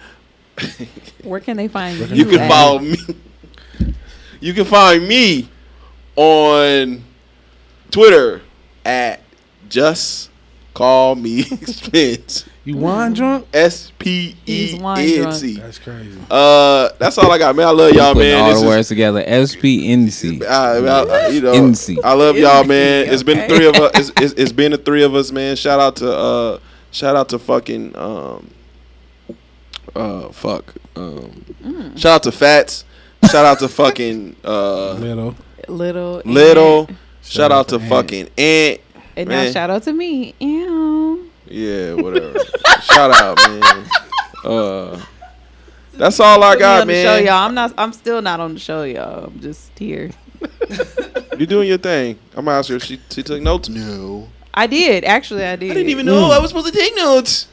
Speaker 6: Where can they find you?
Speaker 1: You can
Speaker 6: at?
Speaker 1: follow me. You can find me on Twitter at just call me Spence.
Speaker 8: You wine drunk?
Speaker 1: S P E
Speaker 6: He's wine
Speaker 1: N
Speaker 6: drunk.
Speaker 1: C.
Speaker 8: That's crazy.
Speaker 1: Uh, that's all I got, man. I love y'all,
Speaker 3: Putting
Speaker 1: man.
Speaker 3: all
Speaker 1: This
Speaker 3: the
Speaker 1: is-
Speaker 3: words together. SPNC.
Speaker 1: I, I- you know,
Speaker 3: NC.
Speaker 1: I love y'all, man. It's been the three of us. It's, it's, it's been the three of us, man. Shout out to uh, shout out to fucking um, uh, fuck. Um,
Speaker 6: Mm.
Speaker 1: shout out to Fats. Shout out to fucking uh,
Speaker 8: Little.
Speaker 6: Little.
Speaker 1: Little.
Speaker 6: Ant.
Speaker 1: Shout out to
Speaker 8: Ant.
Speaker 1: fucking Ant.
Speaker 6: And
Speaker 1: Man.
Speaker 6: now shout out to me. Ew.
Speaker 1: Yeah, whatever. shout out, man. Uh, that's all I
Speaker 6: Put
Speaker 1: got,
Speaker 6: man. show, y'all. I'm not. I'm still not on the show, y'all. I'm just here.
Speaker 1: You doing your thing. I'm gonna ask her if she she took notes. No.
Speaker 6: I did actually. I did.
Speaker 1: I didn't even know I was supposed to take notes.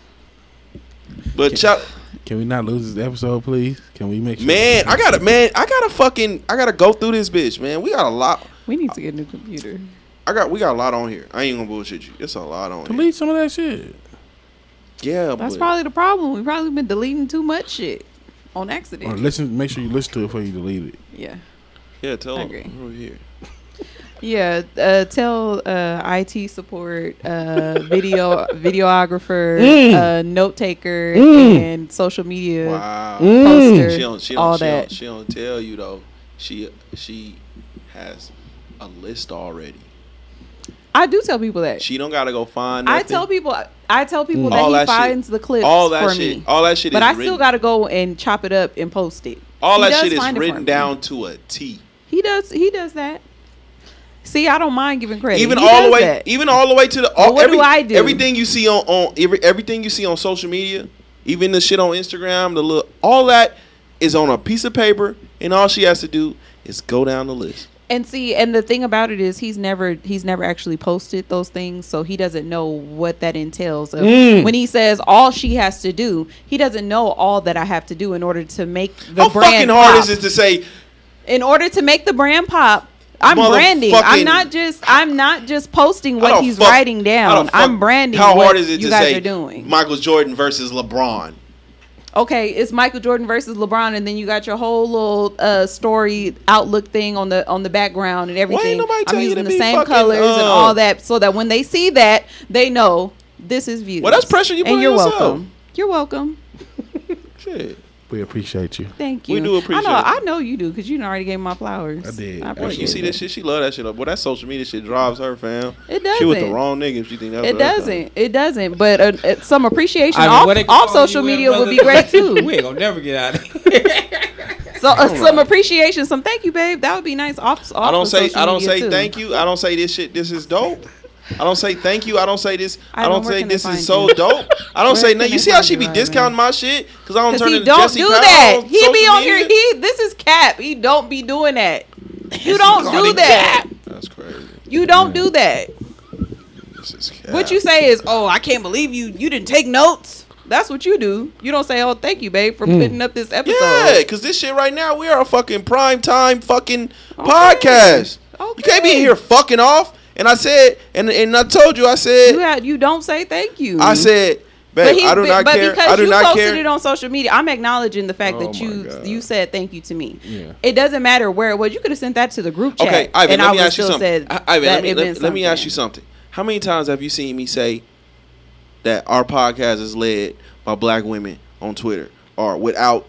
Speaker 1: But shout,
Speaker 8: Can we not lose this episode, please? Can we make sure?
Speaker 1: man, I gotta, man, I gotta fucking, I gotta go through this bitch, man. We got a lot.
Speaker 6: We need to get a new computer.
Speaker 1: I got, we got a lot on here. I ain't gonna bullshit you. It's a lot on here.
Speaker 8: delete some of that shit.
Speaker 1: Yeah,
Speaker 6: That's
Speaker 1: but
Speaker 6: probably the problem. We probably been deleting too much shit on
Speaker 8: Or
Speaker 6: accident.
Speaker 8: listen. Make sure you listen to it before you delete it.
Speaker 6: Yeah.
Speaker 1: yeah. Tell
Speaker 6: I
Speaker 1: them
Speaker 6: agree.
Speaker 1: over here.
Speaker 6: Yeah, uh, tell uh, IT support, uh, video videographer, uh, note taker, and social media
Speaker 1: Wow.
Speaker 6: poster,
Speaker 1: She don't, she don't,
Speaker 6: all
Speaker 1: she
Speaker 6: that.
Speaker 1: Don't, she don't tell you though. She, she has a list already.
Speaker 6: I do tell people that.
Speaker 1: She don't gotta go find.
Speaker 6: I tell people, I tell people mm.
Speaker 1: All
Speaker 6: that
Speaker 1: that
Speaker 6: he
Speaker 1: shit-
Speaker 6: finds the clips
Speaker 1: all that
Speaker 6: for
Speaker 1: shit,
Speaker 6: me.
Speaker 1: all that shit
Speaker 6: but
Speaker 1: is
Speaker 6: I
Speaker 1: written.
Speaker 6: still got to go and chop it up and post it.
Speaker 1: all
Speaker 6: He
Speaker 1: that shit is
Speaker 6: find it for
Speaker 1: written down to a T.
Speaker 6: He does. He does that. See, I don't mind giving credit.
Speaker 1: even
Speaker 6: He
Speaker 1: all the way,
Speaker 6: that.
Speaker 1: even all the way to the. All,
Speaker 6: what
Speaker 1: every,
Speaker 6: do I do?
Speaker 1: Everything you see on on every, everything you see on social media, even the shit on Instagram, the look, all that is on a piece of paper, and all she has to do is go down the list.
Speaker 6: And see, and the thing about it is, he's never he's never actually posted those things, so he doesn't know what that entails.
Speaker 1: Mm.
Speaker 6: When he says all she has to do, he doesn't know all that I have to do in order to make the brand.
Speaker 1: How
Speaker 6: brand
Speaker 1: fucking hard
Speaker 6: pop.
Speaker 1: is it to say?
Speaker 6: In order to make the brand pop, I'm branding. I'm not just I'm not just posting what he's
Speaker 1: fuck-
Speaker 6: writing down. I'm branding.
Speaker 1: How hard is it
Speaker 6: you
Speaker 1: to
Speaker 6: guys
Speaker 1: say
Speaker 6: are doing?
Speaker 1: Michael Jordan versus LeBron?
Speaker 6: Okay, it's Michael Jordan versus LeBron, and then you got your whole little uh, story outlook thing on the on the background and everything. I'm using the same
Speaker 1: fucking,
Speaker 6: colors and
Speaker 1: uh,
Speaker 6: all that, so that when they see that, they know this is views.
Speaker 1: Well, that's pressure you put
Speaker 6: and
Speaker 1: on
Speaker 6: you're
Speaker 1: yourself.
Speaker 6: welcome. You're welcome.
Speaker 1: Shit.
Speaker 8: We appreciate you.
Speaker 6: Thank you.
Speaker 1: We do appreciate
Speaker 6: I know.
Speaker 1: it.
Speaker 6: I know you do because you already gave my flowers.
Speaker 8: I did.
Speaker 6: I
Speaker 8: Well,
Speaker 1: Well,
Speaker 6: appreciate
Speaker 1: you see that shit? She love that shit. Up. Well, that social media shit drives her, fam.
Speaker 6: It doesn't.
Speaker 1: She with the wrong nigga if she think that's
Speaker 6: It doesn't. It doesn't. But uh, uh, some appreciation
Speaker 3: I mean,
Speaker 6: off,
Speaker 3: what they can
Speaker 6: off social media would be great too.
Speaker 3: we ain't gonna never get out of here.
Speaker 6: So uh, some appreciation, some thank you, babe. That would be nice. Off, off
Speaker 1: I don't say I don't say
Speaker 6: too.
Speaker 1: thank you. I don't say this shit. This is dope. I don't say thank you. I don't say this. I,
Speaker 6: Ivan,
Speaker 1: don't say this is so
Speaker 6: you?
Speaker 1: dope. I don't
Speaker 6: Where
Speaker 1: say
Speaker 6: can
Speaker 1: nothing. You see how she be
Speaker 6: Ivan?
Speaker 1: discounting my shit because I don't
Speaker 6: Cause
Speaker 1: turn
Speaker 6: he
Speaker 1: into
Speaker 6: don't
Speaker 1: Jesse
Speaker 6: do
Speaker 1: Powell
Speaker 6: that.
Speaker 1: on
Speaker 6: He be on here. He this is cap. He don't be doing that. You don't do that.
Speaker 1: cap. That's crazy.
Speaker 6: You don't do that.
Speaker 1: This is cap.
Speaker 6: What you say is, oh, I can't believe you. You didn't take notes. That's what you do. You don't say, oh, thank you, babe, for mm. putting up this episode.
Speaker 1: Yeah, because this shit right now, we are a fucking prime time fucking podcast. You can't be in here fucking off. And I said, and and I told you, I said,
Speaker 6: You had you don't say thank you.
Speaker 1: I said,
Speaker 6: But, he,
Speaker 1: I do
Speaker 6: but,
Speaker 1: not
Speaker 6: but
Speaker 1: care.
Speaker 6: because
Speaker 1: I do
Speaker 6: you
Speaker 1: not
Speaker 6: posted
Speaker 1: care.
Speaker 6: it on social media, I'm acknowledging the fact
Speaker 1: Oh
Speaker 6: that you
Speaker 1: God.
Speaker 6: you said thank you to me.
Speaker 1: Yeah.
Speaker 6: It doesn't matter where it was. You could have sent that to the group chat.
Speaker 1: Okay, Ivan,
Speaker 6: and
Speaker 1: let
Speaker 6: I
Speaker 1: me
Speaker 6: would
Speaker 1: ask you something.
Speaker 6: said
Speaker 1: I- Ivan, let me, let,
Speaker 6: meant
Speaker 1: let me ask you something. How many times have you seen me say that our podcast is led by black women on Twitter or without?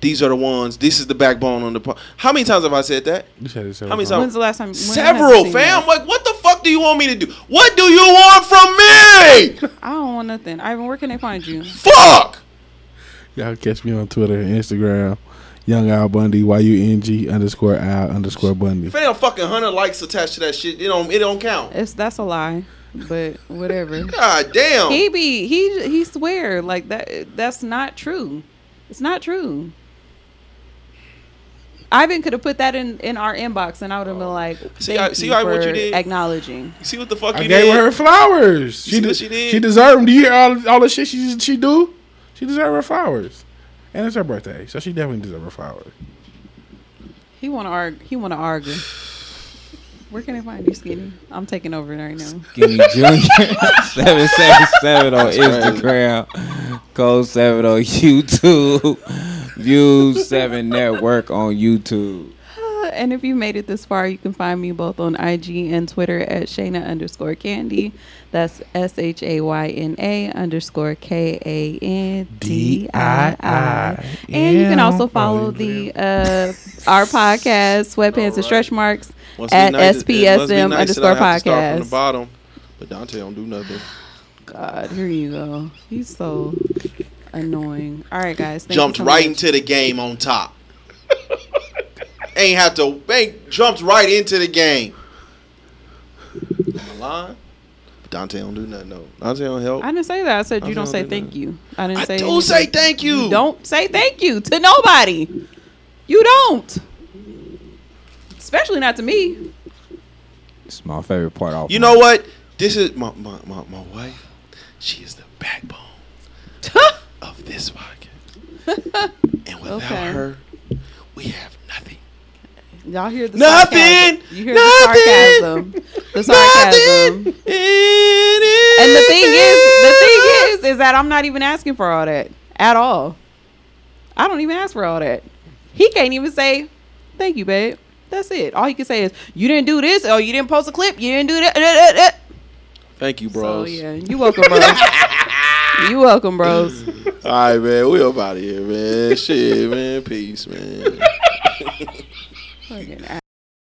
Speaker 1: These are the ones. This is the backbone on the. Po- How many times have I said that?
Speaker 8: You said it
Speaker 1: How many times?
Speaker 6: When's the last time? when
Speaker 1: Several, fam.
Speaker 6: that?
Speaker 1: Like, what the fuck do you want me to do? What do you want from me?
Speaker 6: I don't want nothing. Ivan, where can they find you?
Speaker 1: Fuck.
Speaker 8: Y'all catch me on Twitter and Instagram. Young Al Bundy, Y U N G underscore Al underscore Bundy.
Speaker 1: If ain't a fucking hundred likes attached to that shit, it don't it don't count.
Speaker 6: It's that's a lie, but whatever.
Speaker 1: God damn.
Speaker 6: He be he he swear like that. That's not true. It's not true. Ivan could have put that in in our inbox, and I would have been oh. like,
Speaker 1: See, I- see,
Speaker 6: you
Speaker 1: Ivan, what you did?
Speaker 6: acknowledging."
Speaker 1: See what the fuck
Speaker 8: I
Speaker 1: you
Speaker 8: gave
Speaker 1: did?
Speaker 8: her her flowers. She
Speaker 1: see
Speaker 8: de-
Speaker 1: what she did?
Speaker 8: She deserved them. Do you hear all, all the shit she she do? She deserve her flowers, and it's her birthday, so she definitely deserve her flowers.
Speaker 6: He want to argue. He want to argue. Where can I find you, Skinny? I'm taking over right now.
Speaker 3: Skinny Junior seven seven seven on Instagram, Code seven on YouTube, Views Seven Network on YouTube.
Speaker 6: And if you made it this far, you can find me both on IG and Twitter at Shayna underscore Kandii. That's S H A Y N A underscore K A N D I I. And you can also follow the uh, our podcast, Sweatpants and Stretch Marks,
Speaker 1: Must
Speaker 6: at
Speaker 1: nice- it must be
Speaker 6: SPSM
Speaker 1: nice
Speaker 6: underscore
Speaker 1: podcast. have start from the bottom, but Dante don't do nothing.
Speaker 6: God, here you go. He's so annoying. All right, guys. thank you
Speaker 1: Jumped
Speaker 6: so
Speaker 1: right
Speaker 6: much.
Speaker 1: into the game on top. ain't have to. Ain't jumped right into the game. Am I Dante don't do nothing. No, Dante don't help.
Speaker 6: I didn't say that. I said
Speaker 1: I
Speaker 6: you don't
Speaker 1: don't
Speaker 6: say
Speaker 1: do
Speaker 6: thank you. I didn't
Speaker 1: I
Speaker 6: say.
Speaker 1: do
Speaker 6: anything.
Speaker 1: say thank you.
Speaker 6: don't say thank you to nobody. You don't. Especially not to me.
Speaker 3: It's my favorite part. Off
Speaker 1: You know what? This is my my, my, my wife. She is the backbone of this podcast. And without
Speaker 6: Okay.
Speaker 1: her, we have nothing.
Speaker 6: Y'all hear the
Speaker 1: Nothing.
Speaker 6: sarcasm. You hear
Speaker 1: Nothing.
Speaker 6: the sarcasm. The sarcasm. And the thing is, the thing is, is that I'm not even asking for all that at all. I don't even ask for all that. He can't even say, "Thank you, babe." That's it. All he can say is, "You didn't do this, or you didn't post a clip. You didn't do that." that, that, that."
Speaker 1: Thank you,
Speaker 6: So
Speaker 1: bros.
Speaker 6: yeah, you welcome, bros. you welcome, bros.
Speaker 1: All right, man. We up out of here, man. Shit, man. Peace, man.